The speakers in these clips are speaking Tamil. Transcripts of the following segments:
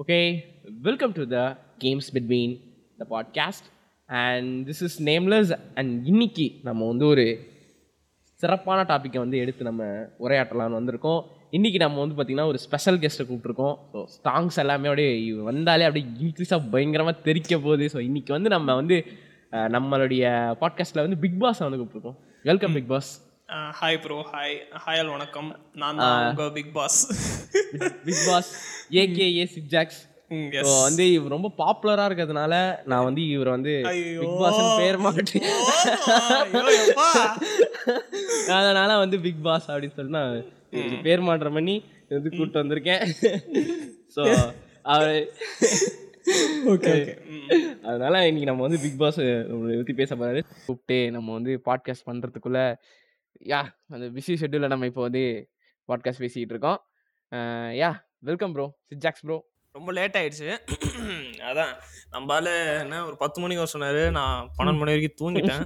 Okay, welcome to the Games Between the podcast. And this is Nameless and இன்னைக்கு நம்ம வந்து ஒரு சிறப்பான டாப்பிக்கை வந்து எடுத்து நம்ம உரையாற்றலாம்னு வந்திருக்கோம். இன்றைக்கி நம்ம வந்து பார்த்திங்கன்னா ஒரு ஸ்பெஷல் கெஸ்ட்டை கூப்பிட்ருக்கோம் ஸோ ஸ்டாங்ஸ் எல்லாமே அப்படியே வந்தாலே அப்படியே இன்க்ரீஸாக பயங்கரமாக தெரிக்க போகுது. ஸோ இன்றைக்கி வந்து நம்ம வந்து நம்மளுடைய பாட்காஸ்ட்டில் வந்து பிக் பாஸை வந்து கூப்பிட்ருக்கோம் welcome big boss hi bro hi hi all வணக்கம். நான் தான் உங்க big boss big boss AKA சிக்ஜாக்ஸ் yes so வந்து இவர் ரொம்ப பாப்புலரா இருக்கிறதுனால நான் வந்து இவர் வந்து. பிக் பாஸ் பேர் மாட்டி அதனால வந்து பிக் பாஸ் அப்படின்னு நான் இவருக்கு பேர் மாற்றம் பண்ணி வந்து கூப்பிட்டு வந்திருக்கேன். ஸோ அவர் ஓகே அதனால இன்னைக்கு நம்ம வந்து பிக் பாஸ் பற்றி பேச போறாரு. கூப்பிட்டு நம்ம வந்து பாட்காஸ்ட் பண்றதுக்குள்ள யா அந்த பிஸி ஷெட்யூலில் நம்ம இப்போ வந்து பாட்காஸ்ட் பேசிக்கிட்டு இருக்கோம். யா வெல்கம் ப்ரோ சிஜாக்ஸ் ப்ரோ ரொம்ப லேட் ஆயிடுச்சு. அதான் நம்மளால என்ன ஒரு பத்து மணிக்கு வர சொன்னாரு. நான் பன்னெண்டு மணி வரைக்கும் தூங்கிட்டேன்.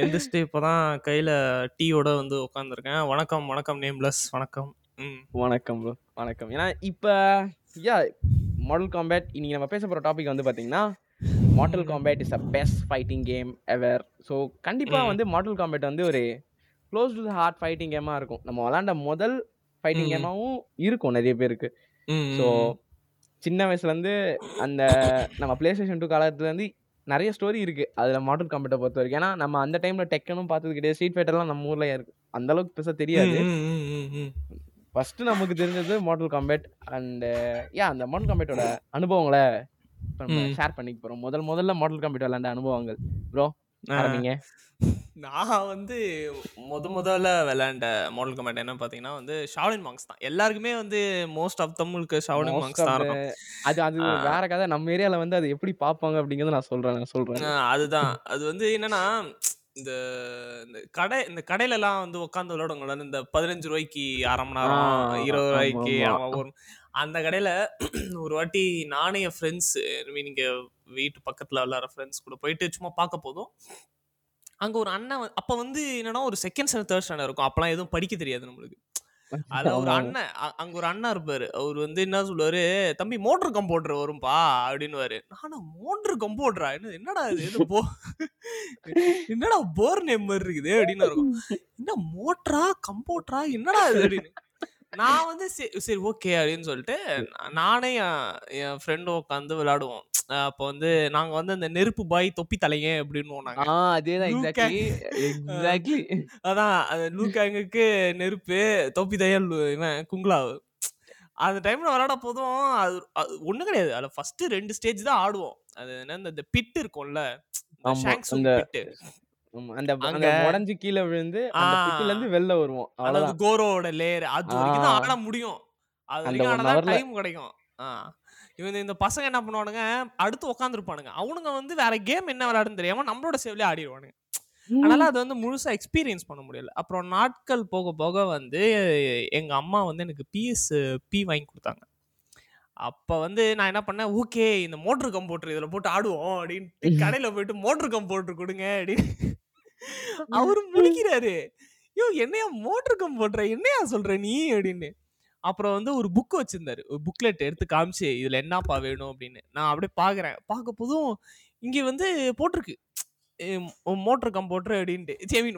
எந்திரிச்சிட்டு இப்போதான் கையில டீயோட வந்து உட்காந்துருக்கேன் வணக்கம் வணக்கம் நேம்லெஸ் வணக்கம். ம். வணக்கம் ப்ரோ வணக்கம். ஏன்னா இப்போ யா மாடல் காம்பேட் இன்னைக்கு நம்ம பேச போகிற டாபிக் வந்து பார்த்தீங்கன்னா Mortal Kombat is a best fighting game ever so கண்டிப்பாக வந்து மாடல் காம்பேட் வந்து ஒரு க்ளோஸ் டு ஹார்ட் ஃபைட்டிங் கேமாக இருக்கும் நம்ம விளாண்ட முதல் ஃபைட்டிங். கேமாகவும் இருக்கும் நிறைய பேருக்கு ஸோ. சின்ன வயசுலேருந்து அந்த நம்ம பிளே ஸ்டேஷன் டூ காலத்துலேருந்து நிறைய ஸ்டோரி இருக்குது அதில் மாடல் காம்பேட்டை பொறுத்த வரைக்கும் ஏன்னா நம்ம அந்த டைமில் டெக்கனும் பார்த்தது கிடையாது ஸ்ட்ரீட் ஃபைட்டர்லாம் நம்ம ஊரில் இருக்கு அந்த அளவுக்கு பெருசாக தெரியாது. ஃபர்ஸ்ட் நமக்கு தெரிஞ்சது மாடல் காம்பேட் அண்ட் யா அந்த மாடல் காம்பேட்டோட அனுபவங்களை. ஷேர் பண்ணிக்க போறோம் முதல் முதல்ல மாடல் காம்பேட் விளையாண்ட அனுபவங்கள் ப்ரோ. ஆரம்பிங்க. நான் வந்து முத முதல்ல விளையாண்ட மாடல் கமெண்ட் என்ன பார்த்தீங்கன்னா வந்து ஷாலின் மாங்ஸ் தான். எல்லாருக்குமே வந்து மோஸ்ட் ஆஃப் தமிழுக்கு ஷாலின் மாங்ஸ் தான் இருக்கும். அது அது. வேற கதை. நம்ம ஏரியால வந்து அது எப்படி பார்ப்பாங்க அப்படிங்கறத நான் சொல்றேன் நான் அதுதான். அது வந்து என்னன்னா இந்த இந்த கடை இந்த கடையில எல்லாம் வந்து உட்காந்து விளையாடுங்கள இந்த பதினஞ்சு ரூபாய்க்கு அரை மணி நேரம் இருபது ரூபாய்க்கு அந்த கடையில ஒரு வாட்டி நானே என் ஃப்ரெண்ட்ஸ் நீங்க வீட்டு பக்கத்துல விளையாடுற ஃப்ரெண்ட்ஸ் கூட போயிட்டு சும்மா பார்க்க போதும். அங்க ஒரு அண்ணன் அப்ப வந்து என்னன்னா ஒரு செகண்ட் ஸ்டாண்டர்ட் தேர்ட் ஸ்டாண்டர்ட் இருக்கும். அப்பெல்லாம் எதுவும் படிக்க தெரியாது நம்மளுக்கு. அதுல ஒரு. அண்ணன் அங்க ஒரு அண்ணன் இருப்பாரு. அவர் வந்து என்ன சொல்லுவாரு தம்பி மோட்டர் கம்பவுண்டர் வரும்பா அப்படின்னுவாரு. நானும் மோட்டர் கம்பவுண்டரா என்ன என்னடா இது? என்ன போ என்னடா போர் நேம் மாதிரி இருக்குது? அப்படின்னு இருக்கும். என்ன மோட்டரா? கம்பவுண்டரா என்னடா இது? அப்படின்னு. நான் வந்து சரி சரி ஓகே அப்படின்னு சொல்லிட்டு நானே என் ஃப்ரெண்டும் உட்காந்து விளையாடுவோம். அப்போ வந்து நாங்க வந்து அந்த நெருப்பு பாய் தொப்பி தலைங்க அப்படின்னு நாங்க. அதேதான் Luke எக்ஸாக்ட்லி எக்ஸாக்ட்லி அதான் அது லூக்காங்குக்கு நெருப்பு தொப்பி தையல் இவன் குங்குலாவு அந்த டைம்ல விளையாட போதும் அது அது ஒண்ணும் கிடையாது. அதுல ஃபர்ஸ்ட் ரெண்டு ஸ்டேஜ் தான் ஆடுவோம். அது என்ன இந்த பிட் இருக்கும்ல ஆமா, அந்த- அந்த அந்த அங்க- உடஞ்சு கீழே விழுந்து அந்த ஆ. பிட்டுல இருந்து வெளில வருவோம். அதாவது அவ்வளவுதான் கோரோட லேயர் அது வரைக்கும் தான். ஆட முடியும். அது அந்த வரைக்கும் hourல- டைம் கிடைக்கும். ஆ. இவங்க இந்த பசங்க என்ன பண்ணுவானுங்க? அடுத்து உட்காந்துருப்பானுங்க அவனுங்க வந்து வேற கேம் என்ன விளையாடுன்னு தெரியாம நம்மளோட சேவ்லயே ஆடிடுவானுங்க அதனால அது வந்து முழுசா எக்ஸ்பீரியன்ஸ் பண்ண முடியல. அப்புறம் நாட்கள் போக போக வந்து எங்க அம்மா வந்து எனக்கு பிஎஸ் பி வாங்கி கொடுத்தாங்க. அப்ப வந்து நான் என்ன பண்ணேன் ஓகே இந்த மோட்டர் கம்போட்டர் இதுல போட்டு ஆடுவோம் அப்படின்ட்டு கடையில போயிட்டு மோட்டர் கம்போட்டர் கொடுங்க அப்படின்னு அவரு முழிக்கிறாரு யோ என்னையா மோட்டர் கம்போட்டர் என்னையா சொல்ற நீ? அப்படின்னு. அப்புறம் வந்து ஒரு புக் வச்சிருந்தாரு. ஒரு புக்லெட் எடுத்து காமிச்சு இதுல என்னப்பா வேணும்? அப்படின்னு. நான் அப்படியே பாக்குறேன். பார்க்க போதும் இங்க வந்து போட்டிருக்கு. மோட்டர் கம்போட்டர் அப்படின்ட்டு. சரி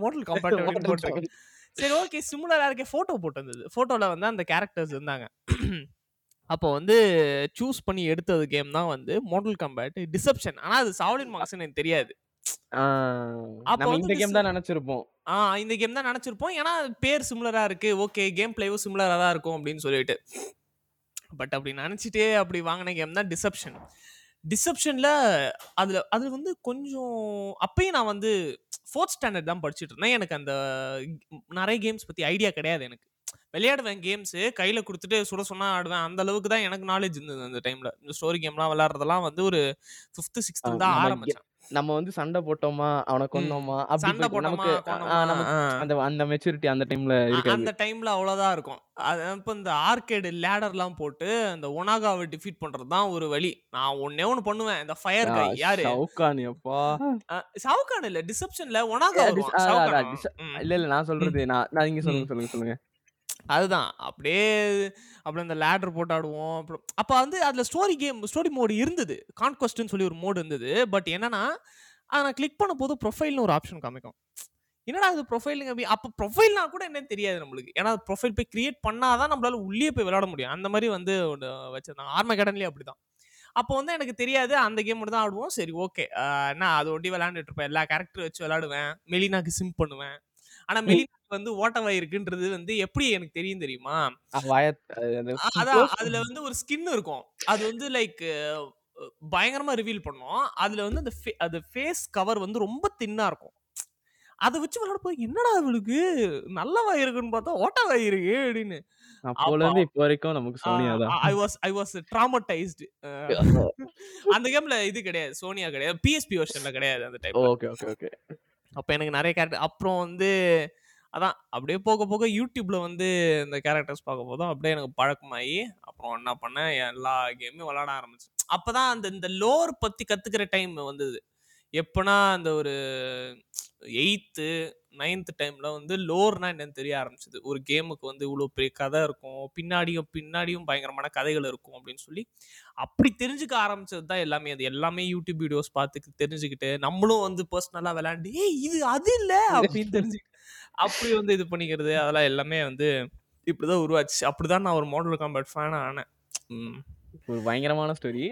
மோட்டர் கம்பார்ட் அப்படின்னு போட்டிருக்கு. சரி ஓகே சிமிலரா இருக்க போட்டோ போட்டு வந்தது போட்டோல வந்து அந்த கேரக்டர்ஸ் இருந்தாங்க. அப்போ வந்து சூஸ் பண்ணி எடுத்தது கேம் தான் வந்து மோட்டல் கம்பேட் டிசப்ஷன் ஆனா அது சாவலின் மார்க்ஸ் எனக்கு தெரியாது. அப்ப இந்த கேம் தான் நினைச்சிருப்போம். ஆ இந்த கேம் தான் நினைச்சிருப்போம். ஏன்னா பேர் சிமிலரா இருக்கு. ஓகே கேம் பிளேவும் சிமிலரா தான் இருக்கும் அப்படின்னு சொல்லிட்டு. பட் அப்படி நினைச்சிட்டே அப்படி வாங்கின கேம் தான் டிசப்ஷன் டிசப்ஷன்ல அதுல அது வந்து கொஞ்சம் அப்பயும் நான் வந்து ஃபோர்த் ஸ்டாண்டர்ட் தான் படிச்சுட்டு இருந்தேன். எனக்கு அந்த நிறைய கேம்ஸ் பத்தி ஐடியா கிடையாது எனக்கு. விளையாடுவேன் கேம்ஸ் கையில கொடுத்துட்டு சுட சொன்னா ஆடுவேன். அந்த அளவுக்கு தான் எனக்கு நாலேஜ் இருந்தது அந்த டைம்ல இந்த ஸ்டோரி கேம்லாம் விளையாடுறதெல்லாம் வந்து ஒரு ஃபிஃப்த் சிக்ஸ்த்து தான் ஆரம்பிச்சேன். நம்ம வந்து சண்டை போட்டோமா அவனை ம். கொன்னோமா அப்படி சண்டை போட்டோமா. அந்த அந்த மெச்சூரிட்டி அந்த டைம்ல அந்த டைம்ல அவ்வளவுதான் இருக்கும். அது இப்போ இந்த ஆர்கேடு லேடர்லாம் போட்டு அந்த ஒனாகாவை டிஃபீட் பண்றது தான் ஒரு வழி. நான் ஒன்னே ஒன்னு பண்ணுவேன். இந்த ஃபயர் கை யாரு? ஷவுகான் அப்பா சவுகான் இல்ல டிசப்ஷன்ல ஒனாகா சவுகான் இல்ல இல்ல நான் சொல்றது நான் நான் இங்க சொல்லுங்க சொல்லுங்க சொல்லுங்க. அதுதான். அப்படியே அப்புறம் இந்த லேடர் போட்டு ஆடுவோம். அப்புறம் அப்போ வந்து அதில் ஸ்டோரி கேம் ஸ்டோரி மோடு இருந்தது. கான்கொஸ்ட்னு சொல்லி ஒரு மோடு இருந்தது. பட் என்னன்னா அதை நான் கிளிக் பண்ண போது ப்ரொஃபைல்னு ஒரு ஆப்ஷன் காமிக்கும். என்னடா அது ப்ரொஃபைலுங்க அப்படி? அப்போ ப்ரொஃபைல்னா கூட என்னன்னு தெரியாது நம்மளுக்கு. ஏன்னா ப்ரொஃபைல் போய் கிரியேட் பண்ணாதான் நம்மளால உள்ளே போய் விளையாட முடியும். அந்த மாதிரி வந்து ஒன்று வச்சிருந்தாங்க. ஆர்ம கடன்லேயே அப்படிதான். அப்போ வந்து எனக்கு தெரியாது. அந்த கேம் மட்டும் தான் ஆடுவோம். சரி ஓகே நான் அது ஒட்டி விளையாண்டுட்டு இருப்பேன். எல்லா கேரக்டர் வச்சு விளையாடுவேன். மெலினாக்கு சிம் பண்ணுவேன். ஆனா மெலினாக்கு வந்து ஓட்டவாய் இருக்குன்றது வந்து எப்படி எனக்கு தெரியும் தெரியுமா? அதான். அதுல வந்து ஒரு ஸ்கின் இருக்கும். அது வந்து லைக் பயங்கரமா ரிவீல் பண்ணும். அதுல வந்து அந்த அது ஃபேஸ் கவர் வந்து ரொம்ப தின்னா இருக்கும். அதை வச்சு விளையாட போய் என்னடா அவளுக்கு நல்ல வாய் இருக்குன்னு பார்த்தா ஓட்ட வாய் இருக்கு அப்படின்னு. அப்போல இருந்து இப்போ வரைக்கும் நமக்கு சோனியா தான். I was I was traumatised அந்த கேம்ல இது கிடையாது. சோனியா கிடையாது. பிஎஸ்பி வெர்ஷன்ல கிடையாது அந்த டைம் ஓகே ஓகே ஓகே. அப்போ எனக்கு நிறைய கேரக்டர் அப்புறம் வந்து அதான் அப்படியே போக போக யூடியூப்ல வந்து இந்த கேரக்டர்ஸ் பார்க்க போதும். அப்படியே எனக்கு பழக்கமாகி அப்புறம் என்ன பண்ணேன்? எல்லா கேமும் விளாட ஆரம்பிச்சேன். அப்பதான் அந்த இந்த லோர் பத்தி கத்துக்கிற டைம் வந்தது. எப்போனா அந்த ஒரு எயித்து நைன்த் டைமில் வந்து லோர்னா என்னன்னு தெரிய ஆரம்பிச்சது. ஒரு கேமுக்கு வந்து இவ்வளோ பெரிய கதை இருக்கும். பின்னாடியும் பின்னாடியும் பயங்கரமான கதைகள் இருக்கும் அப்படின்னு சொல்லி அப்படி தெரிஞ்சுக்க ஆரம்பிச்சது தான் எல்லாமே. அது எல்லாமே யூடியூப் வீடியோஸ் பார்த்து தெரிஞ்சுக்கிட்டு நம்மளும் வந்து பர்சனலாக விளையாண்டு ஏய் இது அது இல்லை? அப்படின்னு தெரிஞ்சு அப்படி வந்து இது பண்ணிக்கிறது. அதெல்லாம் எல்லாமே வந்து இப்படிதான் உருவாச்சு. அப்படிதான் நான் ஒரு மாடல் காம்பேட் ஃபேன் ஆனேன். ஒரு பயங்கரமான ஸ்டோரி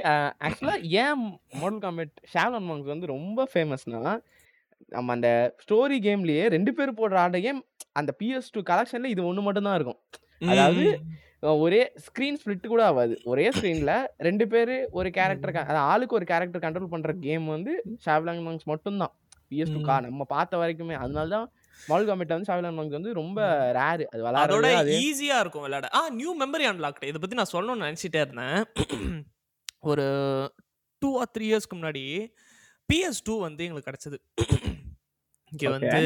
ஆக்சுவலாக ஏன் மாடல் காம்பேட் ஷேவன் மாங்ஸ் வந்து ரொம்ப ஃபேமஸ்னா நம்ம அந்த ஸ்டோரி கேம்லயே ரெண்டு பேர் போடுற ஆட கேம் அந்த பிஎஸ் டூ கலெக்ஷன்ல இது ஒன்று மட்டும் தான் இருக்கும். அதாவது ஒரே ஸ்க்ரீன் ஸ்பிளிட் கூட ஆகாது ஒரே ஸ்க்ரீன்ல ரெண்டு பேர் ஒரு கேரக்டர் ஆளுக்கு ஒரு கேரக்டர் கண்ட்ரோல் பண்ற கேம் வந்து ஷாவ்லாங் மாங்ஸ் மட்டும்தான் பிஎஸ் டூ கா நம்ம பார்த்த வரைக்குமே. அதனால தான் மால் காமெட் வந்து ஷாவ்லாங் மாங்ஸ் வந்து ரொம்ப ரேரு அது விளையாட ஈஸியா இருக்கும் விளையாட. ஆ நியூ மெமரி அன்லாக்ட் இதை பத்தி நான் சொல்லணும்னு நினைச்சிட்டே இருந்தேன். ஒரு டூ ஆர் த்ரீ இயர்ஸ்க்கு முன்னாடி பிஎஸ் டூ வந்து எங்களுக்கு கிடைச்சது. இங்கே வந்து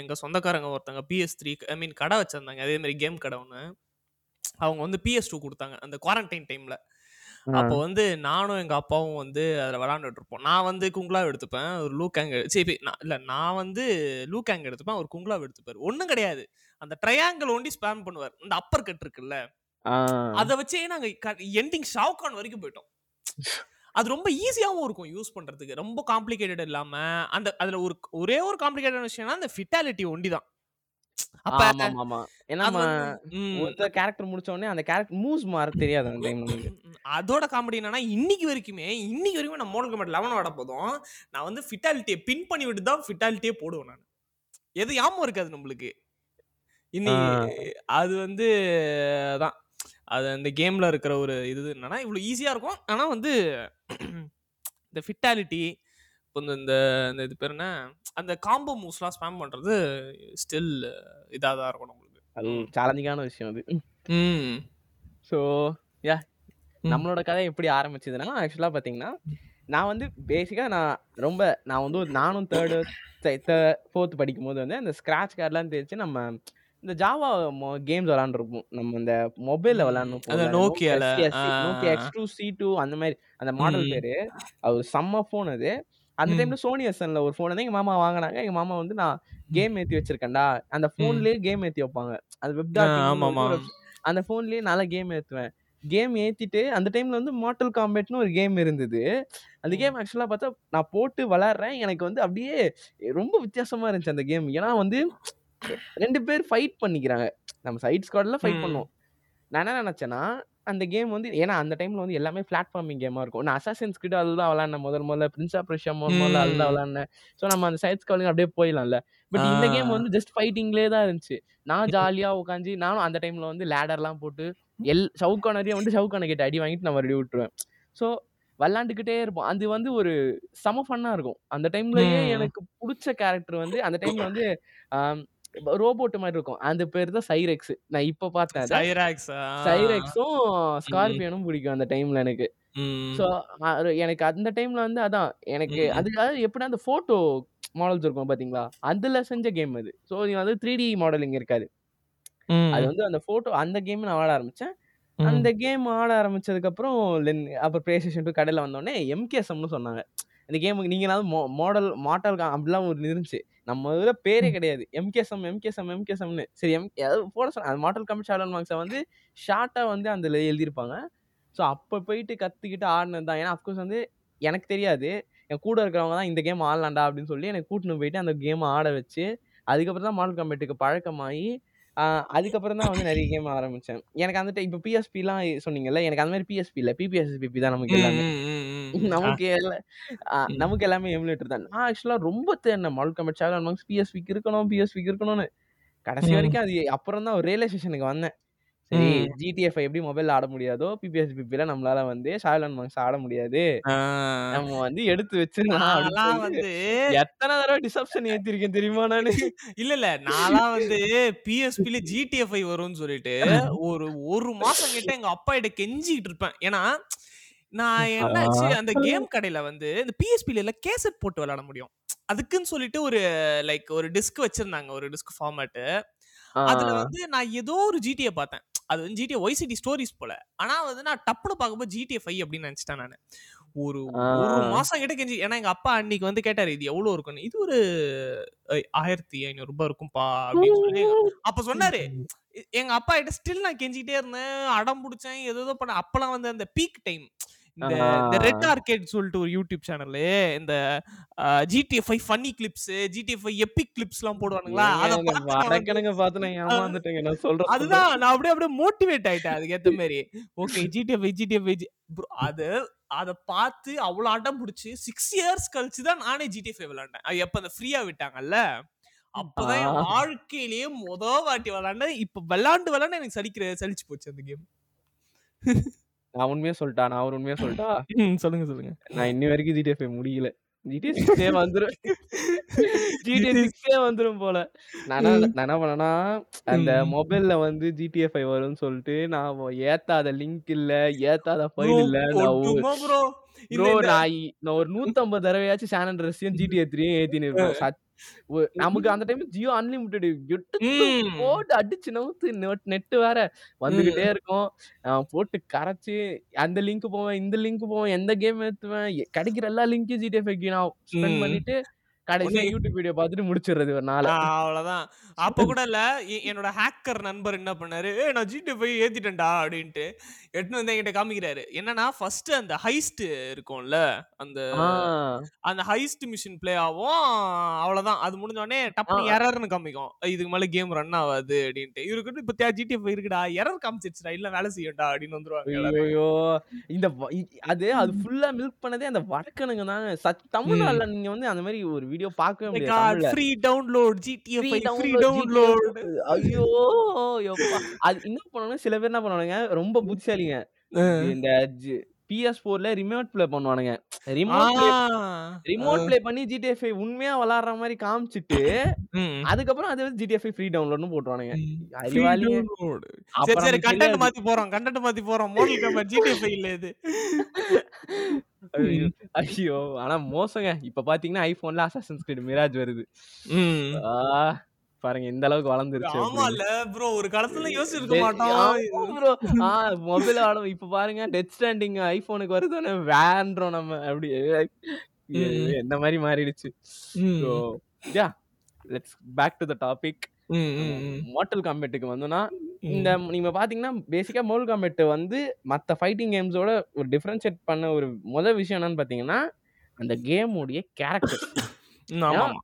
எங்கள் சொந்தக்காரங்க ஒருத்தங்க பிஎஸ் த்ரீ ஐ மீன் கடை வச்சிருந்தாங்க. அதே மாதிரி கேம் கடை ஒன்று அவங்க வந்து பிஎஸ் டூ கொடுத்தாங்க அந்த குவாரண்டைன் டைமில் அப்போ வந்து நானும் எங்கள் அப்பாவும் வந்து அதில் விளாண்டுட்டு இருப்போம். நான் வந்து குங்லாவ் எடுத்துப்பேன் ஒரு லூக்கேங் சரி நான் இல்லை நான் வந்து லூக்கேங் எடுத்துப்பேன் ஒரு குங்லாவ் எடுத்துப்பார். ஒன்றும் கிடையாது. அந்த ட்ரையாங்கிள் ஒண்டி ஸ்பேம் பண்ணுவார். இந்த அப்பர் கட் இருக்குல்ல அதை வச்சே நாங்கள் எண்டிங் ஷாவ்கான் வரைக்கும் போயிட்டோம். அது ரொம்ப ஈஸியாகவும் இருக்கும் யூஸ் பண்ணுறதுக்கு ரொம்ப காம்ப்ளிகேட்டட் இல்லாமல் அந்த அதில் ஒரு ஒரே ஒரு காம்ப்ளிகேட்டட் விஷயம்னா அந்த ஃபிட்டாலிட்டி ஒண்டி தான். கேரக்டர் முடிச்ச உடனே அந்த கேரக்டர் மூவ்ஸ் மாற தெரியாது அந்த அதோட காமெடி என்னன்னா இன்னைக்கு வரைக்குமே இன்னைக்கு வரைக்கும் நான் மோடல் கமெண்ட் லெவன் விட போதும் நான் வந்து ஃபிட்டாலிட்டியை பின் பண்ணி விட்டு தான் ஃபிட்டாலிட்டியே போடுவேன் நான். எது ஞாபகம் இருக்காது நம்மளுக்கு? இன்னைக்கு அது வந்து அதான். அது அந்த கேம்ல இருக்கிற ஒரு இது என்னன்னா இவ்வளோ ஈஸியா இருக்கும். ஆனா வந்து இந்த ஃபிட்டாலிட்டி கொஞ்சம் இந்த இந்த இது பேர் என்ன? அந்த காம்போ மூவ்ஸ்லாம் ஸ்பேம் பண்றது ஸ்டில் இதாக தான் இருக்கும் நம்மளுக்கு. அது சேலஞ்சிங்கான விஷயம் அது. ம். So yeah. நம்மளோட கதை எப்படி ஆரம்பிச்சதுன்னா ஆக்சுவலாக பார்த்தீங்கன்னா நான் வந்து பேசிக்காக நான் ரொம்ப நான் வந்து ஒரு நானும் தேர்டு ஃபோர்த் படிக்கும்போது வந்து அந்த ஸ்க்ராட்ச் கார்டெலாம் தெரிச்சு நம்ம இந்த ஜாவா கேம்ஸ் விளாண்டுருப்போம் நம்ம இந்த மொபைலில். விளாட்ணும் அந்த ஆ. Nokia X two C two அந்த மாதிரி அந்த மாடல். பேர். அது செம்ம ஃபோன் அது. அந்த. டைம்ல சோனி எஸ்என்ல ஒரு ஃபோன் வந்து எங்க மாமா வாங்கினாங்க. எங்க மாமா வந்து நான் கேம் ஏத்தி வச்சிருக்கேன்டா. அந்த போன்லயே கேம் ஏத்தி வைப்பாங்க. அது வெப். அந்த போன்லயே நல்லா கேம் ஏத்துவேன். கேம் ஏத்திட்டு அந்த டைம்ல வந்து மார்டல் காம்பேட்னு ஒரு கேம் இருந்தது. அந்த கேம் ஆக்சுவலா பார்த்தா நான் போட்டு விளையாடுறேன். எனக்கு வந்து அப்படியே ரொம்ப வித்தியாசமா இருந்துச்சு அந்த கேம் ஏன்னா வந்து ரெண்டு பேர் ஃபைட் பண்ணிக்கிறாங்க. நம்ம சைட் ஸ்குவாட்ல ஃபைட். பண்ணுவோம். நான் என்ன நினைச்சேன்னா அந்த கேம் வந்து ஏன்னா அந்த டைம்ல வந்து எல்லாமே பிளாட்ஃபார்மிங் கேமா இருக்கும். நான் அசாசன்ஸ் கிட்ட அதுதான் விளாட்னேன் முதல் முதல்ல. பிரின்ஸ் ஆஃப் ரஷ்யா முதல் முதல்ல அதுதான் ம். விளாட்னேன் ஸோ நம்ம அந்த சைட் ஸ்குவாட்ல அப்படியே போயிடலாம்ல. பட் இந்த கேம். வந்து ஜஸ்ட் ஃபைட்டிங்லேயே தான் இருந்துச்சு. நான் ஜாலியா உட்காந்து நானும் அந்த டைம்ல வந்து லேடர்லாம் போட்டு எல் ஷவுக்கானரையும் வந்து ஷவுக்கான கிட்ட அடி வாங்கிட்டு நான் மறுபடியும் விட்டுருவேன். ஸோ விளாண்டுக்கிட்டே இருப்போம். அது வந்து ஒரு செம ஃபன்னா இருக்கும். அந்த டைம்லயே. எனக்கு பிடிச்ச கேரக்டர் வந்து அந்த டைம்ல வந்து ரோபோட் மாதிரி இருக்கும். அந்த பேர் தான் சைரெக்ஸ். நான் இப்போ பார்த்தேன் சைரெக்ஸும் ஸ்கார்பியனும் பிடிக்கும் அந்த டைம்ல எனக்கு. ஸோ எனக்கு அந்த டைம்ல வந்து அதான் எனக்கு. அதுக்காக எப்படி அந்த போட்டோ மாடல்ஸ் இருக்கும் பாத்தீங்களா? அதுல செஞ்ச கேம் அது. ஸோ இது வந்து த்ரீ டி மாடலிங் இருக்காது. அது வந்து அந்த போட்டோ அந்த கேம் நான் ஆட ஆரம்பிச்சேன். அந்த கேம் ஆட ஆரம்பிச்சதுக்கு அப்புறம் லென் அப்புறம் பிளே ஸ்டேஷன் டூ கடையில் வந்தோடனே எம்கேஎஸ்எம்னு சொன்னாங்க. இந்த கேமுக்கு நீங்களாவது மாடல் மாட்டல் அப்படிலாம் ஒரு இருந்துச்சு. நம்ம இதுல பேரே கிடையாது. எம்கேசம் எம்கேசம் எம்கேசம்னு சரி எம் ஏதாவது போட சொன்ன அந்த மாடல் கம்பெட் ஷாலன் மார்க்ஸை வந்து ஷார்ட்டா வந்து அதுல எழுதியிருப்பாங்க. ஸோ அப்போ போயிட்டு கத்துக்கிட்டு ஆடினது தான். ஏன்னா அஃப்கோர்ஸ் வந்து எனக்கு தெரியாது. என் கூட இருக்கிறவங்க தான் இந்த கேம் ஆடலாம்டா அப்படின்னு சொல்லி எனக்கு கூட்டின்னு போயிட்டு அந்த கேம் ஆட வச்சு அதுக்கப்புறம் தான் மாடல் கம்பெட்டுக்கு பழக்கமாகி அதுக்கப்புறம் தான் வந்து நிறைய கேம் ஆரம்பிச்சேன். எனக்கு அந்த இப்போ பிஎஸ்பிலாம் சொன்னீங்கல்ல எனக்கு அந்த மாதிரி பிஎஸ்பி இல்லை. பிபிஎஸ்பிபி தான் நமக்கு எல்லாமே. நமக்கு எல்லா ஆஹ் ம். நமக்கு எல்லாமே எமுலேட்டர் தான். நான் ஆக்சுவலா ரொம்ப தேடினேன். மாடல் கம்பெட் சேனல் மார்க்ஸ் பிஎஸ்பிக்கு இருக்கணும் பிஎஸ்பிக்கு இருக்கணும்னு. கடைசி. வரைக்கும் அது அப்புறம் தான் ஒரு ரியலைசேஷனுக்கு வந்தேன். சரி. ஜிடிஎஃப் எப்படி மொபைல்ல ஆட முடியாதோ பிபிஎஸ்பிபில நம்மளால வந்து ஷாலன் மார்க்ஸ் ஆட முடியாது. நம்ம வந்து எடுத்து வச்சிருக்கலாம் வந்து எத்தனை தடவை டிசப்ஷன் ஏத்திருக்கேன் தெரியுமா நானு? இல்ல இல்ல. நான்லாம் வந்து பிஎஸ்பில ஜிடிஎஃப்ஐ வரும்னு சொல்லிட்டு ஒரு ஒரு மாசம் கிட்ட எங்க அப்பா கிட்ட கெஞ்சிட்டு இருப்பேன். ஏன்னா நான் என்னாச்சு அந்த கேம் கடையில வந்து இந்த பிஎஸ்பில எல்லாம் கேசட் போட்டு விளையாட முடியும். அதுக்குன்னு சொல்லிட்டு ஒரு லைக் ஒரு டிஸ்க் வச்சிருந்தாங்க ஒரு டிஸ்க் ஃபார்மேட் அதுல வந்து நான் ஏதோ ஒரு ஜிடிஏ பார்த்தேன். அது வந்து ஜிடிஏ ஒய்சிடி ஸ்டோரிஸ் போல. ஆனா வந்து நான் டப்புனு பார்க்கும்போது ஜிடிஏ ஃபைவ் அப்படின்னு நினைச்சிட்டேன் நான். ஒரு ஒரு மாசம் கிட்ட கெஞ்சி ஏன்னா எங்க அப்பா அன்னைக்கு வந்து கேட்டாரு இது எவ்வளவு இருக்குன்னு இது ஒரு ஆயிரத்தி ஐநூறு ரூபாய் இருக்கும்பா அப்படின்னு சொல்லி. அப்ப சொன்னாரு எங்க அப்பா கிட்ட ஸ்டில் நான் கெஞ்சிட்டே இருந்தேன் அடம் பிடிச்சேன் ஏதோ ஏதோ பண்ண அப்பெல்லாம் வந்து அந்த பீக் டைம் இந்த ரெட் ஆர்கேட் சொல்லிட்டு ஒரு யூடியூப் சேனலு இந்த GTA five funny clips GTA five epic clips எல்லாம் போடுவானுங்களா? பார்த்து நான் ஏமாந்துட்டேங்க நான் சொல்றேன் அதுதான் நான் அப்படியே அப்படியே மோட்டிவேட் ஆயிட்டேன் அதுக்கேத்த மாதிரி ஓகே ஜிடிஎஃப் ஜிடிஎஃப் அது அதை பார்த்து அவ்வளோ அடம் பிடிச்சி சிக்ஸ் இயர்ஸ் கழிச்சு தான் நானே ஜிடிஎஃப் விளையாண்டேன். அது எப்போ அந்த ஃப்ரீயா விட்டாங்கல்ல? அப்பதான் என் வாழ்க்கையிலேயே முத வாட்டி விளையாண்டேன். இப்ப விளையாண்டு விளையாண்டு எனக்கு சலிக்கிற சலிச்சு போச்சு அந்த கேம் நான் உண்மையா சொல்லிட்டா நான் ஒரு உண்மையா சொல்லிட்டா சொல்லுங்க சொல்லுங்க. நான் இன்னி வரைக்கும் ஜிடிஎஃப் முடியல. ஜிடிஏ சிக்ஸே வந்துரும். ஜிடிஏ சிக்ஸே வந்துரும் போல. நான் என்ன நான் என்ன பண்ணேன்னா அந்த ம். மொபைல்ல வந்து ஜிடிஏ ஃபைவ் வரும்னு சொல்லிட்டு நான் ஏத்தாத லிங்க் இல்ல ஏத்தாத ப்ரோ ஃபைல் இல்ல நான் ப்ரோ நான் இ- நான் ஒரு நூத்தம்பது தடவையாச்சும் சேனல் ரசியும் ஜிடிஏ த்ரீயும் ஏத்தின்னு இருப்பேன். சத்- ஒ- நமக்கு அந்த டைம் ஜியோ அன்லிமிட்டெட் எடுத்து ம். போட்டு அடிச்சு நவுத்து நெட் வேற வந்துகிட்டே இருக்கும். நான் போட்டு கரைச்சு அந்த லிங்க் போவேன் இந்த லிங்க் போவேன் எந்த கேம் ஏத்துவேன் எ- கிடைக்கிற எல்லா லிங்கையும் ஜிடிஏ ஃபைவ்க்கு நான் ஸ்பெண்ட் ம். பண்ணிட்டு கடைசியா யூடியூப் வீடியோ பார்த்துட்டு முடிச்சிடுறது ஒரு நாளை. அவ்வளவுதான். அப்ப கூட இல்ல என்னோட ஹேக்கர் நண்பர் என்ன பண்ணாரு? "ஏய், நான் ஜிடி போய் ஏத்திட்டேன்டா அப்படின்ட்டு எடுத்துன்னு வந்து என்கிட்ட காமிக்கிறாரு. என்னன்னா ஃபர்ஸ்ட் அந்த ஹைஸ்ட் இருக்கும்ல அந்த அந்த ஹைஸ்ட் மிஷின் ப்ளே ஆகும். அவ்வளவுதான். அது முடிஞ்ச உடனே டப்புனு ஆ. எரர்னு காமிக்கும். இதுக்கு மேல கேம் ரன் ஆகாது அப்படின்ட்டு. இவருக்கு இப்ப ஜிடி இருக்குடா எரர் காமிச்சிருச்சுடா இல்ல வேலை செய்யண்டா அப்படின்னு வந்துருவாங்க. ஐயோ இந்த அது அது ஃபுல்லா மில்க் பண்ணதே அந்த வடக்கனுங்க தான் சத் தமிழ்நாடுல நீங்க வந்து அந்த மாதிரி ஒரு வீடியோ பார்க்கவே முடியாது தமிழ்ல. Free download GTA free free download ஐயோ யப்பா. அது என்ன பண்ணுவாங்க சில பேர் என்ன பண்ணுவானுங்க? ரொம்ப புத்திசாலிங்க. இந்த பிஎஸ் போர்ல ரிமோட் ப்ளே பண்ணுவானுங்க. ரிமோட் ப்ளே ரிமோட் ப்ளே பண்ணி ஜிடிஏ ஃபைவ் உண்மையா விளாடுற மாதிரி காமிச்சிட்டு அதுக்கப்புறம் அது வந்து ஜிடிஏ ஃபைவ் ஃப்ரீ டவுன்லோட்னு சரி சரி நமக்கு கண்டென்ட் மாத்தி போறோம் கண்டென்ட் மாத்தி போறோம். மோடல் கம்பெனி ஜிடிஎஃப் இல்ல இது. ஐயோ ஆனா மோசங்க. இப்ப பாத்தீங்கன்னா ஐபோன்ல அசாசன்ஸ் கிரீட் மிராஜ் வருது. பாருங்க இந்த அளவுக்கு வளர்ந்துருச்சு இல்ல ப்ரோ ஒரு காலத்துல யோசிச்சிருக்க மாட்டோம். ப்ரோ ஆ மொபைல் ஆடும் இப்ப பாருங்க டெத் ஸ்டாண்டிங் ஐபோனுக்கு வருதுன்னு வேன்றோம் நம்ம. அப்படி. என்ன மாதிரி மாறிடுச்சு. So yeah let's back to the topic ம், ம், ம். மார்டல் காம்பேட்டுக்கு வந்தோம்னா இந்த நீங்க பாத்தீங்கன்னா பேசிக்கா மோல் காம்பேட் வந்து மத்த ஃபைட்டிங் கேம்ஸோட ஒரு டிஃபரன்ஷியேட் பண்ண ஒரு முதல் விஷயம் என்னன்னு பாத்தீங்கன்னா அந்த கேமுடைய கேரக்டர் ம்,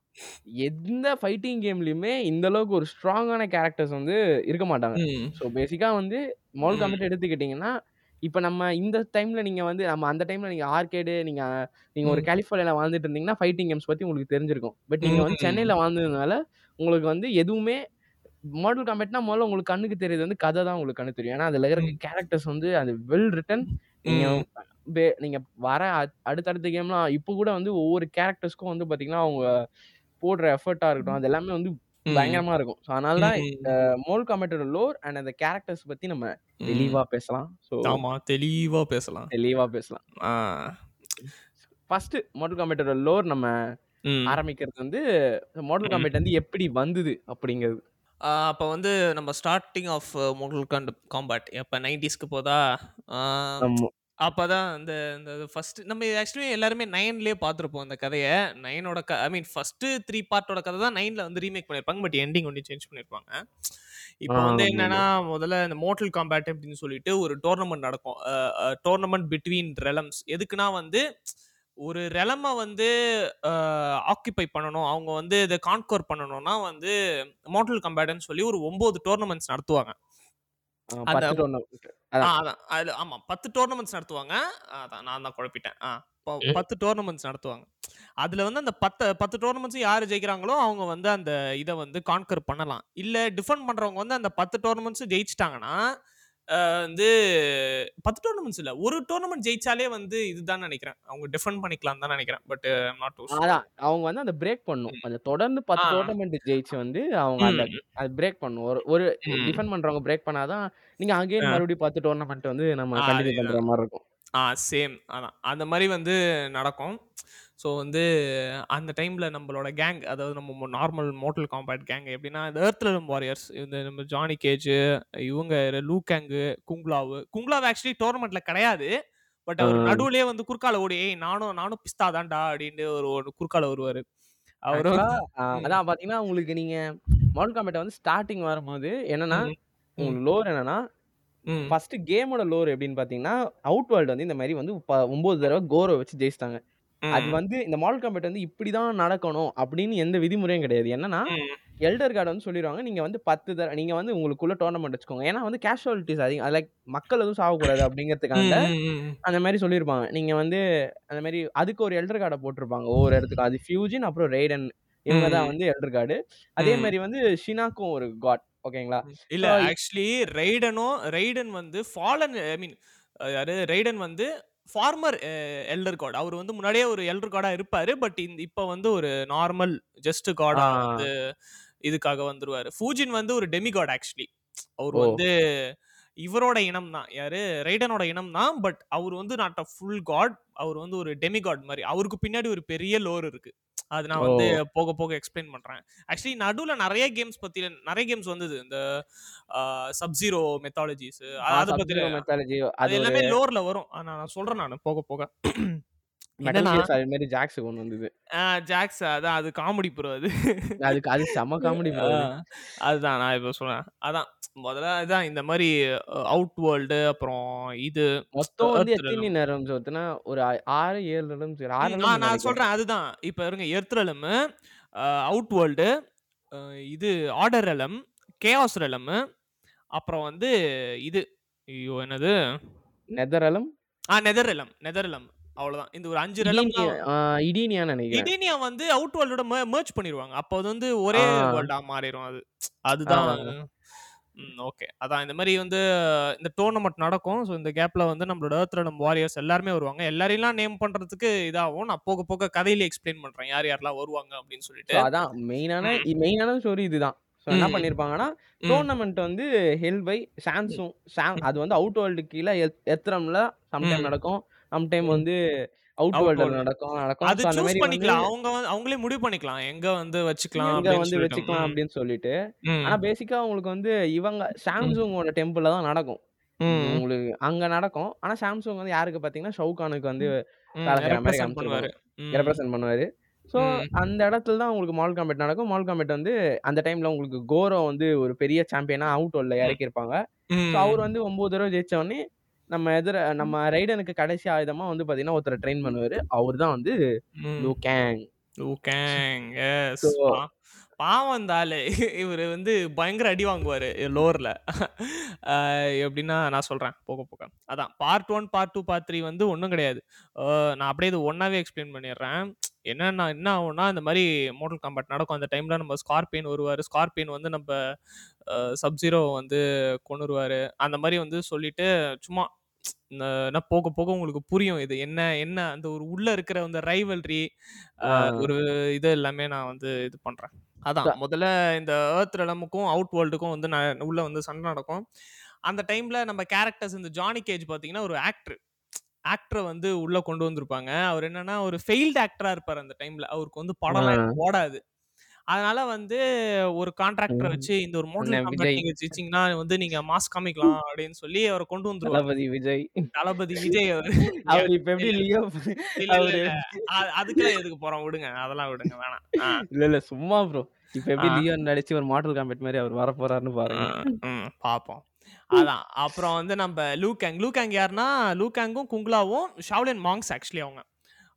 எந்த ஃபைட்டிங் கேம்லயுமே இந்த அளவுக்கு ஒரு ஸ்ட்ராங்கான கேரக்டர்ஸ் வந்து இருக்க மாட்டாங்க ம். ஸோ பேசிக்கா வந்து மோல் ம். காம்பேட் எடுத்துக்கிட்டிங்கன்னா இப்போ நம்ம இந்த டைம்ல நீங்க வந்து நம்ம அந்த டைம்ல நீங்க ஆர்கேடு நீங்க நீங்க ஒரு ம். கலிஃபோர்னியால வாழ்ந்துட்டு இருந்தீங்கன்னா ஃபைட்டிங் கேம்ஸ் பத்தி உங்களுக்கு தெரிஞ்சிருக்கும் பட் நீங்க வந்து ம். சென்னையில வாழ்ந்ததுனால உங்களுக்கு வந்து எதுவுமே மாடல் காம்பேட்னா முதல்ல உங்களுக்கு கண்ணுக்கு தெரியுது வந்து கதை தான் உங்களுக்கு கண்ணு தெரியும் ஏன்னா அதுல இருக்கிற ம். கேரக்டர்ஸ் வந்து அது வெல் ரிட்டன் நீங்க ம். பே- நீங்க வர அ- அடுத்தடுத்த கேம்லாம் இப்போ கூட வந்து ஒவ்வொரு கேரக்டர்ஸ்க்கும் வந்து பாத்தீங்கன்னா அவங்க போடுற எஃபர்ட்டா இருக்கட்டும் அது எல்லாமே வந்து ம். பயங்கரமா இருக்கும் ஸோ அதனால தான் ம். மோல் காம்பேட்டோட லோர் அண்ட் அந்த கேரக்டர்ஸ் பத்தி நம்ம ம். தெளிவா பேசலாம் ஸோ ஆமா தெளிவா பேசலாம் தெளிவா பேசலாம் ஆ. ஃபர்ஸ்ட் மாடல் காம்பேட்டோட லோர் நம்ம ம். ஆரம்பிக்கிறது வந்து மாடல் ம். காம்பேட் வந்து எப்படி வந்தது அப்படிங்கிறது ஆ, அப்ப வந்து நம்ம ஸ்டார்டிங் ஆஃப் மோட்டல் காம்பேட் எப்ப நைன்டிஸ்க்கு போதா ஆ, ஆமா அப்பதான் இந்த இந்த ஃபர்ஸ்ட் நம்ம ஆக்சுவலி எல்லாருமே நைன்லயே பார்த்துருப்போம் அந்த கதையை. நைனோட க ஐ மீன் ஃபர்ஸ்ட் த்ரீ பார்ட்டோட கதை தான் நைன்ல வந்து ரீமேக் பண்ணியிருப்பாங்க பட் எண்டிங் ஒன்று சேஞ்ச் பண்ணியிருப்பாங்க. இப்போ வந்து என்னன்னா முதல்ல இந்த மோட்டல் காம்பேட் அப்படின்னு சொல்லிட்டு ஒரு டோர்னமெண்ட் நடக்கும். டோர்னமெண்ட் பிட்வீன் ரெலம்ஸ் எதுக்குன்னா வந்து ஒரு ரெலமை வந்து ஆக்கிபை பண்ணணும். அவங்க வந்து இதை கான்கோர் பண்ணணும்னா வந்து மோட்டல் காம்பேட்னு சொல்லி ஒரு ஒன்பது டோர்னமெண்ட்ஸ் நடத்துவாங்க. அந்த பத்து tournament. ஆ, அதான். அதான் அதுல ஆமா பத்து டோர்னமெண்ட்ஸ் நடத்துவாங்க அதான் நான் தான் குழப்பிட்டேன் ஆ ம். பத்து டோர்னமெண்ட்ஸ் நடத்துவாங்க அதுல வந்து அந்த பத்து பத்து டோர்னமெண்ட்ஸ் யார் ஜெயிக்கிறாங்களோ அவங்க வந்து அந்த இதை வந்து கான்கர் பண்ணலாம் இல்ல டிஃபெண்ட் பண்றவங்க வந்து அந்த பத்து டோர்னமெண்ட்ஸ் ஜெயிச்சிட்டாங்கன்னா வந்து பத்து டோர்னமெண்ட்ஸ் இல்ல. ஒரு டோர்னமெண்ட் ஜெயிச்சாலே வந்து இதுதான் நினைக்கிறேன். அவங்க டிஃபெண்ட் பண்ணிக்கலாம் தான் நினைக்கிறேன். பட் நாட் டூ அதான். அவங்க வந்து அந்த பிரேக் பண்ணும். அந்த தொடர்ந்து பத்து. டோர்னமெண்ட் ஜெயிச்சு வந்து அவங்க அந்த அது பிரேக் பண்ணும். ஒரு ஒரு ம். டிஃபெண்ட் பண்றவங்க பிரேக் பண்ணாதான் நீங்க அகைன் ஆ. மறுபடியும் பத்து டோர்னமெண்ட் வந்து நம்ம அதேதான். பண்ற மாதிரி இருக்கும். ஆ சேம் அதான். அந்த மாதிரி வந்து நடக்கும். ஸோ வந்து அந்த டைமில் நம்மளோட கேங் அதாவது நம்ம நார்மல் மோட்டல் காம்பேட் கேங் எப்படின்னா இந்த எர்த்லம் வாரியர்ஸ் இந்த நம்ம ஜானி கேஜ் இவங்க லூகேங்கு குங்லாவு குங்லாவ் ஆக்சுவலி டோர்னமெண்ட்ல கிடையாது பட் அவர். நடுவுலயே வந்து குறுக்கால ஓடி "ஏய், நானும் நானும் பிஸ்தா தான்டா அப்படின்னு ஒரு ஒரு குறுக்கால வருவாரு அவரு. அதான் பாத்தீங்கன்னா உங்களுக்கு நீங்க மாடல் காம்பேட் வந்து ஸ்டார்டிங் வரும்போது என்னன்னா. உங்களுக்கு லோர் என்னன்னா. ஃபர்ஸ்ட் கேமோட லோர் எப்படின்னு பாத்தீங்கன்னா அவுட் வேர்ல்டு வந்து இந்த மாதிரி வந்து ஒன்பது தடவை கோரை வச்சு ஜெயிச்சிட்டாங்க அது. வந்து இந்த மாடல் காம்பேட் வந்து இப்படிதான் நடக்கணும் அப்படின்னு எந்த விதிமுறையும் கிடையாது என்னன்னா. எல்டர் கார்டு வந்து சொல்லிடுவாங்க நீங்க வந்து பத்து தடவை நீங்க வந்து உங்களுக்குள்ள டோர்னமெண்ட் வச்சுக்கோங்க ஏன்னா வந்து கேஷுவாலிட்டிஸ் அதிகம் லைக் மக்கள் எதுவும் சாகக்கூடாது அப்படிங்கிறதுக்காக. அந்த மாதிரி சொல்லியிருப்பாங்க நீங்க வந்து அந்த மாதிரி அதுக்கு ஒரு எல்டர் கார்டை போட்டிருப்பாங்க ஒவ்வொரு இடத்துக்கு அது ஃபியூஜன் அப்புறம் ரெய்டன் இவங்க தான். வந்து எல்டர் கார்டு அதே. மாதிரி வந்து ஷினாக்கும் ஒரு காட் ஓகேங்களா இல்ல ஆக்சுவலி ரெய்டனும் ரெய்டன் வந்து ஃபாலன் ஐ மீன் யாரு ரெய்டன் வந்து ஃபார்மர் எல்டர் காட். அவர் வந்து முன்னாடியே ஒரு எல்டர் காடா இருப்பாரு. பட் இந்த இப்போ வந்து ஒரு நார்மல் ஜஸ்ட் காடா. வந்து இதுக்காக வந்துருவாரு. ஃபூஜின் வந்து ஒரு டெமி காட் ஆக்சுவலி. அவர். வந்து இவரோட இனம் தான். யாரு? ரெய்டனோட இனம் தான். பட் அவர் வந்து நாட் அ ஃபுல் காட். அவர் வந்து ஒரு டெமி காட் மாதிரி. அவருக்கு பின்னாடி ஒரு பெரிய லோர் இருக்கு. அது நான் வந்து. போக போக எக்ஸ்பிளைன் பண்றேன். ஆக்சுவலி நடுவுல நிறைய கேம்ஸ் பத்தி நிறைய கேம்ஸ் வந்தது. இந்த சப் ஜீரோ மெத்தாலஜிஸ் அதை பத்தி மெத்தாலஜி அது எல்லாமே லோர்ல வரும். நான் சொல்றேன் நான் போக போக. மெட்டல் என்னன்னா கியர்ஸ் அது மாதிரி ஜாக்ஸ் ஒன்று வந்தது. ஜாக்ஸ் அதான் அது காமெடி ப்ரோ அது. அதுக்கு அது செம காமெடி அதுதான் நான் இப்போ சொல்றேன். அதான் முதல்ல அதான் இந்த மாதிரி அவுட் வேர்ல்டு அப்புறம் இது மொத்தம் வந்து எத்தனை நேரம் சொத்துனா ஒரு ஆறு ஏழு நிமிஷம் சரி ஆறு ம், நிமிஷம் நான் சொல்றேன் அதுதான். இப்போ இருங்க எர்த்ரலம் அவுட் வேர்ல்டு இது ஆர்டர் ரெலம் கேஆஸ் ரெலம் அப்புறம் வந்து இது ஐயோ என்னது? நெதரலம் ஆ நெதர்ரெலம் நெதர்ரெலம் அவ்வளவுதான். இந்த ஒரு அஞ்சு இடீனியான்னு நினைக்கிறேன். இடினியா வந்து அவுட் வேர்ல்டோட மெர்ஜ் பண்ணிடுவாங்க அப்போ அது வந்து ஒரே. வேர்ல்டா மாறிடும் அது. அதுதான். ஓகே அதான் இந்த மாதிரி வந்து இந்த டோர்னமெண்ட் நடக்கும். ஸோ இந்த கேப்ல வந்து நம்மளோட ஏர்த்ரலம் வாரியர்ஸ் எல்லாருமே வருவாங்க. எல்லாரையும் நேம் பண்றதுக்கு இதாகும். நான் போக போக கதையில எக்ஸ்பிளைன் பண்றேன். யார் யாரெல்லாம் வருவாங்க அப்படின்னு சொல்லிட்டு. அதான் மெயினான மெயினான ஸ்டோரி இதுதான். ஸோ என்ன. பண்ணிருப்பாங்கன்னா. டோர்னமெண்ட் வந்து ஹெல் பை சாம்சங் சாம் அது வந்து அவுட் வேர்ல்டு கீழே எத்திரம்ல சம்டைம். நடக்கும். சம்டைம் ம். வந்து அவுட் Out வேர்ல்டு world. நடக்கும் நடக்கும் அது அந்த சூஸ் மாதிரி வந்து பண்ணிக்கலாம் அவங்க வந்து அவங்களே முடிவு பண்ணிக்கலாம் எங்க வந்து வச்சுக்கலாம் எங்க அப்படின்னு வந்து சொல்லிட்டு வச்சுக்கலாம் ம். அப்படின்னு சொல்லிட்டு ம். ஆனா பேசிக்கா உங்களுக்கு வந்து இவங்க சாம்சங்கோட டெம்பிள்ல தான் நடக்கும் ம். உங்களுக்கு அங்க நடக்கும் ஆனா சாம்சங் வந்து யாருக்கு பாத்தீங்கன்னா ஷவுகானுக்கு வந்து ம். வேலை செய்யற மாதிரி பண்ணுவாரு ம். ரெப்ரசென்ட் பண்ணுவாரு ஸோ ம். அந்த இடத்துல தான் உங்களுக்கு மால் காம்பேட் நடக்கும் மால் காம்பேட் வந்து அந்த டைம்ல உங்களுக்கு கோரோ வந்து ஒரு பெரிய சாம்பியனா அவுட் வேர்ல்ட்ல ம். இறக்கியிருப்பாங்க ம். ஸோ அவர் வந்து ஒன்பது தடவை ஜெயிச்ச உடனே நம்ம எதிர நம்ம ரைடனுக்கு கடைசி ஆயுதமா வந்து பாத்தீங்கன்னா ஒருத்தரை ட்ரெயின் பண்ணுவாரு. அவர் தான் வந்து. லூ கேங் எஸ் So- பாவம் ஆளு இவர் வந்து பயங்கர அடி வாங்குவாரு லோர்ல. எப்படின்னா நான் சொல்றேன். போக போக. அதான் part one part two part three வந்து ஒன்றும் கிடையாது. நான் அப்படியே இது ஒன்னாவே எக்ஸ்பிளைன் பண்ணிடுறேன். என்னன்னா என்ன ஆகும்னா இந்த மாதிரி மோட்டல் காம்பேட் நடக்கும். அந்த டைம்ல நம்ம ஸ்கார்பியன் வருவார். ஸ்கார்பியன் வந்து நம்ம சப்ஜீரோ வந்து கொண்டுருவாரு அந்த மாதிரி வந்து சொல்லிட்டு சும்மா நான் போக போக உங்களுக்கு புரியும் இது என்ன என்ன அந்த ஒரு உள்ள இருக்கிற அந்த ரைவல்ரி ஒரு இது எல்லாமே நான் வந்து இது பண்றேன். அதான் முதல்ல இந்த ஏர்த் ரெலமுக்கும் அவுட் வேர்ல்டுக்கும் வந்து நான் உள்ள வந்து சண்டை நடக்கும். அந்த டைம்ல நம்ம கேரக்டர்ஸ் இந்த ஜானி கேஜ் பாத்தீங்கன்னா ஒரு ஆக்டர் ஆக்டரை வந்து உள்ள கொண்டு வந்திருப்பாங்க. அவர் என்னன்னா ஒரு ஃபெயில்டு ஆக்டரா இருப்பார் அந்த டைம்ல அவருக்கு வந்து படம் ஓடாது. அதனால வந்து ஒரு கான்ட்ராக்டரை. வச்சு இந்த ஒரு விஜய். நீங்க ஜெயிச்சீங்கன்னா வந்து நீங்க மாஸ் காமிக்கலாம் அப்படின்னு சொல்லி அவரை கொண்டு வந்துருவாங்க தளபதி விஜய். தளபதி விஜய் அவர். அவர் இப்ப எப்படி லியோ இல்ல இல்ல அவரு இல்ல. அ- அதுக்கெல்லாம் எதுக்கு போறோம்? விடுங்க. அதெல்லாம் விடுங்க. வேணாம். ஆ, இல்ல இல்ல. சும்மா ப்ரோ. இப்ப எப்படி லியோ நடிச்சு ஒரு மாடல் காம்பேட் மாரி அவர் வரப்போறாருன்னு பாருங்க. ம், பாப்போம். அதான். அப்புறம் வந்து நம்ம லூகேங் லூகேங் யாருன்னா லூகேங்கும் குங்லாவும் ஷாவ்லின் மாங்ஸ் ஆக்சுவலி அவங்க.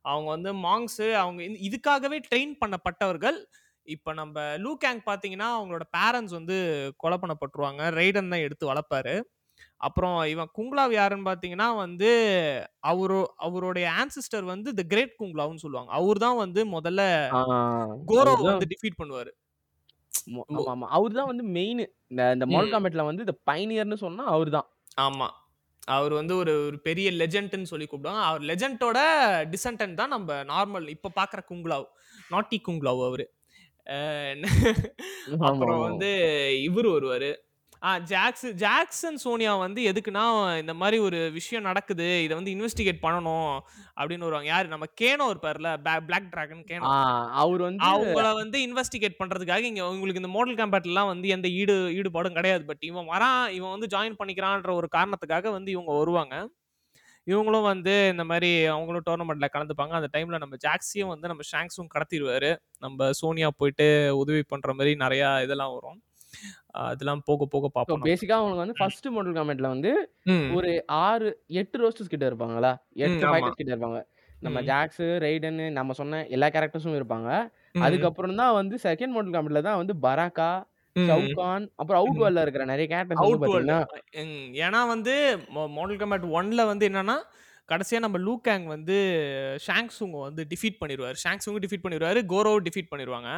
அவங்க வந்து மாங்ஸ் அவங்க இந்த- இதுக்காகவே ட்ரெயின் பண்ணப்பட்டவர்கள் இப்போ நம்ம லூகேங் பார்த்தீங்கன்னா அவங்களோட பேரண்ட்ஸ் வந்து கொலை பண்ணப்பட்டுருவாங்க. ரைடன் தான் எடுத்து வளர்ப்பாரு. அப்புறம் இவன் குங்லாவ் யாருன்னு பார்த்தீங்கன்னா வந்து அவரு அவருடைய ஆன்சிஸ்டர் வந்து த கிரேட் குங்லாவ்னு சொல்லுவாங்க. அவர் தான் வந்து முதல்ல அவர்தான் வந்து டிஃபீட் பண்ணுவாரு. ஆமா, ஆமா. அவர்தான் வந்து மெயின். இந்த இந்த மாடல் ம் காம்பேட்ல வந்து இந்த பைனியர்ன்னு சொன்னா அவர்தான். ஆமா. அவர் வந்து ஒரு ஒரு பெரிய லெஜெண்ட்னு சொல்லி கூப்பிடுவாங்க. அவர் லெஜெண்டோட டிசன்டன்ட் தான் நம்ம நார்மல் இப்போ பார்க்குற குங்லாவ். நாட்டி குங்லாவ் அவரு. அப்புறம். வந்து இவர் வருவாரு. ஆ ஜாக்ஸ் ஜாக்சன் சோனியா வந்து எதுக்குன்னா இந்த மாதிரி ஒரு விஷயம் நடக்குது இதை வந்து இன்வெஸ்டிகேட் பண்ணணும் அப்படின்னு வருவாங்க. யாரு? நம்ம கேனோ இருப்பார்ல பிளாக் டிராகன் கேனோ. அவர் வந்து அவங்கள வந்து இன்வெஸ்டிகேட் பண்றதுக்காக இங்க உங்களுக்கு இந்த மாடல் காம்பேட்லாம் வந்து எந்த ஈடு ஈடுபாடும் கிடையாது. பட் இவன் வரான் இவன் வந்து ஜாயின் பண்ணிக்கிறான்ற ஒரு காரணத்துக்காக வந்து இவங்க வருவாங்க. இவங்களும் வந்து இந்த மாதிரி அவங்களும் டோர்னமெண்ட்ல கலந்துப்பாங்க அந்த டைம்ல நம்ம ஜாக்ஸியும் வந்து நம்ம ஷாங்ஸும் கடத்திடுவாரு நம்ம சோனியா போயிட்டு உதவி பண்ற மாதிரி நிறைய இதெல்லாம் வரும் அதெல்லாம் போக போக பார்ப்போம். பேசிக்கா அவனுக்கு வந்து. ஃபர்ஸ்ட் மாடல் காம்பேட்ல வந்து ஒரு 6, 8 ரோஸ்டர்ஸ் கிட்ட இருப்பாங்களா? ம் 8 ஆமா ஃபைட்டர்ஸ் கிட்ட இருப்பாங்க. நம்ம ஜாக்ஸ், ரெய்டன் நம்ம சொன்ன எல்லா கேரக்டர்ஸும் இருப்பாங்க. அதுக்கப்புறம் தான் வந்து செகண்ட் மாடல் காம்பேட்ல தான் வந்து பராக்கா, ம். ஷவுகான் அப்புறம் அவுட் வேர்ல்ட்ல இருக்கிற நிறைய கேரக்டர்ஸ் அவுட் பாத்தீங்கன்னா ஏன்னா வந்து மாடல் கம்பேட் ஒன்ல வந்து என்னன்னா கடைசியா நம்ம லூகேங் வந்து ஷாங்ஸுங்க வந்து டிஃபீட் பண்ணிடுவார் ஷாங்ஸுங்க டிஃபீட் பண்ணிடுவாரு கோரோ டிஃபீட் பண்ணிடுவாங்க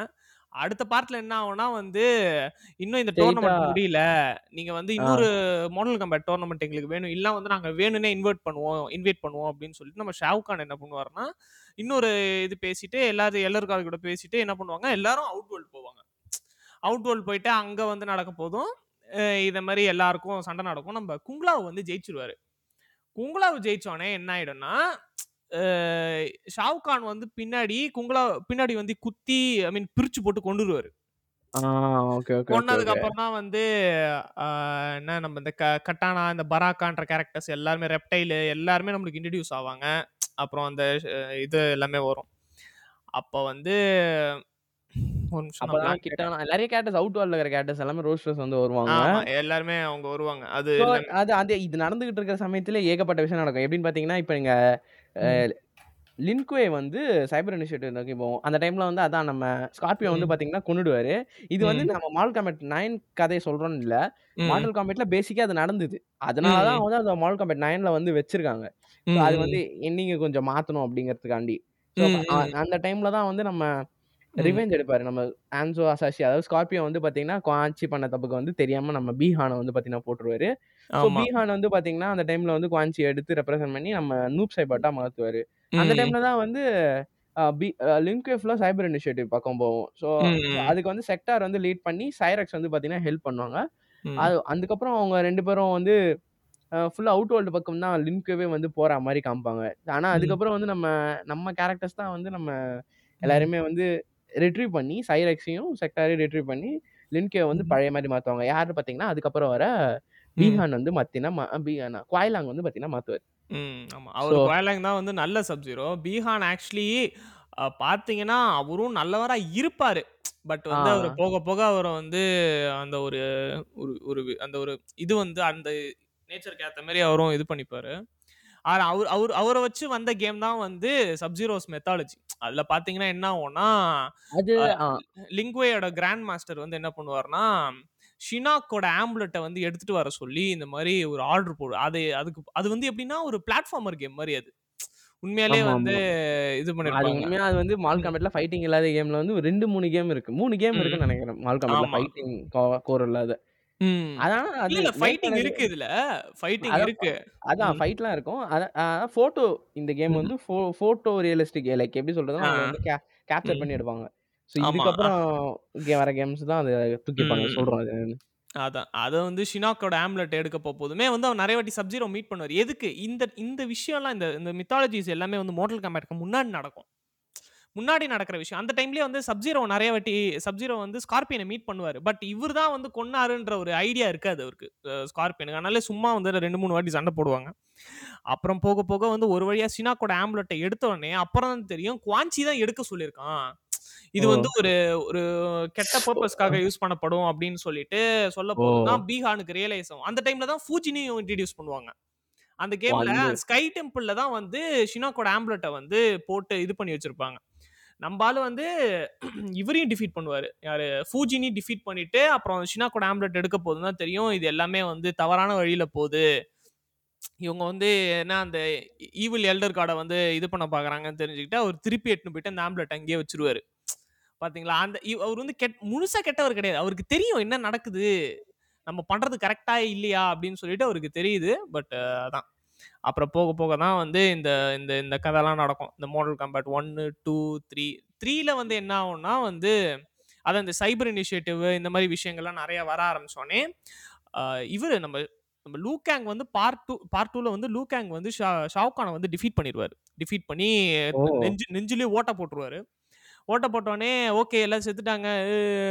அடுத்த பார்ட்ல என்ன ஆகும்னா வந்து இன்னும் இந்த டோர்னமெண்ட் முடியல. நீங்க வந்து இன்னொரு மாடல் கம்பேட் டோர்னமெண்ட் எங்களுக்கு வேணும். இல்ல வந்து நாங்க வேணும்னே இன்வைட் பண்ணுவோம் இன்வைட் பண்ணுவோம் அப்படின்னு சொல்லிட்டு நம்ம ஷாவுகான் என்ன பண்ணுவாருன்னா இன்னொரு இது பேசிட்டு எல்லாரும் எல்லாருக்காக கூட பேசிட்டு என்ன பண்ணுவாங்க? எல்லாரும் அவுட் வேர்ல்டு போவாங்க. அவுட் வேர்ல்டு போயிட்டு அங்க வந்து நடக்க போதும். இத மாதிரி எல்லாருக்கும் சண்டை நடக்கும். நம்ம குங்லாவை வந்து ஜெயிச்சிருவாரு. குங்லாவை ஜெயிச்சோடனே என்ன ஆயிடும்னா ஷாவுகான் வந்து பின்னாடி குங்லா பின்னாடி வந்து குத்தி ஐ மீன் பிரிச்சு போட்டு கொண்டுருவாரு. கொன்னதுக்கு. அப்புறம் தான் வந்து என்ன நம்ம இந்த கட்டானா இந்த பராக்கான்ற கேரக்டர்ஸ் எல்லாருமே ரெப்டைல் எல்லாருமே நம்மளுக்கு இன்ட்ரடியூஸ் ஆவாங்க. அப்புறம் அந்த இது எல்லாமே வரும். அப்போ வந்து ஒரு நிமிஷம் நான். நிறைய கேரக்டர்ஸ் அவுட் வேர்ல்ட்ல இருக்கிற கேரக்டர்ஸ் எல்லாமே ரோஸ்டர்ஸ் வந்து வருவாங்க. எல்லாருமே அவங்க வருவாங்க அது இது நடந்துகிட்டு இருக்கிற சமயத்துல ஏகப்பட்ட விஷயம் நடக்கும். எப்படின்னு பாத்தீங்கன்னா, இப்ப நீங்க லின்குவே வந்து சைபர் இனிஷியேட்டிவ் நோக்கி போவோம். அந்த டைம்ல வந்து அதான் நம்ம ஸ்கார்பியோ வந்து பாத்தீங்கன்னா கொன்னுடுவாரு. இது வந்து நம்ம மாடல் காம்பேட் 9 கதைய சொல்றோம்னு இல்ல. மாடல் காம்பேட்ல பேசிக்கா அது நடந்தது. அதனால தான் ம், வந்து அந்த மாடல் காம்பேட் 9ல வந்து வச்சிருக்காங்க. அது வந்து எண்ணிங்க கொஞ்சம் மாத்தணும் அப்படிங்கிறதுக்காண்டி. அந்த டைம்ல தான் வந்து நம்ம. ரிவெஞ்ச் எடுப்பாரு. நம்ம ஆன்சோ அசாஷி அதாவது ஸ்கார்பியோ வந்து பாத்தீங்கன்னா, குவான்ச்சி பண்ண தப்புக்கு வந்து தெரியாம நம்ம பீஹான வந்து பாத்தீங்கன்னா போட்டுருவாரு. ஸோ பீஹான் வந்து பாத்தீங்கன்னா, அந்த டைம்ல வந்து குவான்ச்சிய எடுத்து ரெப்ரசென்ட் பண்ணி நம்ம நூப் சைபர்ட்டா மாத்துவாரு. அந்த டைம்ல தான் வந்து பி அ லிங்க்வே ஃபுல்லா சைபர் இனிஷியேட்டிவ் பக்கம் போகும். ஸோ அதுக்கு வந்து செக்டார் வந்து லீட் பண்ணி சைரக்ஸ் வந்து பாத்தீங்கன்னா ஹெல்ப் பண்ணுவாங்க. அது அதுக்கப்புறம் அவங்க 2 பேரும் வந்து அ ஃபுல்லா அவுட் வேர்ல்டு பக்கம் தான் லிங்க்வே வந்து போற மாரி காமிப்பாங்க. ஆனா அதுக்கப்புறம் வந்து நம்ம நம்ம கேரக்டர்ஸ் தான் வந்து நம்ம எல்லாருமே வந்து ரிட்ரீவ் பண்ணி சைரக்ஸையும் செக்டாரையும் ரிட்ரீவ் பண்ணி லின்கே வந்து பழைய மாரி மாத்துவாங்க. யாரு பாத்தீங்கன்னா, அதுக்கப்புறம் வர. பீஹான் வந்து பாத்தீங்கன்னா ம பீஹானா குவாய்லாங் வந்து பாத்தீங்கன்னா மாத்துவாரு. ம். ஆமா. ஸோ அவரு குவாய்லாங் தான் வந்து நல்ல சப் ஜீரோ. பீஹான் ஆக்சுவலி அ பார்த்தீங்கன்னா, அவரும் நல்லவரா இருப்பாரு. பட். வந்து அவரு போக போக அவர வந்து அந்த ஒரு ஒரு ஒரு அந்த ஒரு இது வந்து அந்த நேச்சருக்கு ஏத்த மாரி அவரும் இது பண்ணிப்பாரு. ஆனா அவரு அவரு அவர வச்சு வந்த கேம் தான் வந்து சப் ஜீரோஸ் மெத்தாலஜி. அதுல பார்த்தீங்கன்னா என்ன ஆகும்னா, அது. லிங்க்வேயோட கிராண்ட் மாஸ்டர் வந்து என்ன பண்ணுவாருன்னா, ஷினாக்கோட ஆம்புலட்ட வந்து எடுத்துட்டு வர சொல்லி இந்த மாரி ஒரு ஆர்டர் போடு அது அதுக்கு அது வந்து எப்படின்னா, ஒரு பிளாட்ஃபார்மர் கேம் மாரி அது. உண்மையாலே வந்து. இது அது பண்ணியிருப்பாங்க. உண்மையா அது வந்து மால். காம்பேட்ல ஃபைட்டிங் இல்லாத கேம்ல வந்து 2, 3 கேம் இருக்கு. 3 கேம். இருக்குன்னு நெனைக்கிறேன். மால் காம்பேட்ல. ஃபைட்டிங் கோர் இல்லாத. ம். அதான் ஃபைட்டிங் இருக்கு இதுல. ஃபைட்டிங் அதான் இருக்கு. அதான். ஃபைட்லாம் இருக்கும். அத அ ஃபோட்டோ இந்த கேம். வந்து ஃபோ ஃபோட்டோ ரியலிஸ்டிக் லைக் எப்படி சொல்றதுன்னா, கேப்சர். பண்ணி எடுப்பாங்க. ஸோ. இதுக்கப்புறம் கே வர கேம்ஸ் தான் அத தூக்கியிருப்பாங்க. ம். சொல்றோம் அது. அதான். அத வந்து ஷினாக்கோட ஆம்லெட் எடுக்க போம்போதுமே வந்து அவர் நெறைய வாட்டி சப் ஜீரோ மீட் பண்ணுவாரு. எதுக்கு? இந்த இந்த விஷயம்லாம் இந்த இந்த மித்தாலஜிஸ் எல்லாமே வந்து மார்டல் காம்பேட்க்கு முன்னாடி நடக்கும். முன்னாடி நடக்கிற விஷயம். அந்த டைம்லயே வந்து சப்ஜீரோ நிறைய வாட்டி சப்ஜீரோ வந்து ஸ்கார்பியனை மீட் பண்ணுவார். பட் இவர் தான் வந்து கொன்னாருன்ற ஒரு ஐடியா இருக்காது அவருக்கு. ஸ்கார்பியனுக்கு அதனால சும்மா வந்து ரெண்டு மூணு வாட்டி சண்டை போடுவாங்க. அப்புறம் போக போக வந்து ஒரு வழியா சினாக்கோட ஆம்புலட்டை எடுத்த உடனே அப்புறம் தான் தெரியும் குவான்சி தான் எடுக்க சொல்லியிருக்கான். இது. வந்து ஒரு ஒரு கெட்ட பர்பஸ்க்காக யூஸ் பண்ணப்படும் அப்படின்னு சொல்லிட்டு சொல்ல. போதுதான் பீஹானுக்கு ரியலைஸ் ஆகும் அந்த டைம்ல தான் ஃபூஜினியும் இன்ட்ரடியூஸ் பண்ணுவாங்க. அந்த கேம்ல ஸ்கை டெம்பிள்ல தான் வந்து ஷினாக்கோட ஆம்புலட்டை வந்து போட்டு இது பண்ணி வச்சிருப்பாங்க. நம்ம வந்து இவரையும் டிஃபீட் பண்ணுவார். யார்? ஃபூஜினி டிஃபீட் பண்ணிட்டு அப்புறம் ஷினாக்கோட ஆம்லெட் எடுக்க போதும் தான் தெரியும். இது எல்லாமே வந்து தவறான வழியில் போகுது. இவங்க வந்து என்ன அந்த ஈவில் எல்டர் கார்டை வந்து இது பண்ண பார்க்குறாங்கன்னு தெரிஞ்சுக்கிட்டு அவர் திருப்பி எட்டுன்னு போயிட்டு அந்த ஆம்லெட் அங்கேயே வச்சிருவாரு. பார்த்தீங்களா அந்த இவ்- அவர் வந்து கெட் முழுசாக கெட்டவர் கிடையாது. அவருக்கு தெரியும் என்ன நடக்குது. நம்ம பண்ணுறது கரெக்டாக இல்லையா அப்படின்னு சொல்லிட்டு அவருக்கு தெரியுது. பட் அதான். அப்புறம் போக போக தான் வந்து இந்த இந்த இந்த கதைலாம் நடக்கும். இந்த மாடல் காம்பேட் ஒன்னு டூ த்ரீ த்ரீல வந்து என்ன ஆகும்னா வந்து அதான் இந்த சைபர் இனிஷியேட்டிவ் இந்த மாதிரி விஷயங்கள்லாம் நிறைய வர ஆரம்பிச்சோடனே இவர் நம்ம நம்ம லூகேங் வந்து பார்ட் டூ பார்ட் டூல வந்து லூகேங் வந்து ஷா- ஷாவ்கானை வந்து டிஃபீட் பண்ணிடுவார் டிஃபீட் பண்ணி. நெஞ்சு நெஞ்சிலேயே ஓட்ட போட்டுருவாரு. ஓட்ட போட்டோடனே ஓகே எல்லாம் செத்துட்டாங்க.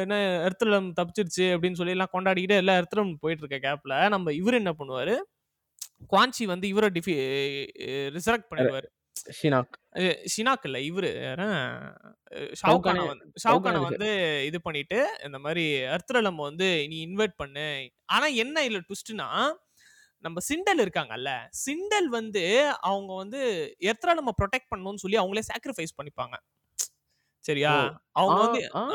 என்ன எர்த்தலம் தப்பிச்சிருச்சு அப்படின்னு சொல்லி எல்லாம் கொண்டாடிக்கிட்டு எல்லாம் எர்த்தலம் போயிட்டு இருக்க கேப்ல நம்ம இவர் என்ன பண்ணுவாரு? குவான்சி வந்து இவரை டிஃபி ரிசரக்ட் பண்ணிடுவாரு. ஷினாக். ஷினாக் இல்ல இவரு. ஷாவ்கானை வந்து ஷாவ்கானை வந்து இது பண்ணிட்டு இந்த மாதிரி அர்த்தலம் வந்து நீ இன்வைட் பண்ணு. ஆனா என்ன இல்ல ட்விஸ்ட்னா நம்ம சிண்டல் இருக்காங்கல்ல சிண்டல் வந்து அவங்க வந்து எர்த்ரலம ப்ரொடெக்ட் பண்ணணும்னு சொல்லி அவங்களே சாக்ரிஃபைஸ் பண்ணிப்பாங்க. சரியா. அவங்க வந்து ஆம்.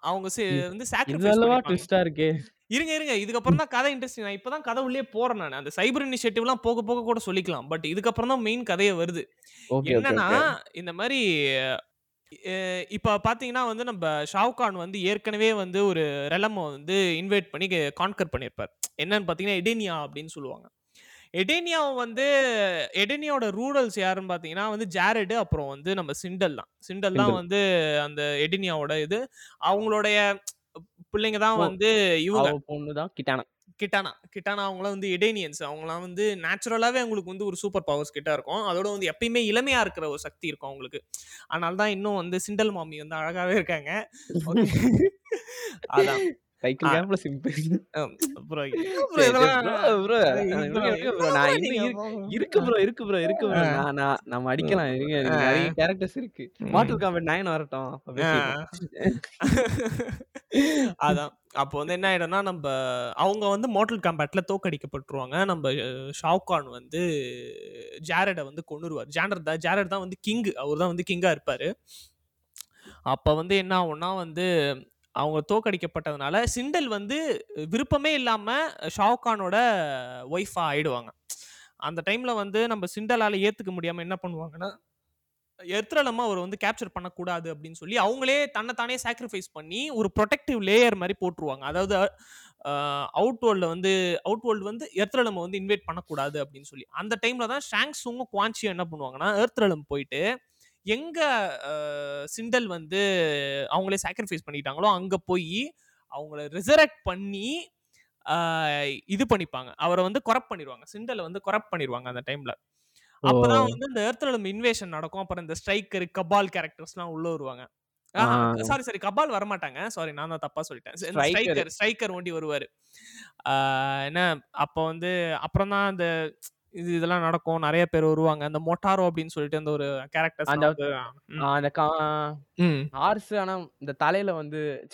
அவங்க வந்து சாக்ரிஃபைஸ் இருங்க இருங்க. இதுக்கப்புறம் தான் கதை இன்ட்ரெஸ்டிங் நான் இப்பதான் கதை உள்ளே போறேன் நான். அந்த சைபர் இனிஷியேட்டிவ்லாம் போக போக கூட சொல்லிக்கலாம். பட் இதுக்கப்புறம் தான் மெயின் கதையே வருது. என்னன்னா இந்த மாதிரி இப்ப பாத்தீங்கன்னா வந்து நம்ம ஷாவ்கான் வந்து ஏற்கனவே வந்து ஒரு ரெலம வந்து இன்வைட் பண்ணி கான்கர் பண்ணியிருப்பார். என்னன்னு பாத்தீங்கன்னா எடேனியா அப்படின்னு சொல்லுவாங்க. எடேனியாவை வந்து எடேனியாவோட ரூரல்ஸ் யாருன்னு பாத்தீங்கன்னா வந்து ஜாரெடு அப்புறம் வந்து நம்ம சிண்டல் தான். சிண்டல் தான். வந்து அந்த எடேனியாவோட இது. அவங்களுடைய பிள்ளைங்க தான். வந்து இவங்க. அவ பொண்ணுதான் கிட்டானா? கிட்டானா. கிட்டானா அவங்களாம் வந்து எடேனியன்ஸ் அவங்களாம் வந்து நேச்சுரலாவே அவங்களுக்கு வந்து ஒரு சூப்பர் பவர்ஸ் கிட்ட இருக்கும். அதோட வந்து எப்பயுமே இளமையா இருக்கிற ஒரு சக்தி இருக்கும் அவங்களுக்கு. அதனால தான் இன்னும் வந்து சிண்டல் மாமி வந்து அழகாவே இருக்காங்க. அதான். சைக்கிள் ஆ. கேம்ப்ல சிம்பிள் bro, நான் இருக்கு- ப்ரோ இருக்கு ப்ரோ இருக்கு ப்ரோ. நான் நான் நம்ம அடிக்கலாம் இருங்க. நிறைய கேரக்டர்ஸ் இருக்கு. ம். மார்டல் காம்பட் நைன் வரட்டும். அதான். அப்போ வந்து என்ன ஆயிடும்னா நம்ம அவங்க வந்து மோட்டல் காம்பேட்ல தோக்கடிக்கப்பட்டுருவாங்க. நம்ம ஷாவ்கான் வந்து ஜாரடை வந்து கொண்டுருவார் ஜானர் தான் ஜாரட் தான் வந்து கிங் அவர் தான் வந்து கிங்கா இருப்பாரு. அப்ப வந்து என்ன ஆகும்னா வந்து அவங்க தோக்கடிக்கப்பட்டதுனால சிண்டல் வந்து விருப்பமே இல்லாமல் ஷாவ்கானோட ஒய்ஃபா ஆயிடுவாங்க. அந்த டைம்ல வந்து நம்ம சிண்டலால ஏத்துக்க முடியாம என்ன பண்ணுவாங்கன்னா எர்த்ரலமா அவர் வந்து கேப்சர் பண்ணக்கூடாது அப்படின்னு சொல்லி அவங்களே தன்னைத்தானே சாக்ரிஃபைஸ் பண்ணி ஒரு ப்ரொடெக்டிவ் லேயர் மாதிரி போட்டுருவாங்க. அதாவது அவுட் வேர்ல்டில் வந்து அவுட் வேர்ல்டு வந்து எர்த்ரலம் வந்து இன்வைட் பண்ணக்கூடாது அப்படின்னு சொல்லி. அந்த டைமில் தான் ஷாங்ஸுங்க குவான்சியும் என்ன பண்ணுவாங்கன்னா எர்த்ரலம் போயிட்டு எங்க சிண்டல் வந்து அவங்களே சாக்ரிஃபைஸ் பண்ணிட்டாங்களோ அங்க போய் அவங்கள ரிசரக்ட் பண்ணி இது பண்ணிப்பாங்க. அவரை வந்து கொரப் பண்ணிடுவாங்க சிண்டலை வந்து கொரப் பண்ணிடுவாங்க அந்த டைம்ல அப்பதான் வந்து இந்த எர்த்ரலம் இன்வேஷன் நடக்கும். அப்புறம் இந்த ஸ்ட்ரைக்கர் கபால் கேரக்டர்ஸ்லாம் உள்ள வருவாங்க. சாரி சாரி கபால் வர மாட்டாங்க சாரி நான் தான் தப்பா சொல்லிட்டேன். ஸ்ட்ரைக்கர் ஸ்ட்ரைக்கர் ஒண்டி வருவாரு. என்ன அப்போ வந்து அப்புறம் தான் அந்த இது இதெல்லாம் நடக்கும். நிறைய பேர் வருவாங்க. அந்த மொட்டாரோ அப்படின்னு சொல்லிட்டு அந்த ஒரு கேரக்டர்ஸ் அந்த- அந்த. ஹார்ஸ் ஆனா இந்த தலையில வந்து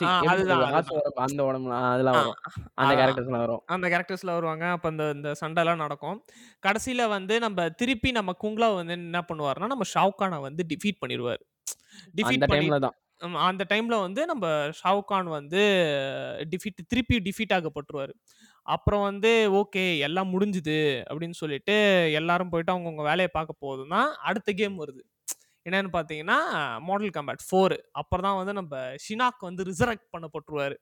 அந்த உடம்புல அதெல்லாம் வரும். அந்த அதான். கேரக்டர்ஸ் எல்லாம் வரும். அந்த கேரக்டர்ஸ்ல வருவாங்க. அப்ப அந்த இந்த சண்டைலாம் நடக்கும். கடைசியில வந்து நம்ம திருப்பி நம்ம குங்லா வந்து என்ன பண்ணுவாருன்னா நம்ம ஷாவ்கானை வந்து டிஃபீட் பண்ணிடுவார். டிஃபீட் டைம்ல தான் அந்த டைம்ல வந்து நம்ம ஷாவ்கான் வந்து டிஃபீட் திருப்பி டிஃபீட் ஆகப்பட்டுருவாரு. அப்புறம் வந்து ஓகே எல்லாம் முடிஞ்சுது. அப்படின்னு சொல்லிட்டு எல்லாரும் போயிட்டு அவங்கவுங்க வேலையை பார்க்க போகுதுன்னா அடுத்த கேம் வருது. என்னன்னு பார்த்தீங்கன்னா மாடல் காம்பேட் ஃபோர் அப்புறம் தான் வந்து நம்ம ஷினாக் வந்து ரிசரக்ட் பண்ணப்பட்டுருவாரு.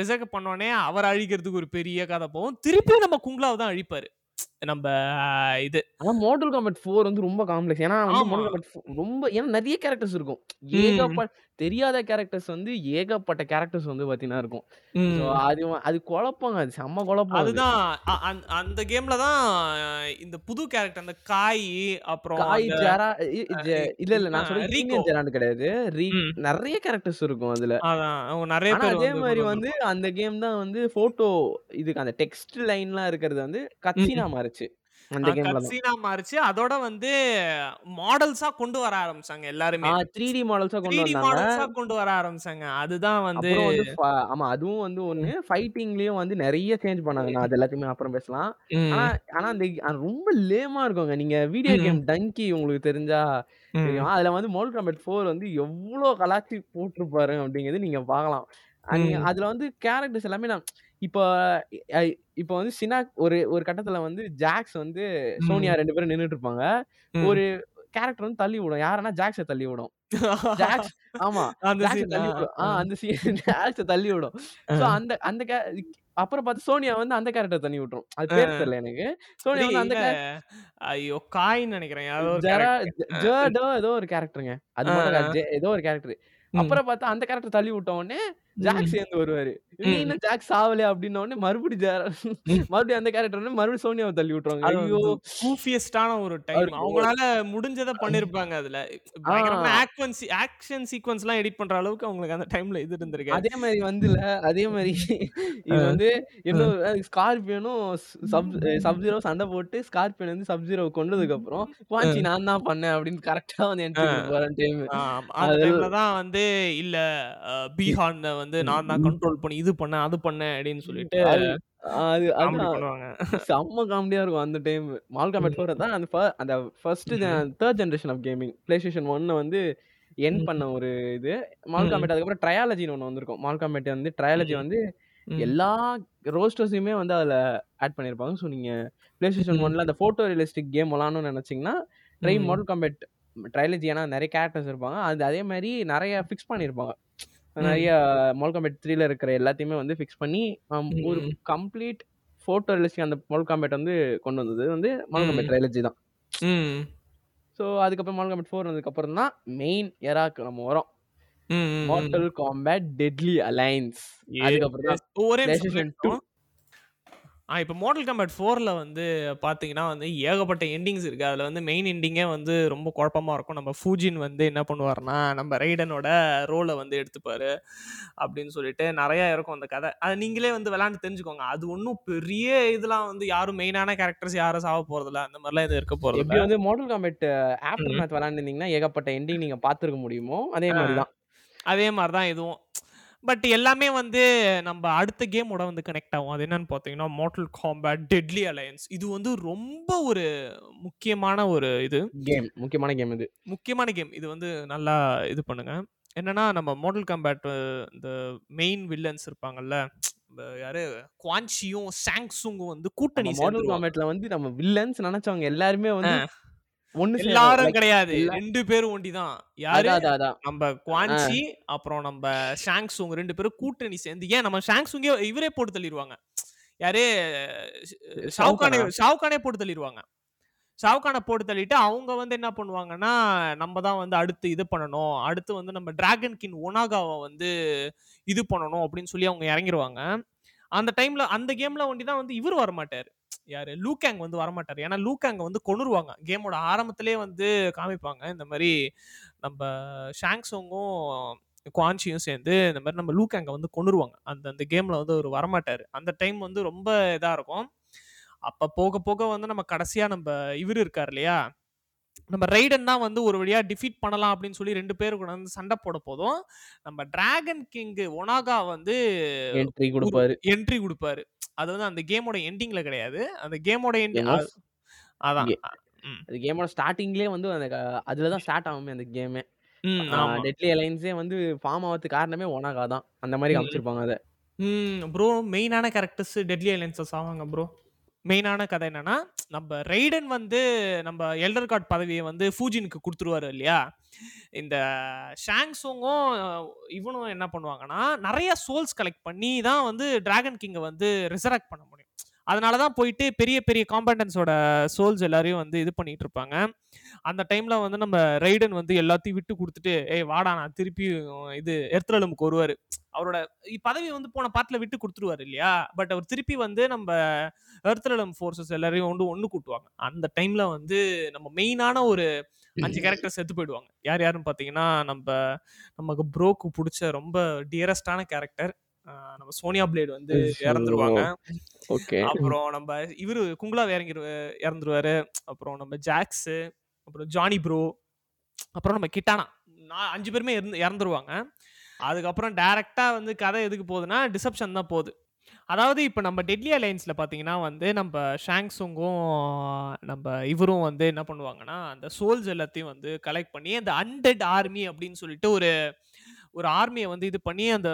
ரிசர்க் பண்ணோடனே அவர் அழிக்கிறதுக்கு ஒரு பெரிய கதை போகும். திருப்பி நம்ம குங்லாவை தான் அழிப்பாரு. நம்ம இது. ஆனா மோட்டல் காம்பட் 4 வந்து ரொம்ப காம்ப்ளெக்ஸ். ஏன்னா வந்து. மோட்டல் காம்பட் 4 ரொம்ப ஏன்னா நெறைய கேரக்டர்ஸ் இருக்கும். தெரியாத கேரக்டர்ஸ் வந்து ஏகப்பட்ட கேரக்டர்ஸ் வந்து பார்த்தீங்கன்னா இருக்கும். ஸோ. அது அது குழப்பங்க. அது செம்ம குழப்பம் அது. அதுதான் அந்த கேம்ல தான் இந்த புது கேரக்டர் அந்த காய் அப்புறம் காய் ஜெரா இல்ல, இல்ல. நான். யூனியன் ஜெராண்ட் கிடையாது. நெறைய கேரக்டர்ஸ் இருக்கும் அதுல. நிறைய அதே கொண்டு வந்து. அந்த கேம் தான் வந்து ஃபோட்டோ இதுக்கு அந்த டெக்ஸ்ட் லைன்லாம் இருக்கிறது வந்து கட்சீனா ம். மாறுச்சு. அந்த கேம்ல. கட்சீனா மாறிச்சு அதோட வந்து மாடல்ஸா கொண்டு வர ஆரம்பிச்சாங்க எல்லாருமே 3டி மாடல்ஸா கொண்டு 3D வந்தாங்க. மாடல்ஸா கொண்டு வர ஆரம்பிச்சாங்க அதுதான் வந்து ஆமா அதுவும் வந்து ஒண்ணு. ஃபைட்டிங்லயும் வந்து நெறைய சேஞ்ச் பண்ணாங்க. நான் அது எல்லாத்தையுமே அப்புறம் பேசலாம். ஆனா. ஆனா அந்த ரொம்ப லேமா இருக்குங்க. நீங்க வீடியோ. கேம் டங்கி உங்களுக்கு தெரிஞ்சா. தெரியும். அதுல வந்து மோர்டல் காம்பட் 4 வந்து எவ்ளோ கலாய்ச்சி போட்டுருப்பாரு அப்படிங்கிறது நீங்க பார்க்கலாம். அதுல வந்து கேரக்டர்ஸ் எல்லாமே நான் இப்ப இப்ப வந்து சினாக் ஒரு ஒரு கட்டத்துல வந்து ஜாக்ஸ் வந்து சோனியா. 2 பேரும் நின்னுட்டு இருப்பாங்க. ஒரு கேரக்டர் வந்து தள்ளி விடும். யாருன்னா ஜாக்ஸ தள்ளி விடும். ஜாக்ஸ் ஆமா. அந்த ஜாக்ஸ சீன் தள்ளி விடும். ஆ அந்த சீன் ஜாக்ஸ தள்ளி விடும். ஸோ அந்த அந்த அப்புறம் பார்த்து சோனியா வந்து அந்த கேரக்டர் தள்ளி விட்டுரும். அது பேர் தெரியல எனக்கு. சோனியா வந்து அந்த ஐயோ காய்ன்னு நினைக்கிறேன் ஏதோ ஒரு கேரக்டருங்க. அது ஏதோ ஒரு கேரக்டர். அப்புறம் பார்த்தா அந்த கேரக்டர் தள்ளி விட்ட உடனே ஜாக். சேர்ந்து வருவாரு. இன்னும் ஜாக் சாவலையா அப்படின்ன உடனே மறுபடியும். மறுபடியும் அந்த கேரக்டர் மறுபடியும் சோனியாவ தள்ளி விட்டுருவாங்க. ஐயோ! கூஃபியஸ்டான ஒரு டைம் அவங்களால முடிஞ்சத பண்ணிருப்பாங்க அதுல ஆக்வன்சி ஆக்ஷன் சீக்வென்ஸ்லாம் எடிட் பண்ற அளவுக்கு அவங்களுக்கு அந்த டைம்ல இது இருந்திருக்கு அதே மாரி வந்துல அதே மாரி இது வந்து இன்னொரு ஸ்கார்பியனும் சப் சப் ஜீரோ சண்டை போட்டு ஸ்கார்பியன் வந்து சப் ஜீரோ கொன்னதுக்கு அப்புறம் குவான்சி நான் தான் பண்ணேன் அப்படின்னு கரெக்ட்டா வந்து என்ட்ரி டைம். ஆம், அந்த அது டைம்ல தான் வந்து இல்ல பீஹான் வந்து நான் தான் கண்ட்ரோல் பண்ணி இது பண்ணேன் அது பண்ணேன் அப்படின்னு சொல்லிட்டு அது செம்ம காமெடியா இருக்கும் அந்த டைம். மால் காம்பேட் 4 தான் அந்த அந்த first. 3 generation of gaming. PlayStation 1 வந்து எண்ட் ம். பண்ண ஒரு இது. மால் ம். காம்பேட் அதுக்கப்புறம் ட்ரையாலஜின்னு ஒண்ணு வந்திருக்கும். மால் காம்பேட் வந்து ட்ரையாலஜி. வந்து. எல்லா ரோஸ்டர்ஸையுமே வந்து அதுல ஆட் பண்ணியிருப்பாங்க. ஸோ நீங்க PlayStation ம். 1ல அந்த போட்டோ ரியலிஸ்டிக் கேம் விளையாடணும்னு நினைச்சீங்கன்னா, ட்ரை. மாடல் காம்பேட் ட்ரையாலஜி ஏன்னா நெறைய கேரக்டர்ஸ் இருப்பாங்க. அது அதே மாரி நெறைய ஃபிக்ஸ் பண்ணியிருப்பாங்க. நெறைய மாடல் காம்பேட் 3ல இருக்கிற எல்லாத்தையுமே வந்து ஃபிக்ஸ் பண்ணி ஒரு. கம்ப்ளீட் போட்டோ ரியலிஸ்டிக் அந்த மாடல் காம்பேட் வந்து கொண்டு வந்தது வந்து மாடல் காம்பேட் ம். ட்ரையாலஜி தான். ஸோ அதுக்கப்புறம் காம்பேட் 4 வந்ததுக்கு அப்புறம் தான் மெயின் எராக்கு நம்ம வரோம். ம். ம். ம். Mortal Kombat Deadly Alliance. Yes, அதுக்கப்புறம். ஒரே நிமிஷம் PlayStation 2 இருக்கட்டும். ஆ இப்போ மாடல் காம்பேட் 4ல வந்து பார்த்தீங்கன்னா வந்து ஏகப்பட்ட எண்டிங்ஸ் இருக்கு. அதுல வந்து மெயின் எண்டிங்கே வந்து ரொம்ப குழப்பமா இருக்கும். நம்ம ஃபூஜின் வந்து என்ன பண்ணுவாருன்னா, நம்ம ரெய்டனோட ரோல வந்து எடுத்துப்பாரு. அப்படின்னு சொல்லிட்டு நெறைய இருக்கும் அந்த கதை. அத நீங்களே வந்து விளையாண்டு தெரிஞ்சுக்கோங்க. அது ஒண்ணும் பெரிய இதெல்லாம் வந்து யாரும் மெயினான கேரக்டர்ஸ் யாரும் சாவ போறதில்ல. அந்த மாரிலாம் எதுவும் இருக்க எப்படி போறதில்ல. வந்து மாடல் காம்பேட் ஆஃப்டர். மேத் விளையாண்டுருந்தீங்கன்னா, ஏகப்பட்ட எண்டிங் நீங்க பார்த்திருக்க முடியுமோ, அதே. மாரி தான். அதே மாரி தான் இதுவும். பட் எல்லாமே வந்து நம்ம அடுத்த கேமோட வந்து கனெக்ட் ஆகும். அது என்னன்னு பார்த்தீங்கன்னா, மார்ட்டல் காம்பேட் டெட்லி அலையன்ஸ். இது வந்து ரொம்ப ஒரு முக்கியமான ஒரு இது. கேம். முக்கியமான கேம் இது. முக்கியமான கேம். இது வந்து நல்லா இது பண்ணுங்க. என்னன்னா, நம்ம மார்ட்டல் காம்பேட் இந்த மெயின் வில்லன்ஸ் இருப்பாங்கல்ல. யாரு குவான்சியும், சாங்சுங்கும் வந்து கூட்டணி மாடல். காம்பேட்ல வந்து நம்ம வில்லன்ஸ் நெனச்சவங்க எல்லாருமே. வந்து ஒண்ணு. எல்லாரும் கிடையாது. 2 பேரும் ஒண்டி தான். யாரு? நம்ம. குவான்சி, அப்புறம் நம்ம ஷாங்சுங் 2 பேரும் கூட்டணி சேர்ந்து ஏன் நம்ம ஷாங்சுங்கே இவரே போட்டு தள்ளிருவாங்க. யாரு? ஷாவ்கானே ஷாவ்கானா? போட்டு தள்ளிருவாங்க. ஷாவ்கான போட்டு தள்ளிட்டு அவங்க வந்து என்ன பண்ணுவாங்கன்னா, நம்ம தான் வந்து அடுத்து இது பண்ணணும். அடுத்து வந்து நம்ம டிராகன் கிங் ஒனாகாவ வந்து இது பண்ணணும் அப்படின்னு சொல்லி அவங்க இறங்கிருவாங்க. அந்த டைம்ல அந்த கேம்ல ஒண்டி தான் வந்து இவரு வரமாட்டாரு. யாரு? லூகேங் வந்து வரமாட்டார் ஏன்னா லூகேங்க வந்து கொன்னுருவாங்க. கேமோட ஆரம்பத்திலேயே வந்து காமிப்பாங்க. இந்த மாதிரி நம்ம ஷாங்ஸோங்கும் குவான்சியும் சேர்ந்து இந்த மாதிரி நம்ம லூகாங்க வந்து கொன்னுருவாங்க. அந்த அந்த கேம்ல வந்து அவர் வரமாட்டார் அந்த டைம் வந்து ரொம்ப இதாக இருக்கும். அப்போ போக போக வந்து நம்ம கடைசியாக நம்ம இவர் இருக்கார் இல்லையா? நம்ம ரெய்டன் தான் வந்து ஒரு வழியா டிஃபீட் பண்ணலாம் அப்படின்னு சொல்லி 2 பேரும் கூட வந்து சண்டை போட போதும், நம்ம டிராகன் கிங் ஒனாகா வந்து என்ட்ரி குடுப்பாரு. என்ட்ரி குடுப்பாரு. அது வந்து அந்த கேமோட எண்டிங்ல கிடையாது. அந்த கேமோட எண்டி கேம் அ ஆஃப் அதான். அது கேமோட ஸ்டார்ட்டிங்லயே வந்து அந்த அதுல தான் ஸ்டார்ட் ஆகுமே அந்த கேமே. டெட்லி அலையன்ஸே வந்து ஃபார்ம் ஆவறதுக்கு காரணமே ஒனாகா தான். அந்த மாரி ம். காமிச்சிருப்பாங்க அத. ம். ப்ரோ மெயினான கேரக்டர்ஸ் டெட்லி அலையன்ஸஸ் ஆவாங்க ப்ரோ. மெயினான கதை என்னன்னா, நம்ம ரெய்டன் வந்து நம்ம எல்டர் கார்ட் பதவியை வந்து ஃபூஜினுக்கு குடுத்துருவாரு இல்லையா? இந்த ஷாங்சுங்கும் இவனும் என்ன பண்ணுவாங்கன்னா, நிறைய சோல்ஸ் கலெக்ட் பண்ணி தான் வந்து டிராகன் கிங்க வந்து ரிசரக்ட் பண்ண முடியும். அதனால தான் போயிட்டு பெரிய பெரிய காம்படன்ஸோட சோல்ஸ் எல்லாரையும் வந்து இது பண்ணிட்டு இருப்பாங்க. அந்த டைம்ல வந்து நம்ம ரைடன் வந்து எல்லாத்தையும் விட்டு கொடுத்துட்டு ஏய் வாடா நான் திருப்பி இது எர்த்ரலமுக்கு வருவாரு. அவரோட இ- பதவி வந்து போன பாட்டில் விட்டு கொடுத்துருவாரு இல்லையா? பட் அவர் திருப்பி வந்து நம்ம எர்த்ரலம் ஃபோர்ஸஸ் எல்லாரையும் வந்து ஒன்று கூட்டுவாங்க. அந்த டைம்ல வந்து நம்ம மெயினான ஒரு அஞ்சு கேரக்டர் செத்து போயிடுவாங்க. யார் யாருன்னு பார்த்தீங்கன்னா நம்ம நமக்கு ப்ரோக்கு பிடிச்ச ரொம்ப டியரஸ்டான கேரக்டர் நம்ம சோனியா பிளேட் வந்து இறந்துருவாங்க. ஓகே. அப்புறம் நம்ம இவரு குங்குலா இறங்கி இறந்துருவாரு. அப்புறம் நம்ம ஜாக்ஸ் அப்புறம் ஜானி ப்ரோ அப்புறம் நம்ம கிட்டானா. நான் அஞ்சு பேருமே இறந்து இறந்துருவாங்க. அதுக்கப்புறம் டைரக்டா வந்து கதை எதுக்கு போகுதுன்னா டிசப்ஷன் தான் போகுது. அதாவது இப்போ நம்ம டெட்லி அலைன்ஸில் பார்த்தீங்கன்னா வந்து நம்ம ஷாங்ஸுங்கும் நம்ம இவரும் வந்து என்ன பண்ணுவாங்கன்னா அந்த சோல்ஸ் எல்லாத்தையும் வந்து கலெக்ட் பண்ணி அந்த அன்டெட் ஆர்மி அப்படின்னு சொல்லிட்டு ஒரு ஒரு ஆர்மியை வந்து இது பண்ணி அந்த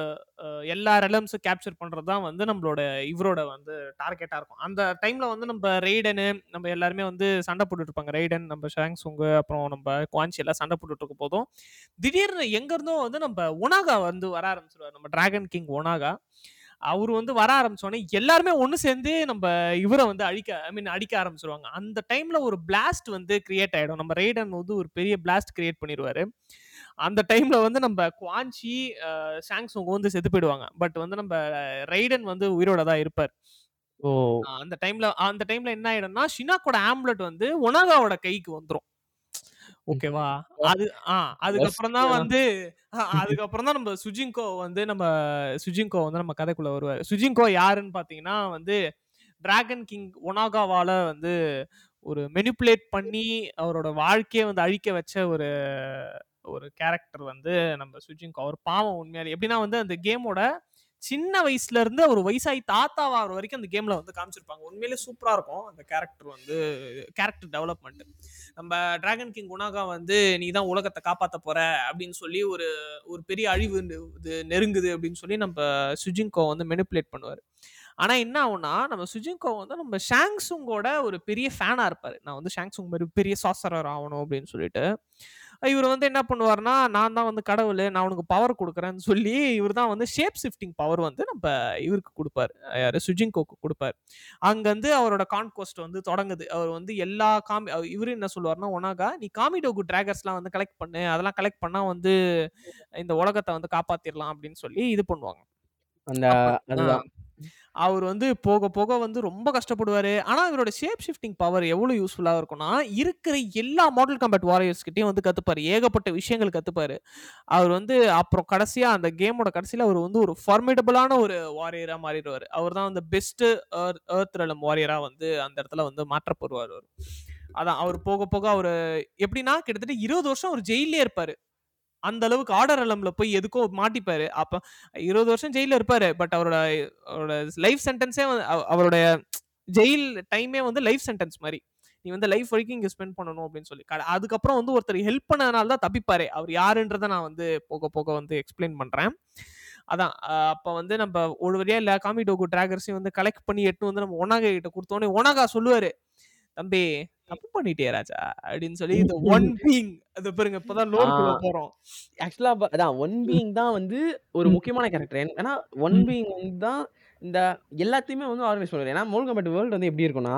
எல்லா ரெலம்ஸும் கேப்சர் பண்ணுறது தான் வந்து நம்மளோட இவரோட வந்து டார்கெட்டாக இருக்கும். அந்த டைமில் வந்து நம்ம ரெய்டனு நம்ம எல்லாருமே வந்து சண்டை போட்டுட்டு இருப்பாங்க. ரெய்டன் நம்ம ஷாங்ஸுங்கு அப்புறம் நம்ம குவான்சி எல்லாம் சண்டை போட்டுட்டு இருக்க போதும் திடீர்னு எங்கேருந்தோ வந்து நம்ம ஒனாகா வந்து வர ஆரம்பிச்சிருவார். நம்ம டிராகன் கிங் ஒனாகா அவர் வந்து வர ஆரம்பிச்சோடனே எல்லாருமே ஒன்று சேர்ந்து நம்ம இவரை வந்து அழிக்க ஐ மீன் அடிக்க ஆரம்பிச்சிருவாங்க. அந்த டைமில் ஒரு பிளாஸ்ட் வந்து கிரியேட் ஆகிடும் நம்ம ரெய்டன் வந்து ஒரு பெரிய பிளாஸ்ட் கிரியேட் பண்ணிடுவார் அந்த டைம்ல வந்து நம்ம குவான்சி சாங்ஸுங்க வந்து செத்து போயிடுவாங்க. பட் வந்து நம்ம ரைடன் வந்து உயிரோட தான் இருப்பார். அந்த டைம்ல அந்த டைம்ல என்ன ஆயிடும்னா ஷினாக்கோட ஆம்லெட் வந்து ஒனாகாவோட கைக்கு வந்துரும். ஓகேவா? அது ஆ அதுக்கப்புறம் தான் வந்து அதுக்கப்புறம் தான் நம்ம சுஜிங்கோ வந்து நம்ம சுஜிங்கோ வந்து நம்ம கதைக்குள்ள வருவார். சுஜிங்கோ யாருன்னு பாத்தீங்கன்னா வந்து டிராகன் கிங் ஒனாகாவால வந்து ஒரு மெனிப்புலேட் பண்ணி அவரோட வாழ்க்கையை வந்து அழிக்க வச்ச ஒரு ஒரு கேரக்டர் வந்து நம்ம சுஜிங்கோ அவர் பாவம் உண்மையாலே. எப்படின்னா வந்து அந்த கேமோட சின்ன வயசுல இருந்து ஒரு வயசாகி தாத்தாவாகிற வரைக்கும் அந்த கேம்ல வந்து காமிச்சிருப்பாங்க. உண்மையிலே சூப்பரா இருக்கும் அந்த கேரக்டர் வந்து கேரக்டர் டெவலப்மெண்ட் நம்ம டிராகன் கிங் குணாகா வந்து நீ தான் உலகத்தை காப்பாற்ற போற அப்படின்னு சொல்லி ஒரு ஒரு பெரிய அழிவு நெ- இது நெருங்குது அப்படின்னு சொல்லி நம்ம சுஜிங்கோ வந்து மெனிப்புலேட் பண்ணுவார். ஆனால் என்ன ஆகும்னா நம்ம சுஜிங்கோ வந்து நம்ம ஷாங்ஸுங்கோட ஒரு பெரிய ஃபேனாக இருப்பார். நான் வந்து ஷாங்ஸுங் மாதிரி பெரிய சாசரர் ஆகணும் அப்படின்னு சொல்லிட்டு. இவர் வந்து என்ன பண்ணுவார்னா நான் தான் வந்து கடவுள் நான் உனக்கு பவர் கொடுக்குறேன்னு சொல்லி இவர் தான் வந்து ஷேப் ஷிஃப்டிங் பவர் வந்து நம்ம இவருக்கு கொடுப்பாரு. யாரு? சுஜிங்கோக்கு கொடுப்பாரு. அங்கேருந்து அவரோட கான்கோஸ்ட் வந்து தொடங்குது. அவர் வந்து எல்லா காமி இவரு என்ன சொல்லுவார்னா ஒனாகா நீ காமிடோகு டிராகர்ஸ்லாம் வந்து கலெக்ட் பண்ணு. அதெல்லாம் கலெக்ட் பண்ணா வந்து இந்த உலகத்தை வந்து காப்பாத்திரலாம் அப்படின்னு சொல்லி இது பண்ணுவாங்க. அந்த அதுதான். அவர் வந்து போக போக வந்து ரொம்ப கஷ்டப்படுவார். ஆனால் இவரோட ஷேப் ஷிஃப்டிங் பவர் எவ்வளோ யூஸ்ஃபுல்லாக இருக்கும்னா இருக்கிற எல்லா மாடல் கம்பேட் வாரியர்ஸ்கிட்டையும் வந்து கற்றுப்பார் ஏகப்பட்ட விஷயங்கள் கற்றுப்பார் அவர் வந்து அப்புறம் கடைசியாக அந்த கேமோட கடைசியில் அவர் வந்து ஒரு ஃபார்மிடபிளான ஒரு வாரியராக மாறிடுவார். அவர் தான் வந்து பெஸ்ட்டு ஏர்த் ரெலம் வாரியராக வந்து அந்த இடத்துல வந்து மாற்றப்படுவார் அவர். அதான் அவர் போக போக அவர் எப்படின்னா கிட்டத்தட்ட இருபது வருஷம் அவர் ஜெயிலே இருப்பார். அந்த அளவுக்கு ஆர்டர் அலம்ல போய் எதுக்கோ மாட்டிப்பாரு. அப்ப இருபது வருஷம் ஜெயில இருப்பாரு. பட் அவரோட அவரோட லைஃப் சென்டென்ஸே அவருடைய ஜெயில் டைமே வந்து லைஃப் சென்டென்ஸ் மாதிரி நீ வந்து லைஃப் வரைக்கும் இங்க ஸ்பெண்ட் பண்ணணும் அப்படின்னு சொல்லி. அதுக்கப்புறம் வந்து ஒருத்தர் ஹெல்ப் பண்ணதுனால தான் தப்பிப்பாரு. அவர் யாருன்றதை நான் வந்து போக போக வந்து எக்ஸ்பிளைன் பண்றேன். அதான் அப்போ வந்து நம்ம ஒரு வழியாக இல்லை காமி டோகு டிராகர்ஸையும் வந்து கலெக்ட் பண்ணி எட்டு வந்து நம்ம ஒனாகா கிட்ட கொடுத்தோன்னே ஒனாகா சொல்லுவாரு. தம்பி தப்பு பண்ணிட்டே ராஜா அப்படின்னு சொல்லி இந்த ஒன் பீங் அது பாருங்க இப்பதான் ஆ. போறோம் ஆக்சுவலா அதான் ஒன் பீயிங் தான் வந்து ஒரு. முக்கியமான கேரக்டர் ஏன்னா ஒன். பீயிங் வந்து தான் இந்த எல்லாத்தையுமே வந்து ஆர்கனைஸ் பண்ணுவார் ஏன்னா மோல் கம்பேட் வேர்ல்டு வந்து எப்படி இருக்கும்னா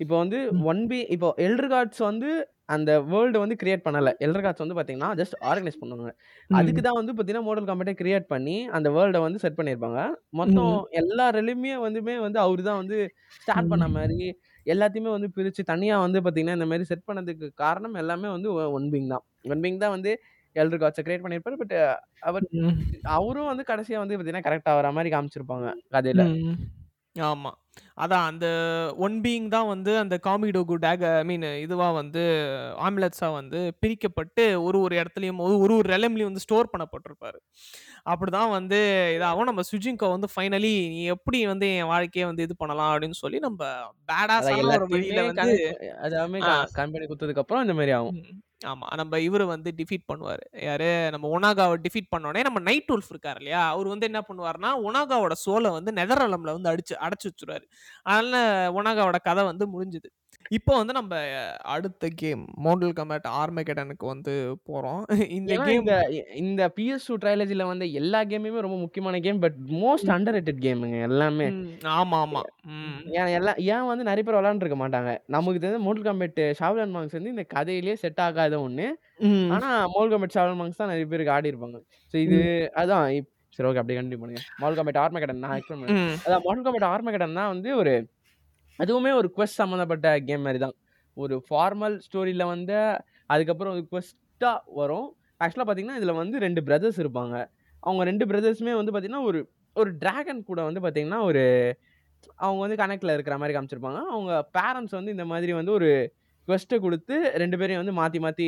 இப்போ வந்து. ஒன் பி இப்போ எல்டர் கார்ட்ஸ் வந்து அந்த வேர்ல்டு வந்து கிரியேட் பண்ணல எல்டர் கார்ட்ஸ் வந்து பாத்தீங்கன்னா ஜஸ்ட் ஆர்கனைஸ் பண்ணுவாங்க அதுக்கு தான் வந்து பாத்தீங்கன்னா மோடல் காம்பேட்டை கிரியேட் பண்ணி அந்த வேர்ல்டை வந்து செட் பண்ணியிருப்பாங்க மொத்தம் எல்லா ரெலுமே வந்துமே வந்து அவரு தான் வந்து ஸ்டார்ட் பண்ண. மாதிரி எல்லாத்தையுமே வந்து பிரிச்சு தனியா வந்து பாத்தீங்கன்னா இந்த மாதிரி செட் பண்ணதுக்கு காரணம் எல்லாமே வந்து ஒன் பீங் தான் ஒன் பீங் தான் வந்து எல்டர் காட்ஸை கிரியேட் பண்ணியிருப்பாரு பட் அவர். அவரும் வந்து கடைசியா வந்து பாத்தீங்கன்னா கரெக்டா வர மாதிரி காமிச்சிருப்பாங்க கதையில ம். அதான் அந்த ஒன் பீயிங் தான் வந்து அந்த காமிடோகு டேக் ஐ மீன் இதுவா வந்து ஆம்புலன்ஸா வந்து பிரிக்கப்பட்டு ஒரு ஒரு இடத்துலயும் ஒரு ஒரு ரெலம்லயும் வந்து ஸ்டோர் பண்ணப்பட்டிருப்பாரு அப்படிதான் வந்து இதாகும் நம்ம சுஜிங்கோ வந்து ஃபைனலி நீ எப்படி வந்து என் வாழ்க்கையை வந்து இது பண்ணலாம் அப்படின்னு சொல்லி நம்ம பேடாஸான ஒரு வழியில வந்து அதாமே. கம்பெனி கொடுத்ததுக்கு அப்புறம் இந்த மாதிரி ஆகும். ஆமா. நம்ம இவரு வந்து டிஃபீட் பண்ணுவாரு. யாரு? நம்ம ஒனாகாவை டிஃபீட் பண்ணோடனே நம்ம நைட் உல்ஃப் இருக்கார் இல்லையா? அவர் வந்து என்ன பண்ணுவாருன்னா ஒனாகாவோட சோலை வந்து நெதர்லம்ல வந்து அடிச்சு அடைச்சு வச்சுருவாரு. அதனால ஒனாகாவோட கதை வந்து முடிஞ்சுது. இப்போ வந்து நம்ம அடுத்த கேம் மாடல் கம்பேட் ஆர்மேகடனுக்கு வந்து போறோம் இந்த ஏன்னா கேம் இந்த இந்த PS2 ட்ரைலஜில வந்த எல்லா கேமுமே ரொம்ப முக்கியமான game. But most underrated கேமுங்க எல்லாமே. ஆமா ஆமா ம் ஏன் எல்லாம் ஏன் வந்து நெறைய பேர் விளையாண்டுருக்க மாட்டாங்க. நமக்கு தெரிஞ்ச மோர்டல் காம்பேட் ஷாவ்லான் மாங்க்ஸ் வந்து இந்த கதையிலேயே செட் ஆகாத ஒண்ணு. ம் ஆனா மோர்டல் காம்பேட் ஷாவ்லான் மாங்க்ஸ் தான் நெறைய பேருக்கு ஆடியிருப்பாங்க. ஸோ இது அதான் இப் சரி ஓகே அப்படியே கன்டினியூ பண்ணுங்க. மாடல் காம்பேட் ஆர்மேகடன் நான் எக்ஸ்பிளைன். ம் அதான் மாடல் காம்பேட் ஆர்மேகடன் தான் வந்து ஒரு அதுவுமே ஒரு குவெஸ்ட் சம்மந்தப்பட்ட கேம் மாதிரி தான். ஒரு ஃபார்மல் ஸ்டோரியில் வந்து அதுக்கப்புறம் ஒரு கொஸ்ட்டாக வரும். ஆக்சுவலாக பார்த்தீங்கன்னா, இதில் வந்து ரெண்டு பிரதர்ஸ் இருப்பாங்க. அவங்க ரெண்டு பிரதர்ஸுமே வந்து பார்த்திங்கன்னா ஒரு ஒரு டிராகன் கூட வந்து பார்த்திங்கன்னா ஒரு அவங்க வந்து கணக்கில் இருக்கிற மாதிரி காமிச்சிருப்பாங்க. அவங்க பேரண்ட்ஸ் வந்து இந்த மாதிரி வந்து ஒரு குவெஸ்ட்ட குடுத்து 2 பேரையும் வந்து மாத்தி மாத்தி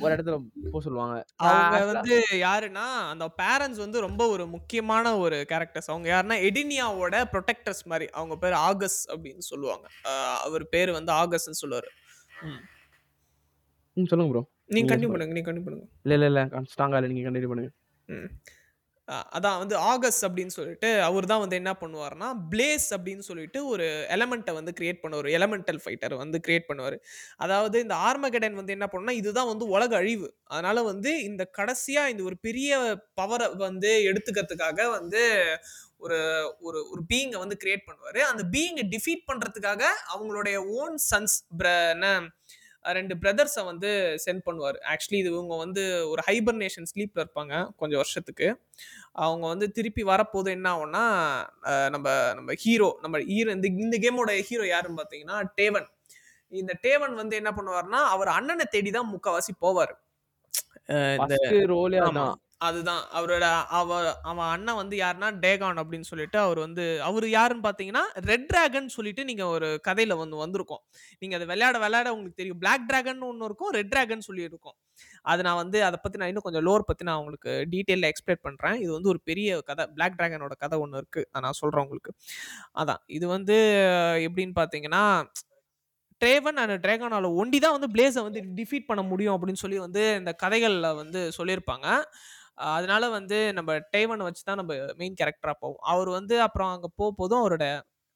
ஒரு இடத்துல போ சொல்லுவாங்க. அவங்க வந்து யாருன்னா, அந்த பேரண்ட்ஸ் வந்து ரொம்ப ஒரு முக்கியமான ஒரு கேரக்டர்ஸ். அவங்க யாருன்னா, எடினியாவோட புரொடெக்டர்ஸ் மாரி. அவங்க பேரு ஆகஸ் அப்படின்னு சொல்லுவாங்க. அவர் பேரு வந்து ஆகஸ்ன்னு சொல்லுவாரு. ம். சொல்லுங்க ப்ரோ. நீங்க சொல்லுங்க. பண்ணுங்க. நீங்க கன்டின்யூ பண்ணுங்க. இல்ல இல்ல இல்ல. ஸ்ட்ராங்கா இல்ல. நீங்க கன்டின்யூ பண்ணுங்க. ம். அதான் வந்து ஆகஸ்ட் அப்படின்னு சொல்லிட்டு, அவர் தான் வந்து என்ன பண்ணுவார்னா பிளேஸ் அப்படின்னு சொல்லிட்டு ஒரு எலமெண்ட்டை வந்து கிரியேட் பண்ணுவார். எலமெண்டல் ஃபைட்டர் வந்து கிரியேட் பண்ணுவார். அதாவது இந்த ஆர்மகெடன் வந்து என்ன பண்ணும்னா, இதுதான் வந்து உலக அழிவு. அதனால வந்து இந்த கடைசியாக இந்த ஒரு பெரிய பவரை வந்து எடுத்துக்கிறதுக்காக வந்து ஒரு ஒரு ஒரு பீயிங்க வந்து கிரியேட் பண்ணுவார். அந்த பீயிங்க டிஃபீட் பண்ணுறதுக்காக அவங்களுடைய ஓன் சன்ஸ் 2 பிரதர்ஸ வந்து சென்ட் பண்ணுவாரு. ஆக்சுவலி இது இவங்க வந்து ஒரு ஹைபர்னேஷன் ஸ்லீப்ல இருப்பாங்க கொஞ்சம் வருஷத்துக்கு. அவங்க வந்து திருப்பி வரப்போது என்ன ஆகும்னா, அ நம்ப நம்ம ஹீரோ நம்ம ஹீரோ இந்த இந்த கேமோட ஹீரோ யாருன்னு பார்த்தீங்கன்னா, டேவன். இந்த டேவன் வந்து என்ன பண்ணுவாருன்னா, அவர் அண்ணன தேடி தான் முக்காவாசி போவாரு. இந்த ரோலே. அதுதான். அவரோட அவ அவன் அண்ணன் வந்து யாருன்னா, டேகான் அப்படின்னு சொல்லிட்டு அவர் வந்து அவர் யாருன்னு பார்த்தீங்கன்னா, ரெட் டிராகன் சொல்லிட்டு நீங்கள் ஒரு கதையில் வந்து வந்திருக்கும். நீங்கள் அதை விளையாட விளையாட உங்களுக்கு தெரியும். பிளாக் டிராகன் ஒன்று இருக்கும். ரெட் டிராகன் சொல்லி இருக்கும். அது நான் வந்து அதை பற்றி நான் இன்னும் கொஞ்சம் லோர் பற்றி நான் உங்களுக்கு டீட்டெயிலில் எக்ஸ்பிளைன் பண்ணுறேன் இது வந்து ஒரு பெரிய கதை. பிளாக் டிராகனோட கதை ஒன்று இருக்குது அதை நான் சொல்கிறேன் உங்களுக்கு. அதான். இது வந்து எப்படின்னு பார்த்தீங்கன்னா, டேவன் அண்ட் டிராகனால ஒண்டி தான் வந்து பிளேஸை வந்து டிஃபீட் பண்ண முடியும் அப்படின்னு சொல்லி வந்து இந்த கதைகளில் வந்து சொல்லியிருப்பாங்க. அதனால வந்து நம்ம டேவன வச்சு தான் நம்ம மெயின் கேரக்டரா போவோம். அவர் வந்து அப்புறம் அங்க போம்போதும் அவரோட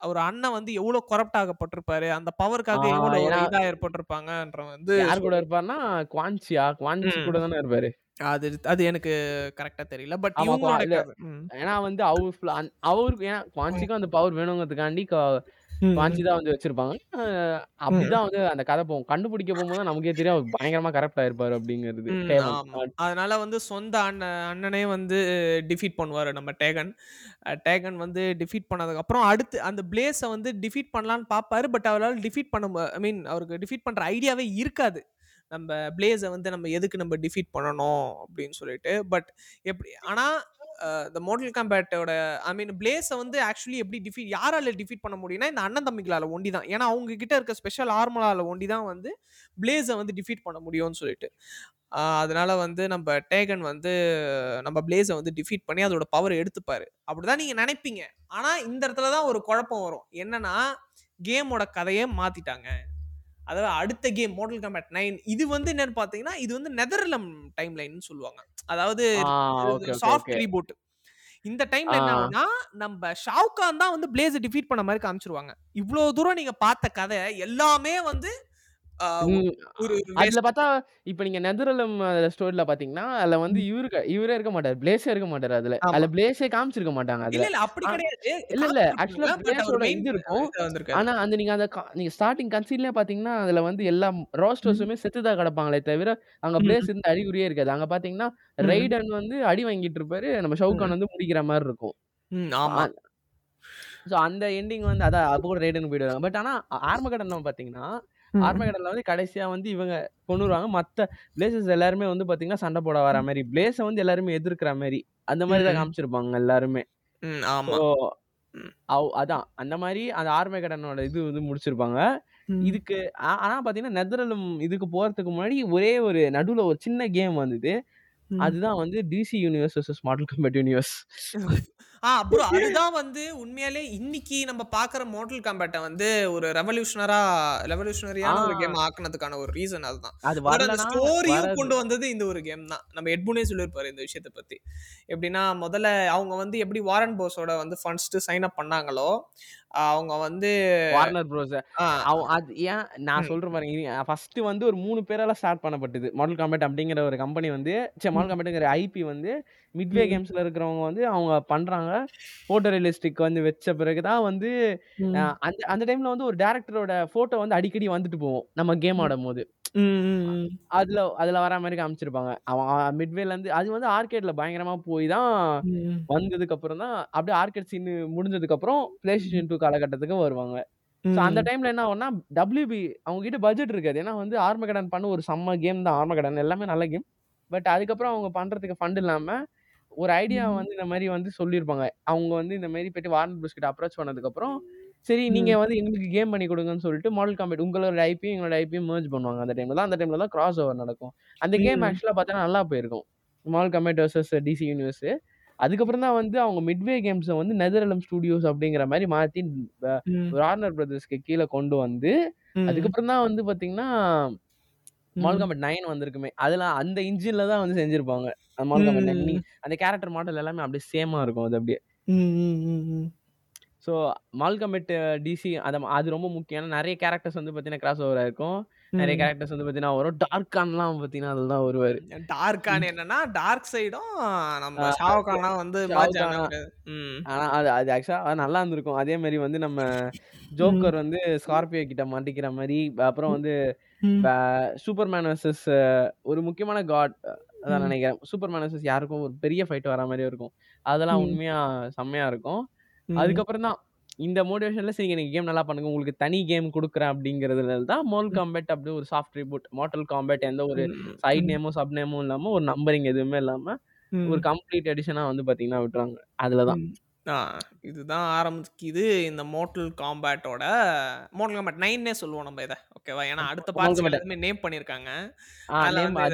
அவர் அண்ணன் வந்து எவ்வளோ கரப்ட் ஆகப்பட்டிருப்பாரு. அந்த பவருக்காக எவ்வளோ ஒரு ஏன்னா இதா ஏற்பட்டிருப்பாங்கன்ற வந்து யார் கூட சொல்லி இருப்பார்னா, குவான்சியா குவான்சி. கூட தானே இருப்பாரு. அது அது எனக்கு கரெக்ட்டா தெரியல. பட். ஏன்னா வந்து அவரு அவருக்கு ஏன்னா. குவான்சிக்கும் அந்த பவர் வேணுங்கிறதுக்காண்டி க ம். குவான்சி தான் வந்து வச்சிருப்பாங்க. அ ம். அப்படிதான் வந்து அந்த கதை போகும். கண்டுபிடிக்க போம்போது தான் நமக்கே தெரியும் அவர் பயங்கரமா கரப்ட் ஆயிருப்பாரு அப்படிங்கிறது. ம். டேவன். ஆமா. அ அதனால வந்து சொந்த அண்ணன் அண்ணனே வந்து டிஃபீட் பண்ணுவாரு நம்ம டேகன். அ டேகன் வந்து டிஃபீட் பண்ணதுக்கப்புறம் அடுத்து அந்த பிளேஸ வந்து டிஃபீட் பண்ணலான்னு பார்ப்பாரு. பட் அவரால டிஃபீட் பண்ண ம ஐ மீன் அவருக்கு டிஃபீட் பண்ற ஐடியாவே இருக்காது. நம்ம பிளேஸ வந்து நம்ம எதுக்கு நம்ம டிஃபீட் பண்ணணும் அப்படின்னு சொல்லிட்டு. பட் எப்படி ஆனா இந்த மோட்டல் காம்பேட்டோட ஐ மீன் பிளேஸை வந்து ஆக்சுவலி எப்படி டிஃபீட் யாரால டிஃபீட் பண்ண முடியும்னா, இந்த அண்ணன் தம்பிகளால் ஒண்டி தான். ஏன்னா அவங்க கிட்ட இருக்க ஸ்பெஷல் ஆர்மரால ஒண்டி தான் வந்து பிளேஸை வந்து டிஃபீட் பண்ண முடியும்னு சொல்லிட்டு. அதனால வந்து நம்ம டேகன் வந்து நம்ம பிளேஸை வந்து டிஃபீட் பண்ணி அதோட பவர் எடுத்துப்பாரு. அப்படிதான் நீங்க நினைப்பீங்க ஆனா இந்த இடத்துல தான் ஒரு குழப்பம் வரும். என்னன்னா, கேமோட கதையே மாத்திட்டாங்க. அதாவது அடுத்த கேம் மார்டல் காம்பேட் 9 இது வந்து என்னன்னு பார்த்தீங்கன்னா, இது வந்து நெதர்லம் டைம்லைன்னு சொல்லுவாங்க. அதாவது சாஃப்ட். ரீபூட். இந்த டைம்ல ஆ. என்ன ஆகும்னா, நம்ப ஷாவ்கான் தான் வந்து பிளேஸ டிஃபீட் பண்ண மாரி காமிச்சுருவாங்க. இவ்ளோ தூரம் நீங்க பார்த்த கதை எல்லாமே வந்து. ஒரு அதுல. பார்த்தா, இப்ப நீங்க நெதர்லம் ஸ்டோரில பார்த்தீங்கன்னா, அதுல வந்து. இவரு இவரே இருக்க மாட்டாரு. பிளேஸே இருக்க மாட்டாரு அதுல. அதுல பிளேஸே காமிச்சிருக்க மாட்டாங்க அதுல. இல்ல. அப்படி கிடையாது. இல்ல, இல்ல. ஆக்சுவலா பிளேஸோட இது இருக்கும். ஆனா அந்த நீங்க அந்த நீங்க ஸ்டார்ட்டிங் கன்சீன்லயே பார்த்தீங்கன்னா, அதுல வந்து எல்லா. ரோஸ்டர்ஸுமே செத்து தான் கிடப்பாங்களே தவிர, அங்க. பிளேஸ் இருந்த அறிகுறியே இருக்காது. அங்க பார்த்தீங்கன்னா, ம். ரெய்டன் வந்து அடி வாங்கிட்டு இருப்பாரு. நம்ம ஷவுகான். வந்து முடிக்கிற மாரி இருக்கும். ஆமா. ஸோ அந்த எண்டிங் வந்து அதான் அப்ப கூட ரெய்டனுக்கு போயிடுவாங்க. பட் ஆனா ஆர்மகெடன்ல பார்த்தீங்கன்னா, ம். ஆர்மகெடன்ல வந்து கடைசியா வந்து இவங்க கொன்னுருவாங்க. மத்த பிளேஸஸ் எல்லாருமே வந்து பார்த்தீங்கன்னா, சண்டை போட வர ம். மாரி, பிளேஸ வந்து எல்லாருமே எதிர்க்கிற மாரி, அந்த மாரி தான். காமிச்சிருப்பாங்க எல்லாருமே. அதான் அந்த மாரி அந்த ஆர்மகெடனோட இது வந்து முடிச்சிருப்பாங்க. இதுக்கு ஆனா பார்த்தீங்கன்னா, நெதர்லம் இதுக்கு போறதுக்கு முன்னாடி ஒரே ஒரு நடுவுல ஒரு சின்ன கேம் வந்தது. அதுதான் வந்து DC Universe Mortal Kombat Universe. ஆ ப்ரோ அதுதான் வந்து உண்மையாலே இன்னைக்கு நம்ம பாக்குற மோட்டல் காம்பேட்டை வந்து ஒரு ரெவல்யூஷனரா ரெவல்யூஷனரியான ஒரு. கேம் ஆக்குனதுக்கான ஒரு ரீசன் அதுதான். அது அந்த ஸ்டோரியும். கொண்டு வந்தது இந்த ஒரு கேம் தான். நம்ம எட்புனே சொல்லியிருப்பாரு இந்த விஷயத்தை பத்தி. எப்படின்னா முதல்ல அவங்க வந்து எப்படி வாரன் போஸோட வந்து ஃபர்ஸ்ட் சைன் அப் பண்ணாங்களோ அவங்க வந்து வார்னர் ப்ரோஸ் அது ஏன் நான் ம். சொல்றேன் பாருங்க. ஃபர்ஸ்ட் வந்து ஒரு மூணு பேரால ஸ்டார்ட் பண்ணப்பட்டது. மாடல் காம்பேட் அப்படிங்கிற ஒரு கம்பெனி வந்து சரி மாடல் காம்பேட்டுங்கிற ஐபி வந்து மிட்வே. கேம்ஸ்ல இருக்கிறவங்க வந்து அவங்க பண்றாங்க. போட்டோ ரியலிஸ்டிக் வந்து வச்ச பிறகுதான் வந்து அந்த அந்த டைம்ல வந்து ஒரு டேரக்டரோட போட்டோ வந்து அடிக்கடி வந்துட்டு போவோம். நம்ம கேம் ஆடும் போது. அதுல அதுல வர மாதிரி காமிச்சிருப்பாங்க. அவன் மிட்வேல இருந்து அது வந்து ஆர்கேட்ல பயங்கரமா போய் தான். வந்ததுக்கு அப்புறம் தான் அப்படியே ஆர்கேட் சீன் முடிஞ்சதுக்கு அப்புறம் பிளே ஸ்டேஷன் டூ காலகட்டத்துக்கு வருவாங்க. ஸோ அந்த டைம்ல என்ன ஆகும்னா டபிள்யூபி அவங்க கிட்ட பட்ஜெட் இருக்காது. ஏன்னா வந்து ஆர்மகடன் பண்ண ஒரு செம்ம கேம் தான். ஆர்மகடன் எல்லாமே நல்ல கேம் பட் அதுக்கப்புறம் அவங்க பண்றதுக்கு ஃபண்ட் இல்லாம ஒரு ஐடியா ம். வந்து இந்த மாதிரி வந்து சொல்லியிருப்பாங்க அவங்க வந்து இந்த மாதிரி போயிட்டு வார்னர் ப்ரூஸ் கிட்ட அப்ரோச் பண்ணதுக்கு அப்புறம் சரி நீங்க வந்து எங்களுக்கு கேம் பண்ணி கொடுங்கன்னு சொல்லிட்டு மாடல் காம்பேட் உங்களோட ஐபியும் எங்களோட ஐபியும் merge பண்ணுவாங்க அந்த டைம்ல தான் அந்த டைம்ல தான் கிராஸ் ஓவர் நடக்கும் அந்த கேம் ம். ஆக்சுவலா பார்த்தா நல்லா போயிருக்கும் Mortal Kombat versus DC Universe அதுக்கப்புறம் தான் வந்து அவங்க மிட்வே கேம்ஸை வந்து நெதர்லம் ஸ்டுடியோஸ் அப்படிங்கிற மாதிரி மாத்தி ம். வார்னர் பிரதர்ஸ்க்கு கீழே கொண்டு வந்து ம். அதுக்கப்புறம் தான் வந்து பாத்தீங்கன்னா மால் காம்பேட் நைன் வந்திருக்குமே அதுல அந்த இன்ஜின்ல தான் வந்து செஞ்சிருப்பாங்க மால் காம்பேட் நைன். அந்த கேரக்டர் மாடல் எல்லாமே அப்படியே சேமா இருக்கும் அது அப்படியே. ஸோ மால் காம்பேட் டிசி அது அது ரொம்ப முக்கியம் ஏன்னா நிறைய கேரக்டர்ஸ் வந்து பாத்தீங்கன்னா கிராஸ் ஓவர் இருக்கும் நிறைய. கேரக்டர்ஸ் வந்து பாத்தீங்கன்னா வரும் டார்கான்லாம் பாத்தீங்கன்னா அதுல தான் வருவாரு டார்க்கான் என்னன்னா டார்க் சைடும் நம்ம ஆ, ஷாவுக்கான்லாம் வந்து ஷாருக் match ஆன கானா. ஒரு ம். ஆனா அது அது ஆக்சுவலா நல்லா இருந்திருக்கும் அதே மாதிரி வந்து நம்ம ஜோக்கர் வந்து ஸ்கார்பியோ கிட்ட மாட்டிக்கிற மாதிரி அப்புறம் வந்து. சூப்பர்மேன் வர்சஸ் ஒரு முக்கியமான காட் அதான். நினைக்கிறேன் சூப்பர்மேன் வர்சஸ் யாருக்கும் ஒரு பெரிய ஃபைட் வர மாதிரி இருக்கும் அதெல்லாம். உண்மையா செம்மையா இருக்கும். அதுக்கப்புறம் தான் இந்த மோட்டிவேஷன்ல சரி எனக்கு கேம் நல்லா பண்ணுங்க உங்களுக்கு தனி கேம் கொடுக்குறேன் அப்படிங்கிறதுல தான் மோல் காம்பேட் அப்படி ஒரு சாஃப்ட் ரிபூட் மார்டல் காம்பேட் எந்த ஒரு. சைட். நேமும் சப் நேமும் இல்லாம ஒரு நம்பரிங் எதுவுமே இல்லாம. ஒரு கம்ப்ளீட் எடிஷனா வந்து பாத்தீங்கன்னா விட்டுறாங்க அதுலதான். ஆ, இதுதான் ஆரம்பிக்குது இந்த மோட்டல் காம்பேட்டோட மோட்டல் காம்பேட் நைன்னே சொல்லுவோம் நம்ம இதை. ஓகேவா ஏன்னா அடுத்த பார்ட்ஸ். எல்லாமே நேம் பண்ணியிருக்காங்க அதனால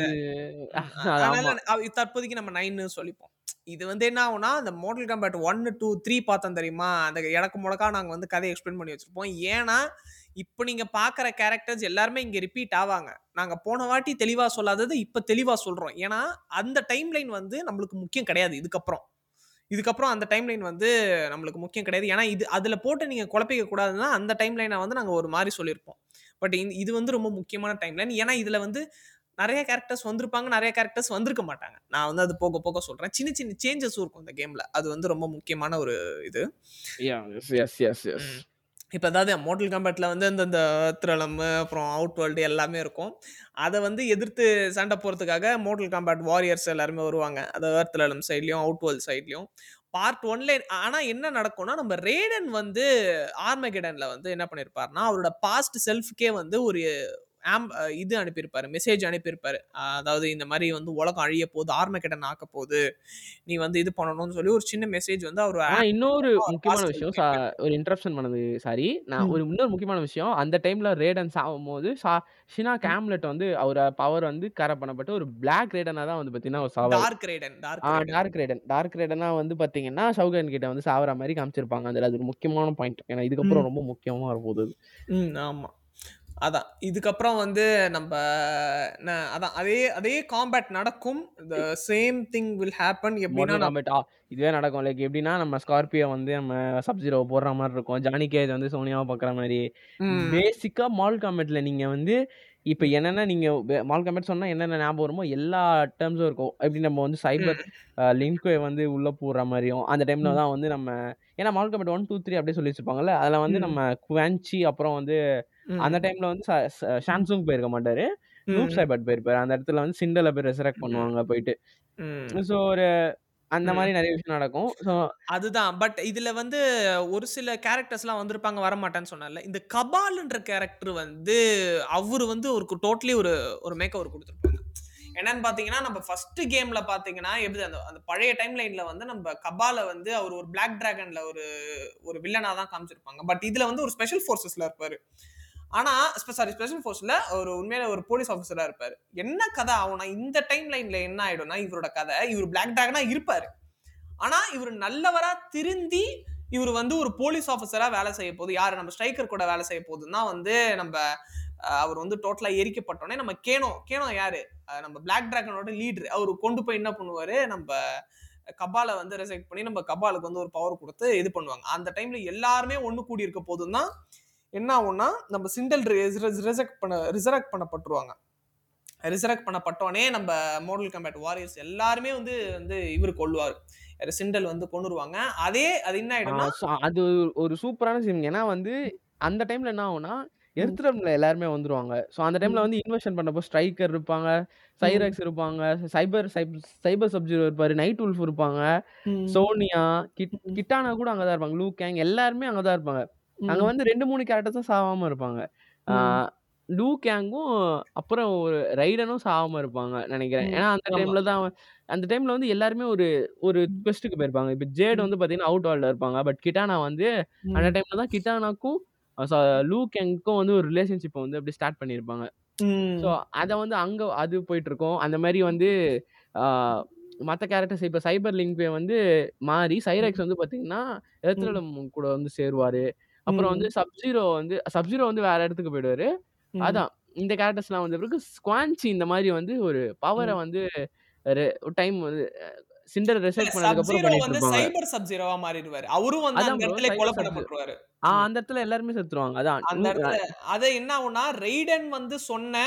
தற்போதைக்கு நம்ம நைன்னு சொல்லிப்போம். இது வந்து என்ன ஆகும்னா இந்த மோட்டல் காம்பேட் ஒன்னு டூ த்ரீ பார்த்தோம் தெரியுமா? அந்த இடக்கு முடக்கா நாங்க வந்து கதையை எக்ஸ்பிளைன் பண்ணி வச்சிருப்போம். ஏன்னா இப்போ நீங்க பாக்குற கேரக்டர்ஸ் எல்லாருமே இங்க ரிப்பீட் ஆவாங்க. நாங்க போன வாட்டி தெளிவா சொல்லாதது இப்ப தெளிவா சொல்றோம். ஏன்னா அந்த டைம் லைன் வந்து நம்மளுக்கு முக்கியம் கிடையாது. இதுக்கப்புறம். இதுக்கப்புறம் அந்த டைம் லைன் வந்து நம்மளுக்கு முக்கியம் கிடையாது. ஏன்னா இது அதுல போட்டு நீங்க குழப்பிக்க கூடாதுன்னா அந்த டைம் லைனை வந்து நாங்க ஒரு மாதிரி சொல்லியிருப்போம். பட் இது வந்து ரொம்ப முக்கியமான டைம் லைன் ஏன்னா இதுல வந்து நிறைய கேரக்டர்ஸ் வந்திருப்பாங்க நிறைய கேரக்டர்ஸ் வந்திருக்க மாட்டாங்க. நான் வந்து அது போக போக சொல்றேன். சின்ன சின்ன சேஞ்சஸ் இருக்கும் இந்த கேம்ல அது வந்து ரொம்ப முக்கியமான ஒரு இது. Yes yes yes. இப்போ அதாவது மோட்டல் காம்பேட்டில் வந்து இந்த இந்த திரளம் அப்புறம் அவுட் வேர்ல்டு எல்லாமே இருக்கும். அதை வந்து எதிர்த்து சண்டை போகிறதுக்காக மோட்டல் காம்பேட் வாரியர்ஸ் எல்லாருமே வருவாங்க. அது ஏர்த்லலம் சைட்லேயும் அவுட் வேர்ல்டு சைட்லையும் பார்ட் ஒன்ல ஆனால் என்ன நடக்கும்னா நம்ம ரேடன் வந்து ஆர்மகெடனில் வந்து என்ன பண்ணியிருப்பார்னா அவரோட பாஸ்ட் செல்ஃப்க்கே வந்து ஒரு ஆம் இது அனுப்பியிருப்பாரு மெசேஜ் அனுப்பியிருப்பாரு. அதாவது இந்த மாதிரி வந்து உலகம் அழிய போகுது ஆர்மகெடன் ஆக்க போகுது நீ வந்து இது பண்ணணும்னு சொல்லி ஒரு சின்ன மெசேஜ் வந்து அவர் இன்னொரு முக்கியமான விஷயம் ஒரு இன்டரப்ஷன் பண்ணது சாரி. நான். ஒரு இன்னொரு முக்கியமான விஷயம் அந்த டைம்ல ரேடன் சாகும் போது சா- ஷினா கேம்லெட் வந்து அவர பவர் வந்து கரை பண்ணப்பட்டு ஒரு பிளாக் ரேடனா தான் வந்து பாத்தீங்கன்னா ஒரு சாவாரு Dark Raiden Dark Raiden Dark Raiden வந்து பாத்தீங்கன்னா ஷவுகன் கிட்ட வந்து சாவற மாதிரி காமிச்சிருப்பாங்க. அதுல அது ஒரு முக்கியமான பாயிண்ட் ஏன்னா இதுக்கப்புறம் ரொம்ப முக்கியமா. ம் ஆமா. அதான். இதுக்கப்புறம் வந்து நம்ம அதான். அதே அதே காம்பேட் நடக்கும். The same thing will happen எப்படின்னா இதுவே நடக்கும். லைக் எப்படின்னா நம்ம ஸ்கார்பியோ வந்து நம்ம சப்ஜீரோ போடுற மாதிரி இருக்கும். ஜானி கேஜ் வந்து சோனியாவை பார்க்குற மாதிரி. ம், பேசிக்கா மால் காமெட்ல நீங்க வந்து இப்போ என்னென்ன நீங்க மால் காமெட் சொன்னா என்னென்ன ஞாபகம் வருமோ எல்லா டேர்ம்ஸும் இருக்கும். எப்படி நம்ம வந்து சைபர் லிங்க்வே வந்து உள்ள போடுற மாதிரியும் அந்த டைம்ல. தான் வந்து நம்ம ஏன்னா Mortal Kombat one two three அப்படியே சொல்லி வச்சிருப்பாங்கல்ல அதுல வந்து. நம்ம குவான்ச்சி அப்புறம் வந்து அந்த டைம்ல வந்து ச- ச- ஷான்சுங் போயிருக்க மாட்டாரு. நூப் ம், சைபட் போயிருப்பாரு. அந்த இடத்துல வந்து சிண்டல போய் ரெசரக்ட் பண்ணுவாங்க போயிட்டு. ஸோ ஒரு அந்த. மாதிரி நிறைய விஷயம் நடக்கும். ஸோ அதுதான். பட் இதுல வந்து ஒரு சில கேரக்டர்ஸ்லாம் வந்திருப்பாங்க வரமாட்டேன்னு சொன்னால இந்த கபால்ன்ற கேரக்டர் வந்து அவர் வந்து ஒரு டோட்டலி ஒரு ஒரு மேக் ஓவர் கொடுத்துருப்பாங்க. என்னன்னு பாத்தீங்கன்னா நம்ம ஃபர்ஸ்ட் கேம்ல பாத்தீங்கன்னா எப்படி அந்த அந்த பழைய டைம் லைன்ல வந்து நம்ம கபால வந்து அவர் ஒரு பிளாக் டிராகன்ல ஒரு ஒரு வில்லனா தான் காமிச்சிருப்பாங்க. பட் இதுல வந்து ஒரு ஸ்பெஷல் ஃபோர்ஸஸ்ல இருப்பாரு. ஆனால் சாரி ஸ்பெஷல் ஃபோர்ஸில் ஒரு உண்மையில ஒரு போலீஸ் ஆஃபீஸராக இருப்பார். என்ன கதை ஆகும்னா இந்த டைம் லைனில் என்ன ஆகிடும்னா இவரோட கதை இவர் பிளாக் டாக்னாக இருப்பார். ஆனால் இவர் நல்லவராக திருந்தி இவர் வந்து ஒரு போலீஸ் ஆஃபீஸராக வேலை செய்ய போகுது. யார்? நம்ம ஸ்ட்ரைக்கர் கூட வேலை செய்ய போகுதுன்னா வந்து நம்ம அவர் வந்து டோட்டலாக எரிக்கப்பட்டோன்னே நம்ம கேனோ கேனோ யார்? நம்ம பிளாக் டிராகனோட லீடர் அவர் கொண்டு போய் என்ன பண்ணுவார்? நம்ம கபாலை வந்து ரெசெக்ட் பண்ணி நம்ம கபாலுக்கு வந்து ஒரு பவர் கொடுத்து இது பண்ணுவாங்க. அந்த டைமில் எல்லாருமே ஒன்று கூடி இருக்க போதும் தான் என்ன ஆகும்னா நம்ம சிண்டல் ரிசெக்ட் பண்ண ரிசரக்ட் பண்ணப்பட்டுருவாங்க. ரிசரக்ட் பண்ணப்பட்டோனே நம்ம மோடல் கம்பேட் வாரியர்ஸ் எல்லாருமே வந்து வந்து இவர் கொள்ளுவார் சிண்டல் வந்து கொண்டுருவாங்க அதே அது என்ன ஆயிடும்னா அது ஒரு- சூப்பரான சீன் ஏன்னா வந்து அந்த டைம்ல என்ன ஆகும்னா எர்த்ரம்ல எல்லாருமே வந்துருவாங்க. ஸோ அந்த டைம்ல வந்து இன்வெஸ்ட் பண்ணப்போ ஸ்ட்ரைக்கர் இருப்பாங்க சைரக்ஸ் இருப்பாங்க சைபர் சைபர் சப்ஜீரோ இருப்பாரு நைட் உல்ஃப் இருப்பாங்க சோனியா கிட். கிட்டானா கூட அங்கதான் இருப்பாங்க. லூ கேங் எல்லாருமே அங்கதான் இருப்பாங்க. ம், அங்க வந்து ரெண்டு மூணு கேரக்டர்ஸ் தான் சாவாம இருப்பாங்க. ம். லூ கேங்கும் அப்புறம் ஒரு ரைடனும் சாவாம இருப்பாங்க நினைக்கிறேன். ம், ஏன்னா அந்த ஆமா. டைம்ல தான் அவன்- அந்த டைம்ல வந்து எல்லாருமே ஒரு ஒரு குவெஸ்ட்டுக்கு போயிருப்பாங்க. இப்போ ஜேட் வந்து பாத்தீங்கன்னா அவுட் வால்ல இருப்பாங்க. பட் கிட்டானா வந்து அந்த டைம்ல தான் கிட்டானாக்கும் ச- லூ கேங்க்கும் வந்து ஒரு ரிலேஷன்ஷிப்பை வந்து அப்படி ஸ்டார்ட் பண்ணியிருப்பாங்க. ம், ஸோ அதை வந்து அங்க அது போயிட்டு இருக்கும் அந்த மாதிரி வந்து ஆஹ் மத்த கேரக்டர்ஸ் இப்போ சைபர் லிங்க் வந்து மாறி சைரக்ஸ் வந்து பாத்தீங்கன்னா எர்த்ரலம் கூட வந்து சேருவாரு. அப்புறம் வந்து சப்ஜீரோ வந்து சப்ஜீரோ வந்து வேற இடத்துக்கு போயிடுவாரு. அதான் இந்த கேரக்டர்ஸ்லாம் வந்த பிறகு ஸ்குவான்சி இந்த மாதிரி வந்து ஒரு பவரை வந்து டைம் வந்து சிண்டர் ரெசர்வ் பண்ணதுக்கு அப்புறம் பண்ணிட்டு வந்து சைபர் சப்ஜீரோவா மாறிடுவாரு. அவரும் வந்து அந்த இடத்துல கொலை. பண்ணப்பட்டுருவாரு ஆ அந்த இடத்துல எல்லாருமே செத்துருவாங்க. அதான் அந்த இடத்துல அது என்ன ஆகும்னா ரெய்டன் வந்து சொன்ன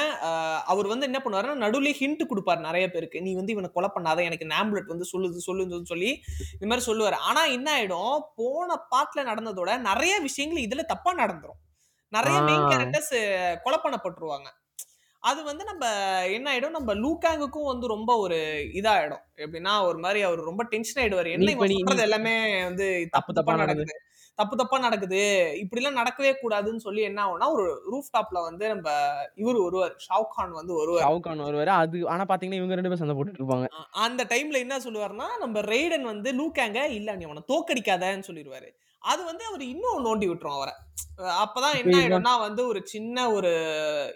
அவர் வந்து என்ன பண்ணுவாருன்னா நடுவுலயே ஹிண்ட் கொடுப்பாரு நிறைய பேருக்கு. நீ வந்து இவனை கொலை பண்ணாத எனக்கு நாம்புலெட் வந்து சொல்லுது சொல்லுதுன்னு சொல்லி இந்த மாதிரி சொல்லுவாரு. ஆனா என்ன ஆயிடும்? போன பாட்டுல நடந்ததோட நிறைய விஷயங்கள் இதுல தப்பா நடந்துரும். நிறைய மெயின். கேரக்டர்ஸ் கொலை பண்ணப்பட்டுருவாங்க. அது வந்து நம்ம என்ன ஆயிடும்? நம்ம லூகாங்குக்கும் வந்து ரொம்ப ஒரு இதாயிடும். எப்படின்னா ஒரு மாதிரி அவர் ரொம்ப டென்ஷன் ஆயிடுவாரு. என்ன எல்லாமே வந்து தப்பு தப்பு நடக்குது. தப்பு தப்பா நடக்குது. இப்படி எல்லாம் நடக்கவே கூடாதுன்னு சொல்லி என்ன ஆகும்னா ஒரு ரூஃப் டாப்ல வந்து நம்ம இவர் வருவார் ஷாவுகான் வந்து வருவார் ஷாவுகான் வருவாரு. அது ஆனா பாத்தீங்கன்னா இவங்க ரெண்டு பேரும் சண்டை போட்டுட்டு இருப்பாங்க. அந்த டைம்ல என்ன சொல்லுவாருன்னா நம்ம ரெய்டன் வந்து லூக்காங்க இல்ல நீ அவனை தோக்கடிக்காதன்னு சொல்லிடுவாரு. அது வந்து அவர் இன்னும் நோண்டி விட்டுரும் அவரை. அப்பதான் என்ன ஆயிடும்னா வந்து ஒரு சின்ன ஒரு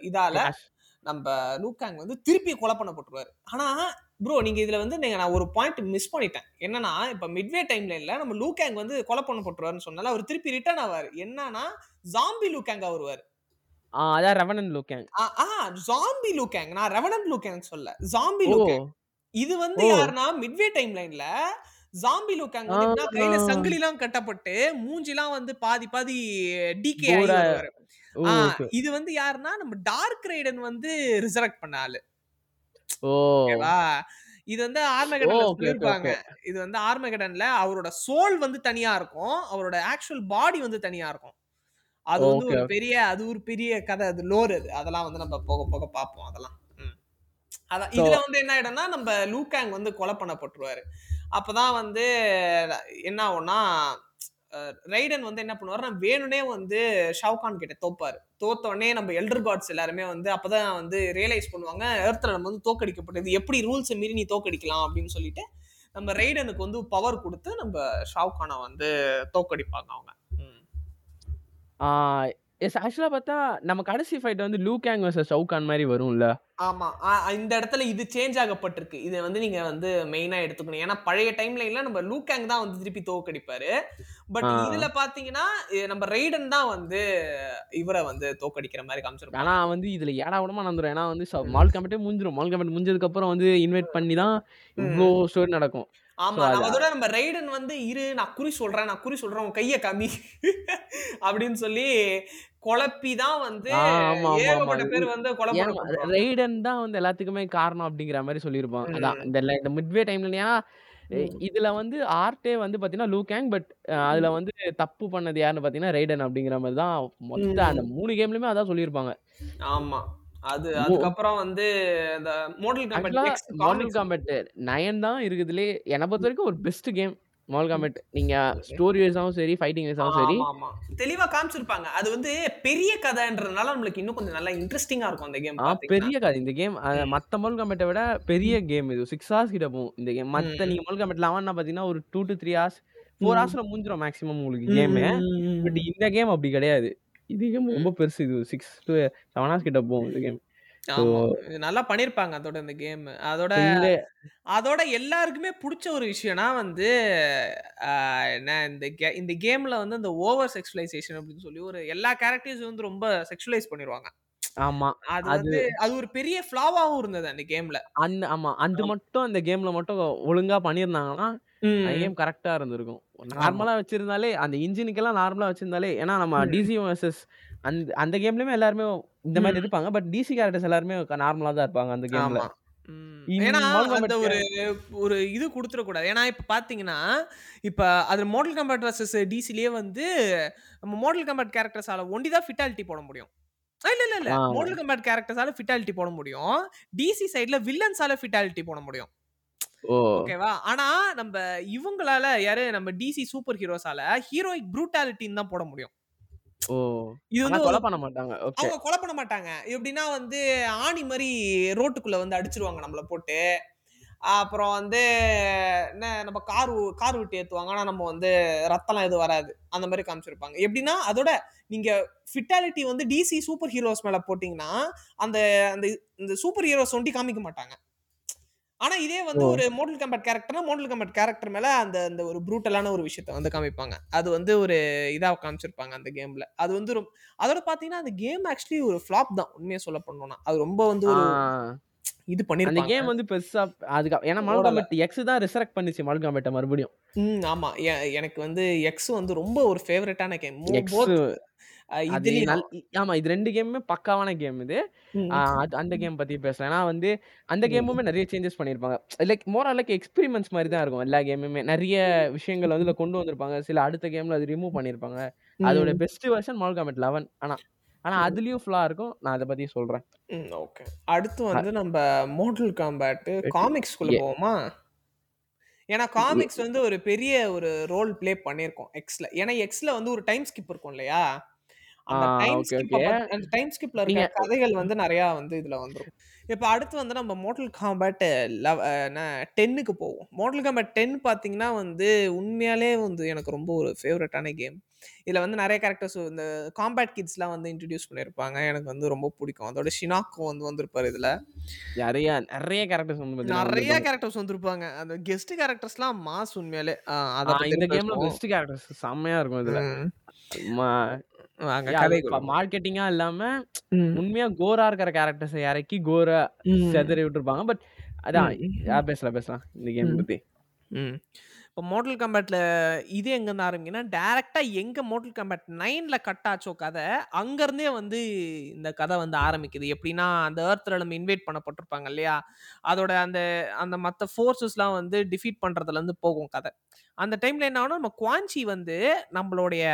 இதால. நம்ம லூக்காங் வந்து திருப்பி கொலை பண்ணப்பட்டுருவாரு. ஆனா ப்ரோ நீங்க இதுல வந்து நீங்க நான் ஒரு பாயிண்ட் மிஸ் பண்ணிட்டேன். என்னன்னா இப்ப மிட்வே டைம்ல இல்ல நம்ம லூக்காங் வந்து கொலை பண்ணப்பட்டுருவாருன்னு சொன்னால அவர் திருப்பி ரிட்டர்ன் ஆவாரு. என்னன்னா ஜாம்பி லூக்காங்கா வருவாரு. ஆ அதான் ரெவனன் லூக்கேங் ஆ- ஜாம்பி லூக்காங் நான் ரெவனன்ட் லூக்காங் சொல்ல ஜாம்பி ஓ. லூக்காங் இது வந்து. யாருன்னா மிட்வே டைம் லைன்ல ஜாம்பி லுக்காங்க வந்து கையில சங்கிலிலாம் கட்டப்பட்டு மூஞ்சிலாம் வந்து பாதி பாதி டிகே ஆகி இது வந்து யாருன்னா நம்ம டார்க் ரைடன் வந்து ரிசரக்ட் பண்ண ஆளு. ஓகேவா? இது வந்து ஆர்மகடன்ல சொல்லிருப்பாங்க. இது வந்து ஆர்மகடன்ல அவரோட சோல் வந்து தனியா இருக்கும். அவரோட ஆக்சுவல் பாடி வந்து தனியா இருக்கும். அது வந்து ஒரு. பெரிய அது ஒரு பெரிய கதை. அது லோர் அது. அதெல்லாம் வந்து நம்ம போக போக பார்ப்போம். அதெல்லாம். அதான். இதுல வந்து என்ன ஆயிடும்னா நம்ம லூகாங் வந்து கொலை பண்ணப்பட்டுருவாரு. அப்பதான் வந்து என்ன ஆகும்னா ரைடன் வந்து என்ன பண்ணுவாருன்னா வேணும்னே வந்து ஷவுகான் கிட்ட தோப்பாரு. தோத்தோடனே நம்ம எல்டர் காட்ஸ் எல்லாருமே வந்து அப்பதான் வந்து ரியலைஸ் பண்ணுவாங்க எர்த்தில் நம்ம வந்து தோக்கடிக்கப்பட்டது. எப்படி ரூல்ஸை மீறி நீ தோக்கடிக்கலாம் அப்படின்னு சொல்லிட்டு நம்ம ரைடனுக்கு வந்து பவர் கொடுத்து நம்ம ஷாவ்கானை வந்து தோக்கடிப்பாங்க அவங்க. எஸ் ஆக்சுவலா பார்த்தா நம்ம கடைசி ஃபைட் வந்து லூகேங் வர்சஸ் ஷவுகான் மாதிரி வரும்ல? ஆமா. இந்த இடத்துல இது சேஞ்ச் ஆகப்பட்டிருக்கு. இதை வந்து நீங்க வந்து மெயினா எடுத்துக்கணும். ஏன்னா பழைய டைம்ல எல்லாம் நம்ம லூகேங் தான் வந்து திருப்பி தோக்கடிப்பாரு. பட். இதுல பாத்தீங்கன்னா நம்ம ரைடன் தான் வந்து இவரை வந்து தோக்கடிக்கிற மாதிரி காமிச்சிருப்பாங்க. ஆனா வந்து இதுல ஏடா விடமா நடந்துரும். ஏன்னா வந்து மால் கம்பெட்டே முடிஞ்சிரும் மால் கம்பெட் முடிஞ்சதுக்கு அப்புறம் வந்து இன்வைட் பண்ணி தான் இவ்வளோ ஸ்டோரி நடக்கும். ஆமா. அதோட நம்ம ரைடன் வந்து இரு நான் குறி சொல்றேன் நான் குறி சொல்றேன் உன் கைய காமி. அப்படின்னு சொல்லி குழப்பி தான் வந்து ஏகப்பட்ட. பேர் ரைடன் தான் வந்து எல்லாத்துக்குமே காரணம் அப்படிங்கிற மாதிரி சொல்லியிருப்பான். அதான் இந்த மிட்வே டைம்ல. இதுல வந்து ஆர்டே வந்து பாத்தீங்கன்னா லூகேங் பட் அதுல வந்து தப்பு பண்ணது யாருன்னு பாத்தீங்கன்னா ரைடன் அப்படிங்கிற மாதிரி தான் மொத்த. அந்த மூணு கேம்லயுமே அதான் சொல்லியிருப்பாங்க ஆமா அது அதுக்கப்புறம் வந்து இந்த Mortal Kombat Mortal Kombat nine தான் இருக்குதுலே என்னை பொறுத்த வரைக்கும் ஒரு பெஸ்ட் கேம் மாடல் காம்பெட் நீங்க ஸ்டோரி வைஸாவும் சரி ஃபைட்டிங் வைஸாவும் சரி. தெளிவா காமிச்சிருப்பாங்க. அது வந்து பெரிய கதைன்றதுனால நம்மளுக்கு இன்னும் கொஞ்சம் நல்லா இன்ட்ரெஸ்டிங்கா இருக்கும் அந்த கேம் பெரிய கதை. இந்த கேம் மத்த மாடல் காம்பெட்டை விட பெரிய கேம் இது. சிக்ஸ் ஹவர்ஸ் கிட்ட போகும். இந்த கேம் மத்த. நீங்க மாடல் காம்பெட் லெவன்னா பாத்தீங்கன்னா ஒரு two to three hours four. ஹவர்ஸ்ல முடிஞ்சிடும் மேக்ஸிமம் உங்களுக்கு கேமு பட் இந்த கேம் அப்படி கிடையாது. இது கேம் ரொம்ப பெருசு. இது சிக்ஸ் டு செவன் ஹவர்ஸ் கிட்ட போகும் இந்த கேம் ஆமா. இது நல்லா பண்ணிருப்பாங்க அதோட இந்த கேம். அதோட இந்த அதோட எல்லாருக்குமே பிடிச்ச ஒரு விஷயம்னா வந்து ஆஹ், என்ன இந்த கே- இந்த கேம்ல வந்து அந்த ஓவர் செக்ஷுவலைசேஷன் அப்படின்னு சொல்லி ஒரு எல்லா கேரக்டர்ஸும் வந்து ரொம்ப செக்ஷுவலைஸ் பண்ணிடுவாங்க ஆமா. அது அது வந்து அது ஒரு பெரிய ஃபிளாவாவும் இருந்தது அந்த கேம்ல. அந்த ஆமா. அது மட்டும் அந்த கேம்ல மட்டும் ஒழுங்கா பண்ணியிருந்தாங்கன்னா அந்த கேம் கரெக்டா இருந்திருக்கும். நார்மலா வச்சிருந்தாலே அந்த இன்ஜினுக்கெல்லாம் நார்மலா வச்சிருந்தாலே ஏன்னா நம்ம ம். டிசி வர்சஸ் அந்த அந்த கேம்லயுமே எல்லாருமே இந்த மாதிரி ம். இருப்பாங்க. பட் டிசி கேரக்டர்ஸ் எல்லாருமே நார்மலா தான் இருப்பாங்க அந்த கேம்ல ஆமா. ம். ஏன்னா அந்த ஒரு ஒரு இது கொடுத்துடக்கூடாது. ஏன்னா இப்ப பாத்தீங்கன்னா இப்ப அது மாடல் கம்பேட் வர்சஸ் டிசிலேயே வந்து நம்ம மாடல் கம்பேட் கேரக்டர்ஸால ஒண்டி தான் ஃபிட்டாலிட்டி போட முடியும். இல்ல இல்ல இல்ல. மாடல் கம்பேட் கேரக்டர்ஸால ஃபிட்டாலிட்டி போட முடியும். டிசி சைடுல வில்லன்ஸால ஃபிட்டாலிட்டி போட முடியும். ஓ. ஓகேவா ஆனா நம்ம இவங்களால யாரு? நம்ம டிசி சூப்பர் ஹீரோஸால ஹீரோயிக் ப்ரூட்டாலிட்டின்னு தான் போட முடியும். ஓ. இது ஆனா வந்து கொலை பண்ண மாட்டாங்க. ஓகே. அவங்க கொலை பண்ண மாட்டாங்க. எப்படின்னா வந்து ஆணி மாதிரி ரோட்டுக்குள்ள வந்து அடிச்சிருவாங்க நம்மள போட்டு. அப்புறம் வந்து என்ன நம்ம கார் கார் விட்டு ஏத்துவாங்க. ஆனா நம்ம வந்து ரத்தம்லாம் எதுவும் வராது. அந்த மாதிரி காமிச்சிருப்பாங்க. எப்படின்னா அதோட நீங்க ஃபிட்டாலிட்டி வந்து டிசி சூப்பர் ஹீரோஸ் மேல போட்டீங்கன்னா அந்த அந்த இந்த சூப்பர் ஹீரோஸ் ஒண்டி காமிக்க மாட்டாங்க. ஆனா இதே வந்து. ஒரு மோடல் கம்பேட் கேரக்டர்னா மோடல் கம்பேட் கேரக்டர் மேல அந்த அந்த ஒரு ப்ரூட்டலான ஒரு விஷயத்த வந்து காமிப்பாங்க. அது வந்து ஒரு இதா காமிச்சிருப்பாங்க அந்த கேம்ல அது வந்து ரொம்ப அதோட பாத்தீங்கன்னா அந்த கேம் ஆக்சுவலி ஒரு ஃபிளாப் தான் உண்மையா சொல்ல பண்ணோம்னா அது ரொம்ப வந்து ஒரு இது அந்த பண்ணிருப்பாங்க. கேம் வந்து பெருசா அதுக்கு ஏன்னா மால். காம்பெட் எக்ஸ் தான் ரிசரக்ட் பண்ணிச்சு மால் காம்பெட்டை மறுபடியும். ம் ஆமா. எனக்கு வந்து எக்ஸ் வந்து ரொம்ப ஒரு ஃபேவரட்டான கேம் அது இதுலயும் நல் ஆமா இது ரெண்டு கேமுமே பக்காவான கேம் இது. ம், ஆ, அது அந்த கேம் பத்தி பேசலாம். ஏன்னா வந்து அந்த கேமுமே நிறைய சேஞ்சஸ் பண்ணியிருப்பாங்க. லைக் மோர் லைக் எக்ஸ்பெரிமெண்ட்ஸ் மாதிரி தான் இருக்கும் எல்லா கேமுமே. நிறைய விஷயங்கள் வந்து இதுல கொண்டு வந்திருப்பாங்க. சில அடுத்த கேம்ல அது ரிமூவ் பண்ணியிருப்பாங்க. அதோட ம், best version Mortal Kombat eleven ஆனா ஆனா அதுலயும் ஃபுல்லா இருக்கும். நான் அதை பத்தி சொல்றேன். ம், ஓகே அடுத்து வந்து நம்ம மோட்டல் காம்பேட் காமிக்ஸ்குள்ள Yeah. போவோமா? ஏன்னா காமிக்ஸ் வந்து ஒரு பெரிய ஒரு ரோல் ப்ளே பண்ணியிருக்கோம் எக்ஸ்ல ஏன்னா எக்ஸ்ல வந்து ஒரு டைம் ஸ்கிப் இருக்கும் இல்லையா? அந்த டைம் okay, ஸ்கிப் okay. அந்த டைம் ஸ்கிப்ல இருக்க கதைகள் வந்து நிறைய வந்து இதுல வந்துரும். இப்போ அடுத்து வந்து நம்ம மோட்டல் காம்பேட் டென்னுக்கு போவோம். மோட்டல் காம்பேட் டென் பார்த்தீங்கன்னா வந்து உண்மையாலே வந்து எனக்கு ரொம்ப ஒரு ஃபேவரட்டான கேம் இதில் வந்து நிறைய கேரக்டர்ஸ் இந்த காம்பேட் கிட்ஸ்லாம் வந்து இன்ட்ரடியூஸ் பண்ணியிருப்பாங்க எனக்கு வந்து ரொம்ப பிடிக்கும். அதோட ஷினாக்கும் வந்து வந்திருப்பாரு இதில். நிறைய நிறைய கேரக்டர்ஸ் வந்து நிறைய. கேரக்டர்ஸ் வந்திருப்பாங்க. அந்த கெஸ்ட் கேரக்டர்ஸ்லாம் மாஸ் உண்மையாலே. ஆ, அத ஆ, பத்தி இந்த கேம்ல. பெஸ்ட் கேரக்டர்ஸ் செம்மையா இருக்கும் இதுல. மார்க்கெட்டிங்கா இல்லாம ம். உண்மையா கோரா இருக்கிற கேரக்டர்ஸை இறக்கி கோரா. செதறி விட்டுருப்பாங்க பட் அதான் பேசலாம் பேசலாம் இந்த கேம். பத்தி ம். இப்போ மோட்டல் கம்பேட்ல இது எங்கேருந்து ஆரம்பிக்குன்னா டேரெக்டாக எங்கே மோட்டல் கம்பேட் நைனில் கட் ஆச்சோ கதை அங்கேருந்தே வந்து இந்த கதை வந்து ஆரம்பிக்குது. எப்படின்னா அந்த ஏர்த்தில் நம்ம இன்வைட் பண்ணப்பட்டிருப்பாங்க இல்லையா? அதோட அந்த அந்த மற்ற ஃபோர்ஸஸ்லாம் வந்து டிஃபீட் பண்ணுறதுலேருந்து போகும் கதை. அந்த டைமில் என்ன ஆகும் நம்ம குவாஞ்சி வந்து நம்மளுடைய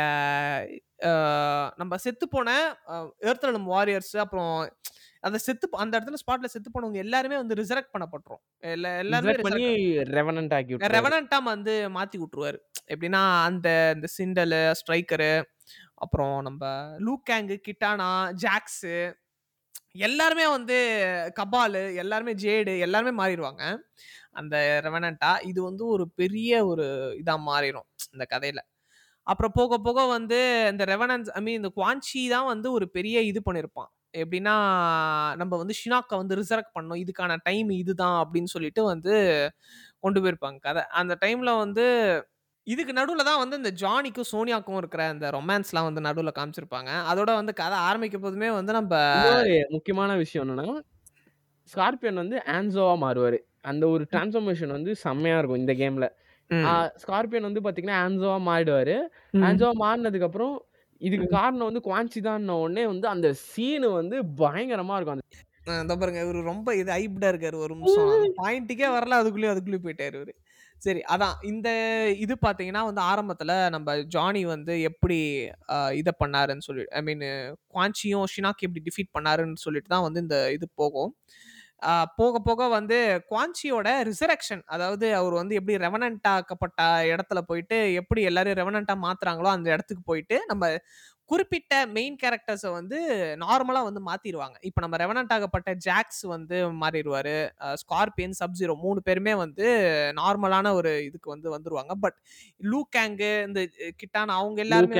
நம்ம செத்து போன ஏர்த்தலம் வாரியர்ஸ் அப்புறம் அந்த செத்து அந்த இடத்துல ஸ்பாட்ல செத்து போனவங்க எல்லாருமே வந்து ரிசரக்ட் பண்ணப்பட்டுரும். எல்லா எல்லாருமே பண்ணி ரெவனன்ட் ஆக்கி. ரெவனண்டா வந்து மாத்தி விட்டுருவாரு. எப்படின்னா அந்த இந்த சிண்டலு ஸ்ட்ரைக்கரு அப்புறம் நம்ம லூக்கேங்கு கிட்டானா ஜாக்ஸு எல்லாருமே வந்து கபாலு எல்லாருமே ஜேடு எல்லாருமே மாறிடுவாங்க. அந்த ரெவனண்டா இது வந்து ஒரு பெரிய ஒரு இதா மாறிடும் இந்த கதையில. அப்புறம் போக போக வந்து இந்த ரெவனன்ஸ் ஐ மீன் இந்த குவான்ச்சி தான் வந்து ஒரு பெரிய இது பண்ணியிருப்பான் எப்படின்னா நம்ம வந்து ஷினாக்கை வந்து ரிசரக்ட் பண்ணோம் இதுக்கான டைம் இதுதான் அப்படின்னு சொல்லிட்டு வந்து கொண்டு போயிருப்பாங்க கதை. அந்த டைம்ல வந்து இதுக்கு நடுவில் தான் வந்து இந்த ஜானிக்கும் சோனியாக்கும் இருக்கிற அந்த ரொமான்ஸ்லாம் வந்து நடுவில் காமிச்சிருப்பாங்க. அதோட வந்து கதை ஆரம்பிக்கும் போதுமே வந்து நம்ம முக்கியமான விஷயம் என்னன்னா ஸ்கார்பியன் வந்து ஆன்சோவா மாறுவாரு. அந்த ஒரு டிரான்ஸ்ஃபர்மேஷன் வந்து செம்மையா இருக்கும் இந்த கேம்ல ஸ்கார்பியன் வந்து பாத்தீங்கன்னா ஆன்சோவா மாறிடுவாரு. ஆன்சோவா மாறினதுக்கு அப்புறம் இதுக்கு காரணம் வந்து குவான்சி தான் உடனே வந்து அந்த சீனு வந்து பயங்கரமா இருக்கும். அந்த இதோ பாருங்க இவரு ரொம்ப இது ஐப்டா இருக்காரு ஒரு நிமிஷம். அந்த பாயிண்ட்டுக்கே வரல அதுக்குள்ளேயே அதுக்குள்ளேயே போயிட்டாரு இவரு. சரி அதான். இந்த இது பார்த்தீங்கன்னா வந்து ஆரம்பத்தில் நம்ம ஜானி வந்து எப்படி இதை பண்ணாருன்னு சொல்லி ஐ மீன் குவான்ச்சியும் ஷினாக்கி எப்படி டிஃபீட் பண்ணாருன்னு சொல்லிட்டு தான் வந்து இந்த இது போகும். போக போக வந்து குவான்ச்சியோட ரிசரக்ஷன் அதாவது அவர் வந்து எப்படி ரெவனண்ட் ஆக்கப்பட்ட இடத்துல போயிட்டு எப்படி எல்லாரும் ரெவனண்டா மாத்துறாங்களோ அந்த இடத்துக்கு போயிட்டு நம்ம குறிப்பிட்ட மெயின் கேரக்டர்ஸை வந்து நார்மலா வந்து மாத்திடுவாங்க இப்போ நம்ம ரெவனண்ட் ஆகப்பட்ட ஜாக்ஸ் வந்து மாறிடுவாரு ஸ்கார்பியன் சப் ஜீரோ மூணு பேருமே வந்து நார்மலான ஒரு இதுக்கு வந்து வந்துருவாங்க. பட் லூகேங்கு இந்த கிட்டான அவங்க எல்லாருமே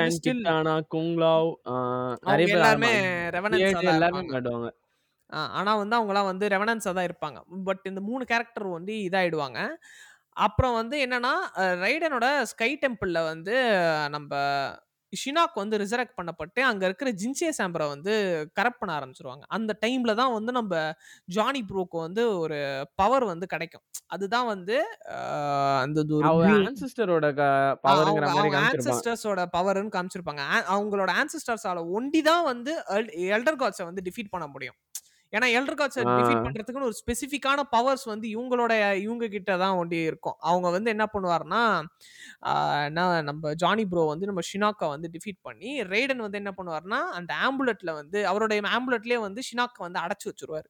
எல்லாருமே ஏழு எல்லாருமே மாடுவாங்க ஆனா வந்து அவங்கலாம் வந்து ரெவனன்ஸா தான் இருப்பாங்க. பட் இந்த 3 கேரக்டர் வந்து இதாயிடுவாங்க. அப்புறம் வந்து என்னன்னா, அ ரைடனோட ஸ்கை டெம்பிள்ல வந்து நம்ப ஷினாக் வந்து ரிசரெக்ட் பண்ணப்பட்டு, அங்க இருக்கிற ஜின்சே சாம்பர வந்து கரப்ட் பண்ண ஆரம்பிச்சுருவாங்க. அந்த டைம்ல தான் வந்து நம்ப ஜானி ப்ரோக்கு வந்து ஒரு பவர் வந்து கிடைக்கும். அதுதான் வந்து அ அந்த ஒரு அவ பியூ ஆன்செஸ்டரோட க பவர்ங்கிற அவங்க மாரி அவங்க காமிச்சிருப்பாங்க. ஆன்செஸ்டர்ஸோட பவர்ன்னு காமிச்சிருப்பாங்க. ஆ அவங்களோட ஆன்செஸ்டர்ஸால ஒண்டி தான் வந்து எல் எல்டர் காட்ஸ வந்து டிஃபீட் பண்ண முடியும். ஏன்னா எல்டர் காட்ஸ டிஃபீட். பண்றதுக்குன்னு ஒரு ஸ்பெசிஃபிக்கான பவர்ஸ் வந்து இவங்களோட இவங்க கிட்ட தான் ஒண்டி இருக்கும். அவங்க வந்து என்ன என்ன நம்ப ஜானி ப்ரோ வந்து நம்ம ஷினாக்க வந்து டிஃபீட் பண்ணி, ரெய்டன் வந்து என்ன பண்ணுவாருன்னா, அந்த ஆம்புலட்ல வந்து அவருடைய ஆம்புலட்லயே வந்து ஷினாக்க வந்து அடைச்சு வச்சுருவாரு.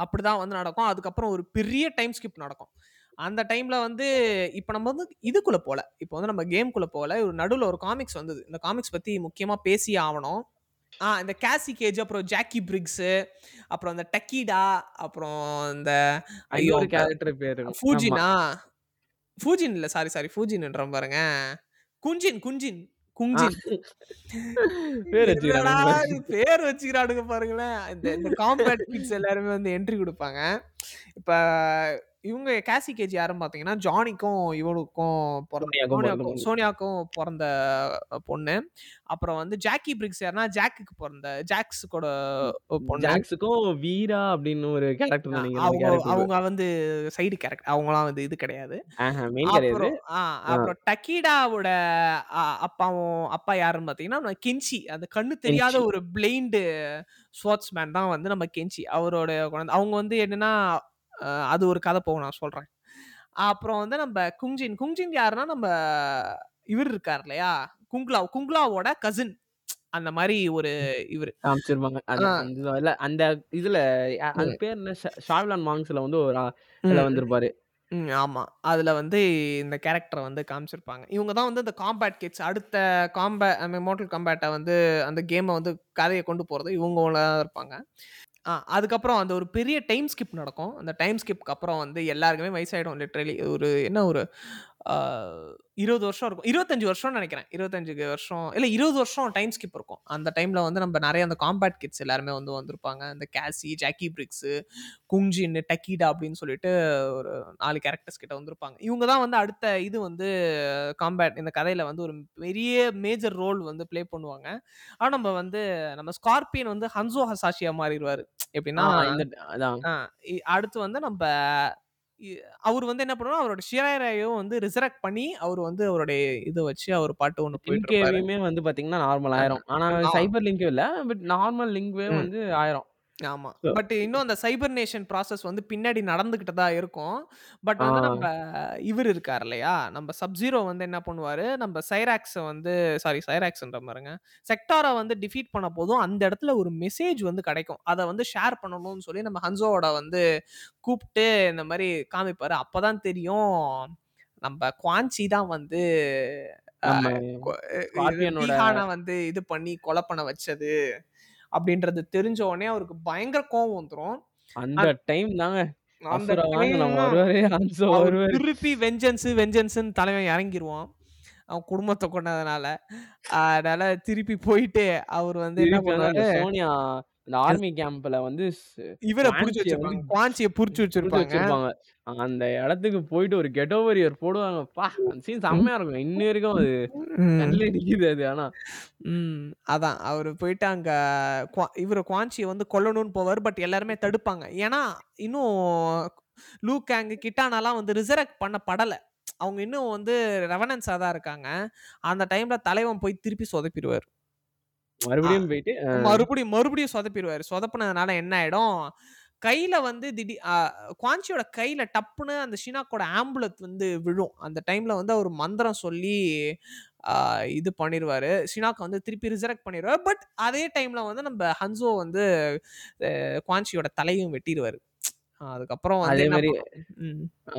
அப்படிதான் வந்து நடக்கும். அதுக்கப்புறம் ஒரு பெரிய டைம் ஸ்கிப் நடக்கும். அந்த டைம்ல வந்து இப்ப நம்ம வந்து இதுக்குள்ள போல. இப்ப வந்து நம்ம கேம்க்குள்ள போல. ஒரு நடுவுல ஒரு காமிக்ஸ் வந்தது. இந்த காமிக்ஸ் பத்தி முக்கியமா பேசியே ஆவணும். ஆ இந்த கேசி கேஜ், அப்புறம் ஜாக்கி பிரிக்ஸு, அப்புறம் இந்த டக்கீடா, அப்புறம் இந்த ஐயோ! அந்த கேரக்டர் பேரு. ஃபூஜினா? ஃபூஜின் இல்ல. Sorry, sorry. ஃபூஜின்ன்றேன் பாருங்க. குஞ்சின், குஞ்சின். குஞ்சின். பேர் வச்சுக்கிறானுங்க பாருங்களேன். இந்த காம்பேட் கிட்ஸ் எல்லாருமே வந்து என்ட்ரி குடுப்பாங்க. இப்ப இவங்க கேசி கேஜ் யாருன்னு பார்த்தீங்கன்னா, ஜானிக்கும் இவனுக்கும் பொறந்த சோனியாக்கும் பொறந்த பொண்ணு. அப்புறம் வந்து ஜாக்கி பிரிக்ஸ் யாருன்னா, ஜாக்குக்கு பொறந்த ஜாக்ஸுக்கோட பொண்ணு. ஜாக்ஸுக்கும் வீரா அப்படின்னு ஒரு கேரக்டர் அவங்க. அவங்க வந்து சைடு கேரக்டர். அவங்கலாம் வந்து இது கிடையாது. அப்புறம். அப்புறம் டக்கீடாவோட அப்பாவும் அப்பா யாருன்னு பார்த்தீங்கன்னா, கென்சி. அந்த கண்ணு தெரியாத. ஒரு பிளைண்ட் ஸ்வொர்ட்ஸ்மேன் தான் வந்து நம்ம கென்சி. அவரோட குழந்தை. அவங்க வந்து என்னன்னா, அது ஒரு கதை போகும் நான் சொல்றேன். அப்புறம் வந்து நம்ப குங்ஜின். குங்ஜின் யாருன்னா, நம்ப இவரு இருக்காரு இல்லையா? Kung Lao. குங்லாவோட கசின். அந்த மாரி ஒரு இவரு. காமிச்சிருப்பாங்க. அந்த இதுல அது. பேர் என்ன? ஷாவ்லான் மாங்ஸ்ல வந்து ஒரு இதுல. வந்திருப்பாரு. ஆமா. அதுல வந்து இந்த கேரக்டர வந்து காமிச்சிருப்பாங்க. இவங்க தான் வந்து இந்த காம்பேட் கிட்ஸ். அடுத்த காம்பே மோர்ட்டல் காம்பேட்ட வந்து அந்த கேம வந்து கதைய கொண்டு போறது இவங்களா இருப்பாங்க. அதுக்கப்புறம் அந்த ஒரு பெரிய டைம் ஸ்கிப் நடக்கும். அந்த டைம் ஸ்கிப்க்கு அப்புறம் வந்து எல்லாருக்குமே வயசாயிடும் லிட்ரலி ஒரு என்ன ஒரு 20 வருஷம் இருக்கும். 25 வருஷம்னு நெனைக்கிறேன். 25 வருஷம் இல்ல 20 வருஷம் டைம் ஸ்கிப் இருக்கும். அந்த டைம்ல வந்து நம்ம நெறைய அந்த காம்பேட் கிட்ஸ் எல்லாருமே வந்து வந்திருப்பாங்க. அந்த கேசி, ஜாக்கி பிரிக்ஸு, குங்ஜின், டக்கீடா அப்படின்னு சொல்லிட்டு ஒரு 4 கேரக்டர்ஸ் கிட்ட வந்திருப்பாங்க. இவங்க தான் வந்து அடுத்த இது வந்து காம்பேட் இந்த கதையில வந்து ஒரு பெரிய மேஜர் ரோல் வந்து ப்ளே பண்ணுவாங்க. ஆனா நம்ம வந்து நம்ம ஸ்கார்பியன் வந்து ஹன்சோ ஹசாஷியா மாறிருவாரு. ஆ எப்படின்னா இந்த அடுத்து வந்து நம்ப இ அவரு வந்து என்ன பண்ணுவாரு, அவரோட ஷிரைராயவும் வந்து ரிசரெக்ட் பண்ணி, அவரு வந்து அவருடைய இத வச்சு அவரு பாட்டு போயிட்டுருப்பாரு. லின்கேவியுமே வந்து பார்த்தீங்கன்னா, நார்மல். ஆயிரும். ஆனா ஆ. சைபர் லிங்க்யும் இல்ல. பட் நார்மல் லிங்க்வே. வந்து ஆயிரும். ஆமா. பட் இன்னும் அந்த சைபர்னேஷன் ப்ராசஸ் வந்து பின்னாடி நடந்துகிட்டு தான் இருக்கும். பட். வந்து நம்ப இவரு இருக்காரு இல்லையா? நம்ப சப் ஜீரோ வந்து என்ன பண்ணுவாரு, நம்ப சைராக்ஸ வந்து சாரி சைராக்ஸ்ன்றேன் பாருங்க. செக்டார வந்து டிஃபீட் பண்ண போதும், அந்த இடத்துல ஒரு மெசேஜ் வந்து கிடைக்கும். அத வந்து ஷேர் பண்ணணும்னு சொல்லி நம்ம ஹன்சோவோட வந்து கூப்ட்டு இந்த மாரி காமிப்பாரு. அப்பதான் தெரியும், நம்ப குவான்சி தான் வந்து நம்ம வந்து இது பண்ணி கொலை பண்ண வச்சது. அப்படின்றது தெரிஞ்ச உடனே அவருக்கு பயங்கர கோவம் வந்துரும். அந்த அந் டைம் தாங்க. திருப்பி வெஞ்சன்ஸ் வெஞ்சன்ஸ்ன்னு தலைவன் இறங்கிருவான். அவன் குடும்பத்த கொன்னதுனால. அதனால திருப்பி போயிட்டு அவரு வந்து என்ன பண்ணுவாரு சோனியா அந்த ஆர்மி கேம்ப்ல வந்து இவர புடிச்சு வச்சிருப்பாங்க. குவான்சிய புடிச்சு வச்சிருப்பாங்க. அந்த இடத்துக்கு போயிட்டு ஒரு கெட் ஓவர் போடுவாங்க. அப்பா! அந்த சீன். செம்மையா இருக்கும். இன்ன வரைக்கும் அது. கண்லே நிக்குது அது ஆனா. ம். அதான். அவரு போயிட்டு அங்க இவரு குவான்சிய வந்து கொல்லணும்னு போவாரு. பட் எல்லாருமே தடுப்பாங்க. ஏன்னா, இன்னும் லூ கேங், கிட்டானாலாம் வந்து ரிசரெக்ட் பண்ணப்படல. அவங்க இன்னும் வந்து ரெவனன்ஸா தான் இருக்காங்க. அந்த டைம்ல தலைவன் போய் திருப்பி சொதப்பிருவாரு. மறுபடியும் போயிட்டு மறுபடியும் மறுபடியும் சொதப்பிருவாரு. சொதப்புனதுனால என்ன ஆயிடும், கையில வந்து திடீ அ குவான்சியோட கையில டப்புன்னு அந்த ஷினாக்கோட ஆம்புலத் வந்து விழும். அந்த டைம்ல வந்து அவரு மந்திரம் சொல்லி இது பண்ணிருவாரு. ஷினாக்க வந்து திருப்பி ரிசரெக்ட் பண்ணிருவாரு. பட் அதே டைம்ல வந்து நம்ப ஹன்சோ வந்து அ குவான்சியோட தலையும் வெட்டிருவாரு. அதுக்கப்புறம் அதே என்ன மாரி பண்ணும் ம். ஆ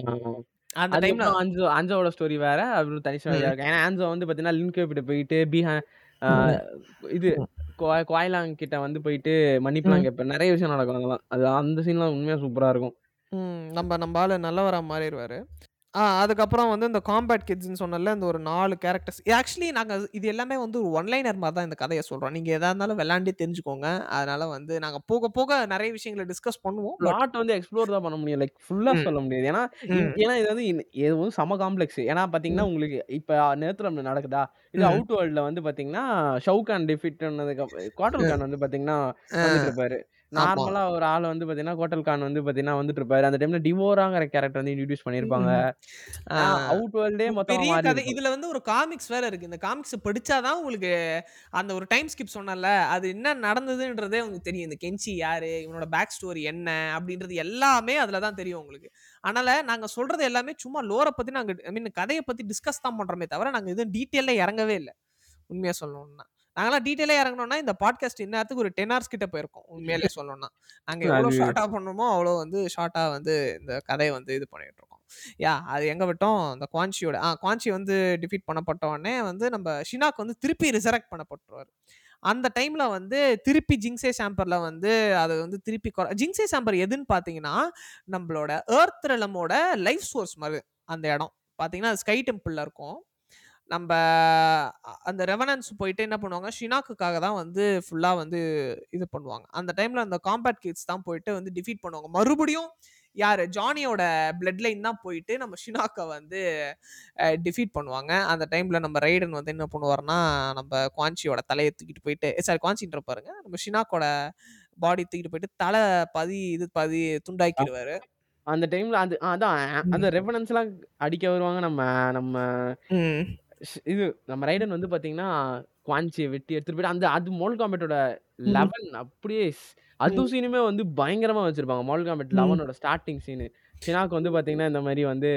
அந்த டைம்ல ஹன்சோ ஹன்சோவோட ஸ்டோரி வேற. அப்புறம் தனி. ஏன்னா ஹன்சோ வந்து பார்த்தீங்கன்னா, லின்கே போயிட்டு பீஹா ம். இது ம். குவா குவாய்லாங் கிட்ட வந்து போயிட்டு மன்னிப்புலாம் ம். கேட்பாரு. நெறைய விஷயம் நடக்கும் அதெல்லாம். அது அந்த சீன்லாம் உண்மையா சூப்பரா இருக்கும். ம். நம்ப நம்ப ஆளு நல்லவரா மாறிருவாரு. ஆ அதுக்கப்புறம் வந்து இந்த காம்பேட் கிட்ஸ்ன்னு சொன்னல இந்த ஒரு நாலு கேரக்டர்ஸ் ஆக்சுவலி நாங்க இது எல்லாமே வந்து ஒரு ஒன்லைனர் மாதிரி தான் இந்த கதையை சொல்றோம். நீங்க எதா இருந்தாலும் விளாண்டே தெரிஞ்சுக்கோங்க. அதனால வந்து நாங்க போக போக நிறைய விஷயங்களை டிஸ்கஸ் பண்ணுவோம். பிளாட் வந்து எக்ஸ்ப்ளோர் தான் பண்ண முடியும். லைக் ஃபுல்லா ம். சொல்ல முடியாது. ஏன்னா ஏன்னா இது வந்து இது வந்து செம காம்ப்ளெக்ஸ் ஏன்னா பாத்தீங்கன்னா ம். உங்களுக்கு இப்ப நேத்துல நடக்குதா? இது அவுட் வேர்ல்ட்ல வந்து பாத்தீங்கன்னா ஷவுகான் டிஃபிட் பண்ணதுக்கு குவார்டல் கான் வந்து வந்துட்டு இருப்பாரு. நார்மலா ஒரு ஆள் வந்து பாத்தீங்கன்னா குவார்டல் கான் வந்து பாத்தீங்கன்னா வந்துட்டு இருப்பாரு அந்த டைம்ல டிவோராங்கிற கேரக்டர் வந்து இன்ட்ரடியூஸ் பண்ணிருப்பாங்க. அவுட் வேர்ல்டே மொத்தமா பெரிய கதை. இதுல வந்து ஒரு காமிக்ஸ் வேற இருக்கு. இந்த காமிக்ஸ் படிச்சாதான் உங்களுக்கு அந்த ஒரு டைம் ஸ்கிப் சொன்னல அது என்ன நடந்ததுன்றதே உங்களுக்கு தெரியும். இந்த கென்சி யாரு இவனோட பேக் ஸ்டோரி என்ன அப்படின்றது எல்லாமே அதுல தான் தெரியும் உங்களுக்கு. அதனால நாங்க சொல்றது எல்லாமே சும்மா லோரை பத்தி நாங்க ஐ மீன் கதையை பத்தி டிஸ்கஸ் தான் பண்றோமே தவிர நாங்க எதுவும் டீட்டெயில இறங்கவே இல்லை. உண்மையா சொல்லணும்னா. நாங்களாம் டீட்டெயிலாக இறங்கணும்னா இந்த பாட்காஸ்ட் இந்நேரத்துக்கு ஒரு டென் ஹவர்ஸ் கிட்ட போயிருக்கோம். உண்மையிலே சொல்லணும்னா. நாங்கள் எவ்வளோ அது ஷார்ட்டாக பண்ணணுமோ அவ்வளோ வந்து ஷார்ட்டாக வந்து இந்த கதையை வந்து இது பண்ணிட்டு இருக்கோம். யா அது எங்கே விட்டோம்? இந்த குவான்ச்சியோட ஆ குவான்ச்சி வந்து டிஃபீட் பண்ணப்பட்ட உடனே வந்து நம்ம ஷினாக் வந்து திருப்பி ரிசரக்ட் பண்ணப்பட்டுருவார். அந்த டைம்ல வந்து திருப்பி ஜிங்ஸே சாம்பர்ல வந்து அதை வந்து திருப்பி ஜிங்ஸே சாம்பர் எதுன்னு பார்த்தீங்கன்னா நம்மளோட ஏர்த் ரெலமோட லைஃப் சோர்ஸ் மாதிரி அந்த இடம். பார்த்தீங்கன்னா ஸ்கை டெம்பிளில் இருக்கும். நம்ம அந்த ரெவனன்ஸ் போயிட்டு என்ன பண்ணுவாங்க? ஷினாக்குக்காக தான் வந்து ஃபுல்லாக வந்து இது பண்ணுவாங்க. அந்த டைமில் அந்த காம்பேட் கிட்ஸ் தான் போயிட்டு வந்து டிஃபீட் பண்ணுவாங்க. மறுபடியும் யார்? ஜானியோட பிளட் லைன் தான் போயிட்டு நம்ம ஷினாக்கை வந்து டிஃபீட் பண்ணுவாங்க. அந்த டைமில் நம்ம ரைடன் வந்து என்ன பண்ணுவார்னா நம்ம குவான்ச்சியோட தலையை தூக்கிட்டு போயிட்டு சாரி குவான்ச்சின்ற பாருங்க. நம்ம ஷினாக்கோட பாடி தூக்கிட்டு போயிட்டு தலை பதி இது பதி துண்டாக்கிடுவாரு. அந்த டைம்ல அது அதான் அந்த ரெஃபரன்ஸ் எல்லாம் அடிக்க வருவாங்க. நம்ம நம்ம இது நம்ம ரைடன் வந்து பாத்தீங்கன்னா குவான்ச்சியை வெட்டி எடுத்துட்டு போயிட்டு அந்த அது மோல் காம்பேட்டோட லெவன் அப்படியே அது சீனுமே வந்து பயங்கரமா வச்சிருப்பாங்க. மோல் காம்பேட் லெவனோட ஸ்டார்டிங் சீனு. ஷினாக்கு வந்து பாத்தீங்கன்னா இந்த மாதிரி வந்து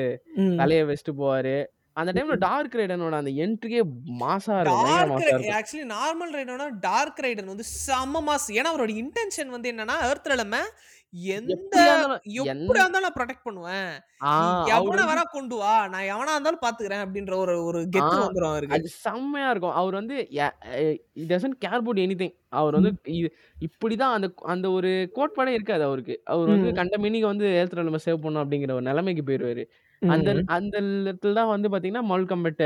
தலையை வச்சுட்டு போவாரு. அந்த டைம்ல டார்க் ரைடனோட அந்த என்ட்ரியே மாசா இருக்கும். ஆக்சுவலி நார்மல் ரைடனோட டார்க் ரைடன் வந்து செம்ம மாஸ் ஏன்னா அவரோட இன்டென்ஷன் வந்து என்னன்னா எர்த் ரெலம எந்த எப்படியா இருந்தாலும் நான் ப்ரொடெக்ட் பண்ணுவேன். எவனை வேணா கொண்டு வா. நான் எவனா இருந்தாலும் பாத்துக்கிறேன் அப்படின்ற ஒரு ஒரு கெத்து வந்துரும் அவருக்கு. அது செம்மையா இருக்கும். அவர் வந்து doesn't care about anything அவர் வந்து இப்படிதான் அந்த அந்த ஒரு கோட்பாடே இருக்காது அவருக்கு. அவர் வந்து கண்ட மீனிங்க வந்து ஏத்துல நம்ம சேவ் பண்ணோம் அப்படிங்கிற ஒரு நிலைமைக்கு போயிடுவாரு அந்த அந்த இடத்துல தான் வந்து பாத்தீங்கன்னா மால் கம்பெட்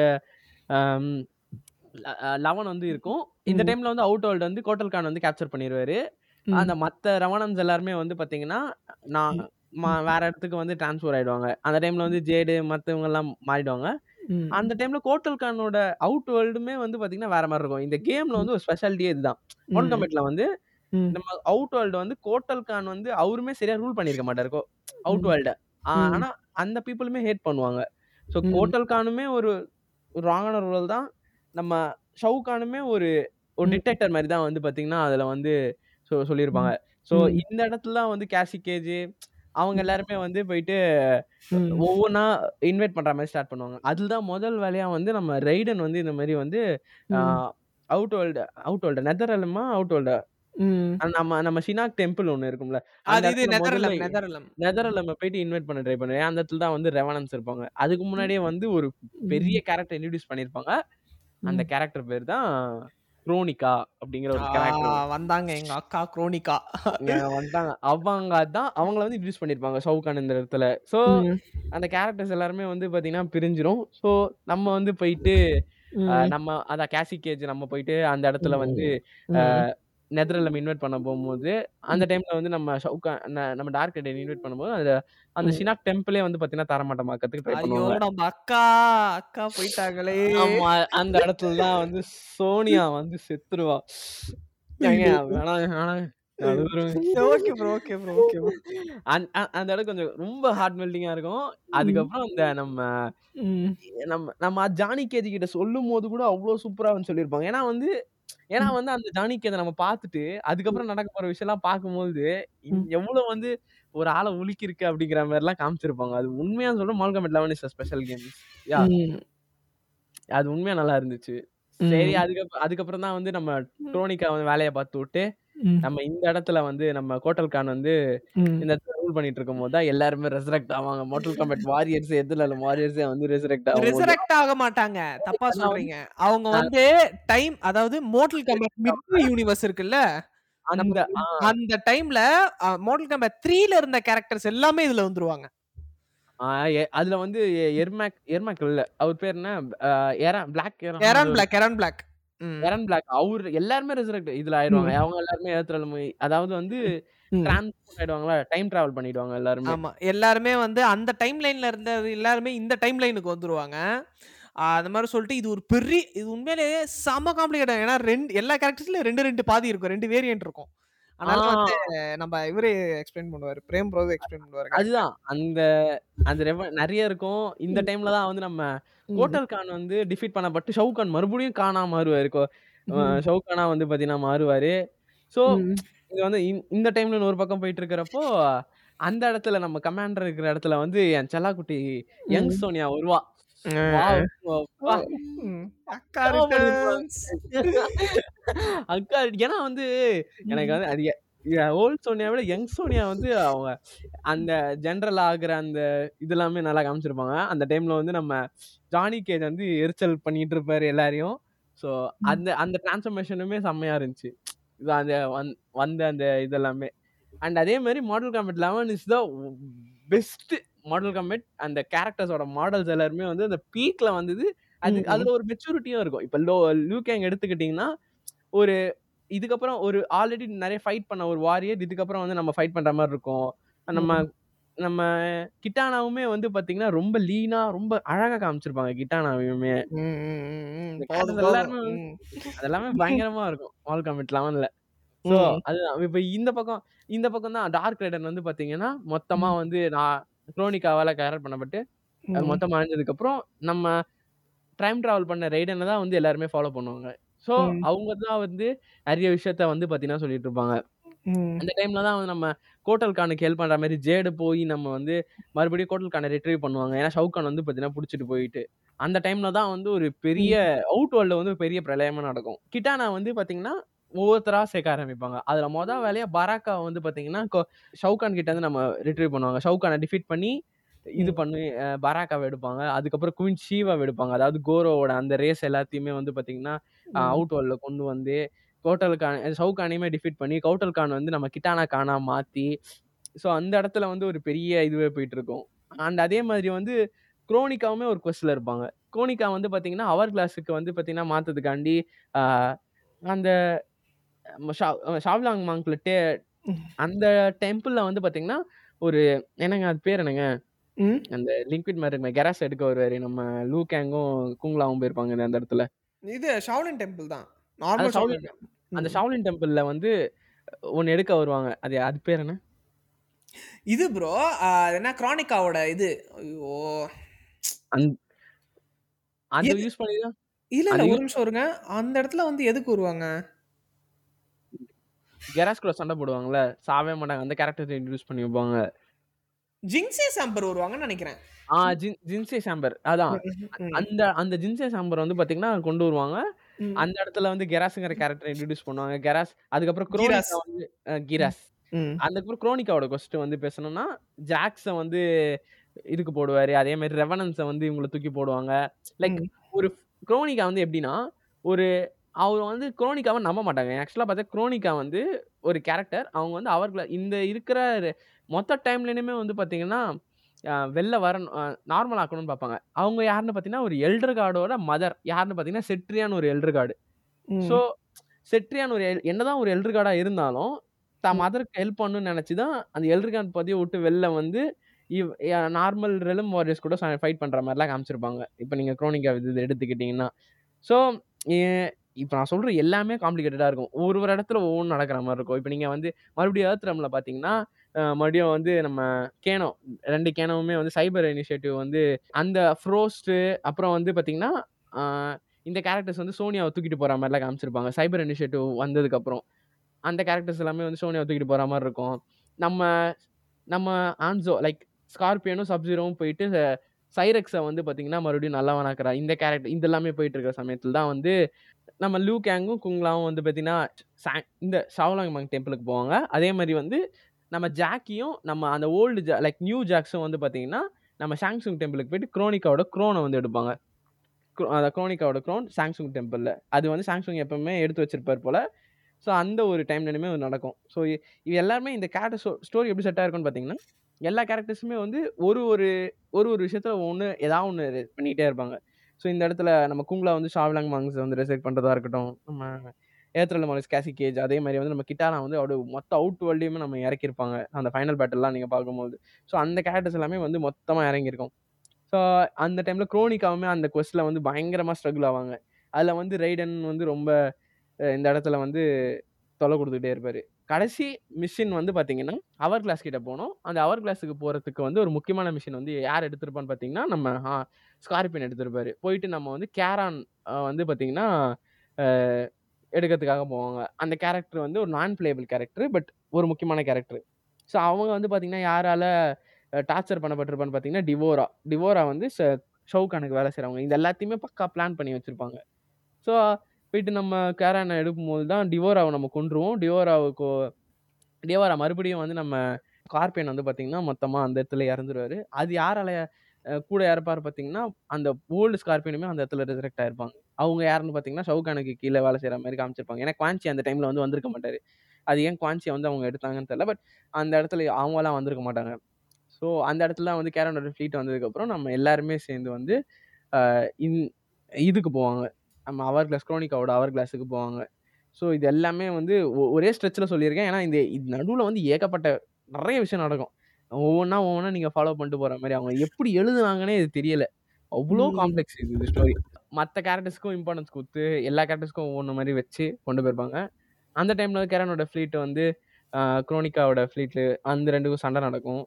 லெவன் வந்து இருக்கும். இந்த டைம்ல வந்து அவுட் வேர்ல்டு வந்து கோட்டல் கான் வந்து கேப்சர் பண்ணிடுவாரு அந்த மத்த ரவணன்ஸ் எல்லாருமே வந்து பாத்தீங்கன்னா நான் ம். ம- வேற இடத்துக்கு வந்து டிரான்ஸ்ஃபர் ஆயிடுவாங்க. அந்த டைம்ல வந்து ஜேடு மத்தவங்க எல்லாம் மாறிடுவாங்க. ம். அந்த டைம்ல கோட்டல் கானோட அவுட் வேர்ல்டுமே வந்து பாத்தீங்கன்னா வேற மாதிரி இருக்கும். இந்த கேம்ல வந்து ஒரு ஸ்பெஷாலிட்டியே இதுதான். மோல் ம் கம்பெட்ல வந்து ம். நம்ம அவுட் வேர்ல்டு வந்து கோட்டல் கான் வந்து அவருமே சரியா ரூல் பண்ணிருக்க மாட்டாரு. அவுட் ம். வேர்ல்ட ம். ஆனா அந்த பீப்புளுமே ஹேட் பண்ணுவாங்க. ஸோ ம். கோட்டல் கானுமே ஒரு ராங்கான ரூல் தான். நம்ம ஷவு கானுமே ஒரு ஒரு ம். டிடெக்டர் மாதிரி தான் வந்து பாத்தீங்கன்னா அதுல வந்து சொ- சொல்லியிருப்பாங்க ஸோ இந்த இடத்துல தான் வந்து கேசி கேஜ் அவங்க எல்லாருமே வந்து போயிட்டு ஒவ்வொன்றா இன்வைட் பண்ற மாதிரி ஸ்டார்ட் பண்ணுவாங்க. அதுதான் முதல் வேலையா வந்து நம்ம ரைடன் வந்து இந்த மாதிரி வந்து அவுட் வேர்ல்டு அவுட் வேர்ல்டு நெதர்லமா அவுட் வேர்ல்டு நம்ம நம்ம ஷினாக் டெம்பிள் ஒன்று இருக்கும்ல அது நெதர்லம் நெதர்லம் போயிட்டு இன்வைட் பண்ண ட்ரை பண்ணுவேன். அந்த இடத்துல தான் வந்து ரெவனன்ஸ் இருப்பாங்க. அதுக்கு முன்னாடியே வந்து ஒரு பெரிய கேரக்டர் இன்ட்ரடியூஸ் பண்ணியிருப்பாங்க அந்த கேரக்டர் பேர் தான் குரோனிகா அப்படிங்கிற ஒரு கேரக்டர் வந்தாங்க எங்க அக்கா குரோனிகா. வந்துட்டாங்க அவங்க தான் அவங்கள வந்து இன்ட்ரடியூஸ் பண்ணியிருப்பாங்க சவுகான் இந்த இடத்துல. ம். அந்த கேரக்டர்ஸ் எல்லாருமே வந்து பார்த்தீங்கன்னா பிரிஞ்சிரும். ஸோ நம்ம வந்து போயிட்டு நம்ம அதான் கேசி கேஜ் நம்ம போயிட்டு அந்த இடத்துல வந்து நெதர்ல இன்வைட் பண்ண போகும்போது அந்த டைம்ல வந்து நம்ம ஷவுகா ந- நம்ம டார்க் ரைடன் இன்வைட் பண்ணும்போது அந்த அந்த ம். ஷினாக் டெம்பிளே வந்து பார்த்தீங்கன்னா தரமாட்டமாக்கிறதுக்கு ட்ரை ஐயோ பண்ணுவாங்க. நம்ம அக்கா அக்கா போயிட்டாங்களே. அந்த இடத்துல தான் வந்து சோனியா வந்து செத்துருவா. அந்த அந்த இடம் கொஞ்சம் ரொம்ப ஹார்ட் மெல்டிங்கா இருக்கும். அதுக்கப்புறம் இந்த நம்ம நம்ம நம்ம ஜானி கேஜி கிட்ட சொல்லும் போது கூட அவ்வளவு சூப்பரா வந்து சொல்லியிருப்பாங்க. ஏன்னா வந்து ஏன்னா வந்து அந்த ஜானி கேஜை நம்ம பார்த்துட்டு அதுக்கப்புறம் நடக்க போற விஷயம் எல்லாம் பார்க்கும்போது எவ்வளவு வந்து ஒரு ஆளை உலுக்கி இருக்கு அப்படிங்கிற மாதிரி எல்லாம் காமிச்சிருப்பாங்க. அது உண்மையா சொல்ற Mortal Kombat eleven is special game யா? அது உண்மையா நல்லா இருந்துச்சு. சரி அதுக்கப்புறம் அதுக்கப்புறம் தான் வந்து நம்ம டோனிக்கா வந்து வேலையை பார்த்து விட்டு நம்ம இந்த இடத்துல வந்து நம்ம கோட்டல் கான் வந்து இந்த ரூல் பண்ணிட்டு இருக்கும் போது தான் எல்லாருமே ரெசரக்ட் ஆவாங்க. மோட்டல் காம்பேட் வாரியர்ஸ் எதுல வாரியர்ஸே வந்து ரெசரக்ட் ஆகும் ரிசரக்ட் ஆக மாட்டாங்க. தப்பா சொல்றீங்க. அவங்க வந்து டைம் அதாவது மோட்டல் கம்பேட் மிட் யூனிவர்ஸ் இருக்குல்ல அந்த அந்த டைம்ல மோட்டல் கம்பேட் த்ரீல இருந்த கேரக்டர்ஸ் எல்லாமே இதுல வந்துருவாங்க. அதுல வந்து எ- எர்மேக் எர்மேக் இல்ல. அவர் பேர் என்ன? Erron Black Erron Black Erron Black Erron Black அவர் எல்லாருமே ரெசரக்ட் இதுல ஆயிடுவாங்க. அவங்க எல்லாருமே ஏத்துறல அதாவது வந்து டிரான்ஸ்போர்ட் ஆயிடுவாங்களா டைம் டிராவல் பண்ணிடுவாங்க எல்லாருமே. ஆமா. எல்லாருமே வந்து அந்த டைம் லைன்ல இருந்த எல்லாருமே இந்த டைம் லைனுக்கு வந்துருவாங்க. அந்த மாதிரி சொல்லிட்டு இது ஒரு பெரிய இது உண்மையிலேயே செம காம்ப்ளிகேட் ஏன்னா ரெண்டு எல்லா கேரக்டர்ஸ்லயும் ரெண்டு ரெண்டு பாதி இருக்கும். ரெண்டு வேரியன்ட் இருக்கும். அதனால. வந்து நம்ம இவரே எக்ஸ்பிளைன் பண்ணுவாரு. பிரேம் ப்ரோ எக்ஸ்பிளைன் பண்ணுவாரு அதுதான். அந்த அந்த நிறைய இருக்கும். இந்த டைம்ல தான் வந்து நம்ம கோட்டல் கான் வந்து டிஃபீட் பண்ணப்பட்டு ஷவுகான் மறுபடியும் காணா மாறுவாரு. ஷவுகானா வந்து பாத்தீங்கன்னா மாறுவாரு. சோ இது வந்து இந்த- டைம்ல ஒரு பக்கம் போயிட்டு இருக்கிறப்போ அந்த இடத்துல நம்ம கமாண்டர் இருக்கிற இடத்துல வந்து என் செல்லாக்குட்டி யங் சோனியா வருவா. அக்கா ஏன்னா வந்து எனக்கு வந்து அது ஓல்ட் சோனியா விட யங் சோனியா வந்து அவங்க அந்த ஜென்ரல் ஆகுற அந்த இதெல்லாமே நல்லா காமிச்சிருப்பாங்க. அந்த டைம்ல வந்து நம்ம ஜானி கேஜ் வந்து எரிச்சல் பண்ணிட்டு இருப்பாரு எல்லாரையும். ஸோ அந்த அந்த டிரான்ஸ்ஃபர்மேஷனுமே செம்மையா இருந்துச்சு. இது அந்த வந் வந்த அந்த இதெல்லாமே. அண்ட் அதே மாதிரி Mortal Kombat eleven is the best Mortal Kombat அந்த கேரக்டர்ஸோட மாடல்ஸ் எல்லாருமே வந்து அந்த பீக்ல வந்தது. அது. அதுல ஒரு மெச்சூரிட்டியும் இருக்கும். இப்போ லோ லூகேங் எடுத்துக்கிட்டிங்கன்னா ஒரு இதுக்கப்புறம் ஒரு ஆல்ரெடி நிறைய ஃபைட் பண்ண ஒரு வாரியர் இதுக்கப்புறம் வந்து நம்ம ஃபைட் பண்ற மாதிரி இருக்கும். நம்ம நம்ம கிட்டானாவுமே வந்து பாத்தீங்கன்னா ரொம்ப லீனா ரொம்ப அழகா காமிச்சிருப்பாங்க கிட்டானாவையுமே. எல்லாருமே. அதெல்லாமே பயங்கரமா இருக்கும். வால் காமெட் லெவன்ல. ஸோ ம். அதுதான். இப்ப இந்த பக்கம் இந்த பக்கம் தான் டார்க் ரைடர் வந்து பாத்தீங்கன்னா மொத்தமா வந்து நான் குரோனிக்காவால கேரக்ட் பண்ணப்பட்டு அது. மொத்தமா அழிஞ்சதுக்கு அப்புறம் நம்ம டைம் டிராவல் பண்ண ரைடனை தான் வந்து எல்லாருமே ஃபாலோ பண்ணுவாங்க ஸோ. அவங்க தான் வந்து நிறைய விஷயத்த வந்து பாத்தீங்கன்னா சொல்லிட்டு இருப்பாங்க. அந்த டைம்ல தான் வந்து நம்ம கோட்டல் கானுக்கு ஹெல்ப் பண்ற மாதிரி ஜேடு போய் நம்ம வந்து மறுபடியும் கோட்டல் கானை ரிட்ரீவ் பண்ணுவாங்க ஏன்னா ஷவுகான் வந்து பாத்தீங்கன்னா புடிச்சிட்டு போயிட்டு அந்த டைம்ல தான் வந்து ஒரு பெரிய அவுட் வேர்ல்ட்ல வந்து ஒரு பெரிய பிரளயமா நடக்கும் கிட்டானா வந்து பாத்தீங்கன்னா ஒவ்வொருத்தரா சேர்க்க ஆரம்பிப்பாங்க. அதுல மொதல் வேலையா பராக்கா வந்து பாத்தீங்கன்னா கொ- ஷவுகான் கிட்ட இருந்து நம்ம ரிட்ரீவ் பண்ணுவாங்க. ஷவுகானை டிஃபீட் பண்ணி இது பண்ணி பராக்காவை எடுப்பாங்க. அதுக்கப்புறம் குயின் ஷீவாவை எடுப்பாங்க. அதாவது கோரோவோட அந்த ரேஸ் எல்லாத்தையுமே வந்து பாத்தீங்கன்னா அவுட் வேர்ல்ட்ல கொண்டு வந்து கோட்டல் கான் ஷவுகானையுமே டிஃபீட் பண்ணி கவுட்டல் கான் வந்து நம்ம கிட்டானா கானா மாத்தி ஸோ அந்த இடத்துல வந்து ஒரு பெரிய இதுவே போயிட்டு இருக்கும் அண்ட் அதே மாதிரி வந்து குரோனிக்காவுமே ஒரு கொஸ்டில் இருப்பாங்க. குரோனிக்கா வந்து பார்த்தீங்கன்னா அவர் கிளாஸுக்கு வந்து பார்த்தீங்கன்னா மாற்றதுக்காண்டி அந்த ஷாவ்லாங் மாங்க்ல டே அந்த டெம்பிளில் வந்து பார்த்தீங்கன்னா ஒரு என்னங்க அது பேர் என்னங்க. அந்த லிக்விட் மாதிரி இருக்குமே கெராஸ் எடுக்க வருவாரு நம்ம லூ கேங்கும் குங்லாவும் போயிருப்பாங்க அந்த இடத்துல. இது ஷாவ்லின் டெம்பிள் தான். நார்மல் ஷாவ்லின் அந்த ஷாவ்லின் டெம்பிள்ல வந்து ஒன்னு எடுக்க வருவாங்க. அது அது பேர் என்ன? இது ப்ரோ என்ன கிரானிக்காவோட இது. ஐயோ. அந்த? யூஸ் பண்ணி இல்ல இல்ல ஒரு நிமிஷம் இருங்க. அந்த இடத்துல வந்து எதுக்கு வருவாங்க? கெராஸ் கூட சண்டை போடுவாங்கல்ல சாவே மாட்டாங்க அந்த கேரக்டர் இன்ட்ரடியூஸ் பண்ணி வைப்பாங்க ஜிங்ஸே சாம்பர் வருவாங்கன்னு நினைக்கிறேன் ஆ ஜின் ஜின்சே சாம்பர் அதான். அந்த அந்த ஜின்சே சாம்பர் வந்து பாத்தீங்கன்னா கொண்டு வருவாங்க. அந்த இடத்துல வந்து கெராஸுங்கிற கேரக்டர் இன்ட்ரடியூஸ் பண்ணுவாங்க கெராஸ் அதுக்கப்புறம். குரோனிகா வந்து கீராஸ். அதுக்கப்புறம் குரோனிக்காவோட கொஸ்டின் வந்து பேசணும்னா ஜாக்ஸை வந்து இதுக்கு போடுவாரு அதே மாதிரி ரெவனன்ஸை வந்து இவங்களை தூக்கி போடுவாங்க லைக். ஒரு குரோனிகா வந்து எப்படின்னா ஒரு அவர் வந்து குரோனிக்காவை நம்ப மாட்டாங்க. ஆக்சுவலாக பார்த்தா குரோனிகா வந்து ஒரு கேரக்டர். அவங்க வந்து அவர்களை இந்த இருக்கிற மொத்த டைம்லேயுமே வந்து பார்த்தீங்கன்னா வெளில வரணும் நார்மல் ஆக்கணும்னு பார்ப்பாங்க. அவங்க யாருன்னு பார்த்தீங்கன்னா ஒரு எல்டர் கார்டோட மதர். யாருன்னு பார்த்தீங்கன்னா செட்ரியான் ஒரு எல்டர் கார்டு. ஸோ செட்ரியான் ஒரு என்னதான் ஒரு எல்டர் கார்டா இருந்தாலும் தான் மதருக்கு ஹெல்ப் பண்ணணும்னு நினச்சி தான் அந்த எல்டர் கார்டு பதியை விட்டு வெளில வந்து இவ் நார்மல் ரெலம் வாரியர்ஸ் கூட ஃபைட் பண்ணுற மாதிரிலாம் காமிச்சிருப்பாங்க. இப்போ நீங்கள் குரோனிக்கா இது எடுத்துக்கிட்டிங்கன்னா. ஸோ இப்போ நான் சொல்கிற எல்லாமே காம்ப்ளிகேட்டடாக இருக்கும். ஒரு ஒரு இடத்துல ஒவ்வொன்றும் நடக்கிற மாதிரி இருக்கும். இப்போ நீங்கள் வந்து மறுபடியும் ஏர்த் ரம்ல பார்த்தீங்கன்னா மறுபடியும் வந்து நம்ம கேனோ ரெண்டு கேனோவுமே வந்து சைபர் இனிஷியேட்டிவ் வந்து அந்த ஃப்ரோஸ்ட்டு அப்புறம் வந்து பார்த்தீங்கன்னா இந்த கேரக்டர்ஸ் வந்து சோனியாவை தூக்கிட்டு போகிற மாதிரிலாம் காமிச்சிருப்பாங்க. சைபர் இனிஷியேட்டிவ் வந்ததுக்கப்புறம். அந்த கேரக்டர்ஸ் எல்லாமே வந்து சோனியாவை தூக்கிட்டு போகிற மாதிரி இருக்கும். நம்ம நம்ம ஆன்சோ லைக் ஸ்கார்பியனும் சப்ஜீரோவும் போயிட்டு சைரக்ஸை வந்து பார்த்தீங்கன்னா மறுபடியும் நல்லவனாக்குறா. இந்த கேரக்டர் இதெல்லாமே போயிட்டு இருக்கிற சமயத்தில் தான் வந்து நம்ம லூ கேங்கும் குங்லாவும் வந்து பார்த்தீங்கன்னா சா- இந்த ஷாவ்லாங் மங் டெம்பிளுக்கு போவாங்க. அதே மாதிரி வந்து நம்ம ஜாக்கியும் நம்ம அந்த ஓல்டு ஜா லைக் நியூ ஜாக்ஸும் வந்து பார்த்தீங்கன்னா நம்ம சாங்சுங் டெம்பிளுக்கு போயிட்டு குரோனிக்காவோட க்ரோனை வந்து எடுப்பாங்க. அந்த குரோனிக்காவோட க்ரோன் சாங்சுங் டெம்பிளில் அது வந்து சாங்சுங் எப்பவுமே எடுத்து வச்சிருப்பார் போல். ஸோ அந்த ஒரு டைம்லையுமே நடக்கும். ஸோ இது எல்லாருமே இந்த கேரக்டர் ஸ்டோரி எப்படி செட்டாக இருக்குன்னு பார்த்தீங்கன்னா எல்லா கேரக்டர்ஸுமே வந்து ஒரு ஒரு ஒரு ஒரு விஷயத்துல ஒன்று ஏதாவது ஒன்று பண்ணிகிட்டே இருப்பாங்க. ஸோ இந்த இடத்துல நம்ம குங்லா வந்து ஷாவ்லாங் மாங்ஸ் வந்து ரெசெக்ட் பண்ணுறதா இருக்கட்டும். நம்ம ஏத்ரல் மாலிஸ் கேசி கேஜ் அதே மாதிரி வந்து நம்ம கிட்டாரா வந்து அவரு மொத்த அவுட் வேர்ல்டையுமே நம்ம இறக்கியிருப்பாங்க. அந்த ஃபைனல் பேட்டில்லாம் நீங்கள் பார்க்கும்போது. ஸோ அந்த கேரக்டர்ஸ் எல்லாமே வந்து மொத்தமாக இறங்கியிருக்கும். ஸோ அந்த டைமில் குரோனிக்காவுமே அந்த கொஸ்டில் வந்து பயங்கரமாக ஸ்ட்ரகிள் ஆவாங்க. அதில் வந்து ரைடன் வந்து ரொம்ப இந்த இடத்துல வந்து தொலை கொடுத்துக்கிட்டே இருப்பார் கடைசி மிஷின் வந்து பார்த்தீங்கன்னா, அவர் கிளாஸ் கிட்ட போனோம் அந்த அவர் கிளாஸுக்கு போகிறதுக்கு வந்து ஒரு முக்கியமான மிஷின் வந்து யார் எடுத்திருப்பான்னு பார்த்தீங்கன்னா, நம்ம ஸ்கார்பியன் எடுத்திருப்பாரு. போயிட்டு நம்ம வந்து கேரான் வந்து பார்த்தீங்கன்னா, எடுக்கிறதுக்காக போவாங்க. அந்த கேரக்டர் வந்து ஒரு நான் பிளேபிள் கேரக்டர். பட் ஒரு முக்கியமான கேரக்டர். ஸோ அவங்க வந்து பார்த்தீங்கன்னா, யாரால டார்ச்சர் பண்ணப்பட்டிருப்பான்னு பார்த்தீங்கன்னா, டிவோரா. டிவோரா வந்து ஷ ஷவுகானுக்கு வேலை செய்கிறவங்க இது எல்லாத்தையுமே பக்கா பிளான் பண்ணி வச்சுருப்பாங்க ஸோ போயிட்டு நம்ம கேரானை எடுக்கும்போது தான் டிவோராவை நம்ம கொன்றுவோம். டிவோராவுக்கு டிவோரா மறுபடியும் வந்து நம்ம ஸ்கார்பியன் வந்து பார்த்தீங்கன்னா, மொத்தமாக அந்த இடத்துல இறந்துருவாரு. அது யாரால கூட இறப்பார் பார்த்தீங்கன்னா, அந்த ஓல்டு ஸ்கார்பியனுமே அந்த இடத்துல ரிசெக்ட் ஆயிருப்பாங்க. அவங்க யாருன்னு பார்த்தீங்கன்னா, ஷவுகானுக்கு கீழே வேலை செய்கிற மாதிரி காமிச்சிருப்பாங்க. ஏன்னா குவான்சி அந்த டைமில் வந்து வந்திருக்க மாட்டார் அது ஏன் குவான்சியை வந்து அவங்க எடுத்தாங்கன்னு தெரியல. பட் அந்த இடத்துல அவங்களாம் வந்திருக்க மாட்டாங்க. ஸோ அந்த இடத்துல வந்து கேரனோட ஃப்ளீட் வந்ததுக்கப்புறம் நம்ம எல்லாருமே சேர்ந்து வந்து இந் இன் இதுக்கு போவாங்க. நம்ம ஹவர் கிளாஸ் குரோனிக்காவோட ஹவர் கிளாஸ்க்கு போவாங்க. ஸோ இது எல்லாமே வந்து ஒரே ஸ்ட்ரெச்ல சொல்லியிருக்கேன். ஏன்னா இந்த இது நடுவுல வந்து ஏகப்பட்ட நெறைய விஷயம் நடக்கும். ஒவ்வொன்னா ஒவ்வொன்னா நீங்க ஃபாலோ பண்ணிட்டு போற மாரி. அவங்க எப்படி எழுதுனாங்கன்னே இது தெரியல. அவ்ளோ ம். காம்ப்ளெக்ஸ் இது இந்த ஸ்டோரி. மத்த கேரக்டர்ஸ்க்கும் இம்பார்ட்டன்ஸ் குடுத்து, எல்லா கேரக்டர்ஸ்க்கும் ஒவ்வொன்னு மாரி வச்சு கொண்டு போயிருப்பாங்க. அந்த டைம்ல கேரனோட ஃப்ளீட் வந்து குரோனிக்காவோட ஃப்ளீட் அந்த 2க்கும் சண்டை நடக்கும்.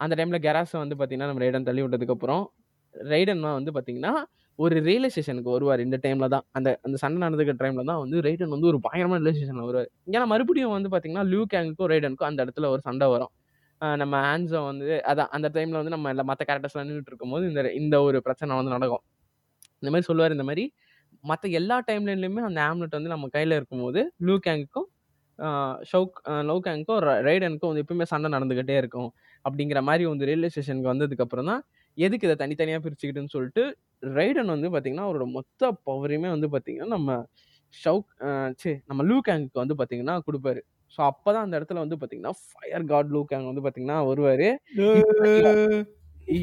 அந்த டைம்ல கெராஸ வந்து பார்த்தீங்கன்னா, நம்ம ரெய்டன் தள்ளி விட்டதுக்கப்புறம், ரெய்டன் வந்து பார்த்தீங்கன்னா, ஒரு ரியலைசேஷனுக்கு வருவார் இந்த டைமில் தான். அந்த அந்த சண்டை நடந்துக்கிற டைமில் தான் வந்து ரைடன் வந்து ஒரு பயங்கரமான ரியலைசேஷனில் வருவார் ஏன்னா மறுபடியும் வந்து பார்த்தீங்கன்னா, லியூ கேங்குக்கும், ரைடனுக்கும் அந்த இடத்துல ஒரு சண்டை வரும். நம்ம ஆன்ஸோ வந்து அதான் அந்த டைமில் வந்து நம்ம எல்லா மற்ற கேரக்டர்ஸ்லாம் நின்றுட்டு இருக்கும்போது, இந்த இந்த ஒரு பிரச்சனை வந்து நடக்கும். இந்த மாதிரி சொல்லுவார் இந்த மாதிரி மற்ற எல்லா டைம்லைன்லயுமே அந்த ஆம்லெட் வந்து நம்ம கையில் இருக்கும்போது, லியூ கேங்குக்கும் ஷவுக் லவ் கேங்குக்கும், ரைடனுக்கும் வந்து எப்பவுமே சண்டை நடந்துக்கிட்டே இருக்கும். அப்படிங்கிற மாதிரி வந்து ஸ்டேஷனுக்கு வந்ததுக்கப்புறம் தான், எதுக்கு இதை தனித்தனியாக பிரிச்சுக்கிட்டுன்னு சொல்லிட்டு, ரெய்டன் வந்து பார்த்தீங்கன்னா, அவரோட மொத்த பவரையுமே வந்து பார்த்தீங்கன்னா, நம்ம ஷவுக் ச்சீ நம்ம லியூ கேங்குக்கு வந்து பார்த்தீங்கன்னா குடுப்பாரு. ஸோ அப்பதான் அந்த இடத்துல வந்து பார்த்தீங்கன்னா, ஃபயர் காட் லியூ கேங் வந்து பார்த்தீங்கன்னா வருவாரு. இப்ப நீங்க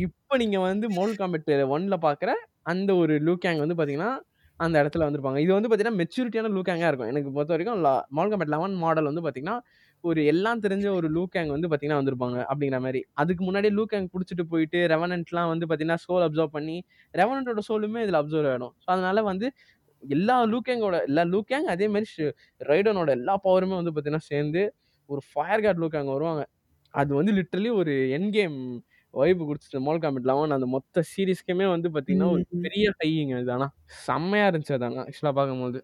இப்ப நீங்க வந்து மோர்டல் காம்பேட் 1ல பார்க்குற அந்த ஒரு லியூ கேங் வந்து பார்த்தீங்கன்னா, அந்த இடத்துல வந்திருப்பாங்க. இது வந்து பார்த்தீங்கன்னா, மெச்சூரிட்டியான லியூ கேங்கா இருக்கும். எனக்கு பொறுத்தவரைக்கும் ல மோர்டல் காம்பேட் 11 மாடல் வந்து பார்த்தீங்கன்னா, ஒரு எல்லாம் தெரிஞ்ச ஒரு லியூ கேங் வந்து பார்த்தீங்கன்னா வந்திருப்பாங்க. அப்படிங்கிற மாரி. அதுக்கு முன்னாடியே லியூ கேங் புடிச்சிட்டு போயிட்டு, ரெவனன்ட்லாம் வந்து பார்த்தீங்கன்னா, சோல் அப்சர்வ் பண்ணி, ரெவனன்ட்டோட சோலுமே இதுல அப்சர்வ் ஆயிடும். ஸோ அதனால வந்து எல்லா லியூ கேங்கோட எல்லா லியூ கேங் அதே மாரி ஷ் ரெய்டனோட எல்லா பவருமே வந்து பார்த்தீங்கன்னா சேர்ந்து, ஒரு ஃபயர் காட் லியூ கேங் வருவாங்க. அது வந்து லிட்டரலி ஒரு எண்ட் கேம் வைப் குடுத்துச்சு மோர்டல் காம்பேட் 11 அந்த மொத்த சீரிஸ்க்குமே வந்து பார்த்தீங்கன்னா, ஒரு. பெரிய ஹைங்க அது ஆனா. செம்மையா இருந்துச்சு அது ஆனா ஆக்சுவலா பார்க்கும்போது.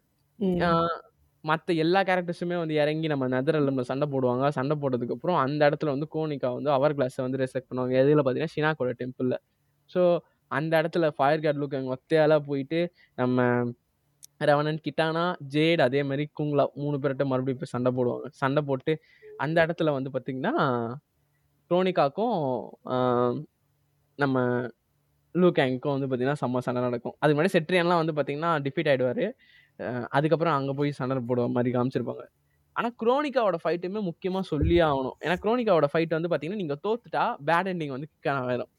மற்ற மத்த எல்லா கேரக்டர்ஸுமே வந்து இறங்கி நம்ம நெதர் சண்டை போடுவாங்க. சண்டை போட்டதுக்கப்புறம் அந்த இடத்துல வந்து கோனிகா வந்து அவர் கிளாஸை வந்து ரெசெக்ட் பண்ணுவாங்க. எதுல பார்த்தீங்கன்னா, ஷினாக்கோட டெம்பிள்ல. ஸோ அந்த இடத்துல ஃபயர் கார்டு லுக் அங்கே ஒத்தையாளா போயிட்டு, நம்ம ரவணன் கிட்டானா, ஜேட் அதே மாதிரி குங்லா மூணு பேர்கிட்ட மறுபடியும் போய் சண்டை போடுவாங்க. சண்டை போட்டு அந்த இடத்துல வந்து பார்த்தீங்கன்னா, குரோனிக்காக்கும் நம்ம லூ கேங்க்கும் வந்து பார்த்தீங்கன்னா, செம்ம சண்டை நடக்கும். அதுக்கு முன்னாடி செட்ரியன்லாம் வந்து பார்த்தீங்கன்னா, டிஃபீட் ஆகிடுவார் அதுக்கப்புறம் அங்க போய் சண்டை போடுற மாரி காமிச்சிருப்பாங்க. ஆனா குரோனிக்காவோட ஃபைட்டுமே முக்கியமா சொல்லியே ஆவணும். ஏன்னா குரோனிக்காவோட ஃபைட் வந்து பார்த்தீங்கன்னா, நீங்க தோத்துட்டா பேட் எண்டிங் வந்து கிக்கான ஆயிரும்.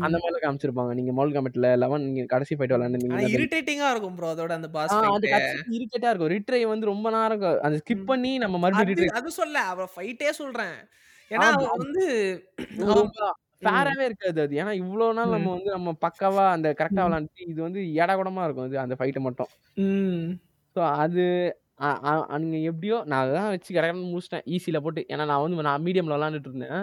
அந்த ம். மாரிலாம் காமிச்சிருப்பாங்க. நீங்க மோர்டல் காம்பேட்ல 11 நீங்க கடைசி ஃபைட் ஆனா விளையாண்டுருந்தீங்கன்னா இரிட்டேட்டிங்கா இருக்கும் ப்ரோ அதோட அந்த பாஸ் அது இரிட்டேட்டா இருக்கும். ரீட்ரை வந்து ரொம்ப நேரம் அத ஸ்கிப். பண்ணி நம்ம மறுபடியும் அது சொல்ல. அவ ஃபைட்டே சொல்றேன். ஏன்னா வந்து ஃபேராவே இருக்காது அது. ஏன்னா இவ்ளோ நாள் நம்ம. வந்து நம்ம பக்காவா அந்த கரெக்ட்டா ம். விளையாண்டுட்டு, இது வந்து ஏடாகூடமா இருக்கும் இது அந்த ஃபைட் மட்டும். ஸோ அது நீங்க எப்படியோ நான் அதெல்லாம் வச்சு கடகடன்னு முடிச்சுட்டேன். ஈஸில போட்டு. ஏன்னா நான் வந்து நான் மீடியம்ல விளையாண்டுட்டு இருந்தேன்.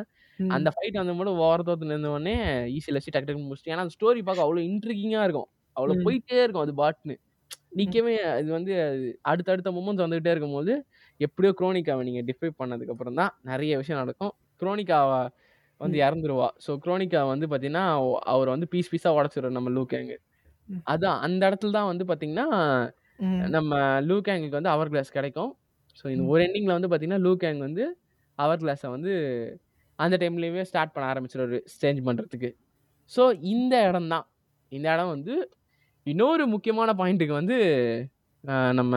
அந்த. ஃபைட் வந்து மட்டும் ஓரத்தோத்து நின்ன உடனே ஈஸில வச்சு டக்கு டக்குன்னு முடிச்சுட்டேன். ஏன்னா அந்த ஸ்டோரி பார்க்க அவ்ளோ இன்ட்ரிகிங்கா இருக்கும். அவ்ளோ ம். போயிட்டே இருக்கும் அது பாட்டுன்னு. ம். நிக்கவே இது வந்து அடுத்தடுத்த மொமெண்ட்ஸ் வந்துகிட்டே இருக்கும்போது, எப்படியோ குரோனிக்காவ நீங்க டிஃபை பண்ணதுக்கப்புறம் தான் நெறைய விஷயம் நடக்கும். குரோனிக்காவ வந்து. இறந்துருவா. ஸோ குரோனிக்கா வந்து பார்த்தீங்கன்னா, அவர வந்து பீஸ் பீஸா உடைச்சிரும் நம்ம லியூ கேங். ம். அதான் அந்த இடத்துல தான் வந்து பார்த்தீங்கன்னா. நம்ம லியூ கேங்குக்கு வந்து ஹவர் கிளாஸ் கிடைக்கும். ஸோ இந்த. ஒரு எண்டிங்ல வந்து பார்த்தீங்கன்னா, லியூ கேங் வந்து ஹவர் கிளாஸ வந்து அந்த டைம்லயுமே ஸ்டார்ட் பண்ண ஆரம்பிச்சுருவாரு சேஞ்ச் பண்றதுக்கு. ஸோ இந்த இடம் தான். இந்த இடம் வந்து இன்னொரு முக்கியமான பாயிண்ட்க்கு வந்து நம்ம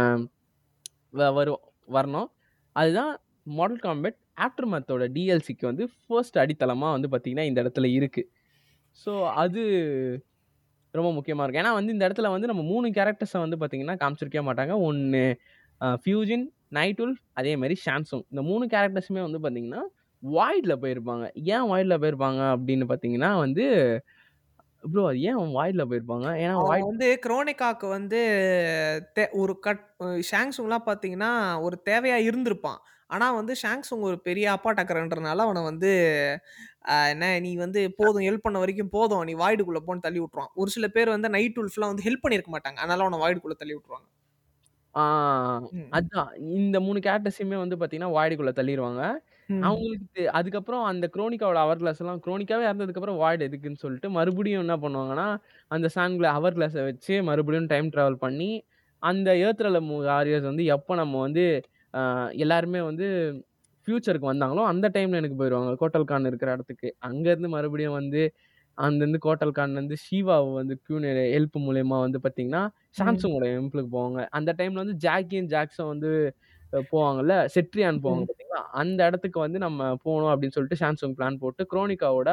வ வரும் வரணும். அதுதான் மார்டல் காம்பேட் ஆஃப்டர் மத்தோட டிஎல்சிக்கு வந்து ஃபர்ஸ்ட் அடித்தளமாக வந்து பார்த்தீங்கன்னா இந்த இடத்துல இருக்குது ஸோ அது ரொம்ப முக்கியமாக இருக்கும் ஏன்னா வந்து இந்த இடத்துல வந்து நம்ம மூணு கேரக்டர்ஸை வந்து பார்த்தீங்கன்னா காமிச்சிருக்கவே மாட்டாங்க. ஒன்று ஃபியூஜின் நைட்டுல் அதே மாதிரி ஷாம்சுங் இந்த மூணு கேரக்டர்ஸுமே வந்து பார்த்தீங்கன்னா வாய்டில் போயிருப்பாங்க. ஏன் வாய்டில் போயிருப்பாங்க அப்படின்னு பார்த்தீங்கன்னா வந்து ப்ரோ அது ஏன் வாய்டில் போயிருப்பாங்க? ஏன்னா வாய்ட் வந்து குரோனிகாக்கு வந்து தே- ஒரு கட் ஷாங்ஸுங்லாம் பார்த்தீங்கன்னா ஒரு தேவையா இருந்திருப்பான். ஆனா வந்து ஷாங்ஸுங் ஒரு பெரிய அப்பா டக்கரன்றனால அவனை வந்து ஆஹ், என்ன நீ வந்து போதும் ஹெல்ப் பண்ண வரைக்கும் போதும் நீ வாய்டுக்குள்ள போன்னு தள்ளி விட்டுருவான். ஒரு சில பேர் வந்து நைட் உல்ஃப்லாம் வந்து ஹெல்ப் பண்ணியிருக்க மாட்டாங்க. அதனால அவனை வாய்டுக்குள்ள தள்ளி விட்டுருவாங்க. ஆ, ம். அதான். இந்த மூணு கேரக்டர்ஸையுமே வந்து பார்த்தீங்கன்னா வாய்டுக்குள்ளே தள்ளிடுவாங்க ம். அவங்களுக்கு தெ- அதுக்கப்புறம் அந்த குரோனிக்காவோட அவர் கிளாஸ் எல்லாம் குரோனிக்காவே இறந்ததுக்கப்புறம் வாய்டு எதுக்குன்னு சொல்லிட்டு மறுபடியும் என்ன பண்ணுவாங்கன்னா அந்த சாங்கில் அவர் கிளாஸை வச்சு மறுபடியும் டைம் ட்ராவல் பண்ணி அந்த ஏர்த்ரல வாரியர்ஸ் வந்து எப்போ நம்ம வந்து ஆஹ், எல்லாருமே வந்து ஃப்யூச்சருக்கு வந்தாங்களோ அந்த டைமில் எனக்கு போயிடுவாங்க கோட்டல் கான் இருக்கிற இடத்துக்கு. அங்கேருந்து மறுபடியும் வந்து அங்கேருந்து கோட்டல் கான் வந்து ஷீவாவை வந்து கியூன் ஹெல்ப் மூலயமா வந்து பார்த்தீங்கன்னா சாம்சங்கோட ஹெல்ப்புக்கு போவாங்க. அந்த டைமில் வந்து ஜாக்கியும் ஜாக்ஸும் வந்து போவாங்கல்ல செட்ரியான் போவாங்க. பார்த்தீங்களா? அந்த இடத்துக்கு வந்து நம்ம போகணும் அப்படின்னு சொல்லிட்டு சாம்சங் பிளான் போட்டு குரோனிக்காவோட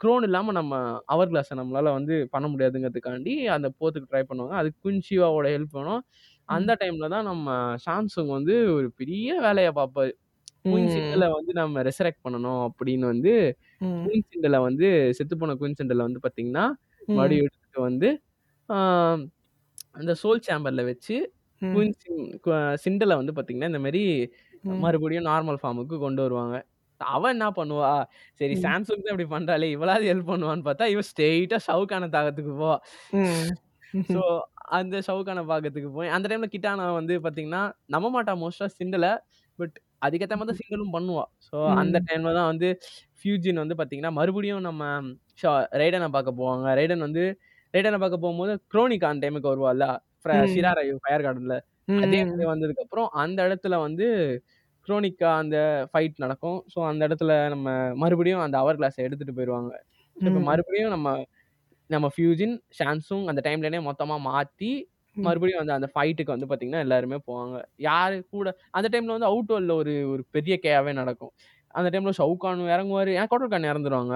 க்ரோன் இல்லாமல் நம்ம அவர் கிளாஸை நம்மளால வந்து பண்ண முடியாதுங்கிறதுக்காண்டி அந்த போத்துக்கு ட்ரை பண்ணுவாங்க. அதுக்கு குன்சிவாவோட ஹெல்ப் வேணும். அந்த டைமில் தான் நம்ம சாம்சங் வந்து ஒரு பெரிய வேலையை பார்ப்பாரு குயின் ம். சிண்டலை வந்து நம்ம ரெசரெக்ட் பண்ணணும் அப்படின்னு வந்து ம். குயின் சிண்டலை வந்து செத்து போன குயின் சிண்டலை வந்து பார்த்தீங்கன்னா ம். மறுபடியும் எடுத்துட்டு வந்து அந்த சோல் சேம்பரில் வச்சு ம். குயின் சின் சிண்டலை வந்து பார்த்தீங்கன்னா இந்த மாதிரி. மறுபடியும் நார்மல் ஃபார்முக்கு கொண்டு வருவாங்க அவன் என்ன பண்ணுவா சரி. சாம்சங் தான் இப்படி பண்றாளே இவளாவது ஹெல்ப் பண்ணுவான்னு பார்த்தா இவன் ஸ்ட்ரெயிட்டா ஷவுக்கான தாகத்துக்கு போவா. ஸோ அந்த ஷவுக்கான பாகத்துக்கு போய் அந்த டைம்ல கிட்டானா வந்து பாத்தீங்கன்னா நம்ப மாட்டா மோஸ்டா சிண்டல பட் அதுக்கேற்ற மாதிரி தான் சிண்டலும் பண்ணுவா ஸோ அந்த. டைம்ல தான் வந்து ஃபியூஜின் வந்து பாத்தீங்கன்னா மறுபடியும் நம்ம ஷா- ரைடனை பார்க்க போவாங்க ரைடன் வந்து ரைடனை பார்க்க போகும்போது குரோனிகா அந்த டைமுக்கு வருவாள்ல. ஷிராரை ஃபயர் கார்டன்ல அதே. மாதிரி வந்ததுக்கு அப்புறம் அந்த இடத்துல வந்து குரோனிக்கா அந்த ஃபைட் நடக்கும் ஸோ அந்த இடத்துல நம்ம மறுபடியும் அந்த அவர் கிளாஸை எடுத்துட்டு போயிடுவாங்க இப்போ. மறுபடியும் நம்ம நம்ம ஃபியூஜின் ஷான்சுங் அந்த டைம்லனே மொத்தமாக மாற்றி ம். மறுபடியும் அந்த அந்த ஃபைட்டுக்கு வந்து பார்த்தீங்கன்னா எல்லாருமே போவாங்க. யாரு கூட அந்த டைம்ல வந்து அவுட் வேர்ல்ட்ல ஒரு ஒரு பெரிய கேவே நடக்கும். அந்த டைம்ல ஷவுகான் இறங்குவாரு. ஏன் கோட்டல் கான் இறந்துருவாங்க?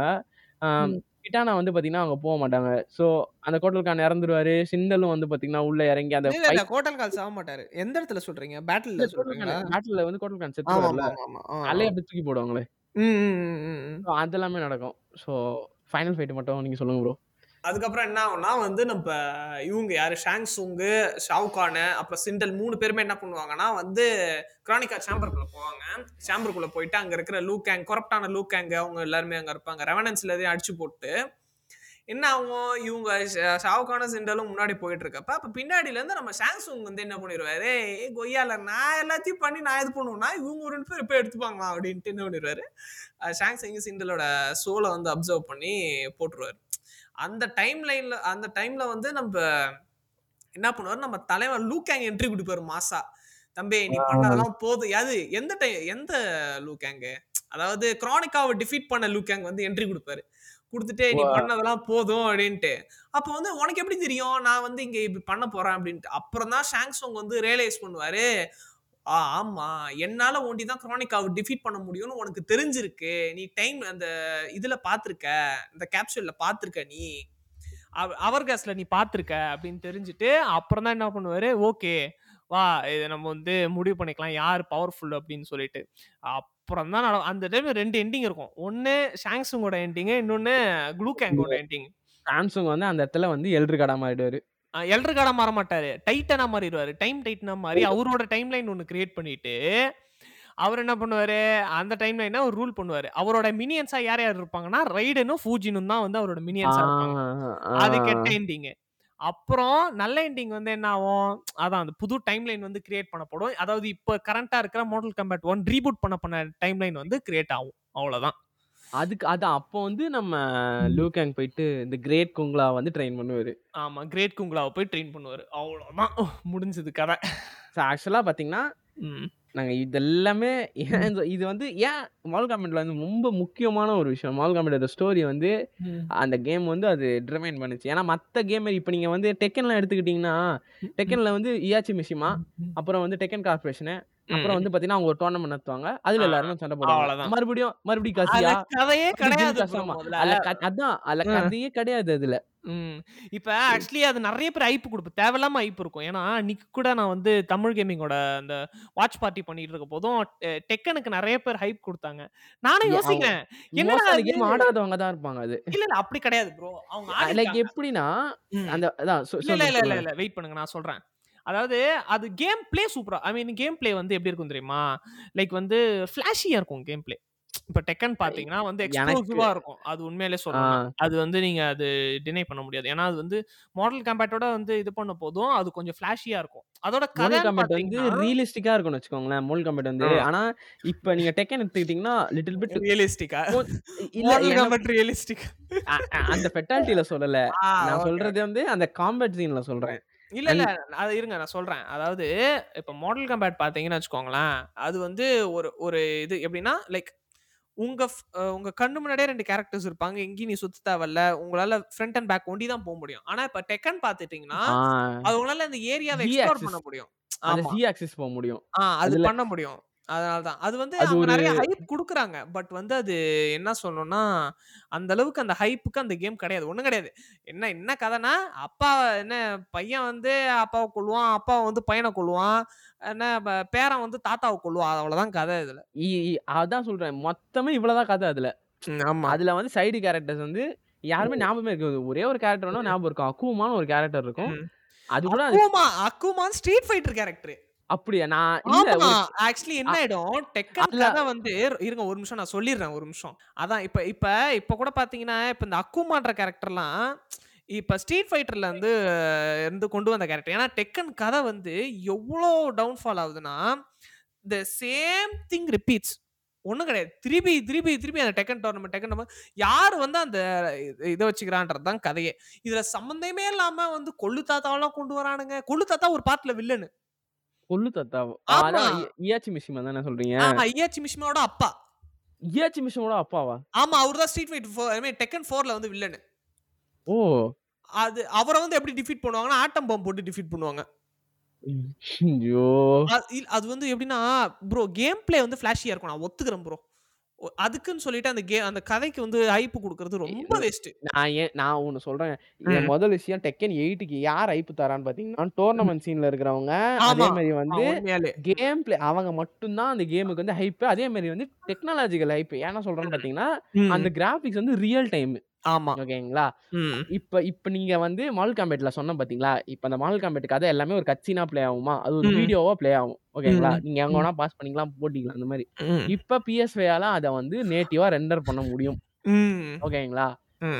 ம். கிட்டானா வந்து பார்த்தீங்கன்னா அவங்க போக மாட்டாங்க. ஸோ அந்த கோட்டல் கான் இறந்துருவாரு. சிண்டலும் வந்து பார்த்தீங்கன்னா உள்ள இறங்கி அந்த இல்ல இல்ல சாக மாட்டாரு. எந்த இடத்துல சொல்றீங்க? பேட்டில்ல சொல்றீங்களா? பேட்டில் வந்து கோட்டல் கான் ஆமா செத்துருவார்ல ஆமா ஆமா ஆமா ஆ, ஆ. தூக்கி போடுவாங்களே. ம், ம், ம், ம், ம். ஸோ அதெல்லாமே நடக்கும். ஸோ ஃபைனல் ஃபைட் மட்டும் நீங்க சொல்லுங்க ப்ரோ. அதுக்கப்புறம் என்ன ஆகும்னா வந்து நம்ம இவங்க யார்? ஷாங் சுங்கு ஷாவுகானு அப்புறம் சிண்டல் மூணு பேருமே என்ன பண்ணுவாங்கன்னா வந்து கிரானிகா சாம்பருக்குள்ளே போவாங்க. சாம்பருக்குள்ளே போயிட்டு அங்கே இருக்கிற லூகேங் கொரப்டான கேங்கு அவங்க எல்லாருமே அங்கே இருப்பாங்க. ரெவனன்ஸ்லேயே எதையும் அடிச்சு போட்டு என்ன ஆகும்? இவங்க ஷ- ஷாவுகான சிண்டலும் முன்னாடி போயிட்டு இருக்கப்ப அப்போ பின்னாடியிலேருந்து நம்ம சாம்சங் வந்து என்ன பண்ணிடுவாரு? ஏய் கொய்யால நான் எல்லாத்தையும் பண்ணி நான் இது பண்ணுவேன்னா இவங்க ஒரு ரெண்டு பேர் இப்போ எடுத்துப்பாங்களா அப்படின்ட்டு என்ன பண்ணிடுவாரு? சாம்சங் சிண்டலோட சோலை வந்து அப்சர்வ் பண்ணி போட்டுருவாரு. அந்த டைம் லைன்ல அந்த டைம்ல வந்து நம்ம என்ன பண்ணுவாரு? நம்ம தலைவர் லூகேங் என்ட்ரி கொடுப்பாரு மாசா. தம்பி நீ பண்ணதெல்லாம் போதும் அது எந்த டைம் எந்த லூகேங் அதாவது கிரானிக்காவை டிஃபீட் பண்ண லூகேங் வந்து என்ட்ரி கொடுப்பாரு. கொடுத்துட்டு நீ பண்ணதெல்லாம் போதும் அப்படின்ட்டு. அப்போ வந்து உனக்கு எப்படி தெரியும்? நான் வந்து இங்க இப்படி பண்ண போறேன் அப்படின்ட்டு. அப்புறம் தான் ஷாங்ஸோங் வந்து ரியலைஸ் பண்ணுவாரு. ஆமா. என்னால ஒண்டி தான் குரானிக்காவை டிஃபீட் பண்ண முடியும்னு உனக்கு தெரிஞ்சிருக்கு. நீ டைம் அந்த இதுல பாத்திருக்க இந்த கேப்சூல்ல பாத்திருக்க நீ. அவர் கேஸ்ல நீ பாத்திருக்க அப்படின்னு தெரிஞ்சுட்டு அப்புறம் தான் என்ன பண்ணுவாரு? ஓகே வா இதை நம்ம வந்து முடிவு பண்ணிக்கலாம். யார் பவர்ஃபுல் அப்படின்னு சொல்லிட்டு. அப்புறம் தான் அந்த டைம் ரெண்டு எண்டிங் இருக்கும். ஒன்னு ஷாங்ஸுங்கோட எண்டிங் இன்னொன்னு க்ளூகேங்கோட எண்டிங் சாம்சங் வந்து அந்த இடத்துல வந்து எல்ரு கடை மாறிடுவாரு. எல்டர் கார்டா மாற மாட்டாரு. டைட்டனா மாறிடுவாரு டைம் டைட்டனா மாறி அவரோட டைம் லைன் ஒன்று கிரியேட் பண்ணிட்டு அவர் என்ன பண்ணுவாரு? அந்த டைம் லைனை ஒரு ரூல் பண்ணுவாரு. அவரோட மினியன்ஸா யார் யார் இருப்பாங்கன்னா ரைடனும் ஃபூஜினும் தான் வந்து அவரோட மினியன்ஸா இருப்பாங்க. அது கெட்ட எண்டிங் அப்புறம் நல்ல எண்டிங் வந்து என்ன ஆகும்? அதான் அந்த புது டைம் லைன் வந்து கிரியேட் பண்ணப்படும். அதாவது இப்போ கரண்டா இருக்கிற மாடல் கம்பேட் ஒன் ரீபூட் பண்ண பண்ண டைம் லைன் வந்து கிரியேட் ஆகும். அவ்வளவுதான். அதுக்கு அதான் அப்போ வந்து நம்ம லூகேங் போயிட்டு இந்த கிரேட் குங்லா வந்து ட்ரெயின் பண்ணுவாரு. ஆமா கிரேட் குங்களாவை போய் ட்ரெயின் பண்ணுவாரு. அவ்வளவுதான். முடிஞ்சது கதை. ஸோ ஆக்சுவலாக பார்த்தீங்கன்னா. நாங்கள் இதெல்லாமே ஏன் இது வந்து ஏன் மால் காமெண்ட்ல வந்து ரொம்ப முக்கியமான ஒரு விஷயம். மால் காமெண்டோட ஸ்டோரி வந்து. அந்த கேம் வந்து அது டிரமைன் பண்ணுச்சு. ஏன்னா மற்ற கேமர் இப்போ நீங்கள் வந்து டெக்கன்லாம் எடுத்துக்கிட்டிங்கன்னா டெக்கனில் வந்து இயாச்சி மிஷிமா அப்புறம் வந்து டெக்கன் கார்பரேஷனு அப்புறம் வந்து பாத்தீங்கன்னா அவங்க ஒரு டோர்னமெண்ட் நடத்துவாங்க. அதுல எல்லாருமே சண்டை போடுவாங்க. மறுபடியும் மறுபடியும் காசியா கதையே கிடையாது அதான் அதுல. கதையே கிடையாது அதுல. இப்ப ஆக்சுவலி அது நிறைய பேர் ஐப்பு கொடுப்போம் தேவையில்லாம ஐப்பு இருக்கும். ஏன்னா அன்னைக்கு கூட நான் வந்து தமிழ் கேமிங்கோட அந்த வாட்ச் பார்ட்டி பண்ணிட்டு இருக்க போதும் டெக்கனுக்கு நிறைய பேர் ஹைப் கொடுத்தாங்க. நானும் யோசிக்கிறேன் கேம் ஆடாதவங்க தான் இருப்பாங்க அது. இல்ல இல்ல அப்படி கிடையாது ப்ரோ அவங்க லைக் எப்படின்னா. அந்த அதான் இல்ல இல்ல இல்ல வெயிட் பண்ணுங்க நான் சொல்றேன். அதாவது அது கேம் பிளே சூப்பரா ஐ மீன் கேம் பிளே வந்து எப்படி இருக்கும் தெரியுமா? லைக் வந்து ஃபிளாஷியா இருக்கும் கேம் பிளே இப்ப டெக்கன் பாத்தீங்கன்னா வந்து எனக்கு எக்ஸ்ப்ளோசிவா இருக்கும். அது உண்மையிலே ஆ, சொல்லணும் அது வந்து நீங்க அது டினை பண்ண முடியாது. ஏன்னா அது வந்து மாடல் கம்பேட்டோட வந்து இது பண்ண போதும் அது கொஞ்சம் ஃபிளாஷியா இருக்கும். அதோட கதைன்னு கம்பேட் வந்து ரியலிஸ்டிக்கா இருக்கும்னு வச்சுக்கோங்களேன் மோல் கம்பேட் வந்து. ஆனா இப்ப நீங்க டெக்கன் எடுத்துக்கிட்டீங்கன்னா லிட்டில் பிட் ரியலிஸ்டிக்கா இல்ல கம்பேட் ரியலிஸ்டிக் அந்த ஃபெட்டாலிட்டியில சொல்லல. நான் சொல்றது வந்து அந்த காம்பேட் சீன்ல சொல்றேன். இல்ல இல்ல. அது இருங்க நான் சொல்றேன். அதாவது இப்ப மாடல் கம்பேட் பாத்தீங்கன்னு வச்சுக்கோங்களேன். அது வந்து ஒரு ஒரு இது எப்படின்னா லைக் உங்க உங்க கண்ணு முன்னாடியே ரெண்டு கேரக்டர்ஸ் இருப்பாங்க. எங்கேயும் நீ சுத்த தேவையில்ல. உங்களால ஃப்ரண்ட் அண்ட் பேக் ஒண்டி தான் போக முடியும். ஆனா இப்ப டெக்கன் பாத்துட்டீங்கன்னா அது உங்களால அந்த ஏரியாவை Z எக்ஸ்ப்ளோர். பண்ண முடியும். அந்த ஆமா. சி ஆக்சிஸ் போக முடியும். ஆ அது அதுல- பண்ண முடியும். அதனாலதான் அது வந்து அவங்க நிறைய ஹைப் குடுக்குறாங்க. பட் வந்து அது என்ன சொல்லணும்னா அந்த அளவுக்கு அந்த ஹைப்புக்கு அந்த கேம் கிடையாது. ஒண்ணும் கிடையாது. என்ன என்ன கதைனா அப்பா என்ன பையன் வந்து அப்பாவை கொள்ளுவான் அப்பா வந்து பையனை கொள்ளுவான் என்ன பேரன் வந்து தாத்தாவை கொள்ளுவான் அவ்வளவுதான் கதை இதுல அதான் சொல்றேன். மொத்தமே இவ்வளவுதான் கதை அதுல. ஆமா. அதுல வந்து சைடு கேரக்டர்ஸ் வந்து யாருமே ஞாபகமே இருக்காது. ஒரே ஒரு கேரக்டர் ஞாபகம் இருக்கும். அக்குவமான ஒரு கேரக்டர் இருக்கும். அது கூட அக்குமா அக்குமான் ஸ்ட்ரீட் ஃபைட்டர் கேரக்டர் அப்படியா? நான் இல்ல ஆமா. ஆக்சுவலி என்ன ஆயிடும்? டெக்கன் அதுல- கதை வந்து இருங்க ஒரு நிமிஷம் நான் சொல்லிடுறேன் ஒரு நிமிஷம். அதான் இப்ப இப்ப இப்ப கூட பாத்தீங்கன்னா இப்ப இந்த அக்குமான்ற கேரக்டர்லாம் இப்ப ஸ்ட்ரீட் ஃபைட்டர்ல இருந்து இருந்து கொண்டு வந்த கேரக்டர் ஏன்னா டெக்கன் கதை வந்து எவ்வளோ டவுன்ஃபால் ஆகுதுன்னா த சேம் திங் ரிப்பீட்ஸ் ஒன்றும் கிடையாது. திருப்பி திருப்பி திருப்பி அந்த டெக்கன் டோர்னமெண்ட் டெக்கன் டோர்னமெண்ட் யார் வந்து அந்த இது- வச்சுக்கிறான்றது தான் கதையே. இதுல சம்மந்தமே இல்லாம வந்து கொள்ளு தாத்தாவெல்லாம் கொண்டு வரானுங்க. கொள்ளு தாத்தா ஒரு பாட்டுல வில்லனு கொல்லு தத்தா. ஆமா. இயாச்சி மிஷிமா தானே சொல்றீங்க? ஆமா ஐயாச்சி மிஷ்மாவோட அப்பா. இயாச்சி மிஷிமோட அப்பாவா? ஆமா அவர் தான் Street Fight four I mean Tekken ஃபோர்ல வந்து வில்லனு ஓ. அது அவரை வந்து எப்படி டிஃபீட் பண்ணுவாங்கன்னா ஆட்டம் பாம்பு போட்டு டிஃபீட் பண்ணுவாங்க. ஐயோ. அது வந்து எப்படின்னா ப்ரோ கேம் பிளே வந்து ஃபிளாஷியா இருக்கும். நான் ஒத்துக்கிறேன் ப்ரோ அதுக்குன்னு சொல்லிட்டு அந்த கே அந்த கதைக்கு வந்து ஹைப் கொடுக்கறது ரொம்ப வேஸ்ட் நான் ஏன் நான் ஒன்னு சொல்றேன். முதல் விஷயம் டெக்கன் எயிட்டுக்கு யார் ஐப்பு தரான்னு பாத்தீங்கன்னா டோர்னமெண்ட் சீன்ல இருக்கிறவங்க. அதே. மாதிரி வந்து கேம் பிளே அவங்க மட்டும்தான் அந்த கேமுக்கு வந்து ஹைப் அதே மாதிரி வந்து டெக்னாலஜிக்கல் ஹைப் ஏன்னா சொல்றேன்னு பாத்தீங்கன்னா அந்த கிராபிக்ஸ் வந்து ரியல் டைம் ஆமா. ஓகேங்களா. இப்ப இப்ப நீங்க வந்து மால் காம்பேட்ல சொன்ன பாத்தீங்களா? இப்ப அந்த மால் காம்பேட் கதை எல்லாமே ஒரு கட்சினா ப்ளே ஆகுமா? அது ஒரு. வீடியோவா ப்ளே ஆகும். ஓகேங்களா. நீங்க எங்க வேணா பாஸ் பண்ணிக்கலாம் போட்டிக்கலாம் அந்த மாதிரி. இப்ப பிஎஸ்வேயால அதை வந்து நேட்டிவா ரெண்டர் பண்ண முடியும். ஓகேங்களா.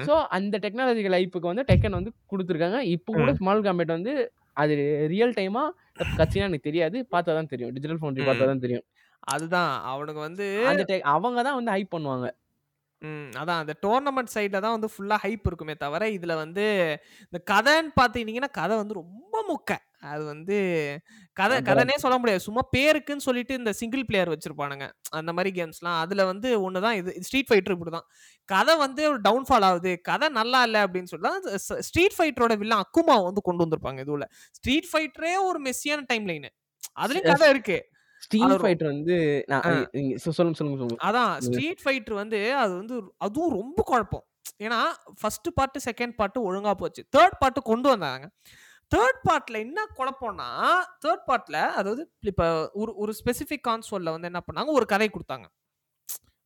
சோ அந்த டெக்னாலஜிக்கல் ஐப்புக்கு வந்து டெக்கன் வந்து கொடுத்துருக்காங்க. இப்போ கூட ஸ்மால் காம்பேட் வந்து அது ரியல் டைமா கட்சினா எனக்கு தெரியாது. பார்த்தா தான் தெரியும். டிஜிட்டல் ஃபவுண்டரி பார்த்தா தான் தெரியும். அதுதான். அவனுக்கு வந்து அந்த அவங்க தான் வந்து ஹைப் பண்ணுவாங்க. ம் அதான். அந்த டோர்னமெண்ட் சைடில் தான் வந்து ஃபுல்லாக ஹைப் இருக்குமே தவிர இதில் வந்து இந்த கதைன்னு பார்த்தீங்கன்னா கதை வந்து ரொம்ப முக்க. அது வந்து கதை. கதைனே சொல்ல முடியாது. சும்மா பேருக்குன்னு சொல்லிட்டு இந்த சிங்கிள் பிளேயர் வச்சிருப்பானுங்க. அந்த மாதிரி கேம்ஸ்லாம் அதில் வந்து ஒன்று தான் இது ஸ்ட்ரீட் ஃபைட்டர் இப்படி தான் கதை வந்து ஒரு டவுன்ஃபால் ஆகுது. கதை நல்லா இல்லை அப்படின்னு சொல்லி ஸ்ட்ரீட் ஃபைட்டரோட வில்லன் அக்குமாவை வந்து கொண்டு வந்திருப்பாங்க. இதுல ஸ்ட்ரீட் ஃபைட்டரே ஒரு மெஸ்ஸியான டைம் லைனு அதுலயும் கதை இருக்கு. ஒரு- ஃபைட்டர் வந்து சொல்லுங்க சொல்லுங்க சொல்லுங்க. அதான். ஸ்ட்ரீட் ஃபைட்டர் வந்து அது வந்து அதுவும் ரொம்ப குழப்பம். ஏன்னா ஃபர்ஸ்ட் பார்ட் செகண்ட் பார்ட் ஒழுங்கா போச்சு. தேர்ட் பார்ட் கொண்டு வந்தாங்க. தேர்ட் பார்ட்ல என்ன குழப்பம்னா தேர்ட் பார்ட்ல அதாவது இப்ப ஒரு ஒரு ஸ்பெசிபிக் கான்சோல்ல வந்து என்ன பண்ணாங்க ஒரு கதை கொடுத்தாங்க.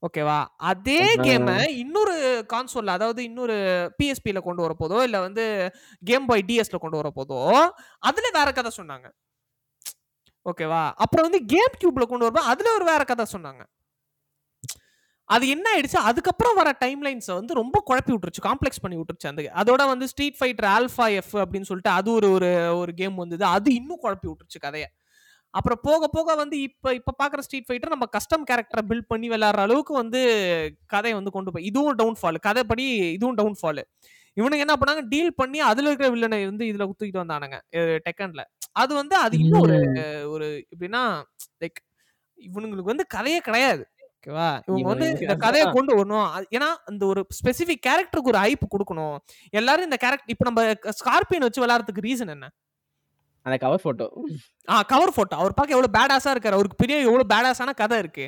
ஓகேவா? அதே. கேம இன்னொரு கான்சோல்ல அதாவது இன்னொரு பிஎஸ்பில கொண்டு வர போதோ இல்ல வந்து கேம் பாய் டிஎஸ்ல கொண்டு வர போதோ அதுல வேற கதை சொன்னாங்க. ஓகேவா? அப்புறம் வந்து கேம் கியூப்ல கொண்டு வரும்போது அதுல ஒரு வேற கதை சொன்னாங்க. அது என்ன ஆயிடுச்சு? அதுக்கப்புறம் வர டைம் லைன்ஸை வந்து ரொம்ப குழப்பி விட்டுருச்சு. காம்ப்ளெக்ஸ் பண்ணி விட்டுருச்சு. அந்த அதோட வந்து ஸ்ட்ரீட் ஃபைட்டர் ஆல்ஃபா எஃப் அப்படின்னு சொல்லிட்டு அது ஒரு ஒரு ஒரு கேம் வந்தது. அது இன்னும் குழப்பி விட்டுருச்சு கதையை. அப்புறம் போக போக வந்து இப்போ இப்போ பார்க்குற ஸ்ட்ரீட் ஃபைட்டர் நம்ம கஸ்டம் கேரக்டரை பில்ட் பண்ணி விளாட்ற அளவுக்கு வந்து கதையை வந்து கொண்டு போய் இதுவும் டவுன் ஃபால் கதைப்படி இதுவும் டவுன் ஃபாலு இவனுங்க என்ன பண்ணாங்க? டீல் பண்ணி அதில் இருக்கிற வில்லனை வந்து இதில் குத்துக்கிட்டு வந்தானுங்க. டெக்கனில் அது வந்து அது இன்னும் ஒரு ஒரு எப்படின்னா லைக் இவனுங்களுக்கு வந்து கதையே கிடையாது. ஓகேவா இவங்க வந்து இந்த கதையை கொண்டு வரணும். ஏன்னா அந்த ஒரு ஸ்பெசிபிக் கேரக்டருக்கு ஒரு ஹைப் கொடுக்கணும். எல்லாரும் இந்த கேரக்டர் இப்போ நம்ம ஸ்கார்பியன் வச்சு விளையாடுறதுக்கு ரீசன் என்ன? அந்த கவர் போட்டோ ஆ கவர் போட்டோ அவர் பார்க்க எவ்வளவு பேடாஸா இருக்காரு. அவருக்கு பெரிய எவ்வளவு பேடாஸான கதை இருக்கு.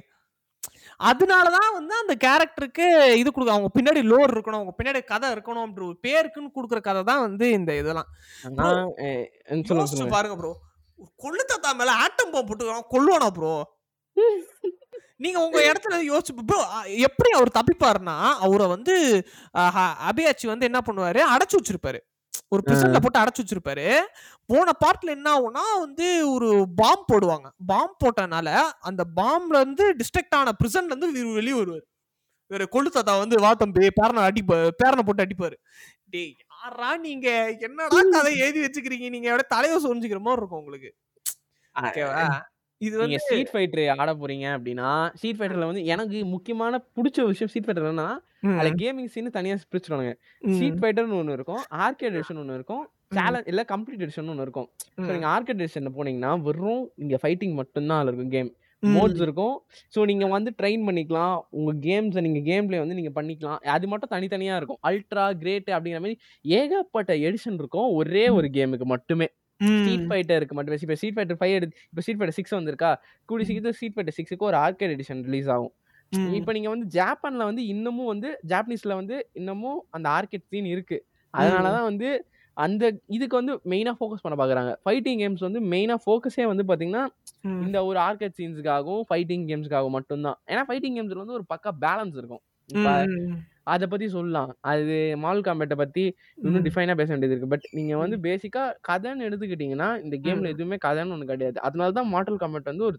அதனாலதான் வந்து அந்த கேரக்டருக்கு இது கொடுக்க அவங்க பின்னாடி லோர் இருக்கணும் அவங்க பின்னாடி கதை இருக்கணும்ன்ற ஒரு பேருக்குன்னு கொடுக்குற கதை தான் வந்து இந்த இதெல்லாம். பாருங்க ப்ரோ கொள்ளு தாத்தா மேல ஆட்டம் பாம்பு போட்டு கொள்ளுவானா ப்ரோ நீங்க உங்க இடத்துல யோசிச்சு ப்ரோ எப்படி அவர் தப்பிப்பாருன்னா அவரை வந்து அபியாச்சி வந்து என்ன பண்ணுவாரு? அடைச்சு வச்சிருப்பாரு. ஒரு பிரிசன்ல போட்டு அடைச்சு வச்சிருப்பாரு. போன பார்ட்ல என்ன ஆகும்னா வந்து ஒரு பாம் போடுவாங்க. பாம் போட்டனால அந்த பாம்ல இருந்து டிஸ்ட்ரக்ட் ஆன பிரிசன்ல இருந்து வெளியே வருவாரு. வேற கொள்ளு தாத்தா வந்து வா தம்பி பேரனை அடிப்பா பேரனை போட்டு அடிப்பாரு. டேய் யாரா நீங்க? என்னடா கதை எழுதி வச்சுக்கிறீங்க? நீங்க எவ்வளவு தலையை சொரிஞ்சுக்கிற மாதிரி இருக்கும் உங்களுக்கு. ஓகேவா இது நீங்க ஸ்ட்ரீட் ஃபைட்டர் ஆட போறீங்க அப்படின்னா ஸ்ட்ரீட் ஃபைட்டர்ல வந்து எனக்கு முக்கியமான பிடிச்ச விஷயம் ஸ்ட்ரீட் ஃபைட்டர் என்னன்னா அதுல கேமிங் சீன் தனியா பிரிச்சிருவாங்க ஸ்ட்ரீட் ஃபைட்டர்னு ஒன்னு இருக்கும் ஆர்கேட் எடிஷன் ஒன்னு இருக்கும் சேலஞ்ச் இல்ல கம்ப்ளீட் எடிஷன் ஒன்னு இருக்கும். ஸோ நீங்க ஆர்கேட் எடிஷன் போனீங்கன்னா வெறும் இங்க ஃபைட்டிங் மட்டும்தான் அதுல இருக்கும் கேம் மோட்ஸ் இருக்கும். ஸோ நீங்க வந்து ட்ரெயின் பண்ணிக்கலாம். உங்க கேம்ஸை நீங்க கேம் பிளே வந்து நீங்க பண்ணிக்கலாம். அது மட்டும் தனித்தனியா இருக்கும். அல்ட்ரா கிரேட் அப்படிங்கிற மாதிரி ஏகப்பட்ட எடிஷன் இருக்கும். ஒரே ஒரு கேமுக்கு மட்டுமே. ஸ்ட்ரீட் ஃபைட்டருக்கு மட்டுமே. இப்போ ஸ்ட்ரீட் ஃபைட்டர் ஃபைவ் எடுத்து இப்போ ஸ்ட்ரீட் ஃபைட்டர் சிக்ஸ் வந்திருக்கா? கூடி சீக்கிரம் ஸ்ட்ரீட் ஃபைட்டர் சிக்ஸுக்கு ஒரு ஆர்கேட் எடிஷன் ரிலீஸ் ஆகும். இப்போ நீங்க வந்து ஜப்பான்ல வந்து இன்னமும் வந்து ஜாப்பனீஸ்ல வந்து இன்னமும் அந்த ஆர்கேட் சீன் இருக்கு. அதனால தான் வந்து அந்த இதுக்கு வந்து மெயினா ஃபோக்கஸ் பண்ண பாக்குறாங்க. ஃபைட்டிங் கேம்ஸ் வந்து மெயினா ஃபோக்கஸே வந்து பாத்தீங்கன்னா இந்த ஒரு ஆர்கேட் சீன்ஸுக்காகவும் ஃபைட்டிங் கேம்ஸ்க்காகவும் மட்டும்தான். ஏன்னா ஃபைட்டிங் கேம்ஸ்ல வந்து ஒரு பக்கா பேலன்ஸ் இருக்கும். இப்ப அதை பத்தி சொல்லலாம். அது மால் காம்பேட்டை பத்தி இன்னும் டிஃபைனா பேச வேண்டியது இருக்கு. பட் நீங்க வந்து பேசிக்கா கதைன்னு எடுத்துக்கிட்டீங்கன்னா இந்த கேம்ல எதுவுமே கதைன்னு ஒண்ணு கிடையாது. அதனால தான் மாடல் காம்பேட் வந்து ஒரு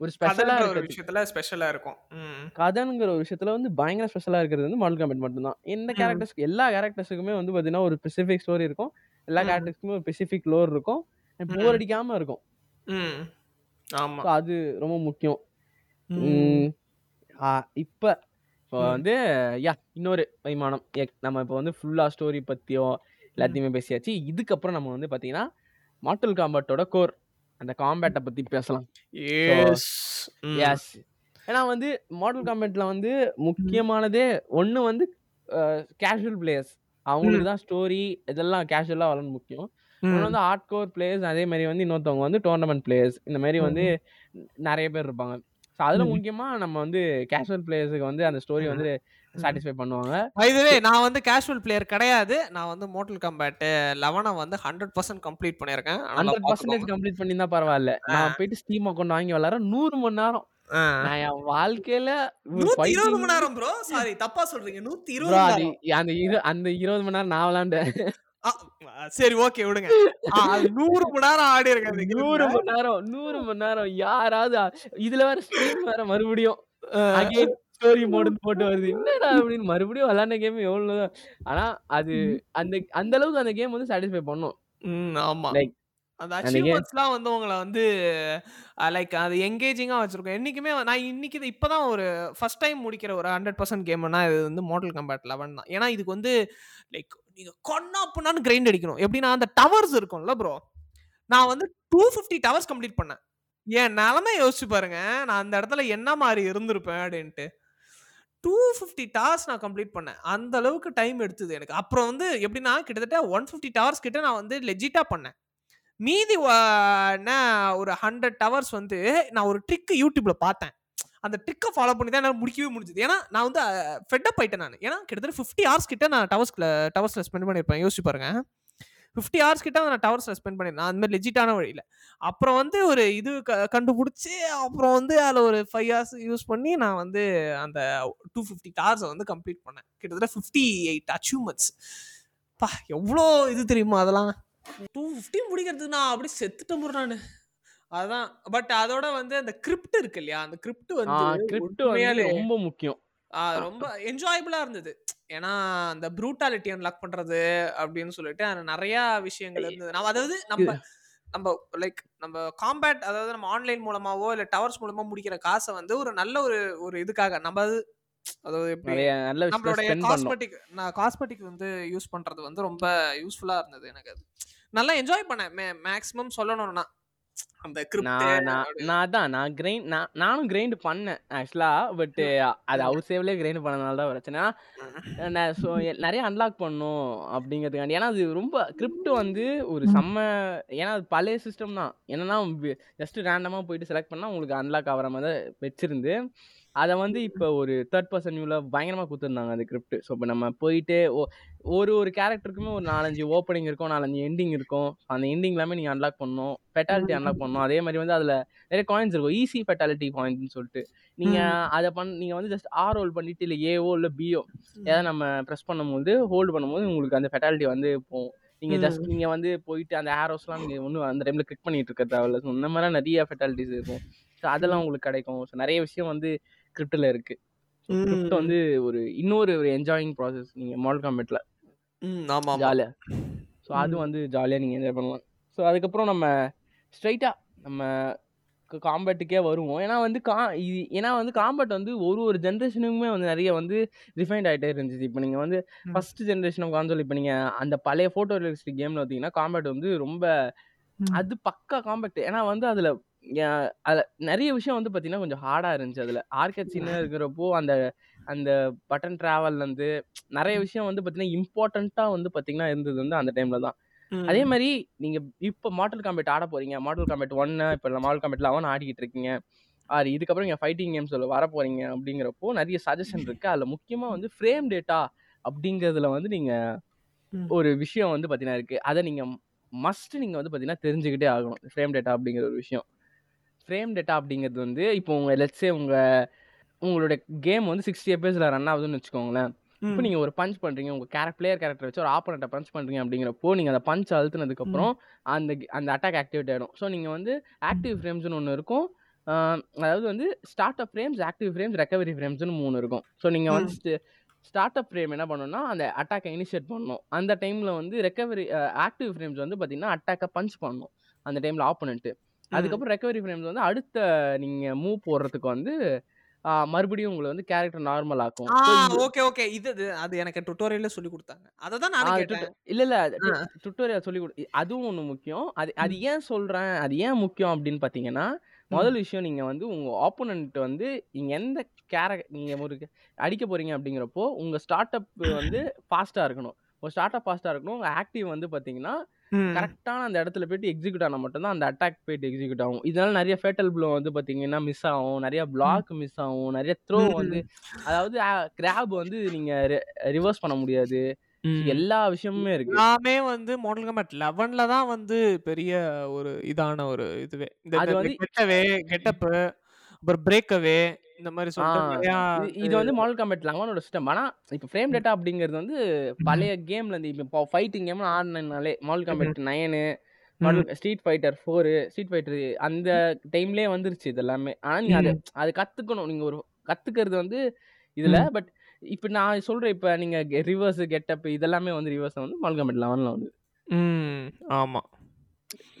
ஒரு ஸ்பெஷலா ஒரு இருக்கு விஷயத்துல ஸ்பெஷலா இருக்கும். ம். கதைங்கிற ஒரு விஷயத்துல வந்து பயங்கர ஸ்பெஷலா இருக்கிறது வந்து மாடல் காம்பேட் மட்டும்தான் எந்த ம். கேரக்டர்ஸ்க்கு எல்லா கேரக்டர்ஸுக்குமே வந்து பாத்தீங்கன்னா ஒரு ஸ்பெசிஃபிக் ஸ்டோரி இருக்கும். எல்லா ம். கேரக்டர்ஸ்க்குமே ஒரு ஸ்பெசிஃபிக் லோர் இருக்கும். போர் அடிக்காம இருக்கும். ம். ஆமா. அது ரொம்ப முக்கியம். ம். ம், ஆ, இப்ப இப்போ. வந்து யா இன்னொரு எக்- நம்ம இப்போ வந்து ஃபுல்லா ஸ்டோரி பத்தியோ எல்லாத்தையுமே பேசியாச்சு. இதுக்கப்புறம் நம்ம வந்து பாத்தீங்கன்னா மார்டல் காம்பேட்டோட கோர் அந்த காம்பேட்டை பத்தி பேசலாம். எஸ் ஏன்னா வந்து மாடல் காம்பேட்ல வந்து முக்கியமானதே ஒண்ணு வந்து கேஷுவல் பிளேயர்ஸ் அவங்களுக்கு தான் ஸ்டோரி இதெல்லாம் கேஷுவலாக வளரணும் முக்கியம். இன்னொன்று வந்து ஹார்ட் கோர் பிளேயர்ஸ் அதே மாதிரி வந்து இன்னொருத்தவங்க வந்து டோர்னமெண்ட் பிளேயர்ஸ் இந்த மாதிரி வந்து நிறைய பேர் இருப்பாங்க. ஸோ அதில். முக்கியமாக நம்ம வந்து கேஷுவல் பிளேயர்ஸுக்கு வந்து அந்த ஸ்டோரி வந்து சாட்டிஸ்ஃபை பண்ணுவாங்க. Way, நான் வந்து கேஷுவல் பிளேயர் கிடையாது. நான் வந்து மோட்டல் கம்பேட் லெவனை வந்து ஹண்ட்ரட் பர்சன்ட் கம்ப்ளீட் பண்ணியிருக்கேன். Hundred percentage. கம்ப்ளீட் பண்ணியிருந்தா பரவாயில்ல. நான் போயிட்டு ஸ்டீம் அக்கௌண்ட் வாங்கி விளாட்றேன் நூறு மணி நேரம். நான் என் வாழ்க்கையில இருபது மணி நேரம் ப்ரோ சாரி தப்பா சொல்றீங்க. நூத்தி இருபது அந்த இரு அந்த இருபது மணி நேரம் நான் விளாண்டேன். சரி ஓகே விடுங்க. நூறு மணி நேரம் ஆடி இருக்காது நூறு மணி நேரம் நூறு மணி நேரம். யாராவது இதுல வேற ஸ்ட்ரீம் வேற மறுபடியும் அகைன் ஸ்டோரி மோடுன்னு போட்டு வருது. என்னடா அப்படின்னு மறுபடியும் விளாண்ட கேம் எவ்வளவு ஆனா அது அந்த அந்த அளவுக்கு அந்த கேம் வந்து சாட்டிஸ்ஃபை பண்ணும். ஆமா. Like, அந்த அச்சீவ்மெண்ட்ஸ்லாம் வந்து உங்களை வந்து லைக் அது எங்கேஜிங்காக வச்சிருக்கோம். என்னைக்குமே நான் இன்னைக்கு இது இப்போதான் ஒரு ஃபர்ஸ்ட் டைம் முடிக்கிற ஒரு ஹண்ட்ரட் பர்சன்ட் கேம்னா இது வந்து மாடல் கம்பேட் லெவன் தான். ஏன்னா இதுக்கு வந்து லைக் நீங்கள் கொன்னா புண்ணான்னு கிரைண்ட் அடிக்கணும். எப்படின்னா அந்த டவர்ஸ் இருக்கும்ல ப்ரோ நான் வந்து டூ ஃபிஃப்டி டவர்ஸ் கம்ப்ளீட் பண்ணேன். என் நிலமை யோசிச்சு பாருங்க. நான் அந்த இடத்துல என்ன மாதிரி இருந்திருப்பேன் அப்படின்ட்டு. டூ ஃபிஃப்டி டவர்ஸ் நான் கம்ப்ளீட் பண்ணேன். அந்த அளவுக்கு டைம் எடுத்தது எனக்கு. அப்புறம் வந்து எப்படின்னா கிட்டத்தட்ட ஒன் ஃபிஃப்டி டவர்ஸ் கிட்ட நான் வந்து லெஜிட்டாக பண்ணேன். மீதி என்ன ஒரு ஹண்ட்ரட் டவர்ஸ் வந்து நான் ஒரு ட்ரிக்கு யூடியூப்ல பார்த்தேன். அந்த ட்ரிக்கை ஃபாலோ பண்ணி தான் என்னால் முடிக்கவே முடிஞ்சது. ஏன்னா நான் வந்து ஃபெட்டப் ஆயிட்டேன் நான். ஏன்னா கிட்டத்தட்ட ஃபிஃப்டி ஹவர்ஸ் கிட்ட நான் டவர்ஸ்ல டவர்ஸ்ல ஸ்பெண்ட் பண்ணியிருப்பேன் யோசிச்சு பாருங்க. ஃபிஃப்டி ஹவர்ஸ் கிட்ட நான் டவர்ஸ்ல ஸ்பெண்ட் பண்ணியிருந்தேன் அந்த மாதிரி லெஜிட்டான வழியில். அப்புறம் வந்து ஒரு இது க கண்டுபிடிச்சி அப்புறம் வந்து அதில் ஒரு ஃபைவ் ஹவர்ஸ் யூஸ் பண்ணி நான் வந்து அந்த டூ ஃபிஃப்டி டார்ஸை வந்து கம்ப்ளீட் பண்ணேன். கிட்டத்தட்ட ஃபிஃப்டி எயிட் அச்சீவ்மெண்ட்ஸ் பா எவ்வளோ இது தெரியுமா அதெல்லாம்? டூ ஃபிஃப்டி முடிக்கிறதுக்கு நான் அப்படி செத்துட்டேன் நான். அதான். பட் அதோட வந்து அந்த கிரிப்ட் இருக்கு இல்லையா அந்த கிரிப்ட் வந்து கிரிப்ட் ரொம்ப முக்கியம். ரொம்ப என்ஜாயபிளா இருந்தது. ஏன்னா அந்த ப்ரூட்டாலிட்டி அன்லாக் பண்றது அப்படின்னு சொல்லிட்டு அது நிறைய விஷயங்கள் இருந்தது. நம்ம அதாவது நம்ம நம்ம லைக் நம்ம காம்பேட் அதாவது நம்ம ஆன்லைன் மூலமாவோ இல்ல டவர்ஸ் மூலமா முடிக்கிற காசை வந்து ஒரு நல்ல ஒரு ஒரு இதுக்காக நம்ம அது அதாவது நம்மளுடைய காஸ்மெட்டிக் நான் காஸ்மெட்டிக் வந்து யூஸ் பண்றது வந்து ரொம்ப யூஸ்ஃபுல்லா இருந்தது எனக்கு அது. நல்லா என்ஜாய் பண்ணேன். மே மேக்ஸிமம் சொல்லணும்னா. அந்த நான் அதான் நான் கிரைண்ட் நான் நானும் கிரைண்ட் பண்ணேன் ஆக்சுவலா பட் அது அவர் சேவ்லேயே கிரைண்ட் பண்ணனால தான் பிரச்சனை. நான் ஸோ நிறைய அன்லாக் பண்ணும் அப்படிங்கிறதுக்காண்டி. ஏன்னா அது ரொம்ப கிரிப்ட் வந்து ஒரு செம்ம ஏன்னா அது பழைய சிஸ்டம் தான். என்னன்னா ஜஸ்ட் ரேண்டமாக போயிட்டு செலக்ட் பண்ணால் உங்களுக்கு அன்லாக் ஆகிற மாதிரி தான் வச்சிருந்து அதை வந்து இப்போ ஒரு தேர்ட் பர்சன் வியூவில் பயங்கரமாக கொடுத்துருந்தாங்க அந்த கிரிப்ட் ஸோ இப்போ நம்ம போயிட்டு ஒரு ஒரு கேரக்டருக்குமே ஒரு நாலஞ்சு ஓப்பனிங் இருக்கும் நாலஞ்சு எண்டிங் இருக்கும். அந்த எண்டிங் எல்லாமே நீங்கள் அன்லாக் பண்ணணும். ஃபெட்டாலிட்டி அன்லாக் பண்ணணும். அதே மாதிரி வந்து அதில் நிறைய காயின்ஸ் இருக்கும். ஈஸி ஃபெட்டாலிட்டி பாயிண்ட்னு சொல்லிட்டு. நீங்கள் அதை பண் நீங்கள் வந்து ஜஸ்ட் ஆர் ரோல் பண்ணிட்டு இல்லை ஏஓ இல்லை பிஓ ஏதாவது நம்ம ப்ரெஸ் பண்ணும்போது ஹோல்டு பண்ணும்போது உங்களுக்கு அந்த ஃபெட்டாலிட்டி வந்து போகும். நீங்கள் ஜஸ்ட் நீங்கள் வந்து போயிட்டு அந்த ஆரோஸ்லாம் நீங்கள் ஒன்றும் அந்த டைமில் கிளிக் பண்ணிட்டு இருக்க தேவையில்ல ஸோ இந்த மாதிரி நிறைய ஃபெட்டாலிட்டிஸ் இருக்கும். ஸோ அதெல்லாம் உங்களுக்கு கிடைக்கும். ஸோ நிறைய விஷயம் வந்து கிரிப்டில் இருக்கு. கிரிப்ட் வந்து ஒரு இன்னொரு ஒரு என்ஜாயிங் ப்ராசஸ் நீங்கள் மாடல் காம்பெட்டில் ம் ஆமா ஆமா. ஜாலியாக ஸோ அது வந்து ஜாலியாக நீங்கள் என்ஜாய் பண்ணலாம். ஸோ அதுக்கப்புறம் நம்ம ஸ்ட்ரைட்டாக நம்ம காம்பேட்டுக்கே வருவோம். ஏன்னா வந்து கா இது ஏன்னா வந்து காம்பேட் வந்து ஒரு ஒரு ஜென்ரேஷனுக்குமே வந்து நிறைய வந்து ரிஃபைண்ட் ஆகிட்டே இருந்துச்சு. இப்போ நீங்கள் வந்து. ஃபர்ஸ்ட் ஜென்ரேஷன் ஆஃப் கான்சோல் இப்போ நீங்கள் அந்த பழைய ஃபோட்டோ ரியலிஸ்டிக் கேமில் பார்த்தீங்கன்னா காம்பேட் வந்து ரொம்ப. அது பக்கா காம்பேக்ட் ஏன்னா வந்து அதில் அதில் நிறைய விஷயம் வந்து பார்த்தீங்கன்னா கொஞ்சம் ஹார்டாக இருந்துச்சு அதில். சீனாக இருக்கிறப்போ அந்த அந்த பட்டன் ட்ராவல்லேருந்து நிறைய விஷயம் வந்து பார்த்தீங்கன்னா இம்பார்ட்டண்ட்டாக வந்து பார்த்தீங்கன்னா இருந்தது வந்து அந்த டைமில் தான். அதே மாதிரி நீங்கள் இப்போ மாடல் காம்பேட் ஆட போகிறீங்க மாடல் காம்பேட் ஒன்று இப்போ மாடல் காம்பேட் லெவன் ஆடிக்கிட்டு இருக்கீங்க. ஆறு இதுக்கப்புறம் நீங்கள் ஃபைட்டிங் கேம்ஸில் வர போகிறீங்க அப்படிங்கிறப்போ நிறைய சஜஷன் இருக்குது அதில் முக்கியமாக வந்து ஃப்ரேம் டேட்டா அப்படிங்கிறதுல வந்து நீங்கள். ஒரு விஷயம் வந்து பார்த்தீங்கன்னா இருக்குது அதை நீங்கள் மஸ்ட் நீங்கள் வந்து பார்த்தீங்கன்னா தெரிஞ்சுக்கிட்டே ஆகணும். ஃப்ரேம் டேட்டா அப்படிங்கிற ஒரு விஷயம். ஃப்ரேம் டேட்டா அப்படிங்கிறது வந்து இப்போ உங்கள் லெட்ஸே உங்கள் உங்களோட கேம் வந்து சிக்ஸ்டி எஃப்எஸில் ரன் ஆகுதுன்னு வச்சுக்கோங்களேன். இப்போ நீங்கள் ஒரு பஞ்ச் பண்ணுறீங்க உங்கள் கேரக் பிளேயர் கேரக்டர் வச்சு ஒரு ஆப்போனண்ட்டை பஞ்ச் பண்ணுறீங்க அப்படிங்கிறப்போ நீங்கள் அந்த பஞ்ச் அழுத்துனதுக்கப்புறம் அந்த அந்த அட்டாக் ஆக்டிவேட் ஆகிடும் ஸோ நீங்கள் வந்து ஆக்டிவ் ஃப்ரேம்ஸ்னு ஒன்று இருக்கும். அதாவது வந்து start up frames active frames recovery ஃப்ரேம்ஸ்னு மூணு இருக்கும். ஸோ நீங்கள் வந்து ஸ்டார்ட் அப் ஃப்ரேம் என்ன பண்ணணும்னா அந்த அட்டாக்கை இனிஷியேட் பண்ணணும். அந்த டைமில் வந்து ரெக்கவரி ஆக்டிவ் ஃப்ரேம்ஸ் வந்து பார்த்தீங்கன்னா அட்டாக்கை பஞ்ச் பண்ணணும். அந்த டைமில் ஆப்போனண்ட்டு அதுக்கப்புறம் ரெக்கவரி ஃப்ரேம்ஸ் வந்து அடுத்த நீங்கள் மூவ் போடுறதுக்கு வந்து மறுபடியும் உங்களை வந்து கேரக்டர் நார்மல் ஆக்கும். ஓகே ஓகே இது அது எனக்கு டுட்டோரியல்ல சொல்லி கொடுத்தாங்க. அதை தான் tuto- கேட்டேன். இல்ல இல்ல. டுட்டோரியல் சொல்லி கொடு அதுவும் ஒண்ணு முக்கியம். அது அது ஏன் சொல்றேன்? அது ஏன் முக்கியம் அப்படின்னு பாத்தீங்கன்னா முதல் விஷயம் நீங்க வந்து உங்க ஆப்போனன்ட் வந்து நீங்க எந்த கேர நீங்க ஒரு அடிக்க போறீங்க அப்படிங்கிறப்போ உங்க ஸ்டார்ட் அப் வந்து ஃபாஸ்டா இருக்கணும். ஒரு ஸ்டார்ட் அப் ஃபாஸ்டா இருக்கணும். உங்க ஆக்டிவ் வந்து பாத்தீங்கன்னா. கரெக்டான அந்த இடத்துல போயிட்டு எக்ஸிக்யூட் ஆனால் மட்டும்தான் அந்த அட்டாக் போயிட்டு எக்ஸிக்யூட் ஆகும். இதனால நிறைய ஃபேட்டல் ப்ளோ வந்து பாத்தீங்கன்னா மிஸ் ஆகும். நிறைய பிளாக் மிஸ் ஆகும். நிறைய த்ரோ. வந்து அதாவது கிராப் வந்து நீங்க ரிவர்ஸ் பண்ண முடியாது. எல்லா விஷயமுமே இருக்கு. எல்லாமே வந்து மாடல் கம்பேட் லெவன்ல தான் வந்து பெரிய ஒரு இதான ஒரு இதுவே. இந்த கெட்டவே கெட்டப்பு அப்புறம் பிரேக்கவே இந்த மாதிரி சொல்லிட்டு இது- வந்து மாடல் காம்பேட் லெவனோட சிஸ்டம் ஆனா இப்போ ஃப்ரேம் டேட்டா அப்படிங்கிறது வந்து பழைய கேம்ல இருந்து இப்போ fighting game ஆடினாலே Mortal Kombat Mortal Street Fighter four Street Fighter அந்த டைம்லயே வந்துருச்சு இது எல்லாமே. ஆனா நீங்க அது அது கத்துக்கணும். நீங்க ஒரு கத்துக்கிறது வந்து இதுல பட் இப்போ நான் சொல்றேன் இப்போ நீங்க ரிவர்ஸ் கெட்டப் இதெல்லாமே வந்து ரிவர்ஸ் வந்து மாடல் காம்பேட் லெவன்ல வந்து. ம் ஆமா.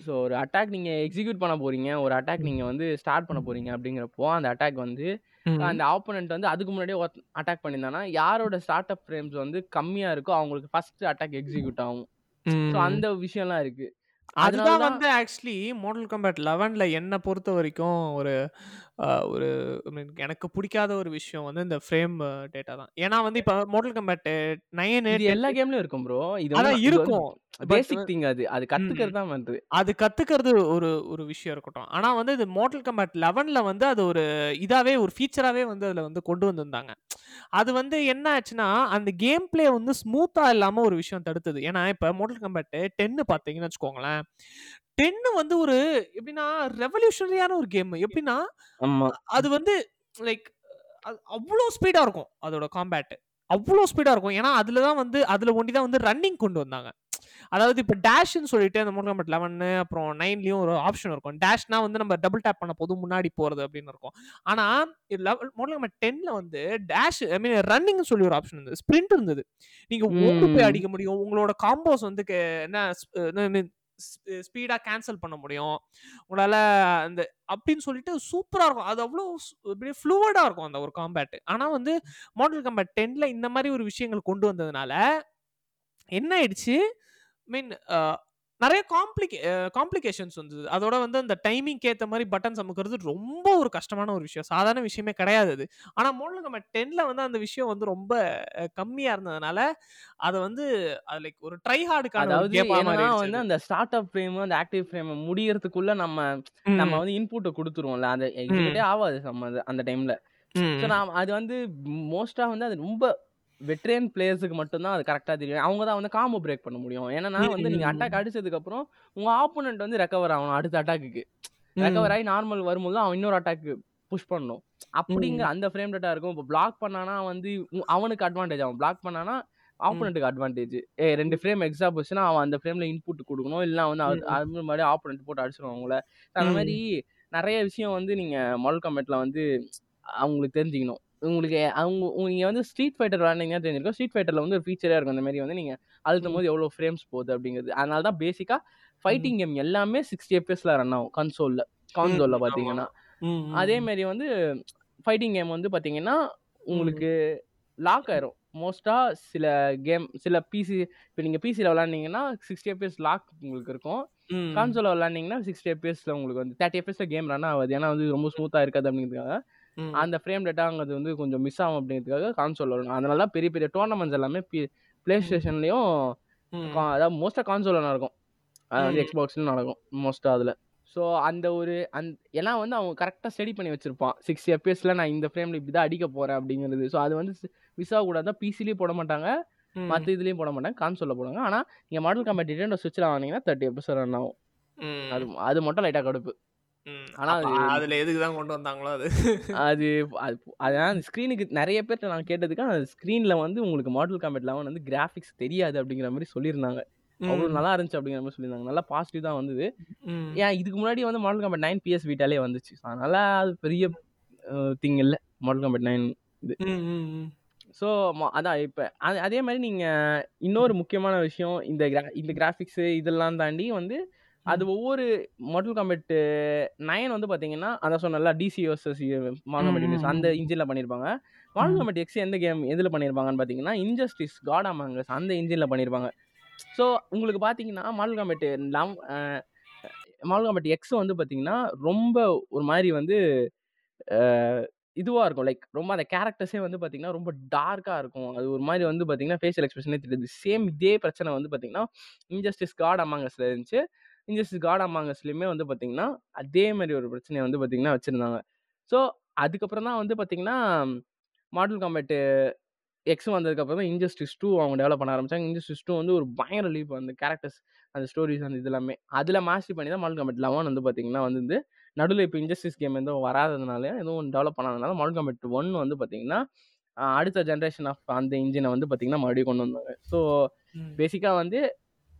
ஸோ ஒரு அட்டாக் நீங்க எக்ஸிக்யூட் பண்ண போறீங்க. ஒரு அட்டாக் நீங்க வந்து ஸ்டார்ட் பண்ண போறீங்க அப்படிங்கிறப்போ அந்த அட்டாக் வந்து. அந்த ஆப்போனன்ட் வந்து அதுக்கு முன்னாடியே அட்டாக் பண்ணியிருந்தானா? யாரோட ஸ்டார்ட் அப் ஃப்ரேம்ஸ் வந்து கம்மியா இருக்கோ அவங்களுக்கு ஃபர்ஸ்ட் அட்டாக் எக்ஸிக்யூட் ஆகும். ஸோ. அந்த விஷயம்லாம் இருக்கு. அதுதான் வந்து ஆக்சுவலி மாடல் கம்பேட் லெவன்ல என்னை பொறுத்த வரைக்கும் ஒரு ஒரு எனக்கு பிடிக்காத ஒரு விஷயம் வந்து இந்த ஃப்ரேம் டேட்டா தான். ஏன்னா வந்து இப்போ மாடல் கம்பேட் நைன் இது எல்லா கேம்லயும் இருக்கும் ப்ரோ. இது அதான் இருக்கும். பேசிக் திங் அது. அது கத்துக்கிறது தான் வந்து. அது கத்துக்கிறது ஒரு ஒரு விஷயம் இருக்கட்டும். ஆனா வந்து இது மாடல் கம்பேட் லெவன்ல வந்து அது ஒரு இதாவே ஒரு ஃபீச்சராகவே வந்து அதுல வந்து கொண்டு வந்திருந்தாங்க. அது வந்து என்ன ஆச்சுன்னா அந்த கேம் பிளே வந்து ஸ்மூத்தா இல்லாம ஒரு விஷயம் தடுத்தது. ஏன்னா இப்ப மாடல் கம்பேட் டென்னு பாத்தீங்கன்னு வச்சுக்கோங்களேன். டென்னு வந்து ஒரு எப்படின்னா ரெவல்யூஷனரியான ஒரு கேம் எப்படின்னா அது வந்து லைக் அவ்வளோ ஸ்பீடா இருக்கும் அதோட காம்பேட் அவ்வளோ ஸ்பீடா இருக்கும். ஏன்னா அதுல தான் வந்து அதுல ஒண்டி தான் வந்து ரன்னிங் கொண்டு வந்தாங்க. அதாவது இப்போ டேஷ்னு சொல்லிட்டு அந்த மோட்டர் கம்பெட் லெவனு அப்புறம் நைன்லயும் ஒரு ஆப்ஷன் இருக்கும். டேஷ்னா வந்து நம்ம டபுள் டேப் பண்ண போது முன்னாடி போறது அப்படின்னு இருக்கும். ஆனா மோட்டர் கம்பெட் டென்ல வந்து டேஷ் ஐ மீன் ரன்னிங் சொல்லி ஒரு ஆப்ஷன் இருந்தது. ஸ்பிரிண்ட் இருந்தது. நீங்க ஓடி போய். அடிக்க முடியும். உங்களோட காம்போஸ் வந்து என்ன ஸ்பீடாக கேன்சல் பண்ண முடியும். உங்களால் அந்த அப்படின்னு சொல்லிட்டு சூப்பராக இருக்கும். அது அவ்வளோ அப்படியே ஃப்ளூவர்டாக இருக்கும் அந்த ஒரு காம்பேட் ஆனால் வந்து மாடல் காம்பேட் டென்னில் இந்த மாதிரி ஒரு விஷயங்கள் கொண்டு வந்ததுனால என்ன ஆயிடுச்சு? மீன் நிறைய காம்ப்ளிகே காம்ப்ளிகேஷன்ஸ் வந்தது. அதோட வந்து அந்த டைமிங் ஏற்ற மாதிரி பட்டன்ஸ் அமுக்கிறது ரொம்ப ஒரு கஷ்டமான ஒரு விஷயம். சாதாரண விஷயமே கிடையாது அது. ஆனால் மோடல் நம்ம டென்ல வந்து அந்த விஷயம் வந்து ரொம்ப அஹ், கம்மியா இருந்ததுனால அதை வந்து அது லைக் ஒரு ட்ரை ஹார்டுக்கான வந்து அது. அந்த ஸ்டார்ட் அப் ஃப்ரேம் அந்த ஆக்டிவ் ஃப்ரேம் முடியறதுக்குள்ள நம்ம நம்ம வந்து இன்புட்டை கொடுத்துருவோம்ல. அந்த எக்ஸிக்யூட்டே ஆகாது நம்ம அது அந்த டைம்ல ம், ஸோ நான் அது வந்து மோஸ்டா வந்து அது ரொம்ப வெட்ரன் பிளேயர்ஸுக்கு மட்டும்தான் அது கரெக்டாக தெரியும். அவங்க தான் வந்து காம்போ பிரேக் பண்ண முடியும். ஏன்னா வந்து நீங்கள் அட்டாக் அடிச்சதுக்கு அப்புறம் உங்க ஆப்போனன்ட் வந்து ரெக்கவர் ஆகணும் அடுத்த அட்டாக்குக்கு ம், ரெக்கவர் ஆகி நார்மல் வரும்போது அவன் இன்னொரு அட்டாக்கு புஷ் பண்ணணும். அப்படிங்கிற அந்த ஃப்ரேம் டேட்டா இருக்கும். இப்போ பிளாக் பண்ணானா வந்து அவனுக்கு அட்வான்டேஜ் அவன் பிளாக் பண்ணானா ஆப்போனண்ட்டுக்கு அட்வான்டேஜ் ஏ ரெண்டு ஃப்ரேம் எக்ஸ்ட்ரா போச்சுன்னா அவன் அந்த ஃப்ரேம்ல இன்புட் கொடுக்கணும். இல்லைனா வந்து அது மாதிரி ஆப்போனண்ட் போட்டு அடிச்சிருவான் அவங்கள. அந்த மாதிரி நிறைய விஷயம் வந்து நீங்க மாடல் கமெண்ட்ல வந்து அவங்களுக்கு தெரிஞ்சுக்கணும். உங்களுக்கு அவங்க உங்க- நீங்க வந்து ஸ்ட்ரீட் ஃபைட்டர் விளாண்டிங்கன்னா தெரிஞ்சிருக்கும். ஸ்ட்ரீட் ஃபைட்டர்ல வந்து ஒரு ஃபீச்சரே இருக்கும். இந்த மாதிரி வந்து நீங்க அழுத்தும் போது எவ்வளவு ஃப்ரேம்ஸ் போகுது அப்படிங்கிறது. அதனால தான் பேசிக்கா ம், ஃபைட்டிங் கேம் எல்லாமே சிக்ஸ்டி எஃப்எஸ்ல ரன் ஆகும் கன்சோல்ல கான்சோல்ல ம், அதே மாதிரி வந்து ஃபைட்டிங் கேம் வந்து பாத்தீங்கன்னா ம், உங்களுக்கு லாக் ஆயிரும். மோஸ்டா சில கேம் சில பிசி இப்போ நீங்க பிசியில் விளாண்டிங்கன்னா சிக்ஸ்டி எஃப்எஸ் லாக் உங்களுக்கு இருக்கும். ம், கான்சோல விளாண்டிங்கன்னா சிக்ஸ்டி எஃப்எஸ்ல உங்களுக்கு வந்து தேர்ட்டி எஃப்எஸ்ல கேம் ரன் ஆகுது. ஏன்னா வந்து ரொம்ப ஸ்மூத்தா இருக்காது அப்படிங்கிறதுக்காக. அந்த ஃப்ரேம் டேட்டாங்கிறது வந்து கொஞ்சம் மிஸ் ஆகும் அப்படிங்கிறதுக்காக கான்சோல் வரணும் அதனால தான் பெரிய பெரிய டோர்னமெண்ட்ஸ் எல்லாமே பிளே ஸ்டேஷன்லயும் அதாவது மோஸ்டா கான்சோல நடக்கும். அது வந்து எக்ஸ்பாக்ஸ்லயும் நடக்கும் மோஸ்டா அதுல. ஸோ அந்த ஒரு அந் ஏன்னா வந்து அவன் கரெக்டாக ஸ்டடி பண்ணி வச்சிருப்பான். சிக்ஸ்டி எஃப்எஸ்ல நான் இந்த ஃப்ரேம்ல இப்படி தான் அடிக்க போறேன் அப்படிங்கிறது. ஸோ அது வந்து மிஸ் ஆகக்கூடாது பிசிலையும் போட மாட்டாங்க. மற்ற இதுலயும் போட மாட்டாங்க. கான்சோல்ல போடுவாங்க. ஆனா நீங்க மாடல் காம்பேட் டிட்டோ சுவிட்சில் வாங்கினீங்கன்னா தேர்ட்டி எஃப்எஸ் ரன் ஆகும். அது அது மட்டும் லைட்டா கடுப்பு. ஆனா அதுல எதுக்கு தான் கொண்டு வந்தாங்களோ அது? அது அது அதான் ஸ்க்ரீனுக்கு நிறைய பேர்ட்ட நான் கேட்டதுக்கு அந்த ஸ்க்ரீன்ல வந்து உங்களுக்கு மாடல் காம்பேட் லெவன் வந்து கிராஃபிக்ஸ் தெரியாது அப்படிங்கிற மாதிரி சொல்லியிருந்தாங்க. அவ்வளோ நல்லா இருந்துச்சு அப்படிங்கிற மாதிரி சொல்லியிருந்தாங்க. நல்லா பாசிட்டிவ் தான் வந்தது. ஏன் இதுக்கு முன்னாடி வந்து மாடல் காம்பேட் நைன் பிஎஸ் வீட்டாலே வந்துச்சு. அதனால அது பெரிய திங் இல்லை. மாடல் காம்பேட் நைன் இது. ஸோ அதான் இப்போ அது அதே மாதிரி நீங்கள் இன்னொரு முக்கியமான விஷயம் இந்த கிரா இந்த கிராஃபிக்ஸு இதெல்லாம் தாண்டி வந்து அது ஒவ்வொரு மாடல் காம்பேட் நைன் வந்து பார்த்தீங்கன்னா அதான் சொன்னல டிசி வர்சஸ் மாடல் ம், காம்பேட் ம், அந்த இன்ஜினில் பண்ணியிருப்பாங்க மாடல் காம்பேட் எக்ஸ் எந்த கேம் எதில் பண்ணியிருப்பாங்கன்னு பார்த்தீங்கன்னா இன்ஜஸ்டிஸ் காட் ஆமாங்கஸ் அந்த இன்ஜினில் பண்ணியிருப்பாங்க ஸோ உங்களுக்கு பார்த்தீங்கன்னா Mortal Kombat love Mortal Kombat X வந்து பார்த்தீங்கன்னா ரொம்ப ஒரு மாதிரி வந்து இதுவாக இருக்கும். லைக் ரொம்ப அந்த கேரக்டர்ஸே வந்து பார்த்தீங்கன்னா ரொம்ப டார்க்காக இருக்கும். அது ஒரு மாதிரி வந்து பார்த்தீங்கன்னா ஃபேஷியல் எக்ஸ்பிரஷனே தெரியுது. சேம் இதே பிரச்சனை வந்து பார்த்தீங்கன்னா இன்ஜஸ்டிஸ் காட் அமாங்கஸில் இருந்துச்சு. இன்ஜஸ்டிஸ் காட் அமாங்கஸ்லையுமே வந்து பார்த்தீங்கன்னா அதே மாதிரி ஒரு பிரச்சனையை வந்து பார்த்தீங்கன்னா வச்சுருந்தாங்க. ஸோ அதுக்கப்புறம் தான் வந்து பார்த்தீங்கன்னா மாடல் காம்பேட்டு எக்ஸ் வந்ததுக்கப்புறம் தான் இன்ஜஸ்டிஸ் டூ அவங்க டெவலப் பண்ண ஆரம்பிச்சாங்க. இன்ஜஸ்டிஸ் டூ வந்து ஒரு பயங்கர லீப் அந்த கேரக்டர்ஸ் அந்த ஸ்டோரிஸ் அந்த இது எல்லாமே அதில் மாஸ்டர் பண்ணி தான் மாடல் காம்பேட் லெவன் வந்து பார்த்தீங்கன்னா வந்து நடுவில் இப்போ இன்ஜஸ்டிஸ் கேம் எதுவும் வராததுனால எதுவும் டெவலப் பண்ணாதனால மாடல் காம்பேட் ஒன் வந்து பார்த்தீங்கன்னா அடுத்த ஜென்ரேஷன் ஆஃப் அந்த இன்ஜினை வந்து பார்த்தீங்கன்னா மறுபடியும் கொண்டு வந்தாங்க. ஸோ பேசிக்காக வந்து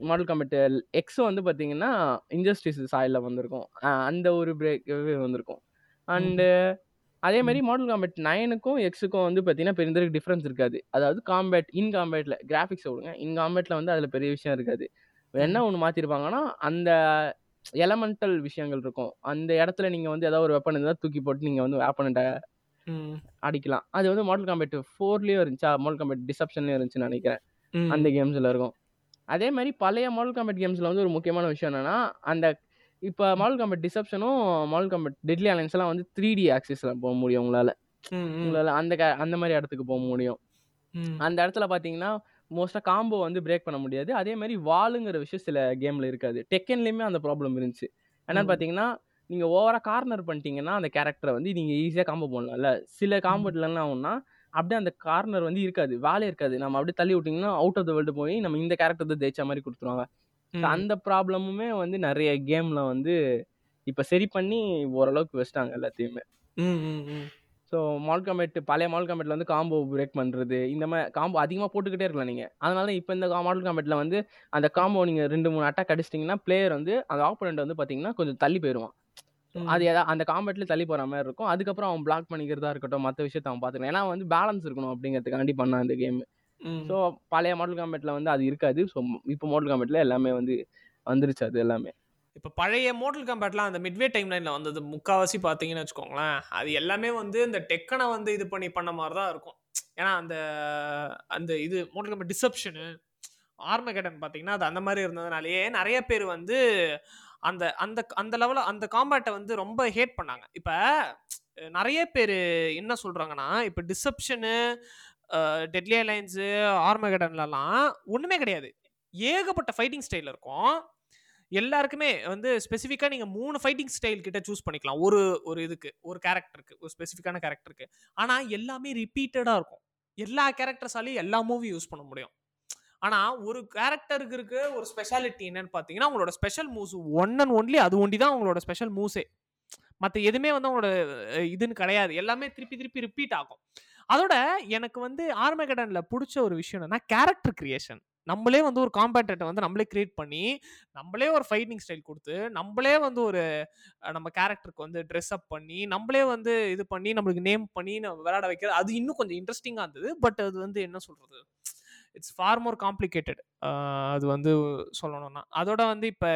மாடல் காம்பேட் எக்ஸ் வந்து பார்த்தீங்கன்னா இன்ஜஸ்டிஸ் சாயில் வந்திருக்கும். அந்த ஒரு பிரேக்கவே வந்திருக்கும். அண்டு அதே மாதிரி மாடல் காம்பேட் நைனுக்கும் எக்ஸுக்கும் வந்து பார்த்தீங்கன்னா பெரிய டிஃப்ரென்ஸ் இருக்காது. அதாவது காம்பேட் இன் காம்பேட்ல கிராஃபிக்ஸை விடுங்க. இன் காம்பேட்ல வந்து அதில் பெரிய விஷயம் இருக்காது. என்ன ஒன்று மாற்றிருப்பாங்கன்னா அந்த எலமெண்டல் விஷயங்கள் இருக்கும். அந்த இடத்துல நீங்கள் வந்து ஏதாவது ஒரு வெப்பன் இருந்தால் தூக்கி போட்டு நீங்கள் வந்து வேப்பனண்ட்டை ம், அடிக்கலாம். அது வந்து மாடல் காம்பேட் ஃபோர்லேயும் இருந்துச்சா? மாடல் காம்பேட் டிசப்ஷன்லேயும் இருந்துச்சுன்னு நினைக்கிறேன். அந்த கேம்ஸில் இருக்கும். அதே மாதிரி பழைய மாடல் காம்பேட் கேம்ஸில் வந்து ஒரு முக்கியமான விஷயம் என்னன்னா அந்த இப்போ மாடல் காம்பேட் டிசப்ஷனும் மாடல் காம்பேட் டெட்லி அலைன்ஸ் எல்லாம் வந்து த்ரீ டி ஆக்சிஸில் போக முடியும் உங்களால். உங்களால் அந்த க அந்த மாதிரி இடத்துக்கு போக முடியும். அந்த இடத்துல பார்த்தீங்கன்னா மோஸ்ட்டாக காம்போ வந்து பிரேக் பண்ண முடியாது. அதே மாதிரி வாளுங்கிற விஷயம் சில கேமில் இருக்காது. டெக்கன்லேயுமே அந்த ப்ராப்ளம் இருந்துச்சு. என்னன்னு பார்த்தீங்கன்னா நீங்கள் ஓவராக கார்னர் பண்ணிட்டீங்கன்னா அந்த கேரக்டரை வந்து நீங்கள் ஈஸியாக காம்போ போடலாம்ல சில ம், காம்போட்ல என்ன ஆகும்னா அப்படியே அந்த கார்னர் வந்து இருக்காது. வேலே இருக்காது. நம்ம அப்படியே தள்ளி விட்டிங்கன்னா அவுட் ஆஃப் த வேர்ல்டு போய் நம்ம இந்த கேரக்டர் தான் ஜெயிச்ச மாதிரி கொடுத்துருவாங்க. அந்த ப்ராப்ளமுமே வந்து நிறைய கேமில் வந்து இப்போ சரி பண்ணி ஓரளவுக்கு வச்சிட்டாங்க எல்லாத்தையுமே. ஸோ மால் காம்பேட் பழைய மால் காம்பேட்டில் வந்து காம்போ பிரேக் பண்ணுறது இந்த மாதிரி காம்போ அதிகமாக போட்டுக்கிட்டே இருக்கலாம் நீங்கள் அதனால இப்போ இந்த மாடல் காம்பேட்டில் வந்து அந்த காம்போ நீங்கள் ரெண்டு மூணு அட்டாக் அடிச்சிட்டிங்கன்னா பிளேயர் வந்து அந்த ஆப்போனண்ட் வந்து பார்த்தீங்கன்னா கொஞ்சம் தள்ளி போயிடுவான் அது எதா அந்த காம்பேட்ல தள்ளி போகிற மாதிரி இருக்கும். அதுக்கப்புறம் அவன் பிளாக் பண்ணிக்கிறதா இருக்கட்டும் மற்ற விஷயத்த அவன் பார்த்துக்கலாம் ஏன்னா வந்து பேலன்ஸ் இருக்கணும் அப்படிங்கிறதுக்காண்டி பண்ணான் இந்த கேம். ஸோ பழைய மாடல் காம்பேட்டில் வந்து அது இருக்காது. ஸோ இப்போ மாடல் காம்பேட்டில் எல்லாமே வந்து வந்துருச்சு அது எல்லாமே. இப்போ பழைய மோட்டல் கம்பேட்லாம் அந்த மிட்வே டைம் லைனில் வந்தது முக்காவாசி பார்த்தீங்கன்னு வச்சுக்கோங்களேன் அது எல்லாமே வந்து இந்த டெக்கனை வந்து இது பண்ணி பண்ண மாதிரி தான் இருக்கும். ஏன்னா அந்த அந்த இது மோட்டல் கம்பேட் டிசப்ஷனு ஆர்மகடன் பார்த்தீங்கன்னா அது அந்த மாதிரி இருந்ததுனாலேயே நிறைய பேர் வந்து அந்த அந்த அந்த லெவலில் அந்த காம்பேட்டை வந்து ரொம்ப ஹேட் பண்ணாங்க. இப்போ நிறைய பேர் என்ன சொல்கிறாங்கன்னா இப்போ டிசப்ஷனு டெட்லி அலைன்ஸு ஆர்மகடன்லலாம் ஒன்றுமே கிடையாது. ஏகப்பட்ட ஃபைட்டிங் ஸ்டைல் இருக்கும். எல்லாருக்குமே வந்து ஸ்பெசிஃபிக்காக நீங்கள் மூணு ஃபைட்டிங் ஸ்டைல் கிட்ட சூஸ் பண்ணிக்கலாம். ஒரு ஒரு இதுக்கு ஒரு கேரக்டருக்கு ஒரு ஸ்பெசிஃபிக்கான கேரக்டருக்கு ஆனால் எல்லாமே ரிப்பீட்டடாக இருக்கும். எல்லா கேரக்டர்ஸாலையும் எல்லா மூவி யூஸ் பண்ண முடியும். ஆனால் ஒரு கேரக்டருக்கு இருக்க ஒரு ஸ்பெஷாலிட்டி என்னன்னு பார்த்தீங்கன்னா அவங்களோட special moves one and only அது ஒண்டி தான் அவங்களோட ஸ்பெஷல் மூவ்ஸே மற்ற எதுவுமே வந்து அவங்களோட இதுன்னு கிடையாது. எல்லாமே திருப்பி திருப்பி ரிப்பீட் ஆகும். அதோட எனக்கு வந்து ஆர்மகடனில் பிடிச்ச ஒரு விஷயம் என்னன்னா கேரக்டர் கிரியேஷன் நம்மளே வந்து ஒரு காம்பேட்டரை வந்து நம்மளே கிரியேட் பண்ணி நம்மளே ஒரு ஃபைட்டிங் ஸ்டைல் கொடுத்து நம்மளே வந்து ஒரு நம்ம கேரக்டருக்கு வந்து ட்ரெஸ் அப் பண்ணி நம்மளே வந்து இது பண்ணி நம்மளுக்கு நேம் பண்ணி நம்ம விளையாட வைக்கிறது அது இன்னும் கொஞ்சம் இன்ட்ரெஸ்டிங்காக இருந்தது. பட் அது வந்து என்ன சொல்கிறது இட்ஸ் ஃபார் மோர் காம்ப்ளிகேட்டட் அது வந்து சொல்லணும்னா. அதோட வந்து இப்போ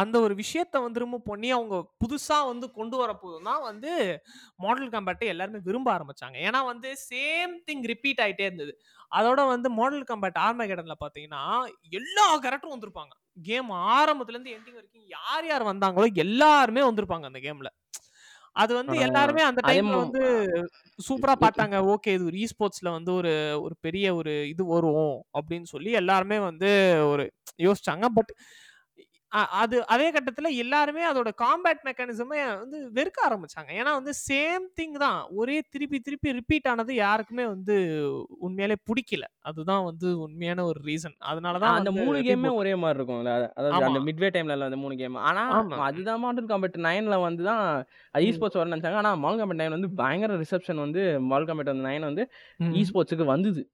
அந்த ஒரு விஷயத்த வந்து ரிமூவ் பண்ணி அவங்க புதுசாக வந்து கொண்டு வரப்போது தான் வந்து மாடல் கம்பேட்டை எல்லாருமே விரும்ப ஆரம்பித்தாங்க ஏன்னா வந்து சேம் திங் ரிப்பீட் ஆகிட்டே இருந்தது. அதோட வந்து மாடல் கம்பேட் ஆர்மை கடனில் பார்த்தீங்கன்னா எல்லா கேரக்டரும் வந்திருப்பாங்க. கேம் ஆரம்பத்துலேருந்து எண்டிங் வரைக்கும் யார் யார் வந்தாங்களோ எல்லாருமே வந்திருப்பாங்க அந்த கேமில் அது வந்து எல்லாருமே அந்த டைம்ல வந்து சூப்பரா பார்த்தாங்க. ஓகே இது ஒரு இஸ்போர்ட்ஸ்ல வந்து ஒரு ஒரு பெரிய ஒரு இது வரும் அப்படின்னு சொல்லி எல்லாருமே வந்து ஒரு யோசிச்சாங்க. பட் அது அதே கட்டத்துல எல்லாருமே அதோட காம்பேட் மெக்கானிசமே வந்து வெறுக்க ஆரம்பிச்சாங்க. ஏன்னா வந்து சேம் திங் தான். ஒரே திருப்பி திருப்பி ரிப்பீட் ஆனது யாருக்குமே வந்து உண்மையாலே பிடிக்கல. அதுதான் வந்து உண்மையான ஒரு ரீசன் அதனாலதான் அந்த வந்து மூணு கேமே ஒரே மாதிரி இருக்கும்ல அத- அதாவது. அந்த மிட்வே டைம்ல அந்த மூணு கேம் ஆனா. அதுதான் மாடல் காம்பேட் நைன்ல வந்து தான் ம். ஸ்போர்ட்ஸ் வரணும்னு நினைச்சாங்க. ஆனா மால் காம்பேட் நைன் வந்து பயங்கர ரிசப்ஷன் வந்து மால் காம்பேட் வந்து நைன் வந்து. இ ஸ்போர்ட்ஸுக்கு வந்தது.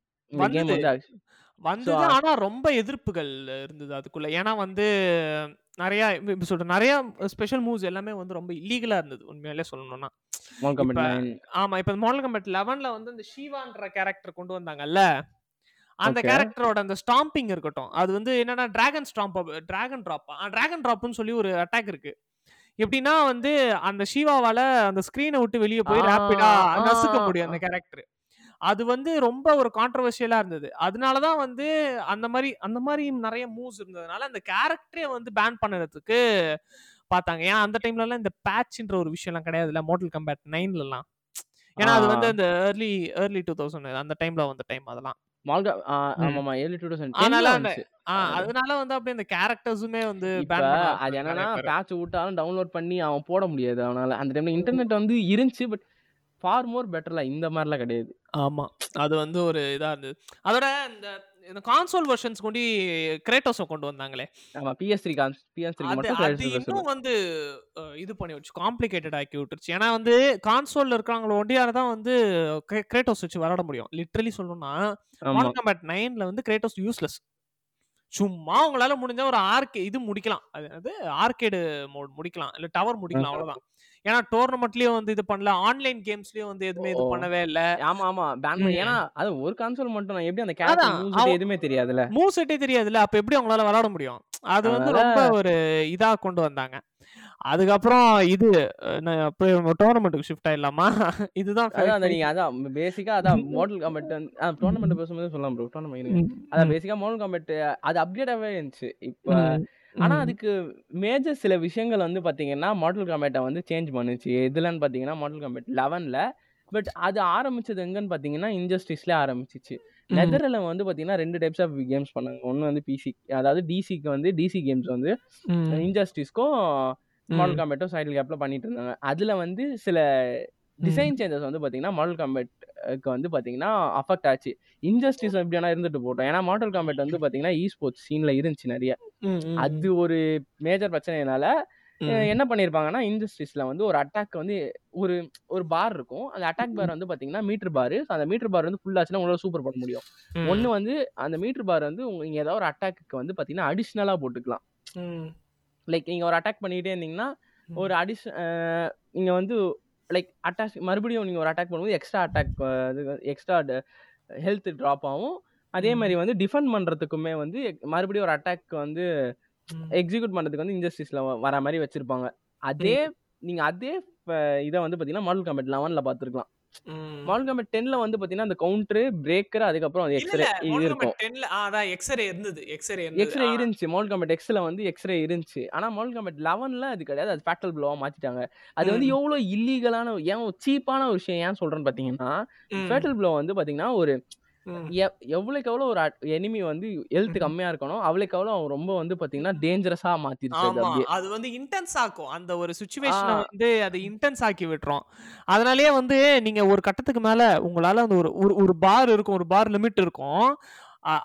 வந்தது. ஆனா ரொம்ப எதிர்ப்புகள் இருந்தது அதுக்குள்ள. ஏன்னா வந்து நிறைய இப்ப சொல்ற நிறைய ஸ்பெஷல் மூவ்ஸ் எல்லாமே வந்து ரொம்ப இல்லீகலா இருந்தது உண்மையாலே சொல்லணும்னா. ஆமா இப்ப மாடல் கம்பேட் லெவன்ல வந்து இந்த ஷீவான்ற கேரக்டர் கொண்டு வந்தாங்கல்ல அந்த. கேரக்டரோட அந்த ஸ்டாம்பிங் இருக்கட்டும். அது வந்து என்னன்னா dragon stomp dragon drop dragon ட்ராப்னு சொல்லி ஒரு அட்டாக் இருக்கு. எப்படின்னா வந்து அந்த ஷீவாவால அந்த ஸ்கிரீனை விட்டு வெளியே போய் ரேப்பிடா நசுக்க முடியும் அந்த கேரக்டர் அது வந்து ரொம்ப ஒரு கான்ட்ரவர்ஷியலா இருந்தது. அதனாலதான் வந்து அந்த மாதிரி அந்த மாதிரி நிறைய மூவ்ஸ் இருந்ததுனால அந்த கேரக்டரே வந்து பேன் பண்ணுறதுக்கு பார்த்தாங்க. ஏன் அந்த டைம்ல எல்லாம் இந்த பேட்ச்ன்ற ஒரு விஷயம்லாம் கிடையாதுல்ல மோட்டல் கம்பேட் நைன்ல எல்லாம் ஏன்னா அது வந்து. அந்த ஏர்லி ஏர்லி டூ தௌசண்ட் அந்த டைம்ல வந்த டைம் அதெல்லாம். அதனால வந்து அப்படியே அந்த கேரக்டர்ஸுமே வந்து அது என்னன்னா பேட்ச் விட்டாலும் டவுன்லோட் பண்ணி அவன் போட முடியாது. அவனால அந்த டைம்ல இன்டர்நெட் வந்து இருந்துச்சு பட் ஃபார் மோர் பெட்டர்ல இந்த மாதிரிலாம் கிடையாது. ஆமா. அது வந்து ஒரு இதா இருந்தது. அதோட இந்த இந்த கான்சோல் வெர்ஷன்ஸ் கொண்டு கிரேட்டோஸை கொண்டு வந்தாங்களே. ஆமா PS three cons PS three மட்டும் அது இன்னும் வந்து இது பண்ணி வச்சு காம்ப்ளிகேட்டட் ஆக்கி விட்டுருச்சு. ஏன்னா வந்து கான்சோல்ல இருக்கிறவங்கள ஒண்டியால தான் வந்து கிரேட்டோஸ் வச்சு விளாட முடியும். லிட்ரலி சொல்லணும்னா மாடல் காம்பேட் நைன்ல வந்து கிரேட்டோஸ் யூஸ்லெஸ் சும்மா உங்களால முடிஞ்ச ஒரு ஆர்கே இது முடிக்கலாம். அது அது ஆர்கேடு மோட் முடிக்கலாம். இல்ல டவர் முடிக்கலாம் அவ்வளவுதான். ஏன்னா டோர்னமெண்ட்லயும் வந்து இது பண்ணல ஆன்லைன் கேம்ஸ்லயும் வந்து எதுவுமே இது. பண்ணவே இல்ல. ஆமா ஆமா. பேன். ஏன்னா அது ஒரு கன்சோல் மட்டும் நான் எப்படி அந்த கேரக்டர் எதுவுமே தெரியாதுல மூவ் செட்டே தெரியாதுல்ல? அப்ப எப்படி அவங்களால விளையாட முடியும்? அது வந்து ரொம்ப ஒரு இதா கொண்டு வந்தாங்க. அதுக்கப்புறம் இது டோர்னமெண்ட்டுக்கு ஷிஃப்ட் ஆயிடலாமா? இதுதான் அதான் நீங்க அதான் பேசிக்கா அதான் மாடல் காம்பேட் டோர்னமெண்ட் பேசும்போது சொல்லலாம் ப்ரோ டோர்னமெண்ட் அதான் பேசிக்கா மாடல் காம்பேட் அது அப்டேட்டாவே இருந்துச்சு. இப்போ ஆனா அதுக்கு மேஜர் சில விஷயங்கள் வந்து பாத்தீங்கன்னா மாடல் காம்பேட்டை வந்து சேஞ்ச் பண்ணுச்சு. எதுலன்னு பாத்தீங்கன்னா மாடல் காம்பேட் லெவன்ல பட் அது ஆரம்பிச்சது எங்கன்னு பாத்தீங்கன்னா இன்ஜஸ்டிஸ்ல ஆரம்பிச்சிச்சு. நெதர்ல வந்து பாத்தீங்கன்னா ரெண்டு டைப்ஸ் ஆஃப் கேம்ஸ் பண்ணாங்க. ஒன்னு வந்து பிசி அதாவது டிசிக்கு வந்து டிசி கேம்ஸ் வந்து இன்ஜஸ்டிஸ்க்கும் மாடல் காம்பேட்டும் சைடில் கேப்ல பண்ணிட்டு இருந்தாங்க. அதுல வந்து சில டிசைன் சேஞ்சஸ் வந்து பாத்தீங்கன்னா மாடல் காம்பேட்க்கு வந்து பாத்தீங்கன்னா அஃபெக்ட் ஆச்சு. இன்ஜஸ்டிஸ் எப்படியானா இருந்துட்டு போட்டோம். ஏன்னா மாடல் காம்பேட் வந்து பாத்தீங்கன்னா இ ஸ்போர்ட்ஸ் சீன்ல இருந்துச்சு நிறைய. அது ஒரு மேஜர் பிரச்சனைனால அஹ், என்ன பண்ணிருப்பாங்கன்னா இண்டஸ்ட்ரீஸ்ல வந்து ஒரு அட்டாக் வந்து ஒரு ஒரு பார் இருக்கும். அந்த அட்டாக் பார் வந்து பாத்தீங்கன்னா மீட்டர் பார் அந்த மீட்டர் பார் வந்து ஃபுல் ஆச்சுன்னா உங்களால சூப்பர் பண்ண முடியும். ஒன்னு வந்து அந்த மீட்டர் பார் வந்து உங்க நீங்க ஏதாவது ஒரு அட்டாக்கு வந்து பாத்தீங்கன்னா அடிஷ்னலா போட்டுக்கலாம். லைக் நீங்க ஒரு அட்டாக் பண்ணிட்டே இருந்தீங்கன்னா ஒரு அடிஷ் நீங்க வந்து லைக் அட்டாக் மறுபடியும் நீங்க ஒரு அட்டாக் பண்ணும்போது extra attack extra health drop ஆகும். அதே. மாதிரி வந்து டிஃபெண்ட் பண்றதுக்குமே வந்து மறுபடியும் ஒரு அட்டாக் வந்து எக்ஸிக்யூட் பண்றதுக்கு வந்து இண்டஸ்ட்ரீஸ்ல வர மாதிரி வச்சிருப்பாங்க. அதே நீங்க அதே இதை வந்து பாத்தீங்கன்னா மாடல் காம்பேட் லெவன்ல பார்த்துருக்கலாம். மாடல் காம்பேட் டென்ல வந்து பாத்தீங்கன்னா அந்த கவுண்டர் பிரேக்கர் அதுக்கப்புறம் அது எக்ஸ்ரே இது இருக்கும். 10ல அதான் எக்ஸ்ரே இருந்தது. X-ray x-ray. இருந்துச்சு. மாடல் காம்பேட் எக்ஸ்ல வந்து எக்ஸ்ரே இருந்துச்சு. ஆனா மாடல் காம்பேட் லெவன்ல அது கிடையாது. அது ஃபேட்டல் ப்ளோவா மாத்திட்டாங்க. அது வந்து. எவ்வளவு இல்லீகலான ஏன் சீப்பான ஒரு விஷயம் ஏன் சொல்றேன்னு பாத்தீங்கன்னா. ஃபேட்டல் ப்ளோ வந்து பாத்தீங்கன்னா ஒரு ம். எவ் எவ்வளவுக்கு எவ்வளவு ஒரு எனிமி வந்து ஹெல்த். கம்மியா இருக்கணும் அவ்வளவுக்கு எவ்வளவு அவன் ரொம்ப வந்து பாத்தீங்கன்னா டேஞ்சரஸா மாத்திருச்சு அது வந்து இன்டென்ஸ் ஆக்கும். அந்த ஒரு சுச்சுவேஷனை. வந்து அது இன்டென்ஸ் ஆக்கி விட்டுரும். அதனாலயே வந்து நீங்க ஒரு கட்டத்துக்கு மேல உங்களால அந்த ஒரு ஒரு பார் இருக்கும் ஒரு பார் லிமிட் இருக்கும்.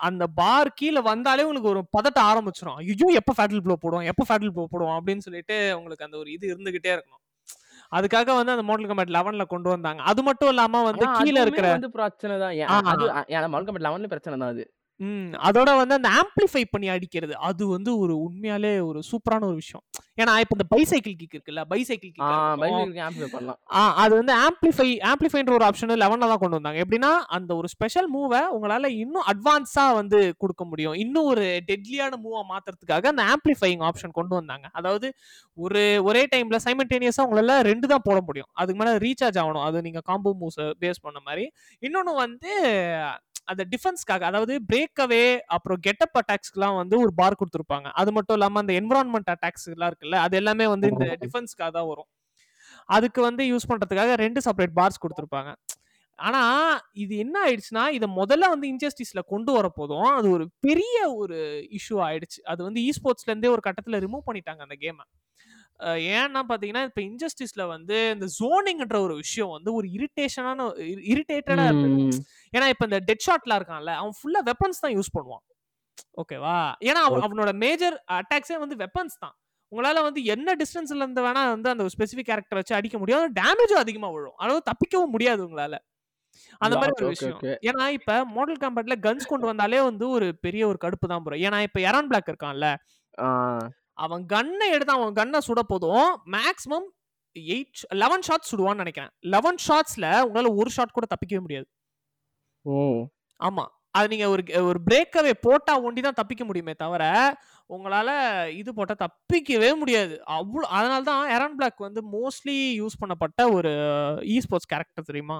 அந்த பார் கீழே வந்தாலே உங்களுக்கு ஒரு பதட்ட ஆரம்பிச்சிடும் ஐயோ எப்போ ஃபேட்டல் ப்ளோ போடுவோம் எப்போ ஃபேட்டல் ப்ளோ போடுவோம் அப்படின்னு சொல்லிட்டு உங்களுக்கு அந்த ஒரு இது இருந்துகிட்டே இருக்கணும். அதுக்காக வந்து அந்த மாடல் கம்பேட் லெவன்ல கொண்டு வந்தாங்க. அது மட்டும் இல்லாம வந்து கீழே இருக்கிற வந்து பிரச்சனை தான். அது மாடல் காம்பேட் லெவன்ல பிரச்சனை தான் அது. ம் அதோட வந்து அந்த ஆம்பிளிஃபை பண்ணி அடிக்கிறது. அது வந்து ஒரு உண்மையாலே ஒரு சூப்பரான ஒரு விஷயம். ஏன்னா இப்போ இந்த பைசைக்கிள் கிக் இருக்குல்ல பைசைக்கிள் ஆ கிக் ஆம்பிள் பண்ணலாம். ஆ அது வந்து ஆம்பிளிஃபை ஆம்பிளிஃபைன்ற ஒரு ஆப்ஷன் லெவனில் தான் கொண்டு வந்தாங்க. எப்படின்னா அந்த ஒரு ஸ்பெஷல் மூவை உங்களால் இன்னும் அட்வான்ஸாக வந்து கொடுக்க முடியும். இன்னும் ஒரு டெட்லியான மூவாக மாற்றுறதுக்காக அந்த ஆம்பிளிஃபைங் ஆப்ஷன் கொண்டு வந்தாங்க. அதாவது ஒரு ஒரே டைமில் சைமல்டேனியஸாக உங்களால் ரெண்டு தான் போட முடியும். அதுக்கு மேலே ரீசார்ஜ் ஆகணும். அது நீங்கள் காம்போ மூவ்ஸை பேஸ் பண்ண மாதிரி. இன்னொன்று வந்து அந்த டிஃபென்ஸ்க்காக அதாவது பிரேக் அவே அப்புறம் கெட்டப் அட்டாக்ஸ்க்குலாம் வந்து ஒரு பார் கொடுத்துருப்பாங்க. அது மட்டும் இல்லாமல் அந்த என்விரான்மெண்ட் அட்டாக்ஸ் எல்லாம் இருக்குல்ல அது எல்லாமே வந்து இந்த டிஃபென்ஸ்க்காக தான் வரும். அதுக்கு வந்து யூஸ் பண்றதுக்காக ரெண்டு செப்பரேட் பார்ஸ் கொடுத்துருப்பாங்க. ஆனா இது என்ன ஆயிடுச்சுன்னா இதை முதல்ல வந்து இன்ஜஸ்டிஸ்ல கொண்டு வர போதும் அது ஒரு பெரிய ஒரு இஷ்யூ ஆயிடுச்சு. அது வந்து இ ஸ்போர்ட்ஸ்ல இருந்தே ஒரு கட்டத்துல ரிமூவ் பண்ணிட்டாங்க அந்த கேமை ஏன்னா பாத்தீங்கன்னா இப்ப இன்ஜஸ்டிஸ்ல வந்து இந்த ஜோனிங்ன்ற ஒரு விஷயம் வந்து ஒரு இரிட்டேஷனான இரிட்டேட்டடா இருந்தது. ம். ஏன்னா இப்ப இந்த டெட் ஷாட்ல இருக்கான்ல அவன் ஃபுல்லா வெப்பன்ஸ் தான் யூஸ் பண்ணுவான். ஓகேவா? ஏன்னா அவன் அவனோட மேஜர் அட்டாக்ஸே வந்து வெப்பன்ஸ் தான். உங்களால வந்து என்ன டிஸ்டன்ஸ்ல இருந்து வேணா வந்து அந்த ஸ்பெசிபிக் கேரக்டர் வச்சு அடிக்க முடியும். டேமேஜும் அதிகமா விழும். அதாவது தப்பிக்கவும் முடியாது உங்களால. அந்த மாதிரி ஒரு விஷயம். ஏன்னா இப்ப மாடல் காம்பேட்ல கன்ஸ் கொண்டு வந்தாலே வந்து ஒரு பெரிய ஒரு கடுப்பு தான் ப்ரோ ஏன்னா இப்ப எரான் பிளாக் இருக்கான்ல. அவன் கன்னை எடுத்து அவன் கன்னை சுட போதும். மேக்ஸிமம் எயிட் லெவன் ஷாட்ஸ் சுடுவான்னு நினைக்கிறேன். லெவன் ஷாட்ஸ்ல உங்களால ஒரு ஷாட் கூட தப்பிக்கவே முடியாது. ஓ. ஆமா. அது நீங்க ஒரு ஒரு பிரேக்கவே போட்டா ஒண்டி தான் தப்பிக்க முடியுமே தவிர உங்களால இது போட்டா தப்பிக்கவே முடியாது. அவ்வளோ அதனால தான் எரான் பிளாக் வந்து மோஸ்ட்லி யூஸ் பண்ணப்பட்ட ஒரு இ ஸ்போர்ட்ஸ் கேரக்டர் தெரியுமா?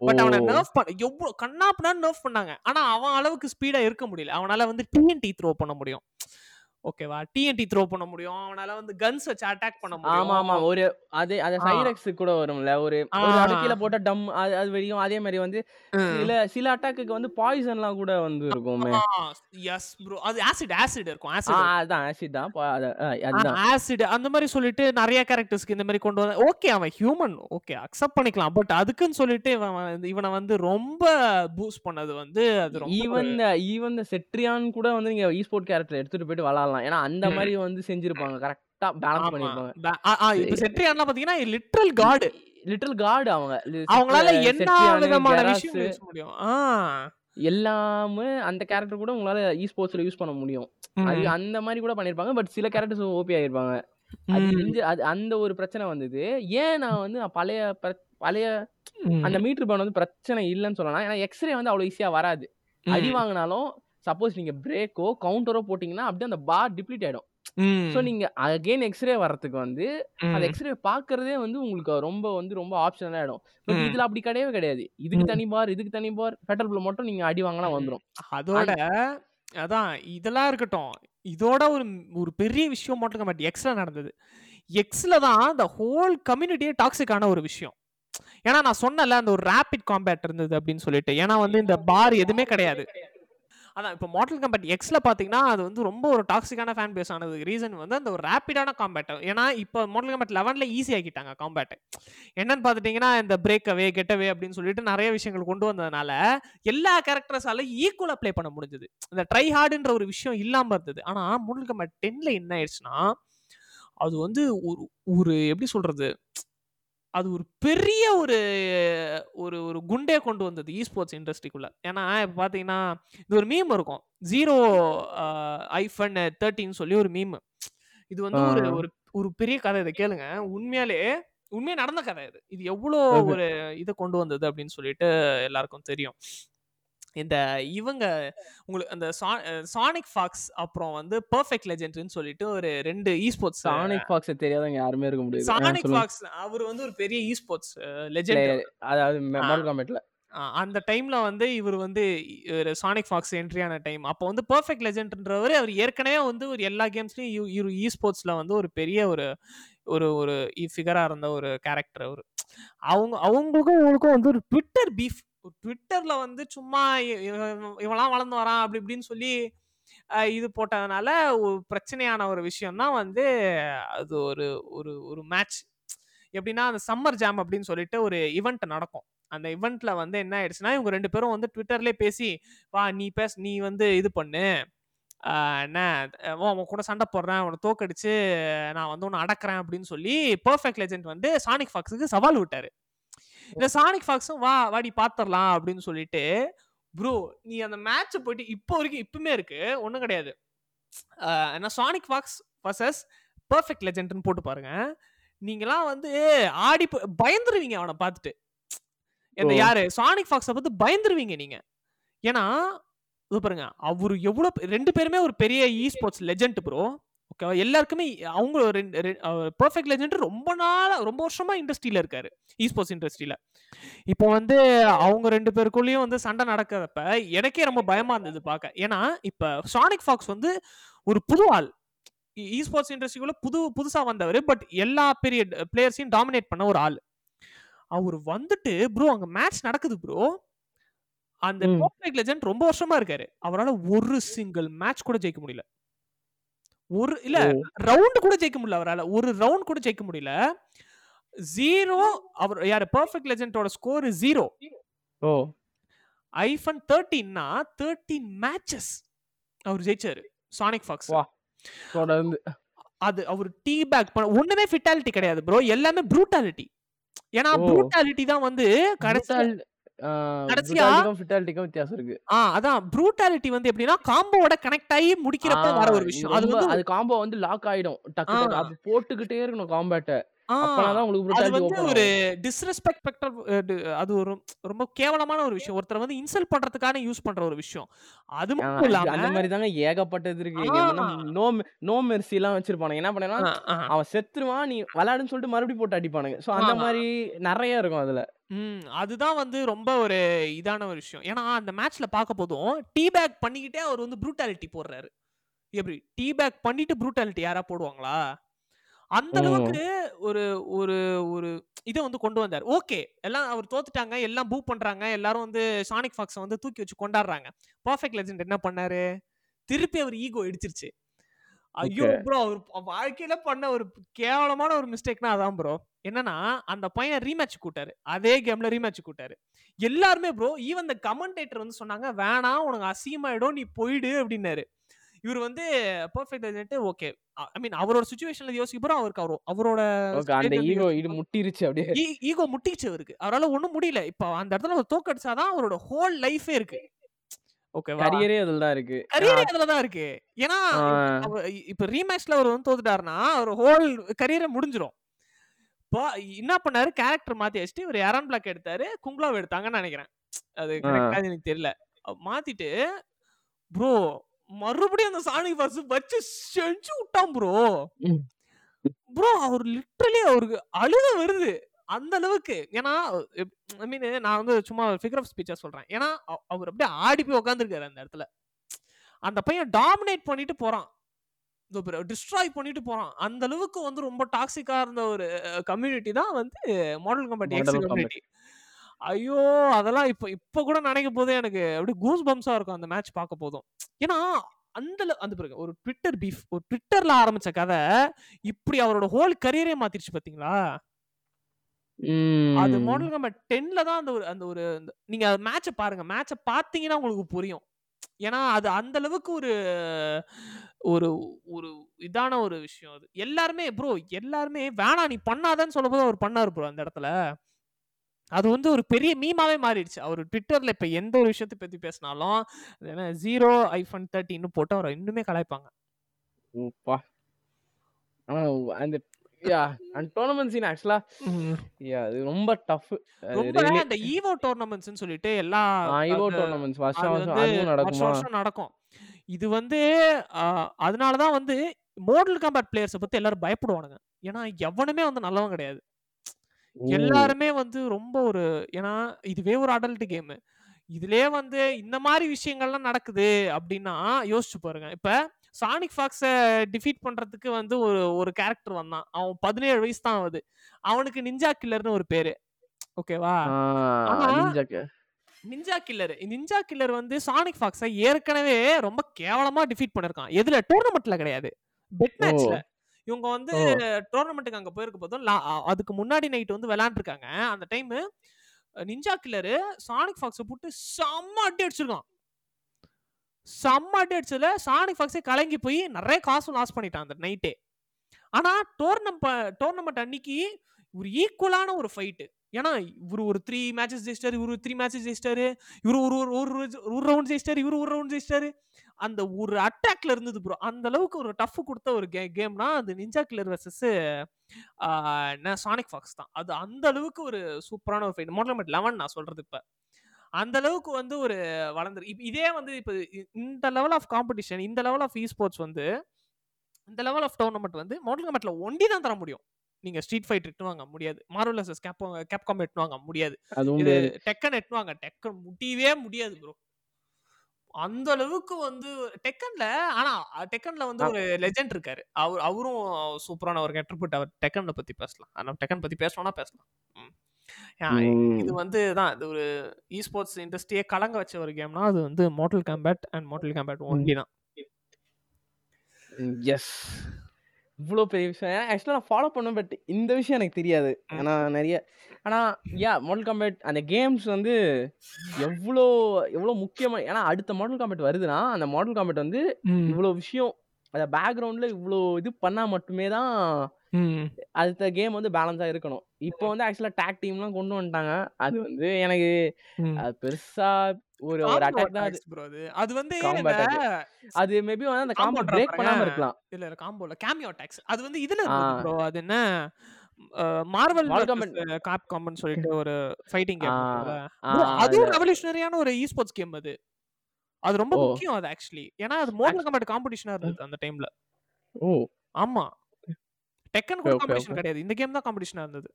பட் அவனை. நர்ஃப் பண்ண எவ்வளோ கண்ணாப்புனா நர்ஃப் பண்ணாங்க. ஆனா அவன் அளவுக்கு ஸ்பீடா இருக்க முடியல. அவனால வந்து டிஎன்டி த்ரோ பண்ண முடியும். ஓகேவா? டிஎன்டி த்ரோ பண்ண முடியும். அவனால வந்து கன்ஸ் வச்சு அட்டாக் பண்ண முடியும். ஆமா ஆமா. ஒரு அதே அது ஆ. சைரக்ஸ் கூட வரும்ல. ஒரு. ஒரு போட்டா டம் அது அது வெடியும். அதே மாதிரி வந்து. சில சில அட்டாக்குக்கு வந்து பாய்சன்லாம் கூட வந்து இருக்குமே. எஸ் ப்ரோ அது ஆசிட் ஆசிட் இருக்கும் ஆசிட் அதான் ஆசிட் தான். பா- அது- ஆ, அதுதான். ஆசிட் அந்த மாதிரி சொல்லிட்டு நிறைய கேரக்டர்ஸ்க்கு இந்த மாதிரி கொண்டு வந்த ஓகே அவன் ஹியூமன் ஓகே அக்செப்ட் பண்ணிக்கலாம். பட் அதுக்குன்னு சொல்லிட்டு இவன் இவனை வந்து ரொம்ப பூஸ்ட் பண்ணது வந்து அது ஈவன் ஈவன் செட்ரியான் கூட வந்து நீங்க இ ஸ்போர்ட் கேரக்டர் எடுத்துட்டு போயிட்டு விளாடலாம் ஏன்னா அந்த. மாதிரி வந்து செஞ்சிருப்பாங்க கரெக்டா பேலன்ஸ். பண்ணிருப்பாங்க இப்ப செட்ரியான்லாம் பாத்தீங்கன்னா லிட்ரல் காட் லிட்டில் கார்டு அவங்க அவங்களால என்ன விதமான விஷயம் முடியும். எல்லாமே அந்த கேரக்டர் கூட உங்களால இ ஸ்போர்ட்ஸ்ல யூஸ் பண்ண முடியும் அது. அந்த மாதிரி கூட பண்ணிருப்பாங்க பட் சில கேரக்டர்ஸ் ஓபி ஆயிருப்பாங்க அது. வந்து அது அந்த ஒரு பிரச்சனை வந்தது ஏன் நான் வந்து நான் பழைய பழைய. அந்த மீட்டர் பவுன் வந்து பிரச்சனை இல்லைன்னு சொல்லலாம் ஏன்னா எக்ஸ்ரே வந்து அவ்வளவு ஈஸியா வராது அடி. வாங்கினாலும் சப்போஸ் நீங்க பிரேக்கோ கவுண்டரோ போட்டீங்கன்னா அப்படியே அந்த பார் டிப்ளீட் ஆயிடும். ஸோ நீங்க அகைன் எக்ஸ்ரே வர்றதுக்கு வந்து அந்த. எக்ஸ்ரே பாக்குறதே வந்து உங்களுக்கு ரொம்ப வந்து ரொம்ப ஆப்ஷனல் ஆயிடும். பட். இதுல அப்படி கிடையவே கிடையாது. இதுக்கு. தனி பார் இதுக்கு தனி பார் ஃபெட்டல் ப்ளோ மட்டும் நீங்க அடி வாங்கலாம் வந்துரும். அதோட அதான் இதெல்லாம் இருக்கட்டும். இதோட ஒரு ஒரு பெரிய விஷயம் மட்டும் கம்பேட் எக்ஸ்ல நடந்தது. எக்ஸ்ல தான் இந்த ஹோல் கம்யூனிட்டியே டாக்ஸிக்கான ஒரு விஷயம். ஏன்னா நான் சொன்னல அந்த ஒரு ரேபிட் காம்பேட் இருந்தது அப்படின்னு சொல்லிட்டு. ஏன்னா வந்து இந்த பார் எதுவுமே கிடையாது. அதான் இப்போ மாடல் கம்பேட் எக்ஸில் பார்த்தீங்கன்னா அது வந்து ரொம்ப ஒரு டாக்ஸிக்கான ஃபேன் பேஸ் ஆனது. ரீசன் வந்து அந்த ஒரு ரேப்பிடான காம்பேட் ஏன்னா இப்போ மாடல் கம்பேட் லெவனில் ஈஸி ஆக்கிட்டாங்க காம்பேட் என்னன்னு பார்த்துட்டிங்கன்னா இந்த பிரேக் அவே கெட்டவே அப்படின்னு சொல்லிட்டு நிறைய விஷயங்கள் கொண்டு வந்ததுனால எல்லா கேரக்டர்ஸால ஈக்குவலாக ப்ளே பண்ண முடிஞ்சது. இந்த ட்ரை ஹார்டுன்ற ஒரு விஷயம் இல்லாமல் இருந்தது. ஆனால் மாடல் கம்பேட் டென்னில் என்ன ஆயிடுச்சுன்னா அது வந்து ஒரு ஒரு எப்படி சொல்கிறது அது ஒரு பெரிய ஒரு ஒரு ஒரு குண்டே கொண்டு வந்தது இ ஸ்போர்ட்ஸ் இண்டஸ்ட்ரிக்குள்ள ஏன்னா இப்போ பார்த்தீங்கன்னா இது ஒரு மீம் இருக்கும். ஜீரோ ஐஃபன் தேர்ட்டின்னு சொல்லி ஒரு மீம் இது வந்து ஒரு. ஒரு ஒரு பெரிய கதை இதை. கேளுங்க. உண்மையாலே உண்மையா நடந்த கதை இது. இது எவ்வளோ. ஒரு இதை கொண்டு வந்தது அப்படின்னு சொல்லிட்டு எல்லாருக்கும் தெரியும். இந்த இவங்க உங்களுக்கு அந்த சானிக் ஃபாக்ஸ் அப்புறம் வந்து பெர்ஃபெக்ட் லெஜெண்ட்னு சொல்லிட்டு ஒரு ரெண்டு இ ஸ்போர்ட்ஸ் சானிக் ஃபாக்ஸ் தெரியாதவங்க யாருமே இருக்க முடியாது சானிக். ஃபாக்ஸ் அவர் வந்து ஒரு பெரிய இ ஸ்போர்ட்ஸ் லெஜெண்ட். அதாவது. மாடல் காமெட்ல அந்த டைம்ல வந்து இவர் வந்து ஒரு சானிக் ஃபாக்ஸ் என்ட்ரி ஆன டைம் அப்போ வந்து பெர்ஃபெக்ட் லெஜெண்ட்ன்றவர் அவர் ஏற்கனவே வந்து ஒரு எல்லா கேம்ஸ்லயும் இ ஸ்போர்ட்ஸ்ல வந்து ஒரு பெரிய ஒரு ஒரு ஒரு ஃபிகரா இருந்த ஒரு கேரக்டர் அவர் அவங்க அவங்களுக்கும் இவங்களுக்கும் வந்து ஒரு ட்விட்டர் பீஃப் ட்விட்டர்ல வந்து சும்மா இ- இவன் வளர்ந்து வரான் அப்படி இப்படின்னு சொல்லி இது போட்டதுனால ஒரு பிரச்சனையான ஒரு விஷயம் தான் வந்து அது ஒரு ஒரு ஒரு மேட்ச் எப்படின்னா அந்த சம்மர் ஜாம் அப்படின்னு சொல்லிட்டு ஒரு இவெண்ட் நடக்கும். அந்த இவெண்ட்ல வந்து என்ன ஆயிடுச்சுன்னா இவங்க ரெண்டு பேரும் வந்து ட்விட்டர்லயே பேசி வா நீ பேச நீ வந்து இது பண்ணு. என்ன உன் கூட சண்டை போடுறேன் உன்னை தோக்கடிச்சு நான் வந்து உன்னை அடக்குறேன் அப்படின்னு சொல்லி பர்ஃபெக்ட் லெஜெண்ட் வந்து சானிக் ஃபாக்ஸுக்கு சவால் விட்டாரு. இந்த சானிக் ஃபாக்ஸும் வா வாடி பாத்திரலாம் அப்படின்னு சொல்லிட்டு ப்ரோ நீ அந்த மேட்ச் போயிட்டு இப்போ வரைக்கும் இப்பவுமே இருக்கு ஒன்றும் கிடையாது. என்ன சானிக் ஃபாக்ஸ் வர்சஸ் பெர்ஃபெக்ட் லெஜெண்ட்னு போட்டு பாருங்க. நீங்களாம் வந்து ஆடி பயந்துருவீங்க அவனை பார்த்துட்டு. இந்த. யாரு? சானிக் ஃபாக்ஸை பார்த்து பயந்துருவீங்க நீங்க. ஏன்னா இது பாருங்க அவரு எவ்வளவு பெ- ரெண்டு பேருமே ஒரு பெரிய இ ஸ்போர்ட்ஸ் லெஜெண்ட் ப்ரோ ஓகேவா? எல்லாருக்குமே அவங்க ரெண்டு பெர்ஃபெக்ட் லெஜெண்ட் ரொம்ப நாளா ரொம்ப வருஷமா இண்டஸ்ட்ரியில இருக்காரு இ ஸ்போர்ட்ஸ் இண்டஸ்ட்ரியில இப்போ வந்து அவங்க ரெண்டு பேருக்குள்ளேயும் வந்து சண்டை நடக்கிறப்ப எனக்கே ரொம்ப பயமா இருந்தது பார்க்க ஏன்னா இப்ப சானிக் ஃபாக்ஸ் வந்து ஒரு புது ஆள். இ ஸ்போர்ட்ஸ் இண்டஸ்ட்ரிக்குள்ள புது புதுசா வந்தவர் பட் எல்லா பெரிய பிளேயர்ஸையும் டாமினேட் பண்ண ஒரு ஆள். அவர் வந்துட்டு ப்ரோ அங்க மேட்ச் நடக்குது ப்ரோ அந்த லெஜெண்ட் ரொம்ப வருஷமா இருக்காரு. அவரால ஒரு சிங்கிள் மேட்ச் கூட ஜெயிக்க முடியல. ஒரு இல்ல. ரவுண்ட் கூட ஜெயிக்க முடியல அவரால. ஒரு ரவுண்ட் கூட ஜெயிக்க முடியல. ஜீரோ அவர் யாரு? பெர்ஃபெக்ட் லெஜெண்டோட ஸ்கோர் ஜீரோ ஓ. ஐஃபன் தேர்ட்டீன்னா தேர்ட்டீன் மேட்சஸ் அவர் ஜெயிச்சாரு. Sonic Fox. தொடர்ந்து. அது அவர் டீ பேக் பண்ண ஒண்ணுமே ஃபிட்டாலிட்டி கிடையாது ப்ரோ எல்லாமே ப்ரூட்டாலிட்டி ஏன்னா. ப்ரூட்டாலிட்டி தான் வந்து கடைசி கடைசியா- வித்தியாசம் இருக்கு. ஆ அதான். ப்ரூட்டாலிட்டி வந்து எப்படின்னா காம்போவோட கனெக்ட் ஆகி முடிக்கிறப்ப வர ஒரு விஷயம். அது காம்போ வந்து லாக் ஆயிடும். டக்கு போட்டுக்கிட்டே இருக்கணும் காம்பேட்ட ஆ, அது வந்து ஒரு. டிஸ்ரெஸ்பெக்ட் அது ஒரு ரொம்ப கேவலமான ஒரு விஷயம். ஒருத்தர் வந்து இன்சல்ட் பண்றதுக்கான யூஸ் பண்ற ஒரு விஷயம். அது மட்டும் இல்லாம அந்த மாதிரி தாங்க ஏகப்பட்டது இருக்கு. நோ நோ மெர்சி எல்லாம் வச்சிருப்பானுங்க. என்ன பண்ணா. அவன் செத்துருவான் நீ விளையாடுன்னு சொல்லிட்டு மறுபடியும் போட்டு அடிப்பானுங்க. சோ அந்த. மாதிரி நிறைய இருக்கும் அதுல. ம். அதுதான் வந்து ரொம்ப ஒரு இதான ஒரு விஷயம். ஏன்னா அந்த மேட்ச்ல பார்க்க போதும் டீ பேக் பண்ணிக்கிட்டே அவர் வந்து ப்ரூட்டாலிட்டி போடுறாரு. எப்படி? டீ பேக் பண்ணிட்டு ப்ரூட்டாலிட்டி யாரா போடுவாங்களா? அந்த. அளவுக்கு ஒரு ஒரு ஒரு இதை வந்து கொண்டு வந்தார். ஓகே. எல்லாம் அவர் தோத்துட்டாங்க. எல்லாம் பூ பண்றாங்க. எல்லாரும் வந்து சானிக் ஃபாக்ஸை வந்து தூக்கி வச்சு கொண்டாடுறாங்க. பர்ஃபெக்ட் லெஜெண்ட் என்ன பண்ணாரு? திருப்பி அவர் ஈகோ இடிச்சிருச்சு. ஐயோ. ப்ரோ அவர் வாழ்க்கையில பண்ண ஒரு கேவலமான ஒரு மிஸ்டேக்னா அதான் ப்ரோ என்னன்னா அந்த பையன் ரீமேட்ச் கூட்டாரு அதே கேம்ல ரீமேட்ச் கூட்டாரு எல்லாருமே ப்ரோ ஈவன் இந்த கமெண்டேட்டர் வந்து சொன்னாங்க வேணாம் உனக்கு அசிங்கமாயிடும். நீ போயிடு அப்படின்னாரு. இவர் வந்து Perfect agent okay. I mean அவரோட சுச்சுவேஷன்ல யோசிக்க போறோம். அவருக்கு அவரோ அவரோட ஓகே அந்த ஈகோ இது முட்டிருச்சு அப்படியே. ஈகோ முட்டிச்சு அவருக்கு. அவரால ஒண்ணும் முடியல. இப்போ அந்த இடத்துல அவர் தோக்கடிச்சாதான் அவரோட ஹோல் லைஃபே இருக்கு. ஓகேவா கரியரே அதுல தான் இருக்கு. கரியரே அதுலதான் இருக்கு. ஏன்னா இப்ப ரீமேட்ச்ல அவர் வந்து தோத்துட்டாருன்னா அவர் ஹோல் கரியரை முடிஞ்சிரும். இப்போ என்ன பண்ணாரு? கேரக்டர் மாத்தி வச்சுட்டு இவர் ஏரான் பிளாக் எடுத்தாரு. குங்லாவ் எடுத்தாங்கன்னு நினைக்கிறேன். அது எனக்கு தெரியல. மாத்திட்டு ப்ரோ மறுபடியும் அந்த சாணி பர்ஸ் வச்சு செஞ்சு விட்டான் ப்ரோ. ப்ரோ அவர் லிட்டரலி அவருக்கு அழுக வருது. அந்த அளவுக்கு. ஏன்னா ஐ மீன் நான் வந்து சும்மா ஃபிகர் ஆஃப் ஸ்பீச்சா சொல்றேன். ஏன்னா அவ- அவர் அப்படியே ஆடி போய் உட்காந்துருக்காரு அந்த இடத்துல. அந்த பையன் டாமினேட் பண்ணிட்டு போறான். டிஸ்ட்ராய் பண்ணிட்டு போறான். அந்த அளவுக்கு வந்து ரொம்ப டாக்ஸிக்கா இருந்த ஒரு கம்யூனிட்டி தான் வந்து மாடல் கம்பெனி. கம்யூனிட்டி ஐயோ அதெல்லாம் இப்போ இப்போ கூட நினைக்கும் போதே எனக்கு அப்படியே கூஸ் பம்ஸா இருக்கும் அந்த மேட்ச் பார்க்க போதும். ஏன்னா அந்த அந்த பிறகு ஒரு ட்விட்டர் பீஃப் ஒரு ட்விட்டர்ல ஆரம்பிச்ச கதை இப்படி அவரோட ஹோல் கரியரே மாத்திருச்சு பாத்தீங்களா? அது. மாடல் கம்பெட் டென்ல தான் அந்த ஒரு அந்த ஒரு அந்த- நீங்க மேட்சை பாருங்க மேட்சை பார்த்தீங்கன்னா உங்களுக்கு புரியும். ஏன்னா அது அந்த அளவுக்கு ஒரு ஒரு ஒரு இதான ஒரு விஷயம் அது. எல்லாருமே ப்ரோ எல்லாருமே வேணாம் நீ பண்ணாதன்னு சொல்லும்போது அவர் பண்ணாரு ப்ரோ அந்த இடத்துல. அது வந்து ஒரு பெரிய மீமாவே மாறிடுச்சு. அவர் ட்விட்டர்ல இப்ப எந்த ஒரு விஷயத்தை பத்தி பேசினாலும் ஜீரோ ஐஃபோன் தேர்ட்டின்னு போட்டு அவரை இன்னுமே கலாய்ப்பாங்க. ஓப்பா. ஆனா அந்த யா அண்ட் டோர்னமெண்ட் சீன் ஆக்சுவலா. யா அது ரொம்ப டஃப் ரொம்ப அந்த ஈவோ டோர்னமெண்ட்ஸ்னு சொல்லிட்டு எல்லா அந்த- டோர்னமெண்ட்ஸ் வருஷம் நடக்குமா? வருஷம் நடக்கும். இது வந்து அதனால தான் வந்து மோடல் காம்பேட் பிளேயர்ஸை பத்தி எல்லாரும் பயப்படுவானுங்க. ஏன்னா எவனுமே வந்து நல்லவன் கிடையாது. எல்லாருமே வந்து ரொம்ப ஒரு ஏன்னா இதுவே ஒரு அடல்ட் கேம் இதுலயே வந்து இந்த மாதிரி விஷயங்கள்லாம் நடக்குது அப்படின்னா யோசிச்சு பாருங்க. இப்ப சானிக் ஃபாக்ஸ டிஃபீட் பண்றதுக்கு வந்து ஒரு ஒரு கேரக்டர் வந்தான். அவன் பதினேழு வயசு தான் ஆகுது. அவனுக்கு நிஞ்சா கில்லர்னு ஒரு பேரு. ஓகேவா? நிஞ்சா கில்லர் நிஞ்சா கில்லர் வந்து சானிக் ஃபாக்ஸை ஏற்கனவே ரொம்ப கேவலமா டிஃபீட் பண்ணிருக்கான். எதுல? டோர்னமெண்ட்ல கிடையாது. பெட் மேட்ச்ல இவங்க வந்து. டோர்னமெண்ட்டுக்கு அங்க போயிருக்க போதும் அதுக்கு முன்னாடி நைட் வந்து விளையாண்டுருக்காங்க. அந்த டைம் நிஞ்சா கில்லரு சானிக் ஃபாக்ஸை போட்டு செம்ம அடி அடிச்சிருக்கான். செம்ம அடி அடிச்சதுல சானிக் ஃபாக்ஸே கலங்கி போய் நிறைய காசும் லாஸ் பண்ணிட்டான் அந்த நைட்டே ஆனா டோர்னமெண்ட் டோர்னமெண்ட் அன்னைக்கு ஒரு ஈக்குவலான ஒரு ஃபைட்டு ஏன்னா இவர் ஒரு த்ரீ மேட்சஸ் ஜெயிச்சிட்டாரு இவர் த்ரீ மேட்சஸ் ஜெயிச்சிட்டாரு இவர் ஒரு ஒரு ஒரு ஒரு ரவுண்ட் ஜெயிச்சிட்டாரு இவரு ஒரு ரவுண்ட் ஜெயிச்சிட்டாரு. அந்த ஒரு அட்டாக்ல இருந்தது ப்ரோ அந்த அளவுக்கு ஒரு டஃப் கொடுத்த ஒரு கே கேம்னா அது Ninja Killer versus Sonic Fox தான். அது அந்த அளவுக்கு ஒரு சூப்பரான ஒரு ஃபைட் மோட்டல் மேட் லெவன் நான் சொல்றது இப்போ. அந்த அளவுக்கு வந்து ஒரு வளர்ந்துரு இதே வந்து இப்போ இந்த லெவல் ஆஃப் காம்படிஷன் இந்த லெவல் ஆஃப் இ ஸ்போர்ட்ஸ் வந்து இந்த லெவல் ஆஃப் டோர்னமெண்ட் வந்து மோட்டல் கமெண்ட்ல ஒண்டி தான் தர முடியும். நீங்க ஸ்ட்ரீட் ஃபைட் எட்டுன்னு வாங்க முடியாது. மார்வல் வர்சஸ் கேப் கேப்காம் எட்டுன்னு வாங்க முடியாது. இது. டெக்கன் எட்டுவாங்க டெக்கன் முடியவே முடியாது ப்ரோ அந்த அளவுக்கு வந்து டெக்கன்ல ஆனா டெக்கன்ல வந்து ஒரு லெஜெண்ட் இருக்காரு. அவர் அவரும் சூப்பரான ஒரு கெட்டர்புட் அவர் டெக்கன்ல பத்தி பேசலாம். ஆனா டெக்கன் பத்தி பேசணும்னா பேசலாம். இது வந்து தான் இது ஒரு இ ஸ்போர்ட்ஸ் இண்டஸ்ட்ரியே கலங்க வச்ச ஒரு கேம்னா அது வந்து Mortal Kombat and Mortal Kombat only தான். எஸ் இவ்வளோ பெரிய விஷயம். ஆக்சுவலாக நான் ஃபாலோ பண்ணேன் பட் இந்த விஷயம் எனக்கு தெரியாது. ஏன்னா நிறைய ஆனால் யா மாடல் காம்பேட் அந்த கேம்ஸ் வந்து எவ்வளோ எவ்வளோ முக்கியமாக ஏன்னா அடுத்த மாடல் காம்பேட் வருதுன்னா அந்த மாடல் காம்பேட் வந்து இவ்வளோ விஷயம் அந்த பேக்ரவுண்டில் இவ்வளோ இது பண்ணால் மட்டுமே தான் ம். அடுத்த கேம் வந்து பேலன்ஸாக இருக்கணும். இப்போ வந்து ஆக்சுவலாக டேக் டீம்லாம் கொண்டு வந்துட்டாங்க. அது வந்து எனக்கு ம். அது பெருசாக ஒரு ஒரு அட்டாக் தான் அது. bro அது. அது வந்து இந்த அது மேபி வந்து அந்த காம்போ பிரேக். பண்ணாமல் இருக்கலாம். இல்ல இல்ல காம்போல கேமியோ டாக்ஸ் அது வந்து இதுல ஆ. இருந்தது ப்ரோ அது என்ன? Marvel Mortal Kombat. காப் காம்பன் சொல்லிட்டு ஒரு ஃபைட்டிங் கேம் ஆ, அதுவும் அது- ரெவல்யூஷனரியான ஒரு இ ஸ்போர்ட்ஸ் கேம் அது. அது ரொம்ப ஓ. முக்கியம் அது ஆக்சுவலி ஏன்னா அது மோட்டல் கம்பேட் காம்படிஷனா இருந்தது அந்த டைம்ல ஓ. ஆமா. டெக்கன் கூட காம்படிஷன். கிடையாது. இந்த கேம் தான் காம்படிஷனா இருந்தது.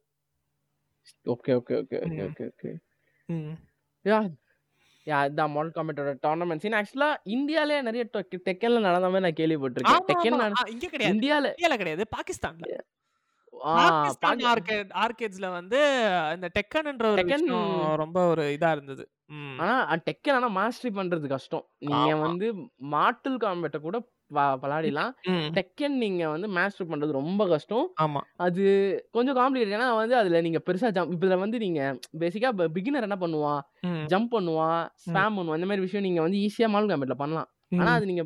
Okay okay okay okay. Okay. Yeah yeah இதான் மாடல் காம்பேட்டோட டோர்னமெண்ட் சீன் ஆக்சுவலா இந்தியாலே நிறைய டெக்கன்ல நடந்த மாதிரி நான் கேள்விப்பட்டிருக்கேன். டெக்கன் இங்க கிடையாது. இந்தியால இந்தியால கிடையாது. பாகிஸ்தான்ல. ஆர்கேட்ஸ்ல வந்து இந்த டெக்கன்ன்ற ஒரு ரொம்ப ஒரு இதா இருந்தது. ஆனா டெக்கன் ஆனா மாஸ்டரி பண்றது கஷ்டம். நீங்க. வந்து மாட்டல் காம்பேட்ட கூட வ- விளையாடிலாம் ம். டெக்கன் நீங்க வந்து மாஸ்டர் பண்றது ரொம்ப கஷ்டம். ஆமா. அது கொஞ்சம் காம்ப்ளிகேட் ஏன்னா வந்து அதுல நீங்க பெருசா ஜம்ப் இதுல வந்து நீங்க பேசிக்கா பிகினர் என்ன பண்ணுவான். ஜம்ப் பண்ணுவான் ஸ்பேம் பண்ணுவான் இந்த மாதிரி விஷயம் நீங்க வந்து ஈஸியா மால் காம்பேட்ல பண்ணலாம். ஆனா. அது நீங்க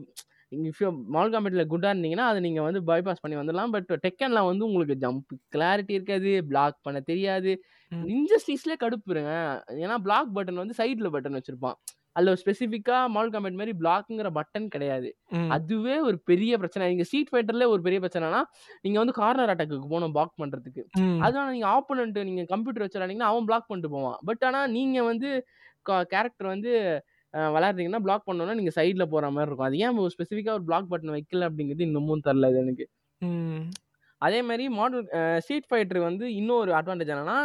மால் காம்பேட்ல குட்டா இருந்தீங்கன்னா அதை நீங்க வந்து பைபாஸ் பண்ணி வந்துடலாம். பட் டெக்கன்ல வந்து உங்களுக்கு ஜம்ப் கிளாரிட்டி இருக்காது பிளாக் பண்ண தெரியாது. ம். இன்ஜஸ்டிஸ்லேயே கடுப்புருங்க ஏன்னா பிளாக் பட்டன் வந்து சைடுல பட்டன் வச்சிருப்பான். அதுல ஸ்பெசிஃபிக்கா மால் காம்பேட் மாதிரி பிளாக்ங்கிற பட்டன் கிடையாது. அதுவே ஒரு பெரிய பிரச்சனை நீங்க ஸ்ட்ரீட் ஃபைட்டர்ல ஒரு பெரிய பிரச்சனைனா நீங்க வந்து கார்னர் அட்டாக்கு போகணும் பிளாக் பண்றதுக்கு ம். அதுவும் நீங்க ஆப்போனன்ட் நீங்க கம்ப்யூட்டர் வச்சிருந்தீங்கன்னா அவன் பிளாக் பண்ணிட்டு போவான் பட் ஆனா நீங்க வந்து கேரக்டர் வந்து விளையாடுறீங்கன்னா பிளாக் பண்ணோம்னா நீங்க சைடுல போற மாதிரி இருக்கும் அது ஏன் ஸ்பெசிஃபிக்கா ஒரு பிளாக் பட்டன் வைக்கல அப்படிங்கிறது இன்னமும் தெரில எனக்கு. அதே மாதிரி மாடல் ஸ்ட்ரீட் ஃபைட்டர் வந்து இன்னொரு அட்வான்டேஜ் என்னன்னா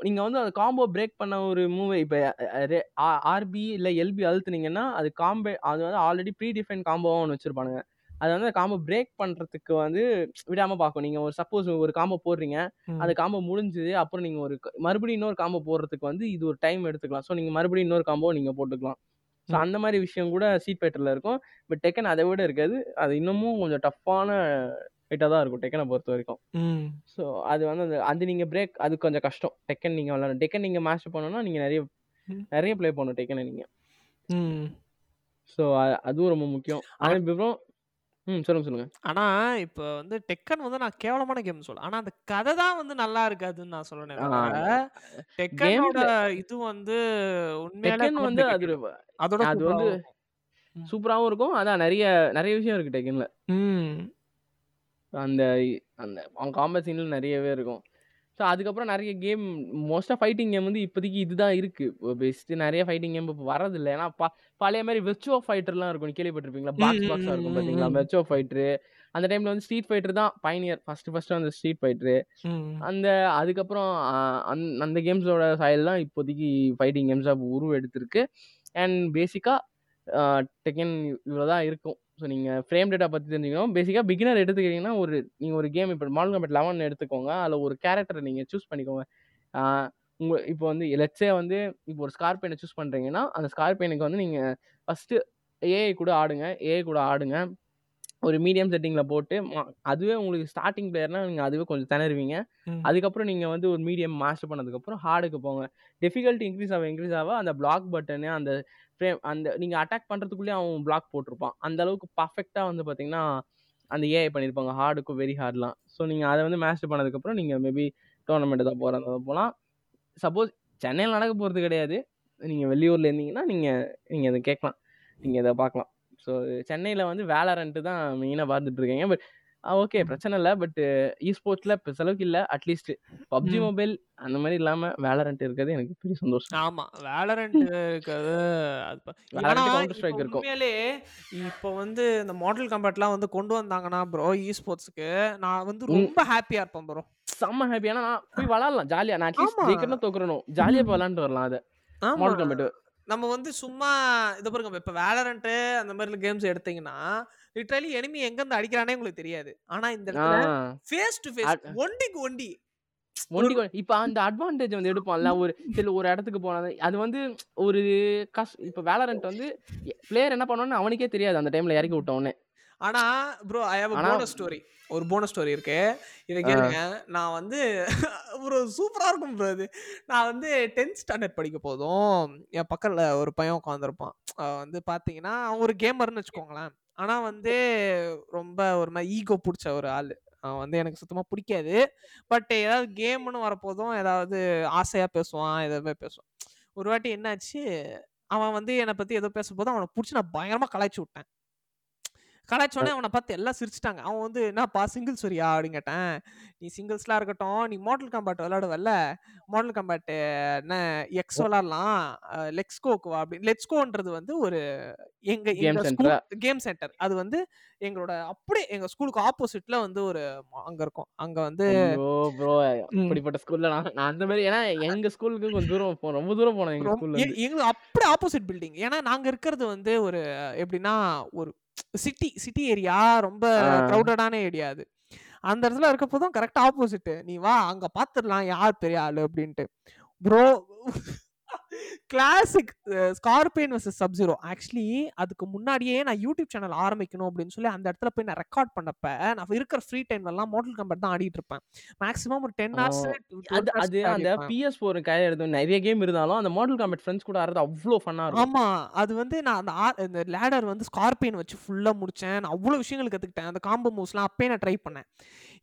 நீங்க வந்து அந்த காம்போ பிரேக் பண்ண ஒரு மூவை இப்போ ஆர்பி இல்லை எல்பி அழுத்துனீங்கன்னா அது காம்பே அது வந்து ஆல்ரெடி ப்ரீ டிஃபைன் காம்போவாக ஒன்று வச்சிருப்பானுங்க. அது வந்து காம்போ பிரேக் பண்றதுக்கு வந்து விடாம பார்க்கும் நீங்க ஒரு சப்போஸ் ஒரு காம்போ போடுறீங்க. ம். அந்த காம்போ முடிஞ்சது. அப்புறம் நீங்க ஒரு மறுபடியும் இன்னொரு காம்போ போடுறதுக்கு வந்து இது ஒரு டைம் எடுத்துக்கலாம். ஸோ நீங்க மறுபடியும் இன்னொரு காம்போ நீங்க போட்டுக்கலாம். ஸோ. அந்த மாதிரி விஷயம் கூட சீட் ஃபைட்டர்ல இருக்கும். பட் டெக்கன் அதை விட இருக்காது. அது இன்னமும் கொஞ்சம் டஃப்பான ஃபைட்டாக தான் இருக்கும் டெக்கனை பொறுத்த வரைக்கும். ஸோ அது வந்து அந்த அது நீங்க பிரேக் அது கொஞ்சம் கஷ்டம் டெக்கன் நீங்க விளாடணும் டெக்கன் நீங்க மாஸ்டர் பண்ணணும்னா நீங்க நிறைய. நிறைய ப்ளே பண்ணணும் டெக்கனை நீங்க ம். ஸோ அதுவும் ரொம்ப முக்கியம் அதுக்கப்புறம் ம் சொல்லுங்க சொல்லுங்க ஆனா இப்ப வந்து டெக்கன் வந்து நான் கேவலமான கேம் சொல்ல ஆனா அந்த கதை தான் வந்து நல்லா இருக்காதுன்னு நான் சொல்றேன் டெக்கனோட இது வந்து உண்மையாலே டெக்கன் வந்து அது. அதோட அது வந்து இருக்கும். சூப்பராகவும் இருக்கும் அதான் நிறைய நிறைய விஷயம் இருக்கு டெக்கன்ல ம். அந்த அந்த அவங்க காம்பேட் சீன்ல நிறையவே இருக்கும். ஸோ அதுக்கப்புறம் நிறைய கேம் மோஸ்ட்டாக ஃபைட்டிங் கேம் வந்து இப்போதைக்கு இதுதான் இருக்குது பெஸ்ட்டு நிறைய ஃபைட்டிங் கேம் இப்போ வரதில்லை. ஏன்னா பா பழைய மாதிரி வெர்ச்சுவோ ஃபைட்டர்லாம் இருக்கும். கேள்விப்பட்டிருப்பீங்களா? பாக்ஸ் பாக்ஸாக இருக்கும் பார்த்தீங்களா. வெர்ச்சுவோ ஃபைட்ரு அந்த டைமில் வந்து ஸ்ட்ரீட் ஃபைட்டர் தான் பைனியர் ஃபஸ்ட்டு ஃபஸ்ட்டு அந்த ஸ்ட்ரீட் ஃபைட்ரு. அந்த அதுக்கப்புறம் அந் அந்த கேம்ஸோட சாயல் தான் இப்போதைக்கு ஃபைட்டிங் கேம்ஸாக உருவம் எடுத்திருக்கு அண்ட் பேசிக்காக டெக்கன் இவ்வளோ தான் இருக்கும். ஸோ நீங்கள் ஃப்ரேம் டேட்டா பற்றி தெரிஞ்சுக்கணும். பேசிக்காக பிகினர் எடுத்துக்கிட்டிங்கன்னா ஒரு நீங்கள் ஒரு கேம் இப்போ மால் கம்பெட் லெவன் எடுத்துக்கோங்க. அதில் ஒரு கேரக்டரை நீங்கள் சூஸ் பண்ணிக்கோங்க. உங்கள் இப்போ வந்து லெட்ஸே வந்து இப்போ ஒரு ஸ்கார்பியனை சூஸ் பண்ணுறீங்கன்னா அந்த ஸ்கார்பியனுக்கு வந்து நீங்கள் ஃபஸ்ட்டு ஏஐ கூட ஆடுங்க. ஏஐ கூட ஆடுங்க. ஒரு மீடியம் செட்டிங்கில் போட்டு ம- அதுவே உங்களுக்கு ஸ்டார்டிங் பிளேயர்னா நீங்கள் அதுவே கொஞ்சம் திணறுவீங்க. அதுக்கப்புறம் நீங்கள் வந்து ஒரு மீடியம் மாஸ்டர் பண்ணதுக்கப்புறம் ஹார்டுக்கு போங்க. டிஃபிகல்ட்டி இன்க்ரீஸ் ஆக இன்க்ரீஸ் ஆக அந்த பிளாக் பட்டனு அந்த ஃப்ரேம் அந்த நீங்கள் அட்டாக் பண்ணுறதுக்குள்ளேயே அவன் பிளாக் போட்டிருப்பான். அந்த அளவுக்கு பர்ஃபெக்டாக வந்து பார்த்தீங்கன்னா அந்த ஏஐ பண்ணியிருப்பாங்க ஹார்டுக்கும் வெரி ஹார்ட்லாம் ஸோ நீங்கள் அதை வந்து மாஸ்டர் பண்ணதுக்கப்புறம் நீங்கள் மேபி டோர்னமெண்ட் தான் போகிறதா போகலாம் சப்போஸ் சென்னையில் நடக்க போகிறது கிடையாது. நீங்கள் வெளியூரில் இருந்தீங்கன்னா நீங்கள் நீங்கள் இதை கேட்கலாம். நீங்கள் இதை பார்க்கலாம். ஸோ சென்னையில் வந்து வேலரண்ட்டு தான் மெயினாக பார்த்துட்டு இருக்கீங்க பட் ஓகே பிரச்சனை இல்லை. பட் இ ஸ்போர்ட்ஸில் இப்போ செலவுக்கு இல்லை. At least PUBG. மொபைல் அந்த மாதிரி இல்லாமல் வேலரண்ட் இருக்கிறது எனக்கு பெரிய சந்தோஷம். ஆமா. வேலரண்ட் இருக்கிறது அது இருக்கும். இப்போ வந்து இந்த மாடல் கம்பேட்லாம் வந்து கொண்டு வந்தாங்கன்னா ப்ரோ இ ஸ்போர்ட்ஸ்க்கு நான் வந்து. ரொம்ப ஹாப்பியா இருப்பேன் ப்ரோ செம்ம ஹாப்பி ஏன்னா நான் போய் விளாட்லாம் ஜாலியாக நான் அட்லீஸ்ட். ஜெயிக்கணும் தோக்குறணும். ஜாலியாக போய் விளாண்டு வரலாம் அதை. மாடல் கம்பெட் நம்ம வந்து சும்மா இதை பாருங்க. இப்ப வேலரண்ட் அந்த மாதிரி கேம்ஸ் எடுத்தீங்கன்னா லிட்டரலி எனிமி எங்க இருந்து அடிக்கிறானே உங்களுக்கு தெரியாது. ஆனா இந்த ஃபேஸ் டு ஃபேஸ் ஒண்டிக்கு ஒண்டி. ஒண்டி இப்போ அந்த அட்வான்டேஜ் வந்து எடுப்பான்ல ஒரு சில ஒரு இடத்துக்கு போனது அது வந்து ஒரு கஷ் இப்போ வேலரண்ட் வந்து பிளேயர் என்ன பண்ணுவான்னு அவனுக்கே தெரியாது. அந்த டைம்ல இறக்கி விட்ட உடனே. ஆனா bro I have bonus story ஒரு போனஸ் ஸ்டோரி இருக்கு. இதை கேளுங்க. நான் வந்து ஒரு சூப்பரா இருக்கும் ப்ரோ இது. நான் வந்து டென்த் ஸ்டாண்டர்ட் படிக்க போதும். என் பக்கத்துல ஒரு பையன் உட்காந்துருப்பான் வந்து பாத்தீங்கன்னா அவன் ஒரு கேமர்னு வச்சுக்கோங்களேன். ஆனா வந்து ரொம்ப ஒரு மாதிரி ஈகோ பிடிச்ச ஒரு ஆள். அவன் வந்து எனக்கு சுத்தமா பிடிக்காது. பட் ஏதாவது கேம்னு வரப்போதும் ஏதாவது ஆசையா பேசுவான் எதாவது பேசுவான். ஒரு வாட்டி என்னாச்சு? அவன் வந்து என்னை பத்தி ஏதோ பேசும்போது அவனை பிடிச்சி நான் பயங்கரமா கலாய்ச்சி விட்டேன். கலாய்ச்சோடனே அவனை பார்த்து எல்லாம் சிரிச்சிட்டாங்க. அவன் வந்து என்னப்பா சிங்கிள்ஸ் வரியா அப்படின்னு கேட்டேன். நீ சிங்கிள்ஸ்லாம் இருக்கட்டும் நீ மாடல் கம்பேட் விளையாடுவல்ல. மாடல் கம்பேட் என்ன எக்ஸ் விளாட்லாம் லெக்ஸ்கோக்கு அப்படி லெட்ஸ்கோன்றது வந்து ஒரு எங்க? கேம் சென்டர் அது வந்து எங்களோட அப்படியே எங்க ஸ்கூலுக்கு ஆப்போசிட்ல வந்து ஒரு அங்க இருக்கும். அங்க வந்து அப்படிப்பட்ட ஸ்கூல்ல நான் அந்த மாதிரி ஏன்னா எங்க ஸ்கூலுக்கு கொஞ்சம் தூரம் ரொம்ப தூரம் போனோம் எங்க ஸ்கூல்ல எங்களுக்கு அப்படியே ஆப்போசிட் பில்டிங் ஏன்னா நாங்க இருக்கிறது வந்து ஒரு எப்படின்னா ஒரு சிட்டி சிட்டி ஏரியா ரொம்ப. க்ரௌடடான ஏரியா அது. அந்த இடத்துல இருக்கப்போ தான் கரெக்ட் ஆப்போசிட் நீ வா அங்க பாத்துடலாம் யார் பெரிய ஆளு? அப்படின்ட்டு. Bro classic Scorpion versus Sub Zero actually அதுக்கு முன்னாடியே நான் யூடியூப் சேனல் ஆரம்பிக்கணும் அப்படின்னு சொல்லி அந்த இடத்துல போய் நான் ரெக்கார்ட் பண்ணப்ப நான் இருக்கிற ஃப்ரீ டைம்ல எல்லாம் மாடல் கம்பேட் தான் ஆடிட்டு இருப்பேன். மேக்ஸிமம் ஒரு டென். ஹவர்ஸ் அது அது அந்த பிஎஸ் ஃபோர் கையில எடுத்து நிறைய கேம் இருந்தாலும் அந்த மாடல் காம்பேட் ஃப்ரெண்ட்ஸ் கூட ஆடுறது அவ்வளோ ஃபன்னா இருக்கும். ஆமா. அது வந்து நான் அந்த இந்த லேடர் வந்து ஸ்கார்பியன் வச்சு ஃபுல்லா முடிச்சேன். நான் அவ்வளவு விஷயங்கள் கத்துக்கிட்டேன். அந்த காம்போ மூவ்ஸ்லாம் அப்பயே நான் ட்ரை பண்ணேன்.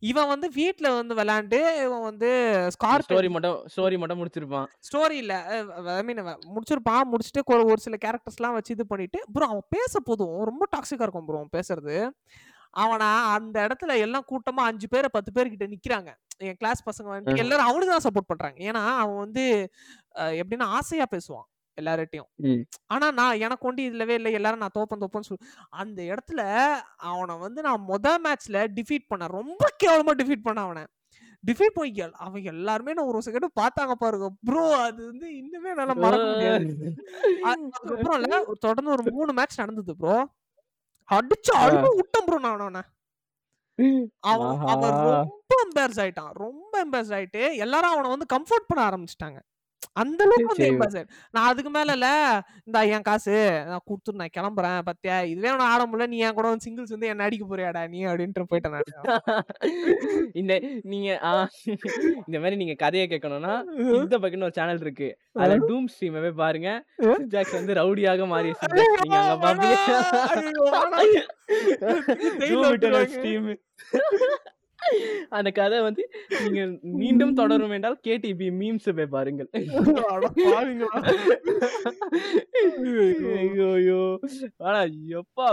இவன் வந்து வீட்ல வந்து விளையாண்டு இவன் வந்து ஸ்டோரி ஸ்கார்பியன் மட்டும் ஸ்டோரி மட்டும் முடிச்சிருப்பான். ஸ்டோரி இல்ல. ஐ மீன் முடிச்சிருப்பான் முடிச்சுட்டு ஒரு சில கேரக்டர்ஸ்லாம் வச்சு இது பண்ணிட்டு ப்ரோ அவன் பேச போதும். ரொம்ப டாக்ஸிக்கா இருக்கும் ப்ரோ அவன் பேசுறது. அவனா அந்த இடத்துல எல்லாம் கூட்டமா அஞ்சு பேர் பத்து பேர் கிட்ட நிக்கிறாங்க. என் கிளாஸ் பசங்க வந்து. எல்லாரும் அவனுக்கு தான் சப்போர்ட் பண்றாங்க. ஏன்னா அவன் வந்து எப்படின்னா ஆசையா பேசுவான். எல்லார்ட்டையும். ஆனா நான் எனக்கு ஒண்டி இதுலவே இல்லை. எல்லாரும் நான் தோப்பன் தோப்பன்னு சொல்லி அந்த இடத்துல அவனை வந்து நான் முத மேட்ச்ல டிஃபீட் பண்ண ரொம்ப கேவலமா டிஃபீட் பண்ண அவனை. டிஃபீட் எல்- அவன் எல்லாருமே நான் ஒரு செகண்ட் பார்த்தாங்க பாருங்க. ப்ரோ அது வந்து இன்னுமே என்னால மறக்க முடியாது. அதுக்கப்புறம் இல்ல தொடர்ந்து ஒரு மூணு மேட்ச் நடந்தது ப்ரோ அடிச்சு அழுது விட்டேன் ப்ரோ நான் அவனை. அவன் அவன். ரொம்ப எம்பேர்ஸ் ஆயிட்டான். ரொம்ப எம்பேர்ஸ் ஆயிட்டு எல்லாரும் அவனை வந்து கம்ஃபர்ட் பண்ண ஆரம்பிச்சிட்டாங்க. அந்த அளவுக்கு வந்து சரி. எம்பேர்ஸ் ஆயிட்டு நான் அதுக்கு மேல இல்ல இந்த என் காசு நான் கொடுத்துட்டு நான் கிளம்புறேன் பத்தியா இதுவே நான் ஆட முடியல நீ என் கூட சிங்கிள்ஸ் வந்து என்ன அடிக்க போறியாடா நீ அப்படின்ட்டு போயிட்டேன் நான் இந்த நீங்க இந்த மாதிரி நீங்க கதையை கேட்கணும்னா இந்த பக்கம்னு ஒரு சேனல் இருக்கு அதுல டூம் ஸ்ட்ரீம் பாருங்க சிஜாக்ஸ் வந்து ரவுடியாக மாறிய சிஜாக்ஸ் நீங்க அங்க பாப்பீங்க அந்த கதை வந்து நீங்க மீண்டும் தொடரும் என்றால் கேடிபி மீம்ஸ் போய் பாருங்கள். ஐயோ ஆனா எப்பா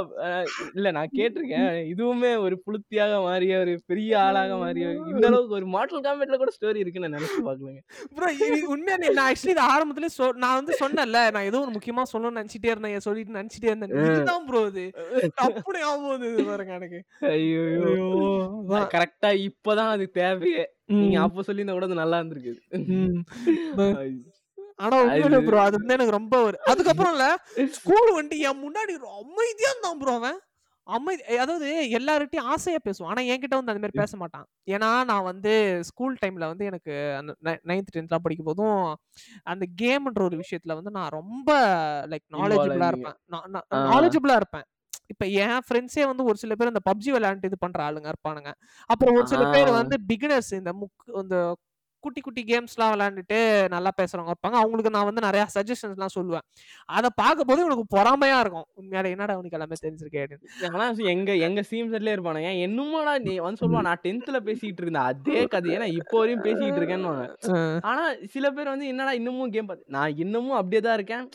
இல்ல நான் கேட்டிருக்கேன். இதுவுமே ஒரு புளுத்தியாக மாறிய ஒரு பெரிய ஆளாக மாறிய இந்த அளவுக்கு ஒரு மாடல் காமெட்ல கூட ஸ்டோரி இருக்குன்னு நான் நினைச்சு பாக்கலங்க ப்ரோ உண்மையா நான் ஆக்சுவலி இது ஆரம்பத்திலே நான் வந்து சொன்னேன்ல நான் ஏதோ ஒரு முக்கியமா சொல்லணும்னு நினைச்சிட்டே இருந்தேன் சொல்லிட்டு நினைச்சிட்டே இருந்தேன். இதுதான் ப்ரோ இது. அப்படி வந்தது இது பாருங்க எனக்கு. ஐயோ அதான். கரெக்டா இப்பதான் அது தேவையே. நீங்க அப்ப சொல்லியிருந்தா கூட அது நல்லா இருந்திருக்கு. ஆனா உண்மையிலே ப்ரோ அது வந்து எனக்கு ரொம்ப ஒரு அதுக்கப்புறம் இல்ல ஸ்கூல் வந்துட்டு என் முன்னாடி அமைதியா இருந்தான் ப்ரோ அவன். அமைதி அதாவது எல்லார்கிட்டயும் ஆசையா பேசுவான். ஆனா என்கிட்ட வந்து அந்த மாதிரி பேச மாட்டான். ஏன்னா நான் வந்து ஸ்கூல் டைம்ல வந்து எனக்கு அந்த நைன்த் டென்த்லாம் படிக்கும் போதும் அந்த கேம்ன்ற ஒரு விஷயத்துல வந்து நான் ரொம்ப லைக் நாலேஜபிளா. இருப்பேன். நாலேஜபிளா இருப்பேன். இப்ப என் ஃப்ரெண்ட்ஸே வந்து ஒரு சில பேர் இந்த பப்ஜி விளையாண்டு இது பண்ற ஆளுங்க இருப்பானுங்க அப்புறம் ஒரு சில பேர். வந்து பிகினர்ஸ் இந்த முக் இந்த குட்டி குட்டி கேம்ஸ்லாம் விளையாண்டுட்டு நல்லா பேசுறவங்க இருப்பாங்க. அவங்களுக்கு நான் வந்து நிறைய சஜஷன்ஸ்லாம் சொல்லுவேன். அதை பார்க்கும்போது எனக்கு பொறாமையா இருக்கும். உண்மையால என்னடா உனக்கு எல்லாமே தெரிஞ்சிருக்கே அப்படின்னு. ஆனா எங்க எங்க சீம் செட்ல இருப்பானுங்க. என்னமோடா நீ வந்து சொல்லுவான் நான் டென்த்ல பேசிக்கிட்டு இருந்தேன். அதே கதையை நான் இப்போ வரையும் பேசிக்கிட்டு இருக்கேன்னு ஆனா சில பேர் வந்து என்னடா இன்னமும் கேம் பார்த்து நான் இன்னமும் அப்படியே தான் இருக்கேன்.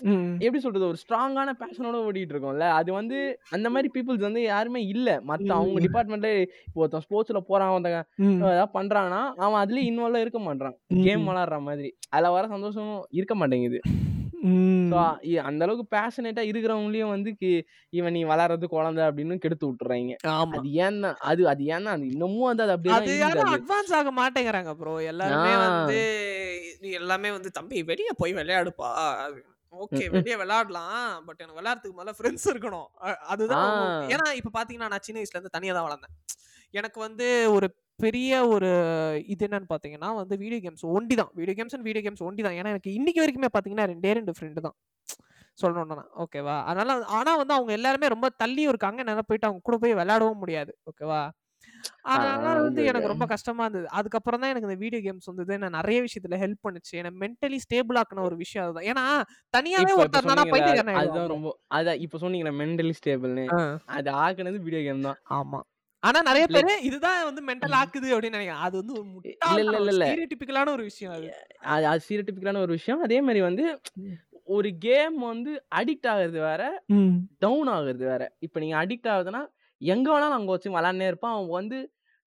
எப்படி சொல்றது? ஒரு ஸ்ட்ராங்கான பேஷனோட ஓடிட்டு இருக்கோம்ல. அது வந்து அந்த மாதிரி பீப்புள்ஸ் வந்து யாருமே இல்ல. மத்த அவங்க. டிபார்ட்மெண்ட்ல இப்போ ஒருத்தன் ஸ்போர்ட்ஸ்ல போறான் ம். ஏதாவது பண்றான்னா அவன் அதுலயும் இன்வால்வ் இருக்க மாட்டான். கேம் ம். விளாடுற மாதிரி. அதுல வர சந்தோஷம் இருக்க மாட்டேங்குது. அந்த அளவுக்கு பேஷனேட்டா இருக்கிறவங்களையும் வந்து இவன் நீ வளர்றது குழந்தை அப்படின்னு கெடுத்து விட்டுறாங்க. அது ஏன் அது அது ஏன் அது இன்னமும் வந்து அது அப்படியே அட்வான்ஸ் ஆக மாட்டேங்கிறாங்க ப்ரோ எல்லாருமே. வந்து நீ எல்லாமே வந்து தம்பி வெளிய போய் விளையாடுப்பா. ஓகே வெளிய விளையாடலாம். பட் எனக்கு விளையாடுறதுக்கு முதல்ல ஃப்ரெண்ட்ஸ் இருக்கணும். அதுதான். ஏன்னா இப்ப பாத்தீங்கன்னா நான் சின்ன வயசுல இருந்து தனியா தான் வளர்ந்தேன். எனக்கு வந்து ஒரு பெரிய ஒரு இது என்னன்னு பாத்தீங்கன்னா வந்து வீடியோ கேம்ஸ் ஒண்டி தான் video games and video games ஒண்டி தான் ஏன்னா எனக்கு இன்னைக்கு வரைக்குமே பாத்தீங்கன்னா ரெண்டே ரெண்டு ஃப்ரெண்டு தான். சொல்லணும்னா ஓகேவா அதனால ஆனா வந்து அவங்க எல்லாருமே ரொம்ப தள்ளி இருக்காங்க. என்னால போயிட்டு அவங்க கூட போய் விளையாடவும் முடியாது. ஓகேவா அதனால வந்து எனக்கு ரொம்ப கஷ்டமா இருந்தது. அதுக்கப்புறம் தான் எனக்கு இந்த வீடியோ கேம்ஸ் வந்தது. நான் நிறைய விஷயத்துல ஹெல்ப் பண்ணுச்சு. என்ன மென்டலி ஸ்டேபிள் ஆக்குன ஒரு விஷயம் அதுதான். ஏன்னா தனியாவே ஒருத்தர் சொன்னீங்கல்ல, பைத்தியக்காரன் அதுதான். ரொம்ப அதான் இப்ப சொன்னீங்களே மென்டலி ஸ்டேபிள்னு அது ஆக்குனது வீடியோ கேம் தான். ஆமா. ஆனா நிறைய பேரு இதுதான் வந்து மென்டல் ஆக்குது அப்படின்னு நினைக்கிறேன் அது வந்து ஒரு இல்ல, இல்ல, இல்ல. ஸ்டீரியோடிபிக்கலான ஒரு விஷயம் அது. அது சீரட்டிபிக்கலான ஒரு விஷயம். அதே மாதிரி வந்து ஒரு கேம் வந்து அடிக்ட் ஆகுறது வேற டவுன் ஆகுறது வேற. இப்ப நீங்க அடிக்ட் ஆகுதுன்னா எங்க வேணாலும் அங்க வச்சு விளாண்டே இருப்பான். அவன் வந்து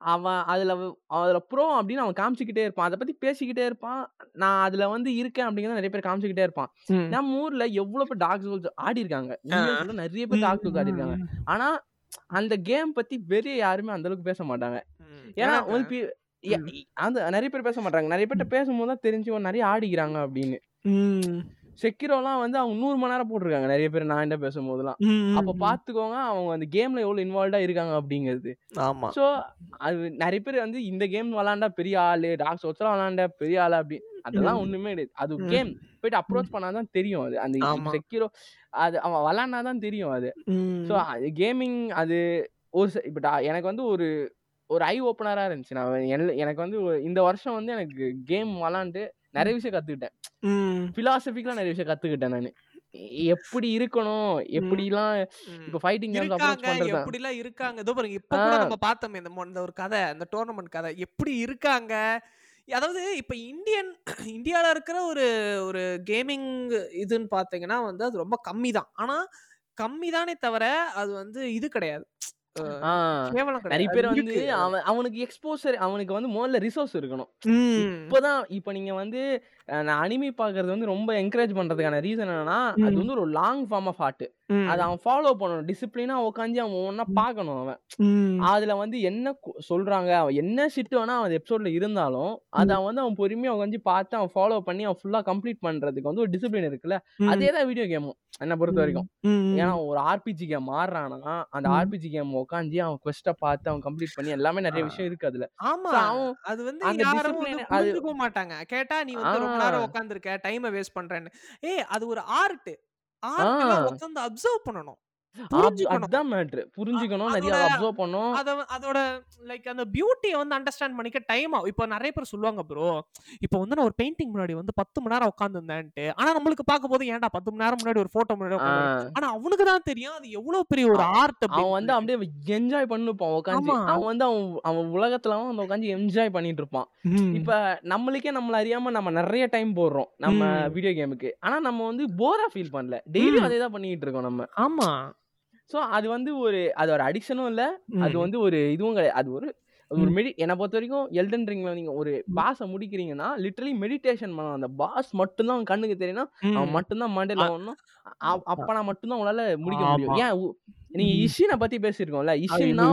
அவன் அதுல அதுல ப்ரோ அப்படின்னு அவன் காமிச்சுக்கிட்டே இருப்பான். அதை பத்தி பேசிக்கிட்டே இருப்பான். நான் அதுல வந்து இருக்கேன் அப்படிங்கிறத நிறைய பேர் காமிச்சுக்கிட்டே இருப்பான். நம்ம ஊர்ல எவ்வளவு பேர் டாக் சோல்ஸ் ஆடி இருக்காங்க நிறைய பேர் டாக் சோல்ஸ் ஆடி இருக்காங்க ஆனா அந்த கேம் பத்தி வெளிய யாருமே அந்த அளவுக்கு பேச மாட்டாங்க. ஏன்னா வந்து அந்த நிறைய பேர் பேச மாட்டாங்க நிறைய பேர்ட்ட பேசும்போது தான் தெரிஞ்சு "ஓ, நிறைய ஆடிக்கிறாங்க அப்படின்னு. செக்கிரோலாம் வந்து அவங்க நூறு மணி நேரம் போட்டிருக்காங்க. நிறைய பேர் நான் என்ன பேசும்போதெல்லாம். அப்ப பாத்துக்கோங்க அவங்க அந்த கேம்ல எவ்வளவு இன்வால்வ்டா இருக்காங்க அப்படிங்கிறது. ஆமா. சோ அது நிறைய பேர் வந்து இந்த கேம் விளாண்டா பெரிய ஆளு டாக் சோட்ஸ்லாம் விளாண்டா பெரிய ஆளு அப்படி அதெல்லாம். ஒண்ணுமே கிடையாது. அது. கேம். போயிட்டு அப்ரோச் பண்ணாதான் தெரியும் அது. அந்த. செக்கிரோ அது அவன் விளாண்டாதான் தெரியும் அது. ஸோ கேமிங் அது ஒரு இப்ப எனக்கு வந்து ஒரு ஒரு ஐ ஓப்பனரா இருந்துச்சு. நான் எனக்கு வந்து இந்த வருஷம் வந்து எனக்கு கேம் விளாண்டு நிறைய விஷயம் கத்துக்கிட்டேன். ம். பிலாசபிக்கலா நிறைய விஷயம் கத்துக்கிட்டேன் நான். எப்படி இருக்கணும்? எப்படிலாம். இப்ப ஃபைட்டிங் கேம்ஸ் அப்ரோச் பண்றது? எப்படிலாம் இருக்காங்க? இதோ பாருங்க இப்ப கூட. நம்ம பார்த்தோமே இந்த இந்த ஒரு கதை இந்த டோர்னமெண்ட் கதை. எப்படி இருக்காங்க? அதாவது இப்ப இந்தியன் இந்தியால இருக்கிற ஒரு ஒரு கேமிங் இதுன்னு பாத்தீங்கன்னா வந்து அது ரொம்ப கம்மி தான் ஆனா கம்மி தானே தவிர அது வந்து இது கிடையாது நிறைய பேர் வந்து. அவன் அவனுக்கு எக்ஸ்போசர் அவனுக்கு வந்து முதல்ல ரிசோர்ஸ் இருக்கணும். இப்போதான் இப்ப நீங்க வந்து நான் அனிமி பாக்குறது வந்து ரொம்ப என்கரேஜ் பண்றதுக்கான ரீசன் என்னன்னா அது. வந்து ஒரு லாங் ஃபார்ம் ஆஃப் ஆர்ட். அதை அவன் ஃபாலோ பண்ணணும் டிசிப்ளினா உட்காந்து அவன் ஒன்னா பார்க்கணும் அவன். அதுல வந்து என்ன சொல்றாங்க அவன் என்ன ஷிட் வேணா அவன் எபிசோட்ல இருந்தாலும் அதை அவன் வந்து அவன் பொறுமையா உட்காந்து பார்த்து அவன் ஃபாலோ பண்ணி அவன் ஃபுல்லா கம்ப்ளீட் பண்றதுக்கு வந்து ஒரு டிசிப்ளின் இருக்குல்ல. அதே தான் வீடியோ கேமும் என்ன பொறுத்த வரைக்கும். ஏன்னா ஒரு ஆர்பிஜி கேம் ஆடுறானா அந்த. ஆர்பிஜி கேம் உட்காந்து அவன் கொஸ்ட பார்த்து அவன் கம்ப்ளீட் பண்ணி எல்லாமே நிறைய. விஷயம் இருக்கு அதுல ஆமா அவன் அது வந்து யாரும் மாட்டாங்க கேட்டா நீ வந்து ரொம்ப நேரம். உட்காந்துருக்க டைமை வேஸ்ட் பண்றேன்னு ஏய் அது ஒரு ஆர்ட் ஆர்ட்ல ஆ. உட்காந்து அப்சர்வ் பண்ணணும் அதான் மேட்ரு புரிஞ்சுக்கணும் நிறைய அப்சர்வ் பண்ணும் அதோட லைக் அந்த பியூட்டியை வந்து அண்டர்ஸ்டாண்ட் பண்ணிக்க டைம் ஆகும். இப்போ நிறைய பேர் சொல்லுவாங்க ப்ரோ இப்போ வந்து நான் ஒரு பெயிண்டிங் முன்னாடி வந்து பத்து மணி நேரம் உட்காந்துருந்தேன்ட்டு ஆனா நம்மளுக்கு பார்க்கும் போது ஏன்டா பத்து மணி நேரம் முன்னாடி ஒரு போட்டோ முன்னாடி ஆனா அவனுக்கு தான் தெரியும் அது எவ்வளவு பெரிய ஒரு ஆர்ட் அவன் வந்து அப்படியே என்ஜாய் பண்ணுப்பான் உட்காந்து. அவன் வந்து அவன் அவன் உலகத்துல அவன் உட்காந்து என்ஜாய் பண்ணிட்டு இருப்பான் இப்ப நம்மளுக்கே நம்மள அறியாம நம்ம நிறைய டைம் போடுறோம் நம்ம. வீடியோ கேமுக்கு ஆனா நம்ம வந்து போரா ஃபீல் பண்ணல. டெய்லி ம். அதே தான் பண்ணிட்டு இருக்கோம் நம்ம. ஆமா. சோ அது வந்து ஒரு அது ஒரு அடிக்ஷனும் இல்ல அது. வந்து ஒரு இதுவும் கிடையாது அது ஒரு ஒரு மெடி என்னை பொறுத்த வரைக்கும் எல்டன் ரிங்ல நீங்க ஒரு பாஸை முடிக்கிறீங்கன்னா லிட்டரலி மெடிடேஷன் பண்ணணும் அந்த பாஸ் மட்டும்தான் கண்ணுக்கு தெரியும்னா. அவன் மட்டும்தான் மண்டையில ஒண்ணும் அப்பனா மட்டும்தான் உங்களால முடிக்க முடியும். ஏன் உ- நீங்க ம். இஷினை பத்தி பேசியிருக்கோம்ல இஷின்னா.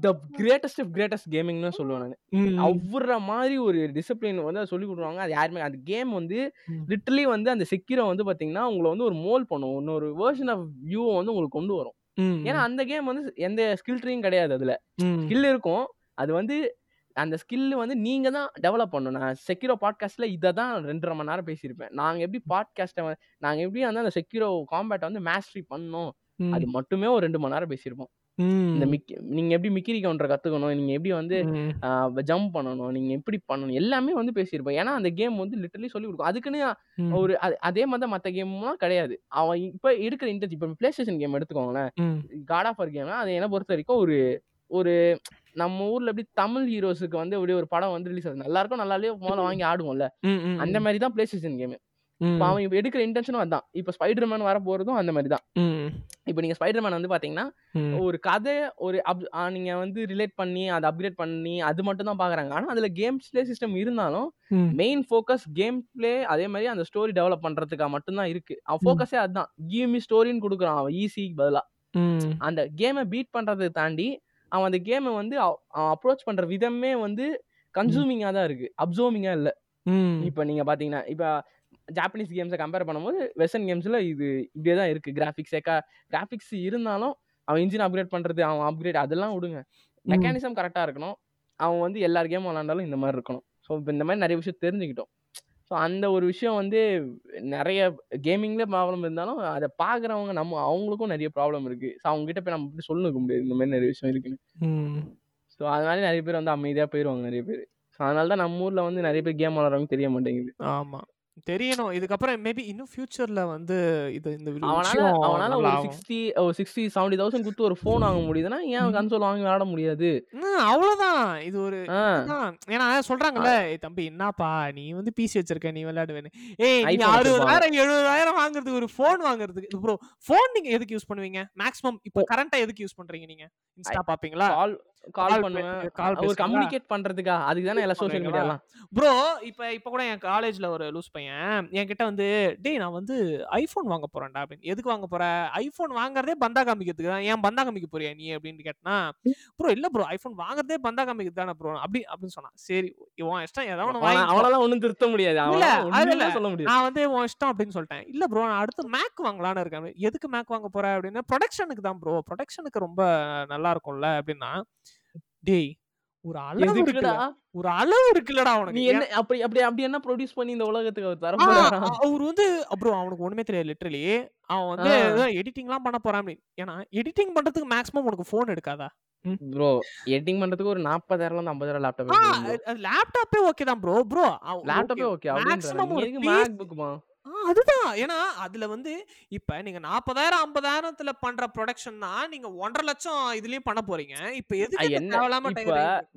த கிரேட்டஸ்ட் கிரேட்டஸ்ட் கேமிங்னு சொல்லுவேன் நான். அவ்வளோ மாதிரி ஒரு டிசிப்ளின் வந்து சொல்லி கொடுக்குறாங்க அது யாருமே அந்த கேம் வந்து ம். லிட்டரலி வந்து அந்த செக்யூரை வந்து பாத்தீங்கன்னா உங்களை வந்து ஒரு மோல் பண்ணும் இன்னொரு வேர்ஷன் ஆஃப் வியூவை வந்து உங்களுக்கு கொண்டு வரும். ஏன்னா அந்த கேம் வந்து எந்த ஸ்கில் ட்ரீயும் கிடையாது அதுல. ஸ்கில் இருக்கும். அது வந்து அந்த ஸ்கில் வந்து நீங்க தான் டெவலப் பண்ணணும். நான் செக்யூரோ பாட்காஸ்ட்ல இதை தான் ரெண்டரை மணி நேரம் பேசியிருப்பேன். நாங்க எப்படி பாட்காஸ்ட்டை நாங்க எப்படி வந்து அந்த செக்யூரோ காம்பேட்டை வந்து மாஸ்டரி பண்ணோம். அது மட்டுமே ஒரு ரெண்டு மணி நேரம் பேசியிருப்போம். ம். இந்த மிக்கி நீங்க எப்படி மிக்கிரி கவுண்டரை கத்துக்கணும் நீங்க எப்படி வந்து ம். ஜம்ப் பண்ணணும் நீங்க எப்படி பண்ணணும் எல்லாமே வந்து பேசியிருப்போம் ஏன்னா அந்த கேம் வந்து லிட்டரலி சொல்லி கொடுக்கும் அதுக்குன்னு ம். ஒரு அது- அதே மாதிரி தான் மற்ற கேம்லாம் கிடையாது அவன் இப்ப இருக்கிற இன்டர்ஜ் இப்போ பிளே ஸ்டேஷன் கேம் எடுத்துக்கோங்களேன் ம். காட் ஆஃப் கேம் அது என்ன பொறுத்த வரைக்கும் ஒரு ஒரு நம்ம ஊர்ல எப்படி தமிழ் ஹீரோஸுக்கு வந்து அப்படியே ஒரு படம் வந்து ரிலீஸ் ஆகுது நல்லா இருக்கும் நல்லா இல்லையோ முதல்ல வாங்கி ஆடுவோம்ல ம். ம். அந்த மாதிரி தான் பிளே ஸ்டேஷன் கேம் ம். அவன் எடுக்கிற இன்டென்ஷனும் அதான் இப்போ ஸ்பைடர் மேன் வர போறதும் அந்த மாதிரி தான். இப்போ நீங்க ஸ்பைடர் மேன் வந்து பாத்தீங்கன்னா. ஒரு கதை ஒரு அப் நீங்க வந்து ரிலேட் பண்ணி அதை அப்கிரேட் பண்ணி அது மட்டும் தான் பாக்குறாங்க ஆனா அதுல கேம் பிளே சிஸ்டம் இருந்தாலும். மெயின் ஃபோக்கஸ் கேம் பிளே அதே மாதிரி அந்த ஸ்டோரி டெவலப் பண்றதுக்காக மட்டும்தான் இருக்கு அவன். ஃபோக்கஸே அதுதான் கிவ் மீ ஸ்டோரின்னு கொடுக்குறான் அவன் ஈஸி பதிலா. அந்த கேமை பீட் பண்றதை தாண்டி அவன் அந்த கேமை வந்து அவன் அப்ரோச் பண்ற விதமே வந்து கன்சூமிங்கா தான் இருக்கு அப்சர்விங்கா இல்ல. இப்போ நீங்க பாத்தீங்கன்னா இப்போ ஜாப்பனீஸ் கேம்ஸை கம்பேர் பண்ணும்போது வெஸ்டர்ன் கேம்ஸ்ல இது இப்படியே தான் இருக்கு. கிராஃபிக்ஸ் ஏக்கா கிராஃபிக்ஸ் இருந்தாலும் அவன் இன்ஜின் அப்கிரேட் பண்றது அவன் அப்கிரேட் அதெல்லாம் விடுங்க. மெக்கானிசம் கரெக்டா இருக்கணும். அவன் வந்து எல்லார் கேம் விளாண்டாலும் இந்த மாதிரி இருக்கணும். ஸோ இப்போ இந்த மாதிரி நிறைய விஷயம் தெரிஞ்சுக்கிட்டோம். ஸோ அந்த ஒரு விஷயம் வந்து நிறைய கேமிங்ல ப்ராப்ளம் இருந்தாலும் அதை பார்க்குறவங்க நம்ம அவங்களுக்கும் நிறைய ப்ராப்ளம் இருக்கு. ஸோ அவங்க கிட்ட போய் நம்ம சொல்லிக்க முடியாது இந்த மாதிரி நிறைய விஷயம் இருக்குன்னு. ஸோ அதனால நிறைய பேர் வந்து அமைதியாக போயிடுவாங்க நிறைய பேர். ஸோ அதனால தான் நம்ம ஊர்ல வந்து நிறைய பேர் கேம் விளாட்றவங்க தெரிய மாட்டேங்குது. ஆமா. தெரியணும். இதுக்கப்புறம் மேபி இன்னும் ஃபியூச்சர்ல வந்து இது இந்த அவனால அவனால ஒரு. சிக்ஸ்டி ஒரு சிக்ஸ்டி செவன்டி தௌசண்ட் கொடுத்து ஒரு ஃபோன் வாங்க முடியுதுன்னா ஏன் கன்சோல் வாங்கி விளாட முடியாது? அவ்வளவுதான். இது ஒரு. ஏன்னா சொல்றாங்கல்ல "ஏய் தம்பி என்னப்பா? நீ வந்து பிசி வச்சிருக்க நீ விளையாடுவேன்னு. ஏய் நீ அறுபதாயிரம் எழுபதாயிரம் வாங்குறதுக்கு ஒரு ஃபோன் வாங்குறதுக்கு ப்ரோ ஃபோன் நீங்க எதுக்கு யூஸ் பண்ணுவீங்க? மேக்ஸிமம் இப்போ கரண்டா எதுக்கு யூஸ் பண்றீங்க நீங்க? இன்ஸ்டா பாப்பீங்களா கால் பண்ணுவேன். ஒரு? கம்யூனிகேட் பண்றதுக்கா? அதுக்கு தானே எல்லா சோஷியல்? மீடியாலாம் ப்ரோ இப்ப இப்ப கூட என் காலேஜ்ல ஒரு லூஸ் பையன் என்கிட்ட வந்து டேய் நான் வந்து ஐபோன் வாங்க போறேன்டா அப்படின்னு. எதுக்கு வாங்க போற? ஐபோன் வாங்குறதே பந்தா காமிக்கிறதுக்கு தான். ஏன் பந்தா காமிக்க போறியா நீ? அப்படின்னு கேட்டனா ப்ரோ இல்ல ப்ரோ ஐபோன் வாங்குறதே பந்தா காமிக்கிறது தானே ப்ரோ அப்படி அப்படின்னு சொன்னான். சரி உன் இஷ்டம் ஏதாவது அவனால ஒண்ணும் திருத்த முடியாது. இல்ல. சொல்ல முடியாது. நான் வந்து உன் இஷ்டம் அப்படின்னு சொல்லிட்டேன். இல்ல ப்ரோ நான் அடுத்து மேக் வாங்கலாம்னு இருக்கேன். எதுக்கு மேக் வாங்க போற? அப்படின்னு ப்ரொடக்ஷனுக்கு தான் ப்ரோ ப்ரொடக்ஷனுக்கு ரொம்ப நல்லா இருக்கும்ல அப்படின்னா டேய் ஒரு அளவு இருக்குல்ல ஒரு அளவு இருக்குல்லடா நீ உனக்கு என்ன அப்படி அப்படி அப்படி என்ன ப்ரொடியூஸ் பண்ணி இந்த உலகத்துக்கு அவர் தர அவர் வந்து அப்புறம் அவனுக்கு ஒண்ணுமே தெரியாது லிட்டரலி அவன் வந்து. எடிட்டிங்லாம் பண்ண போறான் அப்படின்னு. ஏன்னா எடிட்டிங் பண்றதுக்கு மேக்ஸிமம் உனக்கு ஃபோன் எடுக்காதா? ப்ரோ எடிட்டிங் பண்றதுக்கு ஒரு நாற்பதாயிரம் இருந்து ஐம்பதாயிரம் லேப்டாப் லேப்டாப்பே ஓகே தான் ப்ரோ ப்ரோ லேப்டாப்பே ஓகே PC மேக் புக்குமா அதுதான். ஏன்னா அதுல வந்து இப்ப நீங்க நாற்பதாயிரம் ஐம்பதாயிரத்துல பண்ற ப்ரொடக்ஷன் தான் நீங்க ஒன்றரை லட்சம் இதுலயும் பண்ண போறீங்க. இப்ப எதுக்கு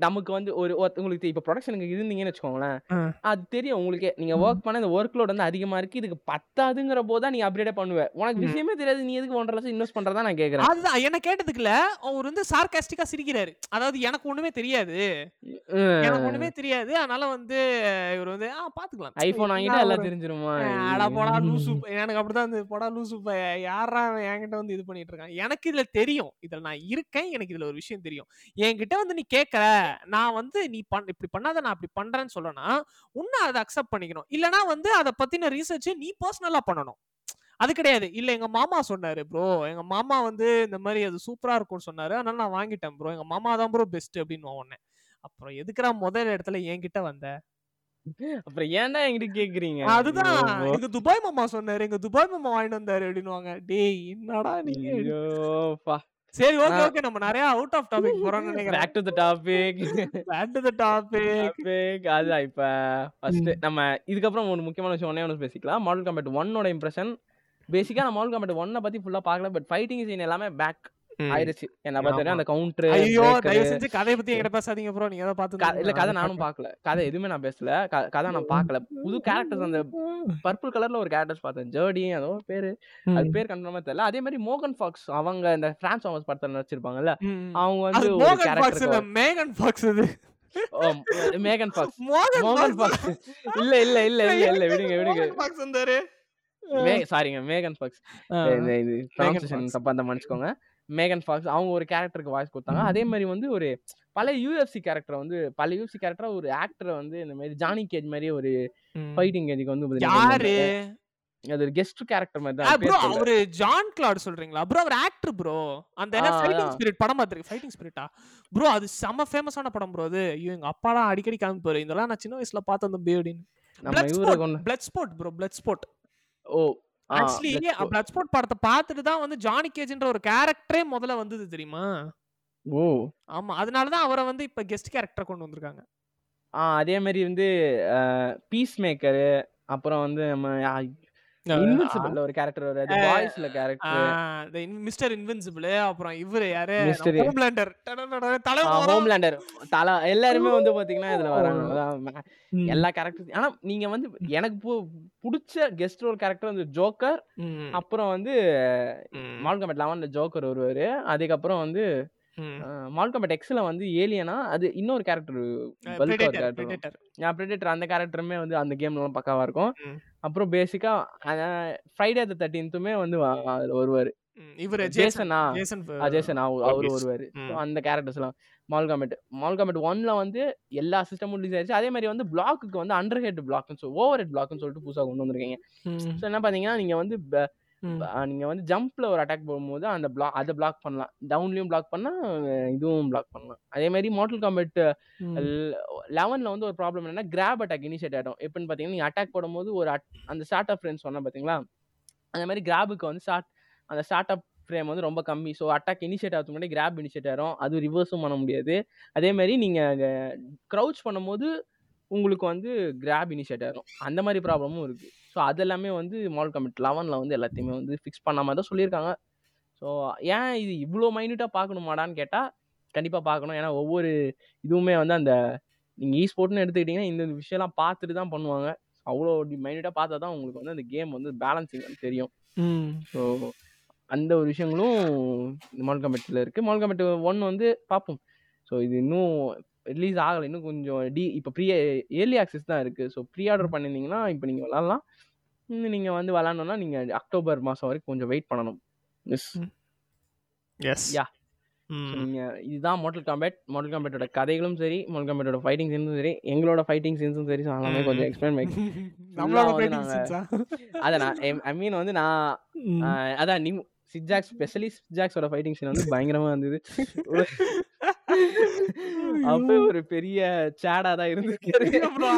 நமக்கு வந்து ஒரு உங்களுக்கு இப்ப ப்ரொடக்ஷனுக்கு இருந்தீங்கன்னு வச்சுக்கோங்களேன். அது தெரியும் உங்களுக்கே. நீங்க ஒர்க் பண்ண இந்த ஒர்க் லோட் வந்து அதிகமா இருக்கு. இதுக்கு பத்தாதுங்கிற போது தான் நீ அப்டேட் பண்ணுவ. உனக்கு. விஷயமே தெரியாது நீ எதுக்கு ஒன்றரை லட்சம் இன்வெஸ்ட் பண்றதா நான் கேக்குறேன். அதுதான். என்ன கேட்டதுக்குல அவர் வந்து சார்காஸ்டிக்கா சிரிக்கிறாரு. அதாவது எனக்கு ஒண்ணுமே தெரியாது. எனக்கு ஒண்ணுமே தெரியாது. அதனால வந்து இவர் வந்து ஆ பாத்துக்கலாம். ஐபோன் வாங்கிட்டா எல்லாம் தெரிஞ்சிருமா? அடா போடா லூசு எனக்கு அப்படிதான் வந்து போடா லூசு யாரா அவன் என்கிட்ட வந்து இது பண்ணிட்டு இருக்கான் எனக்கு இதுல தெரியும். இதுல நான் இருக்கேன். எனக்கு இதுல ஒரு விஷயம் தெரியும். என்கிட்ட வந்து நீ கேட்கற நான் வந்து நீ பண் இப்படி பண்ணாத நான் அப்படி பண்றேன்னு சொல்லனா உன்னை அதை அக்செப்ட் பண்ணிக்கணும். இல்லனா வந்து அதை பத்தின ரீசர்ச் நீ பர்சனலா பண்ணணும். அது கிடையாது. இல்ல எங்க மாமா சொன்னாரு ப்ரோ எங்க மாமா வந்து இந்த மாதிரி அது சூப்பரா இருக்கும்னு சொன்னாரு. அதனால நான் வாங்கிட்டேன் ப்ரோ எங்க மாமா தான் ப்ரோ பெஸ்ட் அப்படின்னு உடனே அப்புறம் எதுக்குடா முதல் இடத்துல என்கிட்ட வந்த? அப்புறம் ஏன்டா என்கிட்ட கேக்குறீங்க? அதுதான். எங்க துபாய் மாமா சொன்னாரு. எங்க துபாய் மாமா வாங்கிட்டு வந்தாரு அப்படின்னுவாங்க. டேய் என்னடா நீங்க? சரி ஓகே ஓகே நம்ம நிறைய அவுட் ஆஃப் டாபிக் போறோம்னு நினைக்கிறேன். Back to the topic back to the topic அதுதான் இப்ப ஃபர்ஸ்ட் நம்ம இதுக்கப்புறம் ஒரு முக்கியமான விஷயம் ஒண்ணே ஒன்று பேசிக்கலாம் மாடல் காம்பேட் ஒன்னோட இம்ப்ரெஷன் பேசிக்கா நான் மாடல் காம்பேட் ஒன்னை பத்தி ஃபுல்லா பார்க்கல பட் ஃபைட்டிங் சீன் எல்லாமே பேக் ஆயிருச்சு என்ன பார்த்தா அந்த கவுண்டர் ஐயோ தயவு செஞ்சு கதையை பத்தி என்கிட்ட பேசாதீங்க ப்ரோ நீங்க ஏதோ பார்த்து இல்ல கதை நானும் பார்க்கல கதை எதுவுமே நான் பேசல. கதை நான் பார்க்கல புது கேரக்டர்ஸ் அந்த பர்பிள் கலர்ல ஒரு கேரக்டர்ஸ் பார்த்தேன். ஜேர்டி அதோ பேரு. அது பேர் கன்ஃபார்மா தெரியல. அதே மாதிரி மோகன் ஃபாக்ஸ் அவங்க இந்த டிரான்ஸ்ஃபார்மர்ஸ் படத்துல நடிச்சிருப்பாங்கல்ல அவங்க வந்து ஒரு கேரக்டர் மேகன் ஃபாக்ஸ் இது மேகன் ஃபாக்ஸ் மோகன் மோகன் ஃபாக்ஸ் இல்ல இல்ல இல்ல இல்ல இல்ல விடுங்க விடுங்க. மோகன் ஃபாக்ஸ் வந்தாரு. மே சாரிங்க மேகன் ஃபாக்ஸ் இந்த இது. தப்பா இருந்தா மன்னிச்சுக்கோங்க. மேகன் ஃபாக்ஸ் அவங்க ஒரு கேரக்டருக்கு வாய்ஸ் கொடுத்தாங்க. அதே மாதிரி வந்து ஒரு பல யூஎஃப்சி கேரக்டர் வந்து பல யூஎஃப்சி கேரக்டரா ஒரு ஆக்டரை வந்து இந்த மாதிரி ஜானி கேஜ் மாதிரி ஒரு ஃபைட்டிங் கேஜுக்கு வந்து யாரு? அது ஒரு கெஸ்ட் கேரக்டர் மாதிரி தான். பேர். அவரு ஜான் கிளாட் சொல்றீங்களா? ப்ரோ அவர் ஆக்டர் ப்ரோ அந்த ஆ, ஃபைட்டிங். ஸ்பிரிட் படம் பார்த்திருக்கேன் ஃபைட்டிங் ஸ்பிரிட்டா ப்ரோ அது செம ஃபேமஸான படம் ப்ரோ அது. ஐயோ எங்க அப்பாலாம் அடிக்கடி காமிப்பாரு. இதெல்லாம் நான் சின்ன வயசுல பார்த்த அந்த பேடின்னு நம்ம இவரை கொண்டு Bloodsport bro Bloodsport oh actually. Bloodsport படத்தை பார்த்துட்டு தான் வந்து ஜானி கேஜ்ன்ற ஒரு கேரக்டரே முதல்ல வந்தது தெரியுமா? ஓ. ஆமா அதனால தான் அவரை வந்து இப்ப கெஸ்ட் கேரக்டர் கொண்டு வந்திருக்காங்க. ஆ அதே மாதிரி வந்து பீஸ் மேக்கரு அப்புறம் வந்து நம்ம இன்விசிபிள்ல ஒரு கேரக்டர் வருது வாய்ஸ்ல கேரக்டர் மிஸ்டர் இன்வின்சிபிள் அப்புறம் இவரு யாரு. ஹோம்லேண்டர் தலைவர் ஹோம்லேண்டர் தலா எல்லாருமே வந்து பாத்தீங்கன்னா இதுல வராங்க. எல்லா கேரக்டர் ஆனா நீங்க வந்து எனக்கு பிடிச்ச கெஸ்ட் ரோல் கேரக்டர் வந்து ஜோக்கர் அப்புறம் வந்து மால்கமெட் லெவன்ல ஜோக்கர் வருவாரு. அதுக்கப்புறம் வந்து மால்கமெட் எக்ஸ்ல வந்து ஏலியனா அது இன்னொரு கேரக்டர் பல்க் கேரக்டர் நான் பிரெடிட்டர் அந்த கேரக்டருமே வந்து அந்த கேம்ல பக்காவா இருக்கும். அப்புறம் பேசிக்கா ஃப்ரைடே த தேர்ட்டீன்த்துமே வந்து அதுல வருவாரு. இவரு ஜேசனா ஜேசன் அவரு. வருவாரு. அந்த கேரக்டர்ஸ் எல்லாம் மால்காமெட் மால்காமெட் ஒன்ல வந்து எல்லா சிஸ்டமும் ரிலீஸ் ஆயிருச்சு. அதே மாதிரி வந்து பிளாக்கு வந்து அண்டர் ஹெட் பிளாக்னு சொல்லி ஓவர் ஹெட் பிளாக்னு சொல்லிட்டு புதுசா கொண்டு வந்திருக்கீங்க. ஸோ என்ன பாத்தீங்கன்னா நீங்க வந்து ப- ப- நீங்க வந்து ஜம்ப்ல ஒரு அட்டாக் போகும்போது அந்த பிளாக் அதை பிளாக் பண்ணலாம். டவுன்லயும் பிளாக் பண்ணா அஹ் இதுவும் பிளாக் பண்ணலாம். அதே மாதிரி மார்டல் காம்பெட் லெவன்ல வந்து ஒரு ப்ராப்ளம் என்னன்னா கிராப் அட்டாக் இனிஷியேட் ஆகிடும் எப்படின்னு பார்த்தீங்கன்னா நீங்கள் அட்டாக் போடும்போது ஒரு at- அந்த ஸ்டார்ட் அப் ஃப்ரேம் சொன்ன பார்த்தீங்களா அந்த மாதிரி கிராபுக்கு வந்து ஸ்டார்ட் அந்த ஸ்டார்ட் அப் ஃப்ரேம் வந்து ரொம்ப கம்மி. ஸோ அட்டாக் இனிஷியேட் ஆகிறதுக்கு முன்னாடி கிராப் இனிஷியேட் ஆகும் அது ரிவர்ஸும் பண்ண முடியாது. அதே மாதிரி நீங்கள் க்ரௌச் பண்ணும்போது உங்களுக்கு வந்து கிராப் இனிஷியேட் ஆகும் அந்த மாதிரி ப்ராப்ளமும் இருக்குது ஸோ அதெல்லாமே வந்து மால் கமிட் லெவனில் வந்து எல்லாத்தையுமே வந்து ஃபிக்ஸ் பண்ண மாதிரி தான் சொல்லியிருக்காங்க. ஸோ ஏன் இது இவ்வளோ மைன்யூட்டாக பார்க்கணுமாடான்னு கேட்டால் கண்டிப்பாக பார்க்கணும். ஏன்னா ஒவ்வொரு இதுவுமே வந்து அந்த நீங்கள் இ ஸ்போர்ட்னு எடுத்துக்கிட்டிங்கன்னா இந்த விஷயம்லாம் பார்த்துட்டு தான் பண்ணுவாங்க. அவ்வளோ மைன்யூட்டாக பார்த்தா தான் உங்களுக்கு வந்து அந்த கேம் வந்து பேலன்சிங் வந்து தெரியும். ஸோ அந்த ஒரு விஷயங்களும் இந்த மால் கமெட்டில் இருக்குது மால் கமெட் ஒன் வந்து பார்ப்போம். ஸோ இது இன்னும் ரிலீஸ் ஆகலை. இன்னும் கொஞ்சம் டி இப்போ ப்ரீ ஏர்லி ஆக்சஸ் தான் இருக்குது ஸோ ப்ரீ ஆர்டர் பண்ணியிருந்தீங்கன்னா இப்போ நீங்கள் விளாட்லாம். நீங்கள் வந்து விளாட்ணுன்னா நீங்கள் அக்டோபர் மாதம் வரைக்கும் கொஞ்சம் வெயிட் பண்ணணும். Miss yes Yeah. நீங்கள் இதுதான் மாடல் காம்பேட் மாடல் காம்பேட்டோட கதைகளும் சரி மாடல் காம்பேட்டோட ஃபைட்டிங் சீன்ஸும் சரி எங்களோட ஃபைட்டிங் சீன்ஸும் சரி so எல்லாமே கொஞ்சம் எக்ஸ்பிளைன் பண்ணி நம்மளோட வந்து fighting நாங்க- scenes ஆ? அதை நான் ஐ மீன் வந்து நான் அதான் நியூ சிக்ஜாக்ஸ் ஸ்பெஷலி சிக்ஜாக்ஸோட ஃபைட்டிங் சீன் வந்து பயங்கரமா இருந்தது. அப்போ ஒரு பெரிய சேடா தான் இருந்திருக்காரு.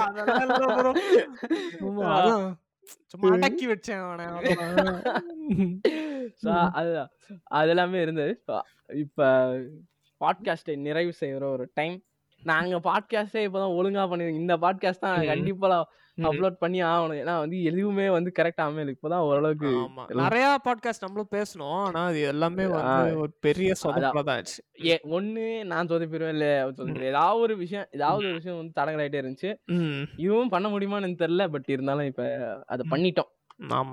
அதெல்லாம். சும்மா அடக்கி வச்சேன் அதுதான் அது எல்லாமே இருந்தது. இப்ப பாட்காஸ்டை நிறைவு செய்யற ஒரு டைம் நாங்க பாட்காஸ்டே இப்பதான் ஒழுங்கா பண்ணிருக்கோம் இந்த பாட்காஸ்ட் தான். கண்டிப்பா. அப்லோட் பண்ணி ஆகணும். ஏன்னா வந்து எதுவுமே வந்து கரெக்டா அமையல இப்பதான் ஓரளவுக்கு நிறைய பாட்காஸ்ட் நம்மளும் பேசணும் ஆனா அது எல்லாமே வந்து. ஒரு பெரிய சொதப்பலா தான் ஆச்சு ஏ ஒண்ணு நான் சொதப்பிடுவேன் இல்ல ஏதாவது ஒரு விஷயம் ஏதாவது ஒரு விஷயம் வந்து தடங்கலாயிட்டே இருந்துச்சு. இதுவும் பண்ண முடியுமான்னு தெரியல. பட் இருந்தாலும் இப்ப அதை பண்ணிட்டோம்.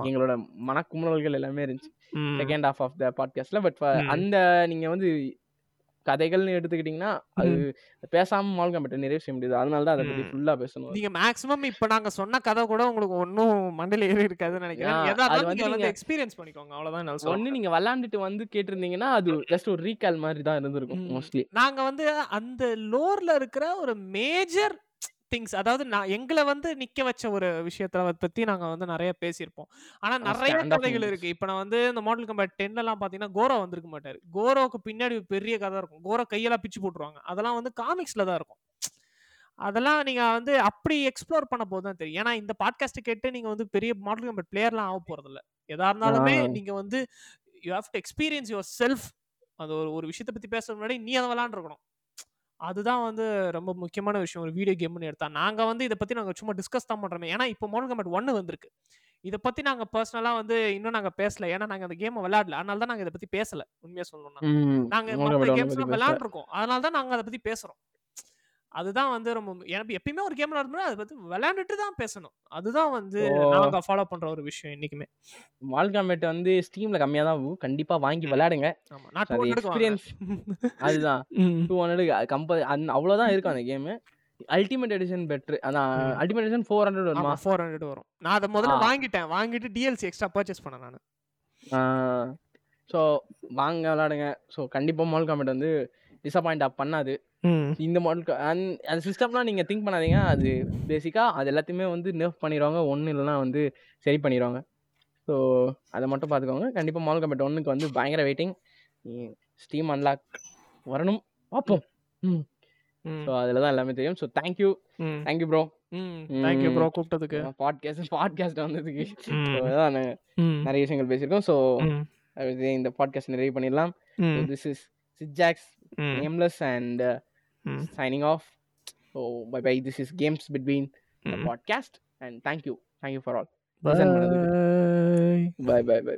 எங்களோட மனக்குமுறல்கள் எல்லாமே இருந்துச்சு. செகண்ட் ஹாஃப் ஆஃப் த பாட்காஸ்ட்ல பட். அந்த நீங்க வந்து கதைகள்னு எடுத்துக்கிட்டீங்கன்னா அது பேசாம மால் கம்பெட்டை நிறைவு செய்ய முடியாது. அதனால தான் அதை பத்தி ம். ஃபுல்லா பேசணும். நீங்க மேக்ஸிமம் இப்ப நாங்க சொன்ன கதை கூட உங்களுக்கு ஒன்னும் மண்டையில ஏறி இருக்காதுன்னு நினைக்கிறேன். எக்ஸ்பீரியன்ஸ் பண்ணிக்கோங்க. அவ்வளவுதான் என்னால சொல்ல ஒண்ணு முடியும். நீங்க விளாண்டுட்டு வந்து கேட்டிருந்தீங்கன்னா அது ஜஸ்ட் ஒரு ரீகால் மாதிரி தான் இருந்திருக்கும். மோஸ்ட்லி நாங்க வந்து அந்த லோர்ல இருக்கிற ஒரு மேஜர் திங்ஸ் அதாவது நான் எங்களை வந்து நிக்க வச்ச ஒரு விஷயத்த பத்தி நாங்க வந்து நிறைய பேசியிருப்போம். ஆனா நிறைய கதைகள். இருக்கு. இப்ப நான் வந்து இந்த மாடல் கம்பேட் டென்ல எல்லாம் பாத்தீங்கன்னா கோரோ வந்திருக்க மாட்டாரு. கோரோவுக்கு பின்னாடி பெரிய கதை இருக்கும். கோரோ கையெல்லாம் பிச்சு போட்டுருவாங்க. அதெல்லாம் வந்து காமிக்ஸ்ல தான் இருக்கும். அதெல்லாம் நீங்க வந்து அப்படி எக்ஸ்ப்ளோர் பண்ண போது தான் தெரியும். ஏன்னா இந்த பாட்காஸ்ட் கேட்டு நீங்க வந்து பெரிய மாடல் கம்பெட் பிளேயர்லாம் ஆக போறது இல்ல எதா இருந்தாலுமே. நீங்க வந்து you have to experience yourself அது ஒரு ஒரு விஷயத்தை பத்தி பேசுறது முன்னாடி நீ அதை விளாண்டுருக்கணும். அதுதான் வந்து ரொம்ப முக்கியமான விஷயம். ஒரு வீடியோ கேம்னு எடுத்தா நாங்க வந்து இதை பத்தி நாங்க சும்மா டிஸ்கஸ் தான் பண்றோமே. ஏன்னா இப்போ மாடல் கம்பெட் ஒன்னு வந்திருக்கு. இதை பத்தி நாங்க பர்சனலா வந்து இன்னும் நாங்க பேசல. ஏன்னா நாங்க அந்த கேமை விளையாடல. அதனால தான் நாங்க இதை பத்தி பேசல. உண்மையா சொல்லணும்னா. ம். நாங்க Mortal மற்ற Kombat கேம்ஸ் பத்தி பேசல. விளையாண்டுருக்கோம். அதனால தான் நாங்க அதை பத்தி பேசுறோம். அதுதான் வந்து ரொம்ப எனக்கு எப்பயுமே ஒரு கேம் விளையாடும்போது அதை பத்தி விளையாண்டுட்டு தான் பேசணும். அதுதான் வந்து ஓ. நாங்க ஃபாலோ பண்ற ஒரு விஷயம் என்னைக்குமே மால் காம்பேட் வந்து ஸ்டீம்ல கம்மியா தான் ஆகும் கண்டிப்பா வாங்கி விளையாடுங்க. experience அதுதான். டூ ஹண்ட்ரட் கம்பல் அவ்வளவுதான் இருக்கும் அந்த கேம் அல்டிமேட் எடிஷன் பெட்ரு அதான். அல்டிமேட் எடிஷன் ஃபோர் ஹண்ட்ரட் வருமா? ஃபோர் ஹண்ட்ரட் வரும். நான் அதை முதல்ல. வாங்கிட்டேன். வாங்கிட்டு டிஎல்சி எக்ஸ்ட்ரா பர்ச்சேஸ் பண்ணேன் நான். ஸோ வாங்க விளாடுங்க ஸோ கண்டிப்பா மால் காம்பேட் வந்து டிசப்பாயிண்ட் பண்ணாது. இந்த மாடல் அந்த சிஸ்டம்லாம் நீங்கள் திங்க் பண்ணாதீங்க. அது பேசிக்காக அது எல்லாத்தையுமே வந்து நர்ஃப் பண்ணிடுவாங்க ஒன்று இல்லைனா வந்து சரி பண்ணிடுவாங்க ஸோ அதை மட்டும் பார்த்துக்கோங்க. கண்டிப்பாக மால் கம்பெட் ஒன்றுக்கு வந்து பயங்கர வெயிட்டிங் ஸ்டீம் அன்லாக் வரணும். பார்ப்போம். ம். ஸோ அதில் தான் எல்லாமே தெரியும். So thank you thank you bro thank you. Bro கூப்பிட்டதுக்கு. Podcast podcast வந்ததுக்கு. நிறைய விஷயங்கள் பேசியிருக்கோம். ஸோ. இந்த பாட்காஸ்ட் நிறைவு பண்ணிடலாம். This is Sid Jacks, mm. Nameless, and uh, mm. signing off. So bye bye. This is Games Between mm. the hmm. podcast, and thank you, thank you for all. Bye bye bye. bye.